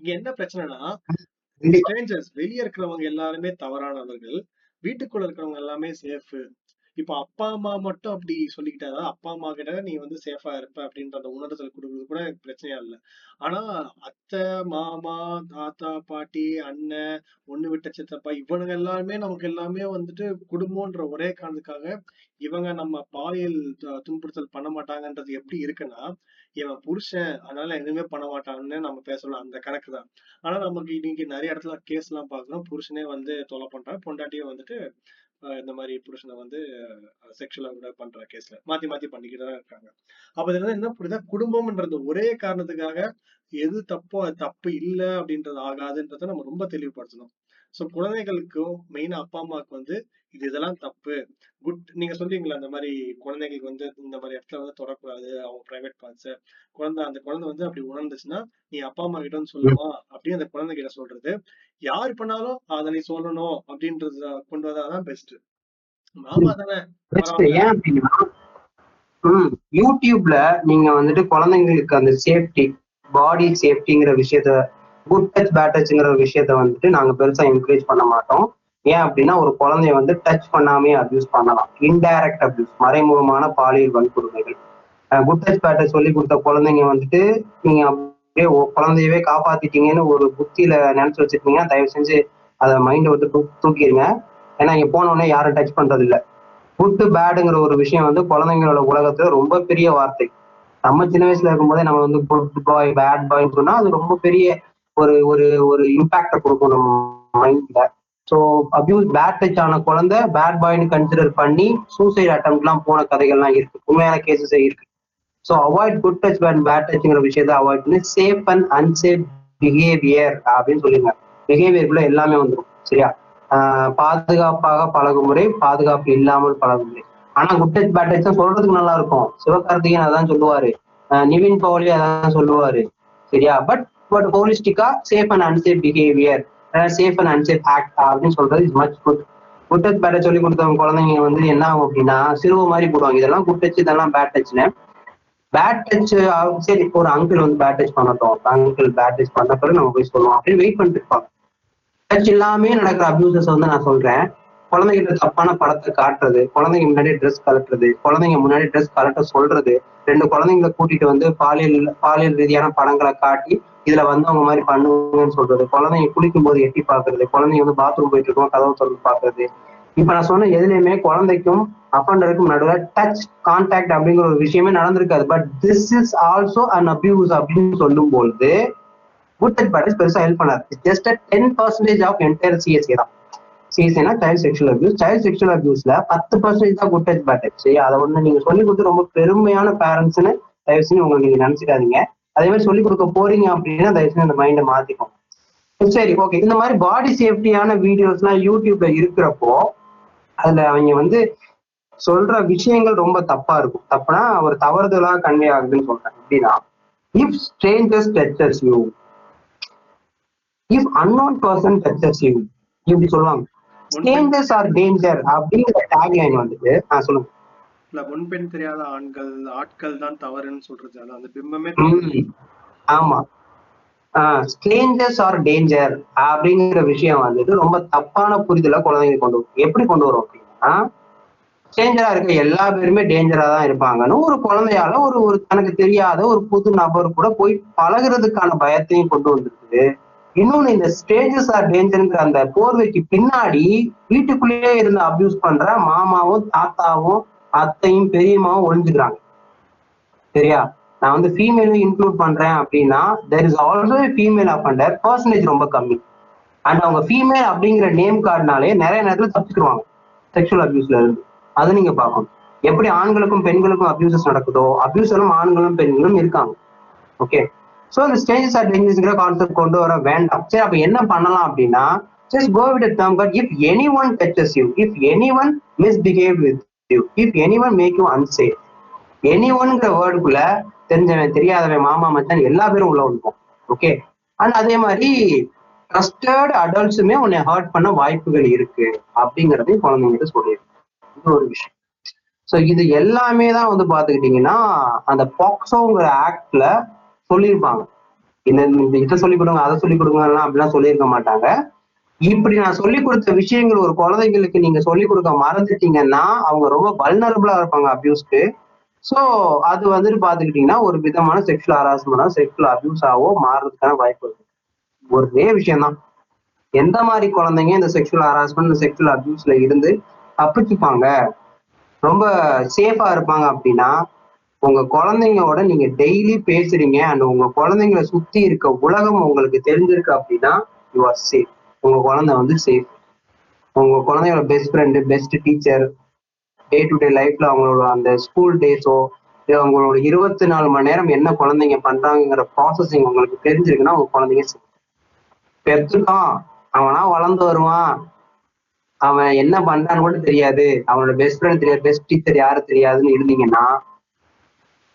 இங்க என்ன பிரச்சனைனா ஸ்ட்ரேஞ்சர்ஸ் வெளியே இருக்கிறவங்க எல்லாருமே தவறானவர்கள் வீட்டுக்குள்ள இருக்கிறவங்க எல்லாமே சேஃப் இப்ப அப்பா அம்மா மட்டும் அப்படி சொல்லிக்கிட்டா அப்பா அம்மா கிட்ட நீ வந்து சேஃபா இருப்ப அப்படின்ற அந்த உணர்தல் கொடுக்கறது கூட எனக்கு பிரச்சனையா இல்ல. ஆனா அத்தை மாமா தாத்தா பாட்டி அண்ணன் ஒண்ணு விட்ட சித்தப்பா இவனுங்க எல்லாருமே நமக்கு எல்லாமே வந்துட்டு குடும்பம்ன்ற ஒரே காரணத்துக்காக இவங்க நம்ம பாலியல் துன்புறுத்தல் பண்ண மாட்டாங்கன்றது எப்படி இருக்குன்னா இவன் புருஷன் அதனால எதுவுமே பண்ண மாட்டான்னு நம்ம பேசலாம். அந்த கணக்கு தான். ஆனா நமக்கு இன்னைக்கு நிறைய இடத்துல கேஸ் எல்லாம் பாக்குறோம் புருஷனே வந்து தொலை பண்றான் பொண்டாட்டியும் வந்துட்டு இந்த மாதிரி புருஷனை வந்து செக்ஷுவலா கூட பண்ற கேஸ்ல மாத்தி மாத்தி பண்ணிக்கிட்டு தான் இருக்காங்க. அப்ப இதுல என்ன புரியுதா? குடும்பம்ன்றது ஒரே காரணத்துக்காக எது தப்போ அது தப்பு இல்லை அப்படின்றது ஆகாதுன்றத நம்ம ரொம்ப தெளிவுபடுத்தணும். சோ குழந்தைகளுக்கும் மெயினா அப்பா அம்மாவுக்கு வந்து இது இதெல்லாம் தப்பு. குட் நீங்க சொல்றீங்களா அந்த மாதிரி குழந்தைங்களுக்கு வந்து இந்த மாதிரி இடத்துல வந்து தொடக்கூடாது அவங்க பிரைவேட் பார்ட்ஸ் குழந்தை அந்த குழந்தை வந்து அப்படி உணர்ந்துச்சுன்னா நீ அப்பா அம்மா கிட்ட வந்து சொல்லுமா? அப்படின்னு அந்த குழந்தை கிட்ட சொல்றது. யார் பண்ணாலும் அதை நீ சொல்லணும் அப்படின்றது கொண்டு வந்தாதான் பெஸ்ட் மாமா தானே யூடியூப்ல நீங்க வந்துட்டு குழந்தைங்களுக்கு அந்த சேஃப்டி பாடி சேஃப்டிங்கிற விஷயத்த குட் டச் பேட் டச்ங்கிற விஷயத்த வந்துட்டு நாங்க பெருசா என்கரேஜ் பண்ண மாட்டோம். ஏன் அப்படின்னா ஒரு குழந்தைய வந்து டச் பண்ணாமே அப்யூஸ் பண்ணலாம். இன்டைரக்ட் அப்யூஸ் மறைமுகமான பாலியல் வன்கொடுமைகள். குட் டச் பேட்டை சொல்லி கொடுத்த குழந்தைங்க வந்துட்டு நீங்க அப்படியே குழந்தையவே காப்பாத்திட்டீங்கன்னு ஒரு புத்தியில நினைச்சு வச்சிருக்கீங்கன்னா தயவு செஞ்சு அதை மைண்டை விட்டு தூ- தூக்கிடுங்க ஏன்னா இங்க போன உடனே யாரும் டச் பண்றது இல்ல குட் பேடுங்கிற ஒரு விஷயம் வந்து குழந்தைங்களோட உலகத்துல ரொம்ப பெரிய வார்த்தை. நம்ம சின்ன வயசுல இருக்கும்போதே நம்ம வந்து குட் பாய் பேட் பாய்ன்னு சொன்னா அது ரொம்ப பெரிய ஒரு ஒரு ஒரு இம்பாக்ட கொடுக்கும் நம்ம மைண்ட்ல ஸோ அபியூஸ் பேட் டச் ஆன குழந்தை பேட் பாய்னு கன்சிடர் பண்ணி சூசைட் அட்டம்ப்ட்லாம் போன கதைகள்லாம் இருக்கு. உண்மையான கேசஸ் இருக்கு. So avoid good touch bad bad டச்ங்கிற விஷயத்த அவாய்ட் பண்ணி. சேஃப் அண்ட் அன்சேஃப் பிஹேவியர் அப்படின்னு சொல்லிருங்க பிஹேவியருக்குள்ள எல்லாமே வந்துடும் சரியா? பாதுகாப்பாக பழகும் முறை பாதுகாப்பு இல்லாமல் பழகும் முறை ஆனா குட் டச் பேட் டச் சொல்றதுக்கு நல்லா இருக்கும் சிவகார்த்திகேயன் அதான் சொல்லுவாரு. நிவின் பவுலி அதான் சொல்லுவாரு. சரியா? But but ஹோலிஸ்டிக்கா safe and unsafe behaviour safe and unsafe act அப்படின்னு சொல்றது இஸ் மச் குட் குட் பேட்டை சொல்லி கொடுத்தவங்க குழந்தைங்க வந்து என்ன ஆகும் அப்படின்னா சிறுவ மாதிரி போடுவாங்க. இதெல்லாம் குட்டச்சு இதெல்லாம் பேட் டச்னு பேட் டச் சரி இப்போ ஒரு அங்கிள் வந்து பேட் டச் பண்ணட்டும். அங்கிள் பேட் டச் பண்ண பிறகு நம்ம போய் சொல்லுவோம் அப்படின்னு வெயிட் பண்ணிட்டு இருப்பாங்க. டச் இல்லாமே நடக்கிற அபியூசஸ் வந்து நான் சொல்றேன். குழந்தைகிட்ட தப்பான படத்தை காட்டுறது குழந்தைங்க முன்னாடி ட்ரெஸ் கலட்டுறது குழந்தைங்க முன்னாடி ட்ரெஸ் கலட்ட சொல்றது ரெண்டு குழந்தைங்களை கூட்டிட்டு வந்து பாலியல் பாலியல் ரீதியான படங்களை காட்டி இதுல வந்தவங்க மாதிரி பண்ணுங்கன்னு சொல்றது குழந்தைங்க குளிக்கும் போது எட்டி பாக்குறது குழந்தைங்க வந்து பாத்ரூம் போயிட்டு இருக்கோம் கதவு திறந்து பாக்குறது. இப்ப நான் சொன்ன எதுலையுமே குழந்தைக்கும் அப்பண்டருக்கும் நடுவில் டச் கான்டாக்ட் அப்படிங்கிற ஒரு விஷயமே நடந்திருக்காது. But this is also an abuse அப்படின்னு சொல்லும் பொழுது குட் டச் பேட் பெருசா ஹெல்ப் பண்ணாது. Just ten percentage of entire CSA தான். சீசனா child sexual abuse child sexual அபியூஸ்ல பத்து பர்சன்டேஜ் தான் குட் டச் பேட் டச் அதை ஒண்ணு நீங்க சொல்லி கொடுத்து ரொம்ப பெருமையான பேரண்ட்ஸ்னு தயவு செஞ்சு உங்களை நீங்க நினைச்சுக்காதீங்க. அதே மாதிரி சொல்லி கொடுக்க போறீங்க அப்படின்னா தயவு செஞ்சு அந்த மைண்டை மாத்திக்கும் சரி ஓகே இந்த மாதிரி பாடி சேஃப்டியான வீடியோஸ் எல்லாம் யூடியூப்ல இருக்கிறப்போ அதுல அவங்க வந்து சொல்ற விஷயங்கள் ரொம்ப தப்பா இருக்கும். தப்புனா ஒரு தவறுதலா கன்வே ஆகுதுன்னு சொல்றேன். எப்படின்னா if strangers touches you if unknown person touches you இப்படி சொல்லுவாங்க. ஸ்ட்ரேஞ்சர்ஸ் ஆர் டேஞ்சர் அப்படிங்கிற டேக்லைன் வந்துட்டு நான் சொல்லுங்க இல்ல முன்பெண் தெரியாத ஆண்கள் ஆட்கள் தான் தவறுன்னு சொல்றது. அது அந்த பிம்பமே ஆமா. ஸ்ட்ரேஞ்சர்ஸ் ஆர் டேஞ்சர் அப்படிங்கிற விஷயம் வந்துட்டு ரொம்ப தப்பான புரிதலை குழந்தைங்க கொண்டு வரும். எப்படி கொண்டு வரும் அப்படின்னா ஸ்ட்ரேஞ்சரா இருக்க எல்லா பேருமே டேஞ்சரா தான் இருப்பாங்கன்னு ஒரு குழந்தையால ஒரு ஒரு தனக்கு தெரியாத ஒரு புது நபர் கூட போய் பழகுறதுக்கான பயத்தையும் கொண்டு வந்திருக்குது. இன்னொன்னு இந்த ஸ்டேஜஸ் ஆர் டேஞ்சருங்கிற அந்த போர்வைக்கு பின்னாடி வீட்டுக்குள்ளேயே இருந்து அபியூஸ் பண்ற மாமாவும் தாத்தாவும் அத்தையும் பெரியம்மாவும் ஒழிஞ்சுக்கிறாங்க சரியா? நான் வந்து ஃபீமேலும் இன்க்ளூட் பண்றேன் அப்படின்னா there is also female offender percentage ரொம்ப கம்மி. அண்ட் அவங்க ஃபீமேல் அப்படிங்கிற நேம் கார்டுனாலே நிறைய நேரத்துல தப்பிச்சுக்குவாங்க செக்ஷுவல் அபியூஸ்ல இருந்து. அதை நீங்க பார்க்கணும். எப்படி ஆண்களுக்கும் பெண்களுக்கும் அபியூசஸ் நடக்குதோ அபியூசரும் ஆண்களும் பெண்களும் இருக்காங்க. ஓகே ஸோ இந்த ஸ்டேஜஸ் அட் டேஞ்சர்ஸ்ங்கிற கான்செப்ட் கொண்டு வர வேண்டாம். சரி அப்போ என்ன பண்ணலாம் அப்படின்னா just go with term but if any one touches you if any one misbehave with you if any one make you unsafe any ஒன்ங்கிற வேர்டுக்குள்ள தெரிஞ்சவன் தெரியாதவன் மாமா மச்சான் எல்லா பேரும் உள்ள வந்துப்போம் ஓகே அண்ட் அதே மாதிரி ட்ரஸ்டட் அடல்ட்ஸுமே உன்னை ஹர்ட் பண்ண வாய்ப்புகள் இருக்கு அப்படிங்கிறதையும் குழந்தைங்கிட்ட சொல்லியிருக்கு இது ஒரு விஷயம். ஸோ இது எல்லாமே தான் வந்து பார்த்துக்கிட்டிங்கன்னா அந்த பாக்ஸோங்கிற ஆக்டில் சொல்லியிருப்பாங்க. இந்த இந்த இதை சொல்லி கொடுங்க அதை சொல்லி கொடுங்கலாம் அப்படிலாம் சொல்லியிருக்க மாட்டாங்க. இப்படி நான் சொல்லி கொடுத்த விஷயங்கள் ஒரு குழந்தைங்களுக்கு நீங்க சொல்லி கொடுக்க மறந்துட்டீங்கன்னா அவங்க ரொம்ப வல்னரபிளா இருப்பாங்க அபியூஸ்க்கு ஸோ அது வந்துட்டு பாத்துக்கிட்டீங்கன்னா ஒரு விதமான செக்ஷுவல் ஹராஸ்மெண்டோ செக்ஷுவல் அபியூஸாவோ மாறுறதுக்கான வாய்ப்பு இருக்கு. ஒரே விஷயம்தான். எந்த மாதிரி குழந்தைங்க இந்த செக்ஷுவல் ஹராஸ்மெண்ட் இந்த செக்ஷுவல் அபியூஸ்ல இருந்து தப்பிச்சுப்பாங்க? ரொம்ப சேஃபா இருப்பாங்க அப்படின்னா உங்க குழந்தைங்களோட நீங்க டெய்லி பேசுறீங்க அண்ட் உங்க குழந்தைங்களை சுத்தி இருக்க உலகம் உங்களுக்கு தெரிஞ்சிருக்கு அப்படின்னா யூ ஆர் சேஃப் உங்க குழந்தை வந்து சேஃப் உங்க குழந்தைங்களோட best friend best teacher day to day லைஃப்ல அவங்களோட அந்த ஸ்கூல் டேஸோ இல்லை அவங்களோட இருபத்தி நாலு மணி நேரம் என்ன குழந்தைங்க பண்றாங்கிற ப்ராசஸிங் உங்களுக்கு தெரிஞ்சிருக்குன்னா உங்க குழந்தைங்க பெற்றுட்டான் அவனா வளர்ந்து வருவான். அவன் என்ன பண்றான்னு கூட தெரியாது. அவனோட பெஸ்ட் ஃப்ரெண்ட் தெரியாது பெஸ்ட் டீச்சர் யாரு தெரியாதுன்னு இருந்தீங்கன்னா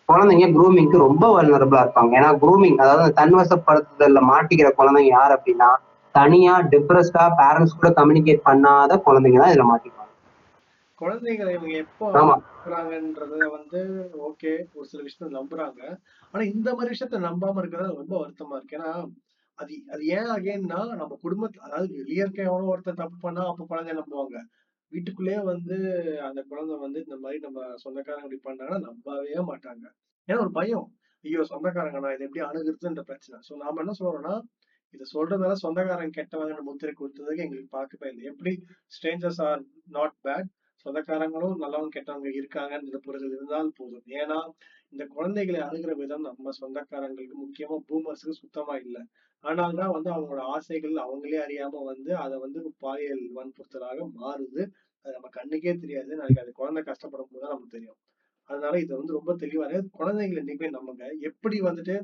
குழந்தைங்க க்ரூமிங்க்கு ரொம்ப வல்னரபிளா இருப்பாங்க. ஏன்னா க்ரூமிங் அதாவது தன்வசப்படுத்துதல்ல மாட்டிக்கிற குழந்தைங்க யார் அப்படின்னா தனியா டிப்ரெஸ்டா பேரண்ட்ஸ் கூட கம்யூனிகேட் பண்ணாத குழந்தைங்க தான் இதுல மாட்டிக்குவாங்க குழந்தைகளை இவங்க எப்போ நம்புறாங்கன்றத வந்து ஓகே ஒரு சில விஷயத்த நம்புறாங்க. ஆனா இந்த மாதிரி விஷயத்த நம்பாம இருக்கிறது ரொம்ப வருத்தமா இருக்கு. ஏன்னா அது அது ஏன் அகைன்னா நம்ம குடும்பத்துல அதாவது வெளியே இருக்க எவனோ ஒருத்தன் தப்பு பண்ணா அப்ப குழந்தைய நம்புவாங்க. வீட்டுக்குள்ளேயே வந்து அந்த குழந்தை வந்து இந்த மாதிரி நம்ம சொந்தக்காரங்க இப்படி பண்ணாங்கன்னா நம்பவே மாட்டாங்க. ஏன்னா ஒரு பயம். ஐயோ சொந்தக்காரங்க நான் இதை எப்படி அணுகுறதுன்ற பிரச்சனை? சோ நாம என்ன சொல்றோம்னா இதை சொல்றதுனால சொந்தக்காரங்க கெட்டவங்க முத்திரை கொடுத்ததுக்கு எங்களுக்கு பார்க்கவே இல்லை. எப்படி? ஸ்ட்ரேஞ்சர்ஸ் ஆர் நாட் பேட் சொந்தக்காரங்களும் நல்லவங்க கெட்டவங்க இருக்காங்கன்ற புரிதல் இருந்தால் போதும். ஏன்னா இந்த குழந்தைகளை அணுகிற விதம் நம்ம சொந்தக்காரங்களுக்கு முக்கியமா பூமர்ஸுக்கு சுத்தமா இல்லை. ஆனால்தான் வந்து அவங்களோட ஆசைகள் அவங்களே அறியாம வந்து அதை வந்து பாலியல் வன்புறுத்தலாக மாறுது. அது நம்ம கண்ணுக்கே தெரியாது. நாளைக்கு அது குழந்தை கஷ்டப்படும் போது தான் நமக்கு தெரியும். அதனால இது வந்து ரொம்ப தெளிவாக குழந்தைங்களை என்னைக்குமே நம்புங்க. எப்படி வந்துட்டு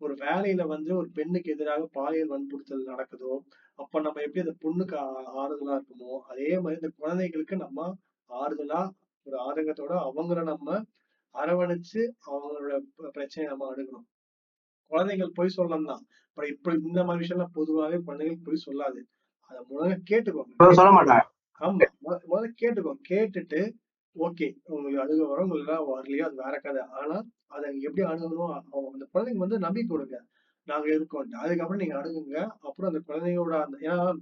ஒரு வேலையில வந்து ஒரு பெண்ணுக்கு எதிராக பாலியல் வன்புறுத்தல் நடக்குதோ அப்ப நம்ம எப்படி அந்த பொண்ணுக்கு ஆறுதலா இருக்குமோ அதே மாதிரி இந்த குழந்தைகளுக்கு நம்ம ஆறுதலா ஒரு ஆதங்கத்தோட அவங்கள நம்ம அரவணைச்சு அவங்களோட பிரச்சனையை நம்ம அணுகணும் குழந்தைகள் பொய் சொல்லலாம் தான் அப்புறம் இப்படி இந்த மாதிரி விஷயம்லாம் பொதுவாகவே குழந்தைகள் பொய் சொல்லாது. அதை முதல்ல கேட்டுக்கோங்க. இப்ப சொல்ல மாட்டாங்க. ஆமா. முத- முதல்ல கேட்டுக்கோங்க. கேட்டுட்டு ஓகே உங்களுக்கு அழுக வரும் உங்களுக்கு வரலையோ அது வேற கதை. ஆனா அதை எப்படி அணுகணும் அவங்க அந்த குழந்தைங்க வந்து நம்பிக்கை கொடுங்க. நாங்க இருக்கோம். அதுக்கப்புறம் நீங்க அணுகுங்க. அப்புறம் அந்த குழந்தையோட அந்த ஏன்னா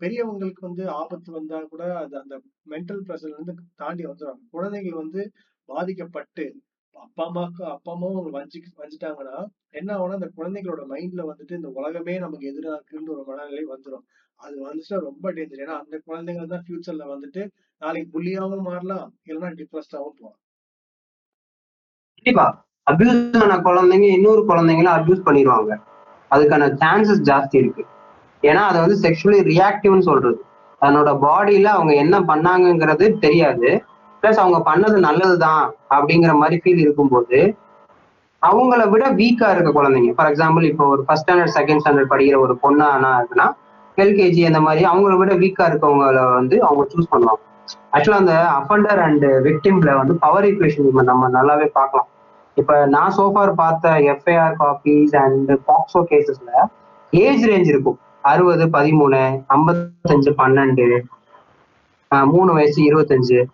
பெரியவங்களுக்கு வந்து ஆபத்து வந்தா கூட அது அந்த மென்டல் ப்ரெஷர்ல இருந்து தாண்டி வந்துடுவாங்க குழந்தைகள் வந்து பாதிக்கப்பட்டு அப்பா அம்மாக்கு அப்பா அம்மாவும் அவங்க வஞ்சி வஞ்சிட்டாங்கன்னா என்ன ஆகும்னா அந்த குழந்தைங்களோட மைண்ட்ல வந்துட்டு இந்த உலகமே நமக்கு எதிராக இருக்குன்ற ஒரு மனநிலை வந்துடும் அது வந்துச்சுன்னா ரொம்ப டேஞ்சர் ஏன்னா அந்த குழந்தைங்க தான் ஃபியூச்சர்ல வந்துட்டு நாளைக்கு புள்ளியாவும் மாறலாம் இல்லைன்னா டிப்ரெஸ்டாவும் போகலாம். கண்டிப்பா. அபியூஸ் ஆன குழந்தைங்க இன்னொரு குழந்தைங்கள அபியூஸ் பண்ணிடுவாங்க. அதுக்கான சான்சஸ் ஜாஸ்தி இருக்கு. ஏன்னா அதை வந்து செக்ஷுவலி ரியாக்டிவ்னு சொல்றது. தன்னோட பாடியில அவங்க என்ன பண்ணாங்கங்கிறது தெரியாது. பிளஸ் அவங்க பண்ணது நல்லதுதான் அப்படிங்கிற மாதிரி ஃபீல் இருக்கும்போது அவங்கள விட வீக்கா இருக்க குழந்தைங்க. ஃபார் எக்ஸாம்பிள் இப்போ ஒரு ஃபர்ஸ்ட் ஸ்டாண்டர்ட் செகண்ட் ஸ்டாண்டர்ட் படிக்கிற ஒரு பொண்ணா இருக்குன்னா எல்கேஜி அந்த மாதிரி அவங்கள விட வீக்கா இருக்கவங்கள வந்து அவங்க சூஸ் பண்ணுவாங்க. ஆக்சுவலா அந்த அஃபண்டர் அண்ட் விக்டிம்ல வந்து பவர் ஈக்குவேஷன் நம்ம நல்லாவே பார்க்கலாம். இப்ப நான் சோஃபார் பார்த்த எஃப்ஐஆர் காப்பீஸ் அண்ட் பாக்ஸோ கேசஸ்ல ஏஜ் ரேஞ்ச் இருக்கும். அறுபது பதிமூணு ஐம்பத்தஞ்சு பன்னெண்டு ஆஹ் மூணு வயசு இருபத்தஞ்சு.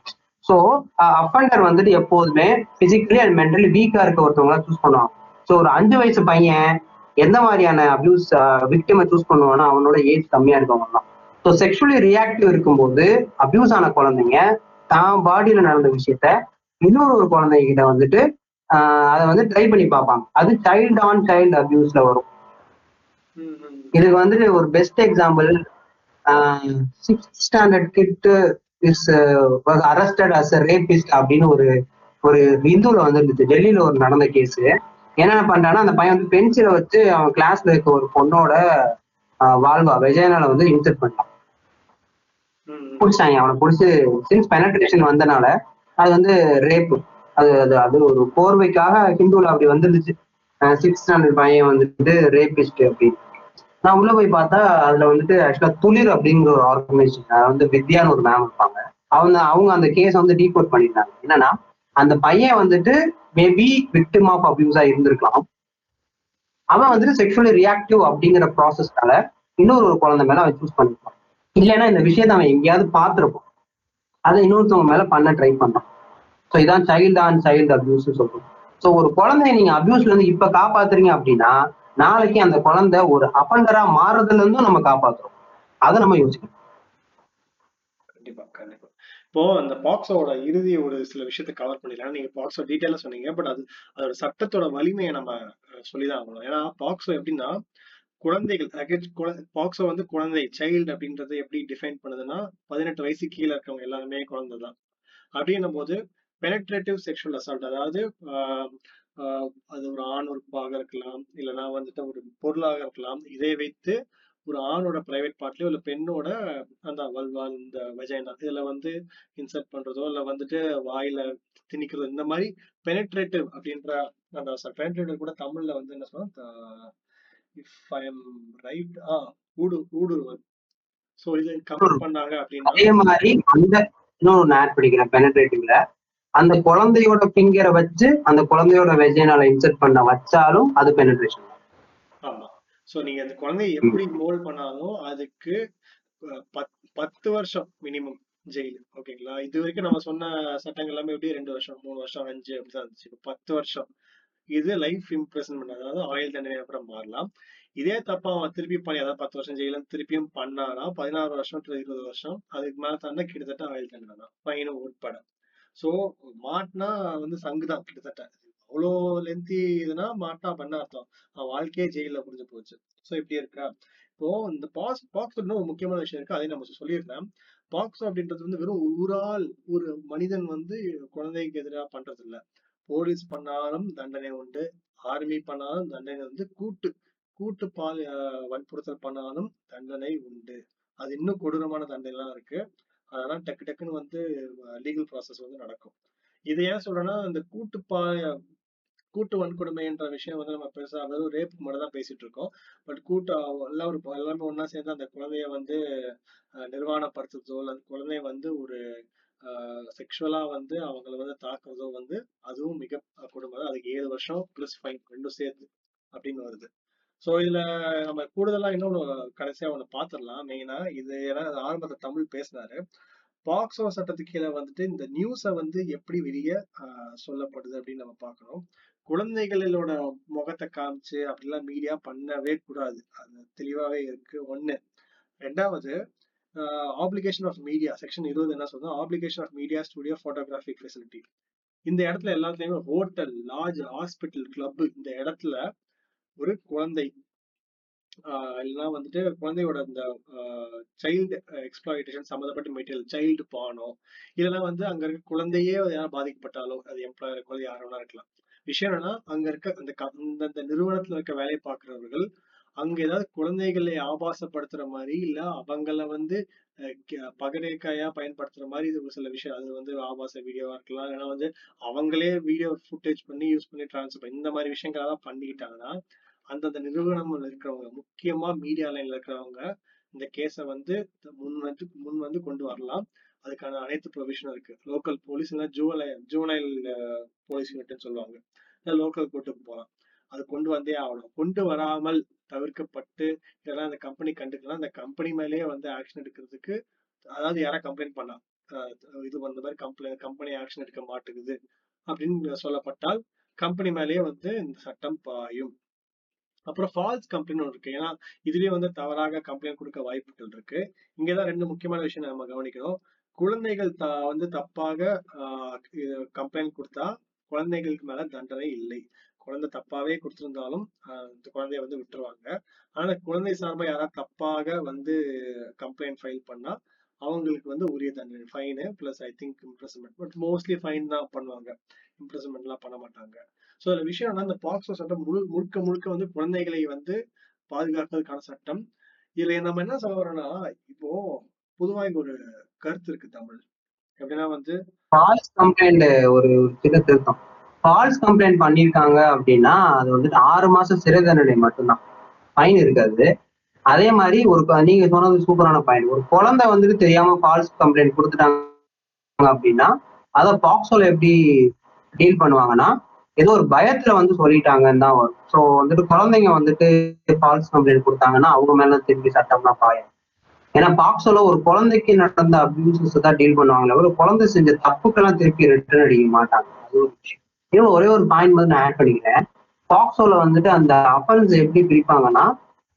ஸோ அஃபண்டர் வந்துட்டு எப்போதுமே பிசிக்கலி அண்ட் மென்டலி வீக்கா இருக்க ஒருத்தவங்கள சூஸ் பண்ணுவாங்க. ஸோ ஒரு அஞ்சு வயசு பையன் எந்த மாதிரியான அபியூஸ் விக்டிமை சூஸ் பண்ணுவான்னா அவனோட ஏஜ் கம்மியா இருக்கவங்க தான் ஸோ செக்ஷுவலி ரியாக்டிவ் இருக்கும்போது அபியூஸ் ஆன குழந்தைங்க தான் பாடியில நடந்த விஷயத்த இன்னொரு ஒரு குழந்தைகிட்ட வந்துட்டு அதை வந்து ட்ரை பண்ணி பார்ப்பாங்க. அது சைல்டு ஆன் சைல்டு அபியூஸ்ல வரும். இதுக்கு வந்துட்டு ஒரு best example sixth standard kid is arrested as rapist அப்படின்னு ஒரு ஒரு இந்துல வந்து இருந்துச்சு டெல்லியில ஒரு நடந்த கேஸ் என்னென்ன பண்றான்னா அந்த பையன் வந்து பென்சிலை வச்சு அவன் கிளாஸ்ல இருக்க ஒரு பொண்ணோட வாழ்வா வெஜயனால வந்து இன்சர்ட் ம். பிடிச்சாங்க. அவனை பிடிச்சி சின்ஸ் பெனட்ரேஷன் வந்தனால அது வந்து ரேப் அது அது அது ஒரு கோர்வைக்காக ஹிந்துல அப்படி வந்துருந்துச்சு. சிக்ஸ் ஸ்டாண்டர்ட் பையன் வந்துட்டு ரேபிஸ்ட் அப்படின்னு. நான் உள்ள போய் பார்த்தா அதுல வந்துட்டு ஆக்சுவலா துளிர் அப்படிங்கிற ஒரு ஆர்கனைசேஷன் அது வந்து வித்யான்னு ஒரு மேம் இருப்பாங்க. அவங்க அவங்க அந்த கேஸ் வந்து டீகோட் பண்ணிருந்தாங்க என்னன்னா அந்த பையன் வந்துட்டு மேபி விக்டிம் ஆஃப் அபியூஸா இருந்திருக்கலாம். அவன் வந்துட்டு செக்ஷுவலி ரியாக்டிவ் அப்படிங்கிற ப்ராசஸ்னால இன்னொரு ஒரு குழந்தை மேல அவன் சூஸ் பண்ணிருப்பான் இல்லைன்னா இந்த விஷயத்த அவன் எங்கேயாவது பார்த்திருப்பான். அதை இன்னொருத்தவங்க மேல பண்ண ட்ரை பண்ணான். ஸோ இதான் சைல்டு ஆன் சைல்டு அபியூஸ் சொல்றோம். ஸோ ஒரு குழந்தைய நீங்க அபியூஸ்ல இருந்து இப்ப காப்பாத்துறீங்க அப்படின்னா நாளைக்கு அந்த குழந்தை ஒரு அபண்டரா மாறுறதுல இருந்தும் நம்ம காப்பாத்துறோம். அதை நம்ம யோசிக்கணும். கண்டிப்பா கண்டிப்பா. இப்போ அந்த பாக்ஸோட இறுதி ஒரு சில விஷயத்த கவர் பண்ணிடலாம். நீங்க பாக்ஸோ டீட்டெயிலா சொன்னீங்க பட் அது அதோட சட்டத்தோட வலிமையை நம்ம அஹ், சொல்லிதான் ஆகணும். ஏன்னா பாக்ஸோ எப்படின்னா குழந்தைகள் பாக்ஸோ வந்து குழந்தை சைல்டு அப்படின்றத எப்படி டிஃபைன் பண்ணுதுன்னா பதினெட்டு வயசு கீழே இருக்கவங்க எல்லாருமே குழந்தை தான் அப்படின்னும் போது பெனட்ரேட்டிவ் செக்ஷுவல் அசால்ட் அதாவது ஆஹ் அது ஒரு ஆண் உறுப்பாக இருக்கலாம் இல்லைன்னா வந்துட்டு ஒரு பொருளாக இருக்கலாம் இதை வைத்து ஒரு ஆணோட பிரைவேட் பார்ட்லயோ இல்ல பெண்ணோட அந்த வல்வால் இந்த வஜைனா இதுல வந்து இன்சர்ட் பண்றதோ இல்ல வந்துட்டு வாயில திணிக்கிறது இந்த மாதிரி பெனட்ரேட்டிவ் அப்படின்ற அந்த பெனட்ரேட்டிவ் கூட தமிழ்ல வந்து என்ன சொன்னா இஃப் ஐ எம் ரைட் ஆ ஊடு ஊடுருவல். சோ இது கவர் பண்ணாங்க அப்படின்னா அதே மாதிரி அந்த இன்னொன்று ஆட் பண்ணிக்கிறேன் பெனட்ரேட்டிவ்ல அந்த குழந்தையோட ஃபிங்கரை வச்சு அந்த குழந்தையோட வெஜைனால இன்சர்ட் பண்ண வச்சாலும் அது பெனட்ரேஷன் ஆமா. சோ நீங்க அந்த குழந்தைய எப்படி மோல்ட் பண்ணாலும் அதுக்கு பத்து வருஷம் மினிமம் ஜெயில் ஓகேங்களா இது வரைக்கும் நம்ம சொன்ன சட்டங்கள் எல்லாமே எப்படி? ரெண்டு வருஷம் மூணு வருஷம் அஞ்சு அப்படிதான் இருந்துச்சு. பத்து வருஷம். இது லைஃப் இம்ப்ரெஸ்மெண்ட் அதாவது ஆயுள் தண்டனை அப்புறம் மாறலாம். இதே தப்பா அவன் திருப்பி பண்ணி அதாவது பத்து வருஷம் ஜெயில திருப்பியும் பண்ணானா பதினாறு வருஷம் to இருபது வருஷம் அதுக்கு மேல தாண்டா கிட்டத்தட்ட ஆயுள் தண்டனை தான். பையனும் உட்பட. சோ மாட்டினா வந்து சங்கு தான் கிட்டத்தட்ட. அவ்வளோ லென்த்தி இதுனா மாட்டா பண்ண அர்த்தம். அவன் வாழ்க்கையே ஜெயில முடிஞ்சு போச்சு. சோ இப்படி இருக்கா? இப்போ இந்த பாஸ் பாக்ஸ் ஒரு முக்கியமான விஷயம் இருக்கு. அதையும் நம்ம சொல்லியிருந்தேன். பாக்ஸ் அப்படின்றது வந்து வெறும் ஊரால் ஒரு மனிதன் வந்து குழந்தைக்கு எதிராக பண்றது இல்ல போலீஸ் பண்ணாலும் தண்டனை உண்டு. ஆர்மி பண்ணாலும் தண்டனை வந்து கூட்டு கூட்டு பால் அஹ், வன்புறுத்தல் பண்ணாலும் தண்டனை உண்டு. அது இன்னும் கொடூரமான தண்டனை எல்லாம் இருக்கு. அதெல்லாம் டக்கு டக்குன்னு வந்து லீகல் ப்ராசஸ் வந்து நடக்கும். இது ஏன் சொல்றேன்னா இந்த கூட்டு பா கூட்டு வன்கொடுமைன்ற விஷயம் வந்து நம்ம பெருசா அதாவது ரேப் மட்டும் தான் பேசிட்டு இருக்கோம். பட் கூட்டு எல்லாம் ஒரு எல்லாமே ஒன்றா சேர்ந்து அந்த குழந்தைய வந்து நிர்வாணப்படுத்துறதோ அல்லது குழந்தைய வந்து ஒரு செக்ஷுவலா வந்து அவங்கள வந்து தாக்குறதோ வந்து அதுவும் மிக கொடுமை அதுக்கு ஏழு வருஷம் பிளஸ் ஃபைன் ரெண்டும் சேர்த்து அப்படின்னு வருது. சோ இதுல நம்ம கூடுதலா இன்னொன்னு கடைசியா ஒண்ணு பாத்திரலாம். மெயினா இது ஏன்னா ஆரம்பத்தில் தமிழ் பேசினாரு. பாக்ஸோ சட்டத்துக்கு கீழே வந்துட்டு இந்த நியூஸை வந்து எப்படி வெளியே சொல்லப்படுது அப்படின்னு நம்ம பார்க்கணும் குழந்தைகளோட முகத்தை காமிச்சு அப்படிலாம் மீடியா பண்ணவே கூடாது. அது தெளிவாவே இருக்கு. ஒண்ணு. ரெண்டாவது ஆப்ளிகேஷன் ஆஃப் மீடியா செக்ஷன் இருபது என்ன சொல்றோம் application of media studio photographic facility இந்த இடத்துல எல்லாத்துலயுமே ஹோட்டல் லாட்ஜ் ஹாஸ்பிட்டல் கிளப் இந்த இடத்துல ஒரு குழந்தை. ஆஹ் இல்லைன்னா வந்துட்டு குழந்தையோட இந்த சைல்டு எக்ஸ்ப்ளாய்டேஷன் சம்மந்தப்பட்ட மெட்டீரியல் சைல்டு பானோ இதெல்லாம் வந்து அங்க இருக்க குழந்தையே யாரும் பாதிக்கப்பட்டாலோ அது எம்ப்ளாயர் குழந்தை யாரும் இருக்கலாம். விஷயம் என்னன்னா அங்க இருக்க அந்த அந்த அந்தந்த நிறுவனத்துல இருக்க வேலை பார்க்கிறவர்கள் அங்க ஏதாவது குழந்தைகளை ஆபாசப்படுத்துற மாதிரி இல்ல அவங்கள வந்து அஹ், பகடைக்காயா பயன்படுத்துற மாதிரி இது ஒரு சில விஷயம். அது வந்து ஆபாச வீடியோவா இருக்கலாம். ஏன்னா வந்து அவங்களே வீடியோ ஃபுட்டேஜ் பண்ணி யூஸ் பண்ணி டிரான்ஸ்ஃபர் இந்த மாதிரி விஷயங்கள் எல்லாம் பண்ணிக்கிட்டாங்கன்னா அந்தந்த நிறுவனங்கள் இருக்கிறவங்க முக்கியமா மீடியா லைன்ல இருக்கிறவங்க இந்த கேஸை வந்து முன் வந்து முன் வந்து கொண்டு வரலாம். அதுக்கான அனைத்து ப்ரொவிஷனும் இருக்கு. லோக்கல் போலீஸ் இல்ல ஜூவலை ஜூனைல் போலீஸ் யூனிட்னு சொல்லுவாங்க. லோக்கல் கோர்ட்டுக்கு போகலாம் அது கொண்டு வந்தே ஆகணும். கொண்டு வராமல் தவிர்க்கப்பட்டு இதெல்லாம் அந்த கம்பெனி கண்டுக்கலாம் அந்த கம்பெனி மேலேயே வந்து ஆக்ஷன் எடுக்கிறதுக்கு அதாவது யாரா கம்ப்ளைண்ட் பண்ணா இது வந்த மாதிரி கம்ப்ளைண்ட் கம்பெனி ஆக்ஷன் எடுக்க மாட்டேங்குது அப்படின்னு சொல்லப்பட்டால் கம்பெனி மேலேயே வந்து இந்த சட்டம் பாயும். அப்புறம் ஃபால்ஸ் கம்ப்ளைண்ட் இருக்கு. ஏன்னா இதுலயே வந்து தவறாக கம்ப்ளைண்ட் கொடுக்க வாய்ப்புகள் இருக்கு. இங்கதான் ரெண்டு முக்கியமான விஷயம் நம்ம கவனிக்கணும். குழந்தைகள் த வந்து தப்பாக கம்ப்ளைண்ட் கொடுத்தா குழந்தைகளுக்கு மேல தண்டனை இல்லை. குழந்தை தப்பாவே கொடுத்திருந்தாலும் ஆஹ் இந்த குழந்தைய வந்து விட்டுருவாங்க. ஆனா குழந்தை சார்பா யாராவது தப்பாக வந்து கம்ப்ளைண்ட் ஃபைல் பண்ணா அவங்களுக்கு வந்து உரிய தண்டனை fine plus I think imprisonment but mostly fine தான் பண்ணுவாங்க. இம்ப்ரெஸ்மெண்ட்லாம் பண்ண மாட்டாங்க. சோ அந்த விஷயம் என்னன்னா இந்த பாக்ஸோ சட்டம் முழு முழுக்க முழுக்க வந்து குழந்தைகளை வந்து பாதுகாக்கிறதுக்கான சட்டம். இதுல நம்ம என்ன சொல்ல வரோம்னா இப்போ பொதுவா இங்க ஒரு கருத்து இருக்கு தமிழ். எப்படின்னா வந்து ஃபால்ஸ் கம்ப்ளைண்ட் ஒரு சின்ன திருத்தம் ஃபால்ஸ் கம்ப்ளைண்ட் பண்ணியிருக்காங்க அப்படின்னா அது வந்துட்டு ஆறு மாசம் சிறை தண்டனை மட்டும்தான். ஃபைன் இருக்காது. அதே மாதிரி ஒரு நீங்க சொன்னது சூப்பரான பாயிண்ட் ஒரு குழந்தை வந்துட்டு தெரியாம ஃபால்ஸ் கம்ப்ளைண்ட் கொடுத்துட்டாங்க அப்படின்னா அதை பாக்ஸோல எப்படி டீல் பண்ணுவாங்கன்னா ஏதோ ஒரு பயத்துல வந்து சொல்லிட்டாங்கன்னு தான் வரும். ஸோ வந்துட்டு குழந்தைங்க வந்துட்டு ஃபால்ஸ் கம்ப்ளைண்ட் கொடுத்தாங்கன்னா அவங்க மேல திருப்பி சட்டம்லாம் பாயும். ஏன்னா பாக்ஸோல ஒரு குழந்தைக்கு நடந்த அபியூசஸ் தான் டீல் பண்ணுவாங்களே ஒரு குழந்தை செஞ்ச தப்புக்கெல்லாம் திருப்பி ரிட்டர்ன் அடிக்க மாட்டாங்க. அது ஒரு விஷயம். இன்னும் ஒரே ஒரு பாயிண்ட் வந்து நான் ஆட் பண்ணிக்கிறேன். பாக்ஸோல வந்துட்டு அந்த அஃபன்ஸ் எப்படி பிரிப்பாங்கன்னா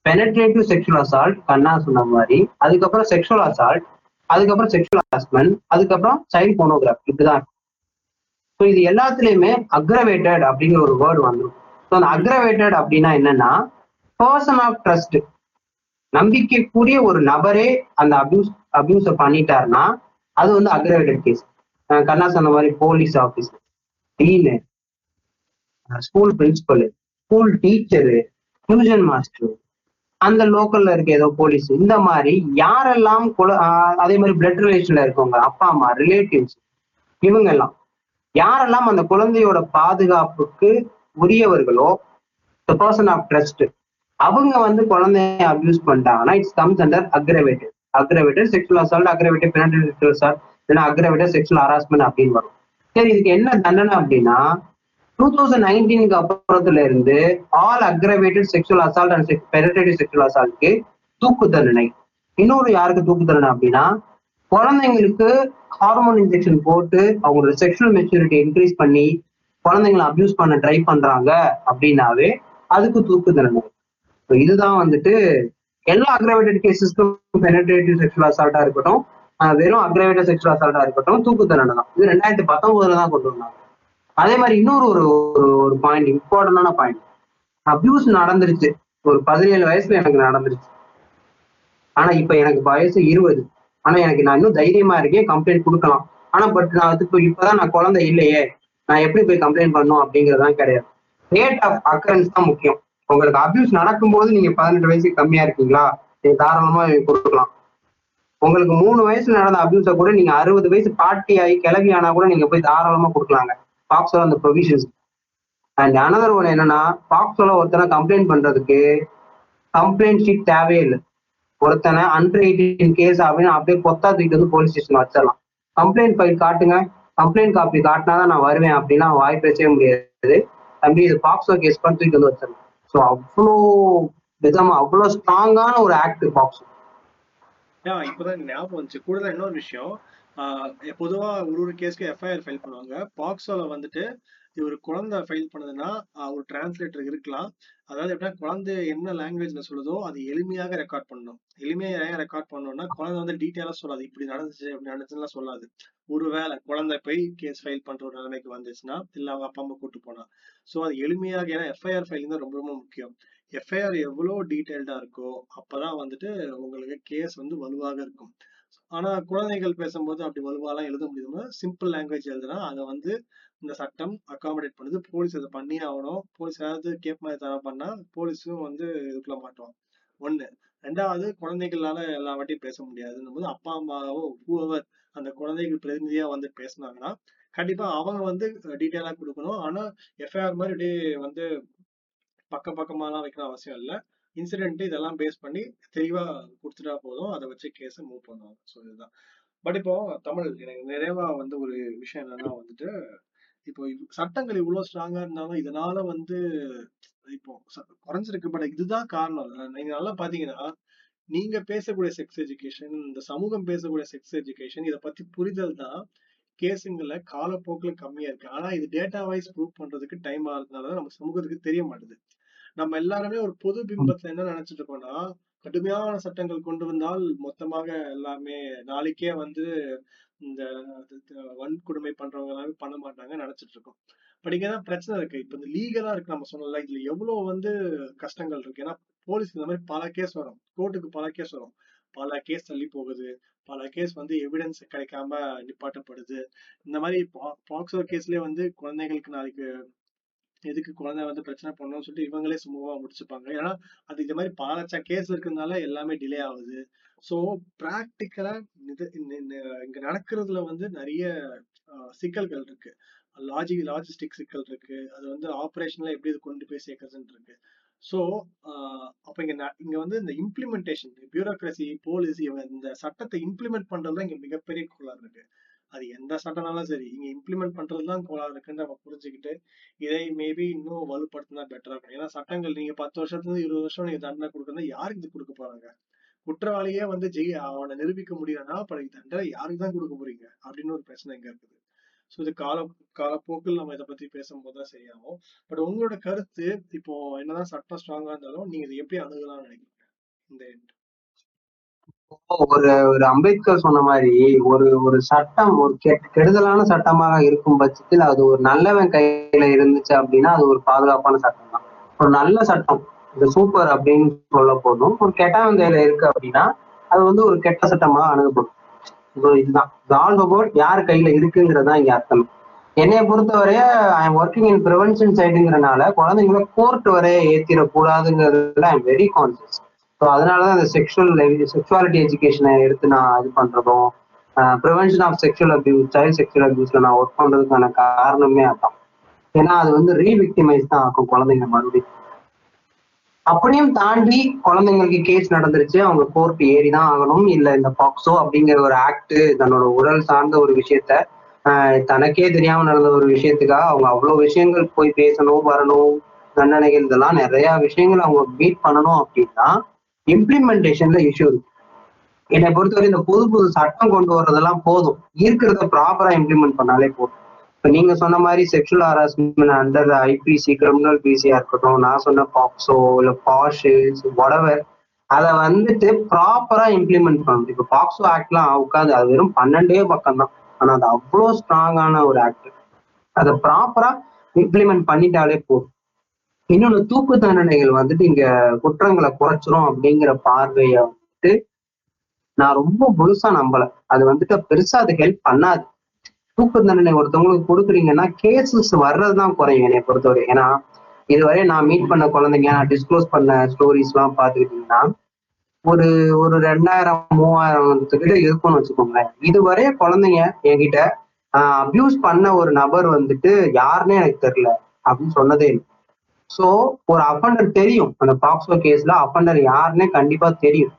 பெனட்ரேட்டிவ் செக்ஷுவல் அசால்ட் கண்ணா சொன்ன மாதிரி அதுக்கப்புறம் செக்ஷுவல் அசால்ட் அதுக்கப்புறம் செக்ஷுவல் ஹஸ்பண்ட் அதுக்கப்புறம் சைல்ட் போனோகிராஃபி இப்படிதான் ஸோ இது எல்லாத்துலயுமே அக்ரவேட்டட் அப்படிங்கிற ஒரு வேர்டு வந்துடும் ஸோ அந்த அக்ரவேட்டட் அப்படின்னா என்னன்னா பர்சன் ஆஃப் ட்ரஸ்ட் நம்பிக்கைக்குரிய ஒரு நபரே அந்த அபியூஸ் அபியூஸை பண்ணிட்டாருன்னா அது வந்து அக்ரவேட்டட் கேஸ் கண்ணா சொன்ன மாதிரி போலீஸ் ஆஃபீஸர் டீனு school principal school teacher tuition master அந்த லோக்கல்ல இருக்க ஏதோ போலீஸ் இந்த மாதிரி யாரெல்லாம் அதே மாதிரி பிளட் ரிலேஷன்ல இருக்கவங்க அப்பா அம்மா ரிலேட்டிவ்ஸ் இவங்க எல்லாம் யாரெல்லாம் அந்த குழந்தையோட பாதுகாப்புக்கு உரியவர்களோ பர்சன் ஆஃப் ட்ரஸ்ட் அவங்க வந்து குழந்தைய அபியூஸ் பண்ணிட்டாங்கன்னா it's comes under aggravated aggravated sexual assault aggravated பினாண்டல் sexual assault இல்லைன்னா அக்ரவேட்டட் செக்ஷுவல் ஹராஸ்மெண்ட் அப்படின்னு வரும். சரி இதுக்கு என்ன தண்டனை அப்படின்னா டூ தௌசண்ட் நைன்டீனுக்கு அப்புறத்துல இருந்து all aggravated sexual assault and penetrative sexual அசால்ட்க்கு தூக்கு தண்டனை. இன்னொரு யாருக்கு தூக்கு தண்டனை அப்படின்னா குழந்தைங்களுக்கு ஹார்மோன் இன்ஜெக்ஷன் போட்டு அவங்களோட செக்ஷுவல் மெச்சூரிட்டி இன்க்ரீஸ் பண்ணி குழந்தைங்களை அப்யூஸ் பண்ண ட்ரை பண்றாங்க அப்படின்னாவே அதுக்கு தூக்கு தண்டனை. இதுதான் வந்துட்டு எல்லா அக்ரவேட்டட் கேசஸ்க்கும் பெனட்ரேட்டிவ் செக்ஷுவல் அசால்ட்டா இருக்கட்டும் வெறும் அக்ரவேட்டட் செக்ஷுவல் அசால்ட்டா இருக்கட்டும் தூக்கு தண்டனை தான். இது ரெண்டாயிரத்தி பத்தொன்பதுல தான் கொண்டு வந்தாங்க. அதே மாதிரி இன்னொரு ஒரு ஒரு ஒரு பாயிண்ட் இம்பார்ட்டன்டான பாயிண்ட் அப்யூஸ் நடந்துருச்சு. ஒரு பதினேழு வயசுல எனக்கு நடந்துருச்சு. ஆனா இப்ப எனக்கு வயசு இருபது. ஆனா எனக்கு நான் இன்னும் தைரியமா இருக்கேன் கம்ப்ளைண்ட் கொடுக்கலாம். ஆனா பட் நான் அதுக்கு இப்போ இப்பதான் நான் குழந்தை இல்லையே. நான் எப்படி போய் கம்ப்ளைண்ட் பண்ணும் அப்படிங்கறதுதான் கிடையாது. ரேட் ஆஃப் அக்கரன்ஸ் தான் முக்கியம். உங்களுக்கு அபியூஸ் நடக்கும்போது நீங்க பதினெட்டு வயசுக்கு கம்மியா இருக்கீங்களா? நீங்க தாராளமா கொடுக்கலாம். உங்களுக்கு மூணு வயசுல நடந்த அபியூஸ கூட நீங்க அறுபது வயசு பாட்டி ஆகி கிளவி ஆனா கூட நீங்க போய் தாராளமா கொடுக்கலாங்க. பாக்ஸோட அந்த ப்ரொவிஷன்ஸ் அண்ட் அனதர் ஒன்று என்னன்னா பாக்ஸோல ஒருத்தனை கம்ப்ளைண்ட் பண்றதுக்கு கம்ப்ளைண்ட் ஷீட் தேவையே இல்லை. ஒருத்தனை அண்டர் எயிட்டீன் கேஸ் அப்படின்னு அப்படியே கொத்தா தூக்கிட்டு வந்து போலீஸ் ஸ்டேஷன் வச்சிடலாம். கம்ப்ளைண்ட் ஃபைல் காட்டுங்க. கம்ப்ளைண்ட் காப்பி காட்டினாதான் நான் வருவேன் அப்படின்னா வாய் பேசவே முடியாது. தம்பி இது பாக்ஸோ கேஸ் பண்ணி தூக்கிட்டு வந்து வச்சிடலாம். ஸோ அவ்வளோ விதமா அவ்வளோ ஸ்ட்ராங்கான ஒரு ஆக்ட் பாக்ஸோ இப்பதான் ஞாபகம் வந்துச்சு. கூட இன்னொரு விஷயம். ஆஹ் பொதுவா ஒரு ஒரு கேஸ்க்கு எஃப்ஐஆர் ஃபைல் பண்ணுவாங்க. பாக்ஸோல வந்துட்டு இவர் குழந்தை ஃபைல் பண்ணுதுன்னா ஒரு டிரான்ஸ்லேட்டர் இருக்கலாம். அதாவது எப்படின்னா குழந்தை என்ன லாங்குவேஜ்ல சொல்லுதோ அது எளிமையாக ரெக்கார்ட் பண்ணணும். எளிமையாக ஏன் ரெக்கார்ட் பண்ணணும்னா குழந்தை வந்து டீட்டெயிலா சொல்லாது. இப்படி நடந்துச்சு அப்படி நடந்துச்சுலாம் சொல்லாது. ஒருவேளை குழந்தை போய் கேஸ் ஃபைல் பண்ற ஒரு நிலைமைக்கு வந்துச்சுன்னா இல்ல அவங்க அப்பா அம்மா கூட்டு போனா. சோ அது எளிமையாக ஏன்னா எஃப்ஐஆர் ஃபைலிங் தான் ரொம்ப ரொம்ப முக்கியம். எஃப்ஐஆர் எவ்வளவு டீட்டெயில்டா இருக்கோ அப்பதான் வந்துட்டு உங்களுக்கு கேஸ் வந்து வலுவாக இருக்கும். ஆனா குழந்தைகள் பேசும்போது அப்படி வலுவாலாம் எழுத முடியுமா சிம்பிள் லாங்குவேஜ் எழுதுனா அதை வந்து இந்த சட்டம் அகாமடேட் பண்ணுது. போலீஸ் அதை பண்ணியே ஆகணும். போலீஸ் ஏதாவது கேப் மாதிரி தர பண்ணா போலீஸும் வந்து இதுக்குள்ள மாட்டோம் ஒண்ணு. ரெண்டாவது குழந்தைகளால எல்லா வாட்டியும் பேச முடியாதுன்னும் போது அப்பா அம்மாவோ whoever அந்த குழந்தைகள் பிரதிநிதியா வந்து பேசுனாங்கன்னா கண்டிப்பா அவங்க வந்து டீட்டெயிலா கொடுக்கணும். ஆனா எஃப்ஐஆர் மாதிரி அப்படியே வந்து பக்க பக்கமாலாம் வைக்கிற அவசியம் இல்ல. இன்சிடென்ட் இதெல்லாம் பேஸ் பண்ணி தெளிவா கொடுத்துட்டா போதும். அதை வச்சு கேஸை மூவ் பண்ணுவாங்க ஸோ இதுதான். பட் இப்போ தமிழ் எனக்கு நிறைவா வந்து ஒரு விஷயம் என்னன்னா வந்துட்டு இப்போ சட்டங்கள் இவ்வளவு ஸ்ட்ராங்கா இருந்தாலும் இதனால வந்து இப்போ குறைஞ்சிருக்கு பட் இதுதான் காரணம். நீங்க நல்லா பாத்தீங்கன்னா நீங்க பேசக்கூடிய செக்ஸ் எஜுகேஷன் இந்த சமூகம் பேசக்கூடிய செக்ஸ் எஜுகேஷன் இத பத்தி புரிதல் தான் கேஸுங்கள காலப்போக்குல கம்மியா இருக்கு. ஆனா இது டேட்டா வைஸ் ப்ரூவ் பண்றதுக்கு டைம் ஆகிறதுனால நம்ம சமூகத்துக்கு தெரிய மாட்டுது. நம்ம எல்லாருமே ஒரு பொது பிம்பத்துல என்ன நினைச்சிட்டு இருக்கோம்னா கடுமையான சட்டங்கள் கொண்டு வந்தால் மொத்தமாக எல்லாமே நாளைக்கே வந்து இந்த அது- வன்கொடுமை பண்றவங்க எல்லாமே பண்ண மாட்டாங்க நினைச்சிட்டு இருக்கோம் பட் இங்கதான் பிரச்சனை இருக்கு. இப்ப இந்த லீகலா இருக்கு நம்ம சொன்னல இதுல எவ்வளவு வந்து கஷ்டங்கள் இருக்கு. ஏன்னா போலீஸ் இந்த மாதிரி பல கேஸ் வரும். கோர்ட்டுக்கு பல கேஸ் வரும். பல கேஸ் தள்ளி போகுது. பல கேஸ் வந்து எவிடன்ஸ் கிடைக்காம நிப்பாட்டப்படுது. இந்த மாதிரி பா- பாக்ஸோ கேஸ்லயே வந்து குழந்தைகளுக்கு நாளைக்கு எதுக்கு குழந்தை வந்து பிரச்சனை பண்ணணும்னு சொல்லிட்டு இவங்களே சுமூகமா முடிச்சுப்பாங்க. ஏன்னா அது இந்த மாதிரி பாலச்சா கேஸ் இருக்கிறதுனால எல்லாமே டிலே ஆகுது. ஸோ ப்ராக்டிக்கலா இங்க நடக்கிறதுல வந்து நிறைய சிக்கல்கள் இருக்கு. லாஜி லாஜிஸ்டிக் சிக்கல் இருக்கு. அது வந்து ஆப்ரேஷன்ல எப்படி இது கொண்டு போய் சேர்க்கறதுன்னு இருக்கு. ஸோ அப்ப இங்க இங்க வந்து இந்த இம்ப்ளிமெண்டேஷன் பியூரோக்ரஸி போலீஸ் இவங்க இந்த சட்டத்தை இம்ப்ளிமெண்ட் பண்றதுல இங்க மிகப்பெரிய கோளாறு இருக்கு. அது எந்த சட்டம்னாலும் சரி இங்க இம்ப்ளிமெண்ட் பண்றதுதான் கோலா இருக்குன்னு நம்ம புரிஞ்சுக்கிட்டு இதை மேபி இன்னும் வலுப்படுத்தினா பெட்டரா இருக்கும். ஏன்னா சட்டங்கள் நீங்க பத்து வருஷத்துல இருபது வருஷம் நீங்க தண்டனை கொடுக்கறது யாருக்கு இது கொடுக்க போறாங்க? குற்றவாளியே வந்து ஜெய் அவனை நிரூபிக்க முடியலன்னா அப்புறம் தண்டனை யாருக்கு தான் கொடுக்க போறீங்க? அப்படின்னு ஒரு பிரச்சனை இங்க இருக்குது. ஸோ இது கால காலப்போக்கில் நம்ம இதை பத்தி பேசும்போது தான் சரியாகும். பட் உங்களோட கருத்து இப்போ என்னதான் சட்டம் ஸ்ட்ராங்கா இருந்தாலும் நீங்க இதை எப்படி அணுகலாம்னு நினைக்கிறீங்க? இந்த எண்ட் ஒரு ஒரு அம்பேத்கர் சொன்ன மாதிரி ஒரு ஒரு சட்டம் ஒரு கெடுதலான சட்டமாக இருக்கும் பட்சத்தில் அது ஒரு நல்லவன் கையில இருந்துச்சு அப்படின்னா அது ஒரு பாதுகாப்பான சட்டம் தான். ஒரு நல்ல சட்டம் இந்த சூப்பர் அப்படின்னு சொல்ல போதும். ஒரு கெட்டவன் கையில இருக்கு அப்படின்னா அது வந்து ஒரு கெட்ட சட்டமாக அணுகப்படும். இதுதான். ஆல் அபவுட் யார் கையில இருக்குங்கிறது தான் இங்க அர்த்தம். என்னைய பொறுத்தவரைய I am working in prevention சைடுங்கிறனால குழந்தைங்கள கோர்ட் வரைய ஏத்திடக்கூடாதுங்கிறதுல I am very conscious so அதனாலதான் அந்த செக்ஷுவல் செக்ஷுவாலிட்டி எஜுகேஷனை எடுத்து நான் இது பண்றதும் prevention of sexual abuse child sexual அபியூஸ்ல நான் ஒர்க் பண்றதுக்கான காரணமே அதான். ஏன்னா அது வந்து ரீவிக்டிமைஸ் தான் ஆக்கும் குழந்தைங்க மறுபடியும். அப்படியும் தாண்டி குழந்தைங்களுக்கு கேஸ் நடந்துருச்சு அவங்க கோர்ட் ஏறி தான் ஆகணும் இல்ல இந்த பாக்ஸோ அப்படிங்கிற ஒரு ஆக்ட் தன்னோட உடல் சார்ந்த ஒரு விஷயத்த ஆஹ் தனக்கே தெரியாம நடந்த ஒரு விஷயத்துக்காக அவங்க அவ்வளவு விஷயங்கள் போய் பேசணும் வரணும் தண்டனைகள் இதெல்லாம் நிறைய விஷயங்கள் அவங்க மீட் பண்ணணும் அப்படின்னா இம்ப்ளிமெண்டேஷன்ல இஷ்யூ இருக்கு. என்னை பொறுத்தவரை இந்த புது புது சட்டம் கொண்டு வர்றதெல்லாம் போதும். இருக்கிறத ப்ராப்பரா இம்ப்ளிமெண்ட் பண்ணாலே போதும். இப்ப நீங்க சொன்ன மாதிரி sexual harassment under IPC criminal பிசியா இருக்கட்டும் நான் சொன்ன பாக்ஸோ இல்ல பாஷு ஒடவர் அதை வந்துட்டு ப்ராப்பரா இம்ப்ளிமெண்ட் பண்ணணும். இப்ப பாக்ஸோ ஆக்ட்லாம் உட்காந்து அது வெறும் பன்னெண்டே பக்கம் தான் ஆனா அது அவ்வளோ ஸ்ட்ராங்கான ஒரு ஆக்ட் அதை ப்ராப்பரா இம்ப்ளிமெண்ட் பண்ணிட்டாலே போதும். இன்னொன்னு தூக்கு தண்டனைகள் வந்துட்டு இங்க குற்றங்களை குறைச்சிரும் அப்படிங்கிற பார்வையை வந்துட்டு நான் ரொம்ப முழுசா நம்பல. அது வந்துட்டு பெருசா அது ஹெல்ப் பண்ணாது. தூக்கு தண்டனை ஒருத்தவங்களுக்கு கொடுக்குறீங்கன்னா கேசஸ் வர்றதுதான் குறையும் என்னை பொறுத்தவரை. ஏன்னா இதுவரை நான் மீட் பண்ண குழந்தைங்க நான் டிஸ்க்ளோஸ் பண்ண ஸ்டோரிஸ் எல்லாம் பார்த்துக்கிட்டீங்கன்னா ஒரு ஒரு ரெண்டாயிரம் மூவாயிரத்துக்கிட்ட இருக்கும்னு வச்சுக்கோங்களேன். இதுவரை குழந்தைங்க என்கிட்ட அபியூஸ் பண்ண ஒரு நபர் வந்துட்டு யாருன்னே எனக்கு தெரியல அப்படின்னு சொன்னதே இல்லை. ஸோ ஒரு அஃபண்டர் தெரியும். அந்த பாக்ஸோ கேஸ்ல அஃபண்டர் யாருன்னே கண்டிப்பா தெரியும்.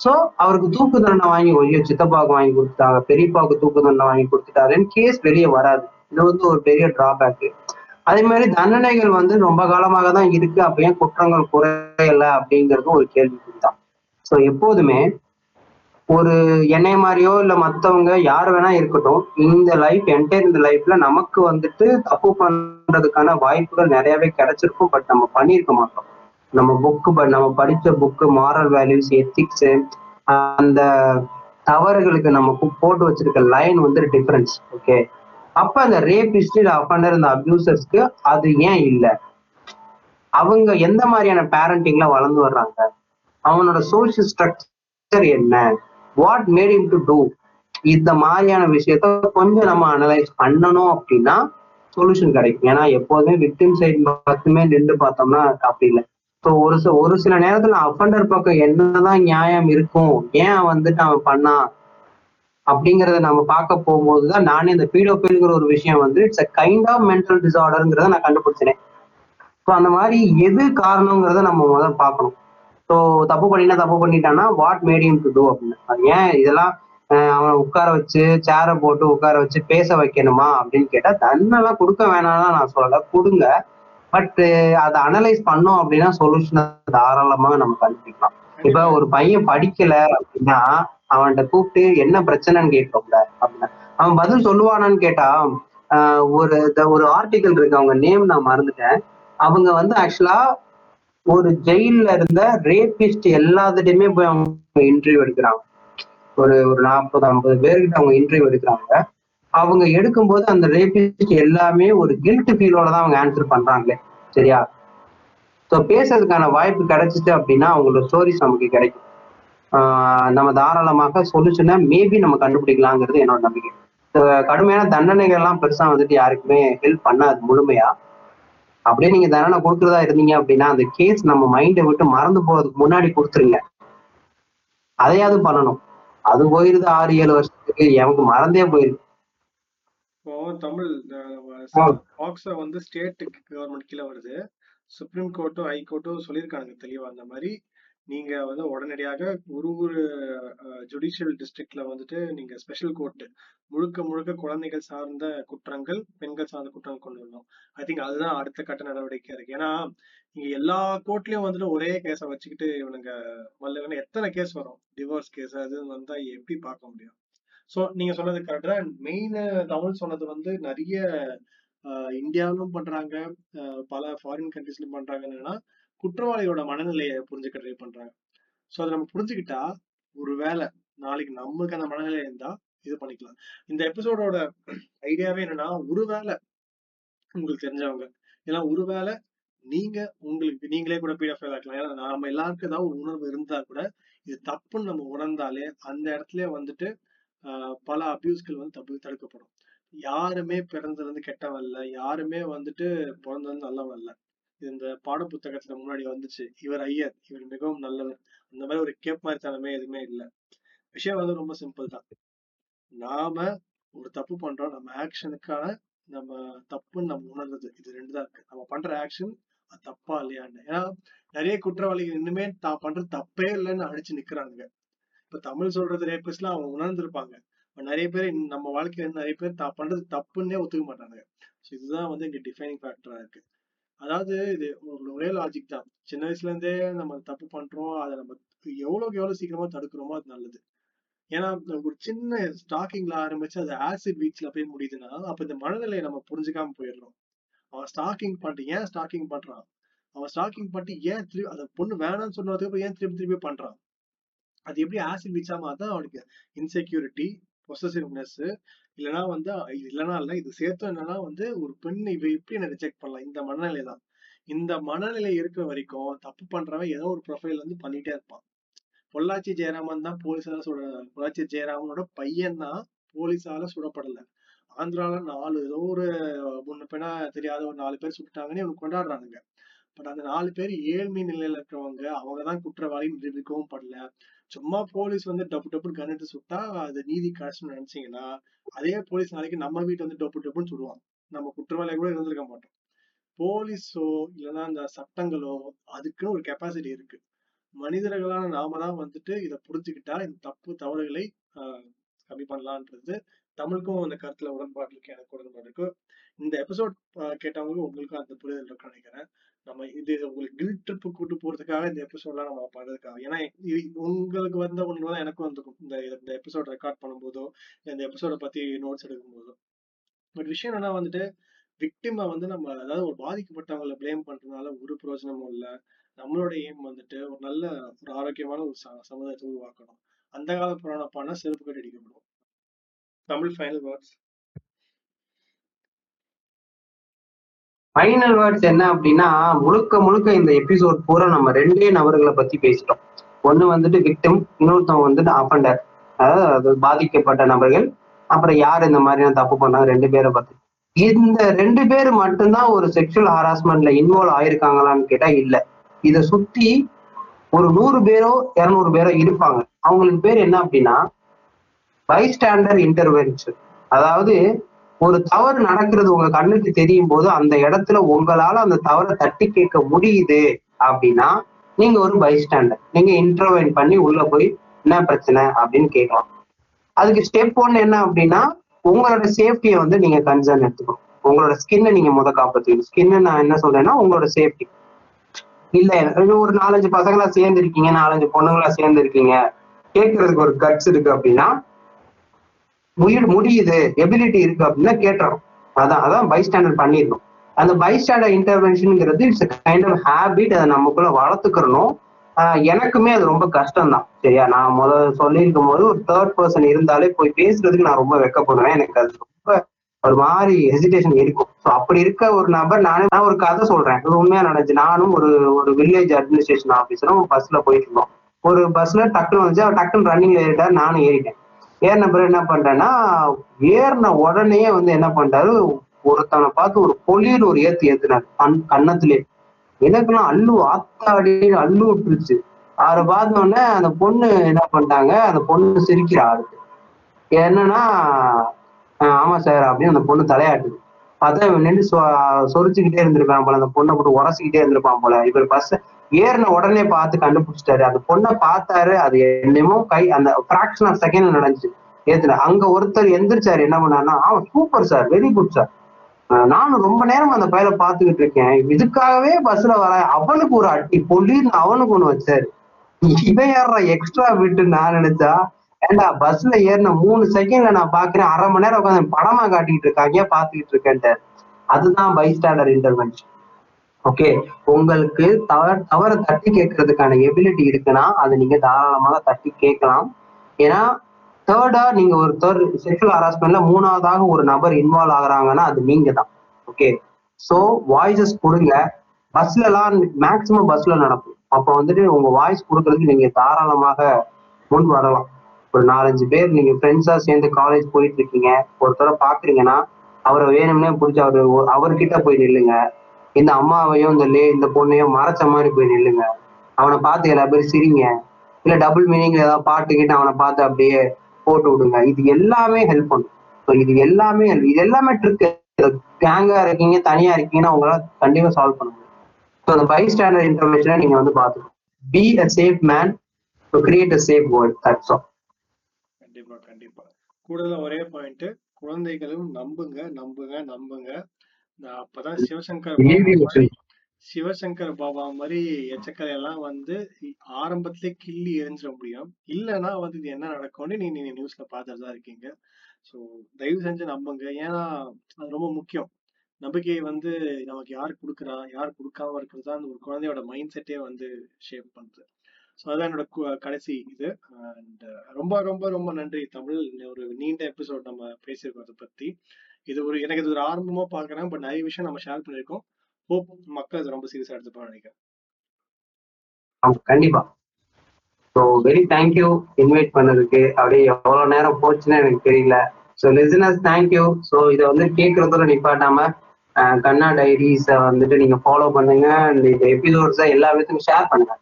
ஸோ அவருக்கு தூக்கு தண்டனை வாங்கி ஐயோ சித்தப்பாவுக்கு வாங்கி கொடுத்துட்டாங்க பெரியப்பாவுக்கு தூக்கு தண்டனை வாங்கி கொடுத்துட்டாருன்னு கேஸ் வெளியே வராது. இது வந்து ஒரு பெரிய டிராபேக் அதே மாதிரி தண்டனைகள் வந்து ரொம்ப காலமாக தான் இருக்கு. அப்ப ஏன் குற்றங்கள் குறையல அப்படிங்கிறது ஒரு கேள்வி தான் ஸோ எப்போதுமே ஒரு என்னை மாதிரியோ இல்ல மத்தவங்க யார் வேணா இருக்கட்டும் இந்த லைஃப் என்டையர் இந்த லைஃப்ல நமக்கு வந்துட்டு தப்பு பண்றதுக்கான வாய்ப்புகள் நிறையவே கிடைச்சிருக்கும். பட் நம்ம பண்ணியிருக்க மாட்டோம். நம்ம புக்கு நம்ம படிச்ச புக்கு மாரல் வேல்யூஸ் எத்திக்ஸ் அந்த தவறுகளுக்கு நம்ம போட்டு வச்சிருக்க லைன் வந்து டிஃபரன்ஸ் ஓகே அப்ப அந்த ரேபிஸ்ட் இல்ல அஃபண்டர் இந்த அபியூசர்ஸ்க்கு அது ஏன் இல்லை? அவங்க எந்த மாதிரியான பேரண்டிங்ல வளர்ந்து வர்றாங்க? அவனோட சோஷியல் ஸ்ட்ரக்சர் என்ன? What made him to do இந்த மாதிரியான விஷயத்த கொஞ்சம் நம்ம அனலைஸ் பண்ணணும் அப்படின்னா சொல்யூஷன் கிடைக்கும். ஏன்னா எப்போதுமே விக்டிம் சைடு மட்டுமே நின்று பார்த்தோம்னா அப்படி இல்லை. இப்போ ஒரு சில ஒரு சில நேரத்துல அஃபண்டர் பக்கம் என்னதான் நியாயம் இருக்கும் ஏன் வந்துட்டு அவன் பண்ணான் அப்படிங்கறத நம்ம பார்க்க போகும்போது தான் நானே இந்த பீடோபில்ங்கிற ஒரு விஷயம் வந்து it's a kind of mental டிசார்டர்ங்கிறத நான் கண்டுபிடிச்சினேன் ஸோ அந்த மாதிரி எது காரணங்கிறத நம்ம முதல்ல பார்க்கணும். ஸோ தப்பு பண்ணினா தப்பு பண்ணிட்டான்னா what made him to do அப்படின்னு. அது ஏன் இதெல்லாம் அவனை உட்கார வச்சு சேரை போட்டு உட்கார வச்சு பேச வைக்கணுமா அப்படின்னு கேட்டா தன்னெல்லாம் கொடுக்க வேணாம்லாம் நான் சொல்லலை. கொடுங்க. பட் அதை அனலைஸ் பண்ணோம் அப்படின்னா சொல்யூஷனை தாராளமாக நம்ம கண்டுபிடிக்கலாம். இப்ப ஒரு பையன் படிக்கல அப்படின்னா அவன்கிட்ட கூப்பிட்டு என்ன பிரச்சனைன்னு கேட்கல அப்படின்னா. அவன் பதில் சொல்லுவானான்னு கேட்டா ஆஹ் ஒரு ஒரு ஆர்டிக்கல் இருக்கு அவங்க நேம் நான் மறந்துட்டேன். அவங்க வந்து ஆக்சுவலா ஒரு ஜெயில்ல இருந்த ரேபிஸ்ட் எல்லாத்துட்டையுமே போய் அவங்க இன்டர்வியூ எடுக்கிறாங்க. ஒரு ஒரு நாற்பது ஐம்பது பேர்கிட்ட அவங்க இன்டர்வியூ எடுக்கிறாங்க. அவங்க எடுக்கும்போது அந்த ரேபிஸ்ட் எல்லாமே ஒரு கில்ட் ஃபீலோட தான் அவங்க ஆன்சர் பண்றாங்களே. சரியா? ஸோ பேசுறதுக்கான வாய்ப்பு கிடைச்சிச்சு அப்படின்னா அவங்களோட ஸ்டோரிஸ் நமக்கு கிடைக்கும். ஆஹ் நம்ம தாராளமாக சொல்யூஷனை மேபி நம்ம கண்டுபிடிக்கலாங்கிறது என்னோட நம்பிக்கை. கடுமையான தண்டனைகள் எல்லாம் பெருசா வந்துட்டு யாருக்குமே ஹெல்ப் பண்ணாது முழுமையா. அப்படியே நீங்க தண்டனை கொடுக்கறதா இருந்தீங்க அப்படின்னா அந்த கேஸ் நம்ம மைண்டை விட்டு மறந்து போறதுக்கு முன்னாடி கொடுத்துருங்க. அதையாவது பண்ணணும். அது போயிருது ஆறு ஏழு வருஷத்துக்கு. எனக்கு மறந்தே போயிருக்கு. இப்போ தமிழ். பாக்ஸ வந்து ஸ்டேட் கவர்மெண்ட் கீழே வருது. சுப்ரீம் கோர்ட்டும் ஹை கோர்ட்டும் சொல்லியிருக்காங்க தெளிவா. அந்த மாதிரி நீங்க வந்து உடனடியாக ஒரு ஒரு ஜுடிஷியல் டிஸ்ட்ரிக்ட்ல வந்துட்டு நீங்க ஸ்பெஷல் கோர்ட் முழுக்க முழுக்க குழந்தைகள் சார்ந்த குற்றங்கள் பெண்கள் சார்ந்த குற்றங்கள் கொண்டு வரணும். ஐ திங்க் அதுதான் அடுத்த கட்ட நடவடிக்கையா இருக்கு. ஏன்னா இங்க எல்லா கோர்ட்லயும் வந்துட்டு ஒரே கேஸை வச்சுக்கிட்டு இவனுங்க வல்லவன எத்தனை கேஸ் வரும்? டிவோர்ஸ் கேஸ் அது வந்தா எப்படி பார்க்க முடியும்? சோ நீங்க சொன்னது கரெக்டா மெயின் தமிழ் சொன்னது வந்து நிறைய ஆஹ் இந்தியாவிலும் பண்றாங்க. பல ஃபாரின் கண்ட்ரீஸ்லயும் பண்றாங்க. என்னன்னா குற்றவாளியோட மனநிலையை புரிஞ்சுக்க ட்ரை பண்றாங்க. சோ அதை நம்ம புரிஞ்சுக்கிட்டா ஒருவேளை நாளைக்கு நம்மளுக்கு அந்த மனநிலை இருந்தா இது பண்ணிக்கலாம். இந்த எபிசோடோட ஐடியாவே என்னன்னா ஒருவேளை உங்களுக்கு தெரிஞ்சவங்க ஏன்னா ஒருவேளை நீங்க உங்களுக்கு நீங்களே கூட பீடஃபைல் ஆக்கலாம் ஏன்னா நாம எல்லாருக்கும் ஏதாவது ஒரு உணர்வு இருந்தா கூட இது தப்புன்னு நம்ம உணர்ந்தாலே அந்த இடத்துல வந்துட்டு ஆஹ் பல அபியூஸ்கள் வந்து தப்பு தடுக்கப்படும். யாருமே பிறந்தது இருந்து கெட்டவன் இல்லை. யாருமே வந்துட்டு பிறந்தது நல்லவன் இல்லை. இது இந்த பாட புத்தகத்துல முன்னாடி வந்துச்சு இவர் ஐயர் இவர் மிகவும் நல்லவர். அந்த மாதிரி ஒரு கேப் மாதிரி தனமே எதுவுமே இல்லை. விஷயம் வந்து ரொம்ப சிம்பிள் தான். நாம ஒரு தப்பு பண்றோம் நம்ம ஆக்ஷனுக்கான நம்ம தப்புன்னு நம்ம உணர்றது இது ரெண்டு தான் இருக்கு. நம்ம பண்ற ஆக்ஷன் அது தப்பா இல்லையான்னு. ஏன்னா நிறைய குற்றவாளிகள் இன்னுமே தான் பண்றது தப்பே இல்லைன்னு அடிச்சு நிக்கிறானுங்க. இப்ப தமிழ் சொல்றது ரேபிஸ்ட்லாம் அவங்க உணர்ந்திருப்பாங்க. நிறைய பேர் நம்ம வாழ்க்கையில இருந்து நிறைய பேர் தான் பண்றது தப்புன்னே ஒத்துக்க மாட்டாங்க ஸோ இதுதான் வந்து இங்க டிஃபைனிங் ஃபேக்டரா இருக்கு. அதாவது இது ஒரு ஒரே லாஜிக் தான். சின்ன வயசுல இருந்தே நம்ம தப்பு பண்றோம் அதை நம்ம எவ்வளவுக்கு எவ்வளவு சீக்கிரமா தடுக்கிறோமோ அது நல்லது. ஏன்னா ஒரு சின்ன ஸ்டாக்கிங்ல ஆரம்பிச்சு அது ஆசிட் வீச்ல போய் முடியுதுன்னா அப்ப இந்த மனநிலையை நம்ம புரிஞ்சுக்காம போயிடுறோம். அவன் ஸ்டாக்கிங் பண்ணிட்டு ஏன் ஸ்டாக்கிங் பண்றான்? அவன் ஸ்டாக்கிங் பண்ணிட்டு ஏன் திருப்பி அந்த பொண்ணு வேணாம்னு சொன்னதுக்கு ஏன் திருப்பி திருப்பி பண்றான்? அது எப்படி ஆசிட் வீச்சா மாத்தா அவனுக்கு இன்செக்யூரிட்டி பொசசிவ்னஸ் இல்லைன்னா வந்து இல்லைனா இல்லை இல்ல இது சேர்த்து என்னன்னா வந்து ஒரு பெண் இவ எப்படி என்ன ரிஜெக்ட் பண்ணலாம்? இந்த மனநிலை தான் இந்த மனநிலை இருக்கிற வரைக்கும் தப்பு பண்றவன் ஏதோ ஒரு ப்ரொஃபைல் வந்து பண்ணிட்டே இருப்பான். பொள்ளாச்சி ஜெயராமன் தான் போலீஸால சுட பொள்ளாச்சி ஜெயராமனோட பையன் தான் போலீஸால சுடப்படல. ஆந்திரால நாலு ஏதோ ஒரு முன்ன பின்னா தெரியாத ஒரு நாலு பேர் சுட்டாங்கன்னு இவங்க கொண்டாடுறானுங்க. பட் அந்த நாலு பேர் ஏழ்மை நிலையில இருக்கிறவங்க அவங்கதான் குற்றவாளின்னு நிரூபிக்கவும் படல. சும்மா போலீஸ் வந்து டப்பு டப்புன்னு எடுத்து சுட்டா அது நீதி கிடைச்சுன்னு நினைச்சீங்கன்னா அதே போலீஸ் நாளைக்கு நம்ம வீட்டு வந்து டப்பு டப்புன்னு சொல்லுவாங்க நம்ம குற்றவாளியாக கூட இருந்திருக்க மாட்டோம். போலீஸோ இல்லைன்னா அந்த சட்டங்களோ அதுக்குன்னு ஒரு கெப்பாசிட்டி இருக்கு. மனிதர்களான நாம தான் வந்துட்டு இதை புரிஞ்சுக்கிட்டா இந்த தப்பு தவறுகளை ஆஹ் கம்மி பண்ணலான்றது தமிழுக்கும் அந்த கருத்துல உடன்பாடு இருக்கு எனக்கு உடன்பாடு இருக்கு. இந்த எபிசோட் கேட்டவங்களுக்கு உங்களுக்கும் அந்த புரிதல் இருக்குன்னு நினைக்கிறேன். நம்ம இது உங்களுக்கு கில் ட்ரிப்பு கூட்டு போறதுக்காக இந்த எபிசோட்லாம் நம்ம பண்றதுக்காக. ஏன்னா உங்களுக்கு வந்த ஒன்று தான் எனக்கும் வந்துக்கும் இந்த இந்த எபிசோட் ரெக்கார்ட் பண்ணும்போதோ இந்த எபிசோட பத்தி நோட்ஸ் எடுக்கும் போதோ பட் விஷயம் என்னன்னா வந்துட்டு விக்டிமா வந்து நம்ம அதாவது ஒரு பாதிக்கப்பட்டவங்களை பிளேம் பண்றதுனால ஒரு பிரயோஜனமும் இல்லை. நம்மளோட எய்ம் வந்துட்டு ஒரு நல்ல ஒரு ஆரோக்கியமான ஒரு ச- சமுதாயத்தை உருவாக்கணும். அந்த கால புராண பணம் செருப்பு கட்டி அடிக்கப்படும். Tamil final words final words என்ன அப்படின்னா முழுக்க முழுக்க இந்த எபிசோட் பூரா நம்ம ரெண்டே நபர்களை பத்தி பேசிட்டோம். ஒண்ணு வந்துட்டு விக்டிம் இன்னொருத்தவங்க வந்துட்டு அஃபண்டர் அதாவது பாதிக்கப்பட்ட நபர்கள். அப்புறம் யார் இந்த மாதிரியான தப்பு பண்ணாங்க ரெண்டு பேரை பத்தி. இந்த ரெண்டு பேர் மட்டும்தான் ஒரு செக்ஷுவல் ஹராஸ்மெண்ட்ல இன்வால்வ் ஆயிருக்காங்களான்னு கேட்டா இல்ல. இதை சுத்தி ஒரு நூறு பேரோ இரநூறு பேரோ இருப்பாங்க. அவங்களுக்கு பேர் என்ன அப்படின்னா பைஸ்டாண்டர் இன்டர்வென்ஷன் அதாவது ஒரு தவறு நடக்கிறது உங்க கண்ணுக்கு தெரியும் போது அந்த இடத்துல உங்களால அந்த தவறை தட்டி கேட்க முடியுது அப்படின்னா நீங்க ஒரு பைஸ்டாண்டர் நீங்க இன்டர்வைன் பண்ணி உள்ள போய் என்ன பிரச்சனை அப்படின்னு கேட்கலாம். அதுக்கு ஸ்டெப் ஒன் என்ன அப்படின்னா உங்களோட சேஃப்டியை வந்து நீங்க கன்சர்ன் எடுத்துக்கணும். உங்களோட ஸ்கின்னை நீங்க முத காப்பாத்திக்கணும். ஸ்கின்னு நான் என்ன சொல்றேன்னா உங்களோட சேஃப்டி இல்ல ஒரு நாலஞ்சு பசங்களா சேர்ந்து இருக்கீங்க நாலஞ்சு பொண்ணுங்களா சேர்ந்து இருக்கீங்க கேட்கறதுக்கு ஒரு கட்ஸ் இருக்கு அப்படின்னா முடியுது எபிலிட்டி இருக்கு அப்படின்னா கேட்டுறோம் அதான் அதான் பைஸ்டாண்டர் பண்ணிடணும். அந்த பைஸ்டாண்டர் இன்டர்வென்ஷனுங்கிறது இட்ஸ் கைண்ட் ஆஃப் ஹேபிட் அதை நமக்குள்ள வளர்த்துக்கிறணும். எனக்குமே அது ரொம்ப கஷ்டம் தான் சரியா? நான் முதல்ல சொல்லியிருக்கும் போது ஒரு தேர்ட் பர்சன் இருந்தாலே போய் பேசுறதுக்கு நான் ரொம்ப வெக்கப்படுவேன். எனக்கு அது ரொம்ப ஒரு மாதிரி ஹெசிடேஷன் இருக்கும். ஸோ அப்படி இருக்க ஒரு நபர் நானே நான் ஒரு கதை சொல்றேன். இது உண்மையா நடந்துச்சு. நானும் ஒரு ஒரு வில்லேஜ் அட்மினிஸ்ட்ரேஷன் ஆஃபீஸரும் பஸ்ல போயிட்டு இருந்தோம். ஒரு பஸ்ல டக்குன்னு வந்துச்சு. அவர் டக்குன்னு ரன்னிங்ல ஏறிட்டார். நானும் ஏறிட்டேன். ஏறின பிறகு என்ன பண்றேன்னா ஏறின உடனே வந்து என்ன பண்றாரு ஒருத்தனை பார்த்து ஒரு பொலியில் ஒரு ஏத்து ஏத்துனாரு கண் கன்னத்திலே. எனக்குலாம் அல்லு ஆத்தாடி அல்லு விட்டுருச்சு. அவரை பார்த்த உடனே அந்த பொண்ணு என்ன பண்ணிட்டாங்க அந்த பொண்ணு சிரிக்கிறா ஆளுக்கு என்னன்னா ஆமா சார் அப்படின்னு அந்த பொண்ணு தலையாட்டுது. பார்த்தா நின்று சொ சொரிச்சுக்கிட்டே இருந்திருப்பான் போல அந்த பொண்ணை போட்டு உரசிக்கிட்டே இருந்திருப்பான் போல. இவர் பஸ் ஏறின உடனே பார்த்து கண்டுபிடிச்சிட்டாரு. அந்த பொண்ணை பார்த்தாரு அது என்னமோ கை அந்த ஃபிராக்ஷன் ஆஃப் செகண்ட் நடந்துச்சு. ஏத்துல அங்க ஒருத்தர் எந்திரிச்சாரு என்ன பண்ணாருன்னா அவன் super sir very good sir நானும் ரொம்ப நேரம் அந்த பையலை பார்த்துக்கிட்டு இருக்கேன். இதுக்காகவே பஸ்ல வர அவனுக்கு ஒரு அட்டி பொல்லின்னு அவனுக்கு ஒண்ணு வச்சாரு. இவன் ஏற எக்ஸ்ட்ரா விட்டு நான் நினைச்சா ஏண்டா பஸ்ல ஏறின மூணு செகண்ட்ல நான் பாக்குறேன் அரை மணி நேரம் உட்காந்து படமா காட்டிக்கிட்டு இருக்காங்க பாத்துக்கிட்டு இருக்கேன்ட்டு அதுதான் பைஸ்டாண்டர் இன்டர்வென்ஷன் ஓகே உங்களுக்கு தவற தவற தட்டி கேட்கறதுக்கான எபிலிட்டி இருக்குன்னா அதை நீங்க தாராளமாக தட்டி கேட்கலாம். ஏன்னா தேர்டா நீங்க ஒரு தேர்ட் செக்ஷுவல் ஹராஸ்மெண்ட்ல மூணாவதாக ஒரு நபர் இன்வால்வ் ஆகுறாங்கன்னா அது நீங்க தான் ஓகே ஸோ வாய்ஸஸ் கொடுங்க. பஸ்ல எல்லாம் மேக்சிமம் பஸ்ல நடக்கும். அப்போ வந்துட்டு உங்க வாய்ஸ் கொடுக்கறதுக்கு நீங்க தாராளமாக முன் வரலாம். ஒரு நாலஞ்சு பேர் நீங்க ஃப்ரெண்ட்ஸா சேர்ந்து காலேஜ் போயிட்டு இருக்கீங்க. ஒருத்தரை பாக்குறீங்கன்னா அவரை வேணும்னே பிடிச்சி அவரு அவர்கிட்ட போய் நில்லுங்க. இந்த அம்மாவையும் இந்த லே இந்த பொண்ணையும் மறைச்ச மாதிரி போய் நில்லுங்க. அவனை பார்த்து எல்லா பேரும் சிரிங்க. இல்ல டபுள் மீனிங்ல ஏதாவது பாட்டுக்கிட்டு அவனை பார்த்து அப்படியே போட்டு விடுங்க. இது எல்லாமே ஹெல்ப் பண்ணும். ஸோ இது எல்லாமே இது எல்லாமே ட்ரிக் கேங்கா இருக்கீங்க தனியா இருக்கீங்கன்னா உங்களால கண்டிப்பா சால்வ் பண்ண முடியும். ஸோ அந்த பை ஸ்டாண்டர்ட் இன்ஃபர்மேஷனை நீங்க வந்து பார்த்துக்கணும். Be a safe man to create a safe world that's all கண்டிப்பா கண்டிப்பா. கூடுதலா ஒரே பாயிண்ட் குழந்தைகளும் நம்புங்க நம்புங்க நம்புங்க. அப்பதான் சிவசங்கர். சிவசங்கர் பாபா மாதிரி எச்சக்கரை எல்லாம் வந்து ஆரம்பத்திலே கிள்ளி எரிஞ்சிட முடியும். இல்லைன்னா வந்து இது என்ன நடக்கும்னு நீ நீங்க நியூஸ்ல பார்த்துட்டு தான் இருக்கீங்க. ஸோ தயவு செஞ்சு நம்புங்க. ஏன்னா அது ரொம்ப முக்கியம். நம்பிக்கையை வந்து நமக்கு யார் கொடுக்குறா? யார் கொடுக்காம இருக்கிறது? தான் அந்த ஒரு குழந்தையோட மைண்ட் செட்டே வந்து ஷேப் பண்ணுது. ஸோ அதான் என்னோட கடைசி இது. அண்ட் ரொம்ப ரொம்ப ரொம்ப நன்றி தமிழ். ஒரு நீண்ட எபிசோட் நம்ம பேசியிருக்கோம் அதை பத்தி. இது ஒரு எனக்கு இது ஒரு ஆரம்பமா பாக்குறேன் பட் நிறைய விஷயம் நம்ம ஷேர் பண்ணிருக்கோம் ஹோப் மக்கள் இதை ரொம்ப சீரியஸா எடுத்துப்பாங்க நினைக்கிறேன். கண்டிப்பா. ஸோ வெரி தேங்க்யூ இன்வைட் பண்ணதுக்கு. அப்படியே எவ்வளவு நேரம் போச்சுன்னு எனக்கு தெரியல. ஸோ லிசனர்ஸ் தேங்க்யூ ஸோ இதை வந்து கேட்கறதோட நிப்பாட்டாம கண்ணா டைரிஸை வந்துட்டு நீங்க ஃபாலோ பண்ணுங்க. அண்ட் இந்த எபிசோட்ஸை எல்லா விதத்துக்கும் ஷேர் பண்ணுங்க.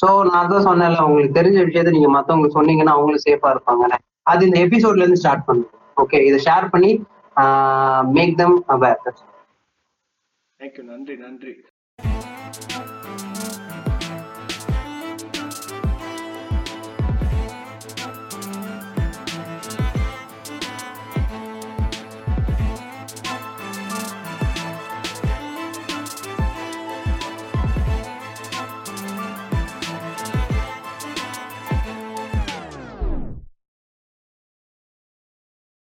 ஸோ நான் தான் சொன்னேன்ல உங்களுக்கு தெரிஞ்ச விஷயத்த நீங்க மத்தவங்களுக்கு சொன்னீங்கன்னா அவங்களும் சேஃபா இருப்பாங்க அது இந்த எபிசோட்ல இருந்து ஸ்டார்ட் பண்ணுங்க ஓகே இதை ஷேர் பண்ணி மேக் தம் அவேர் தேங்க்யூ நன்றி நன்றி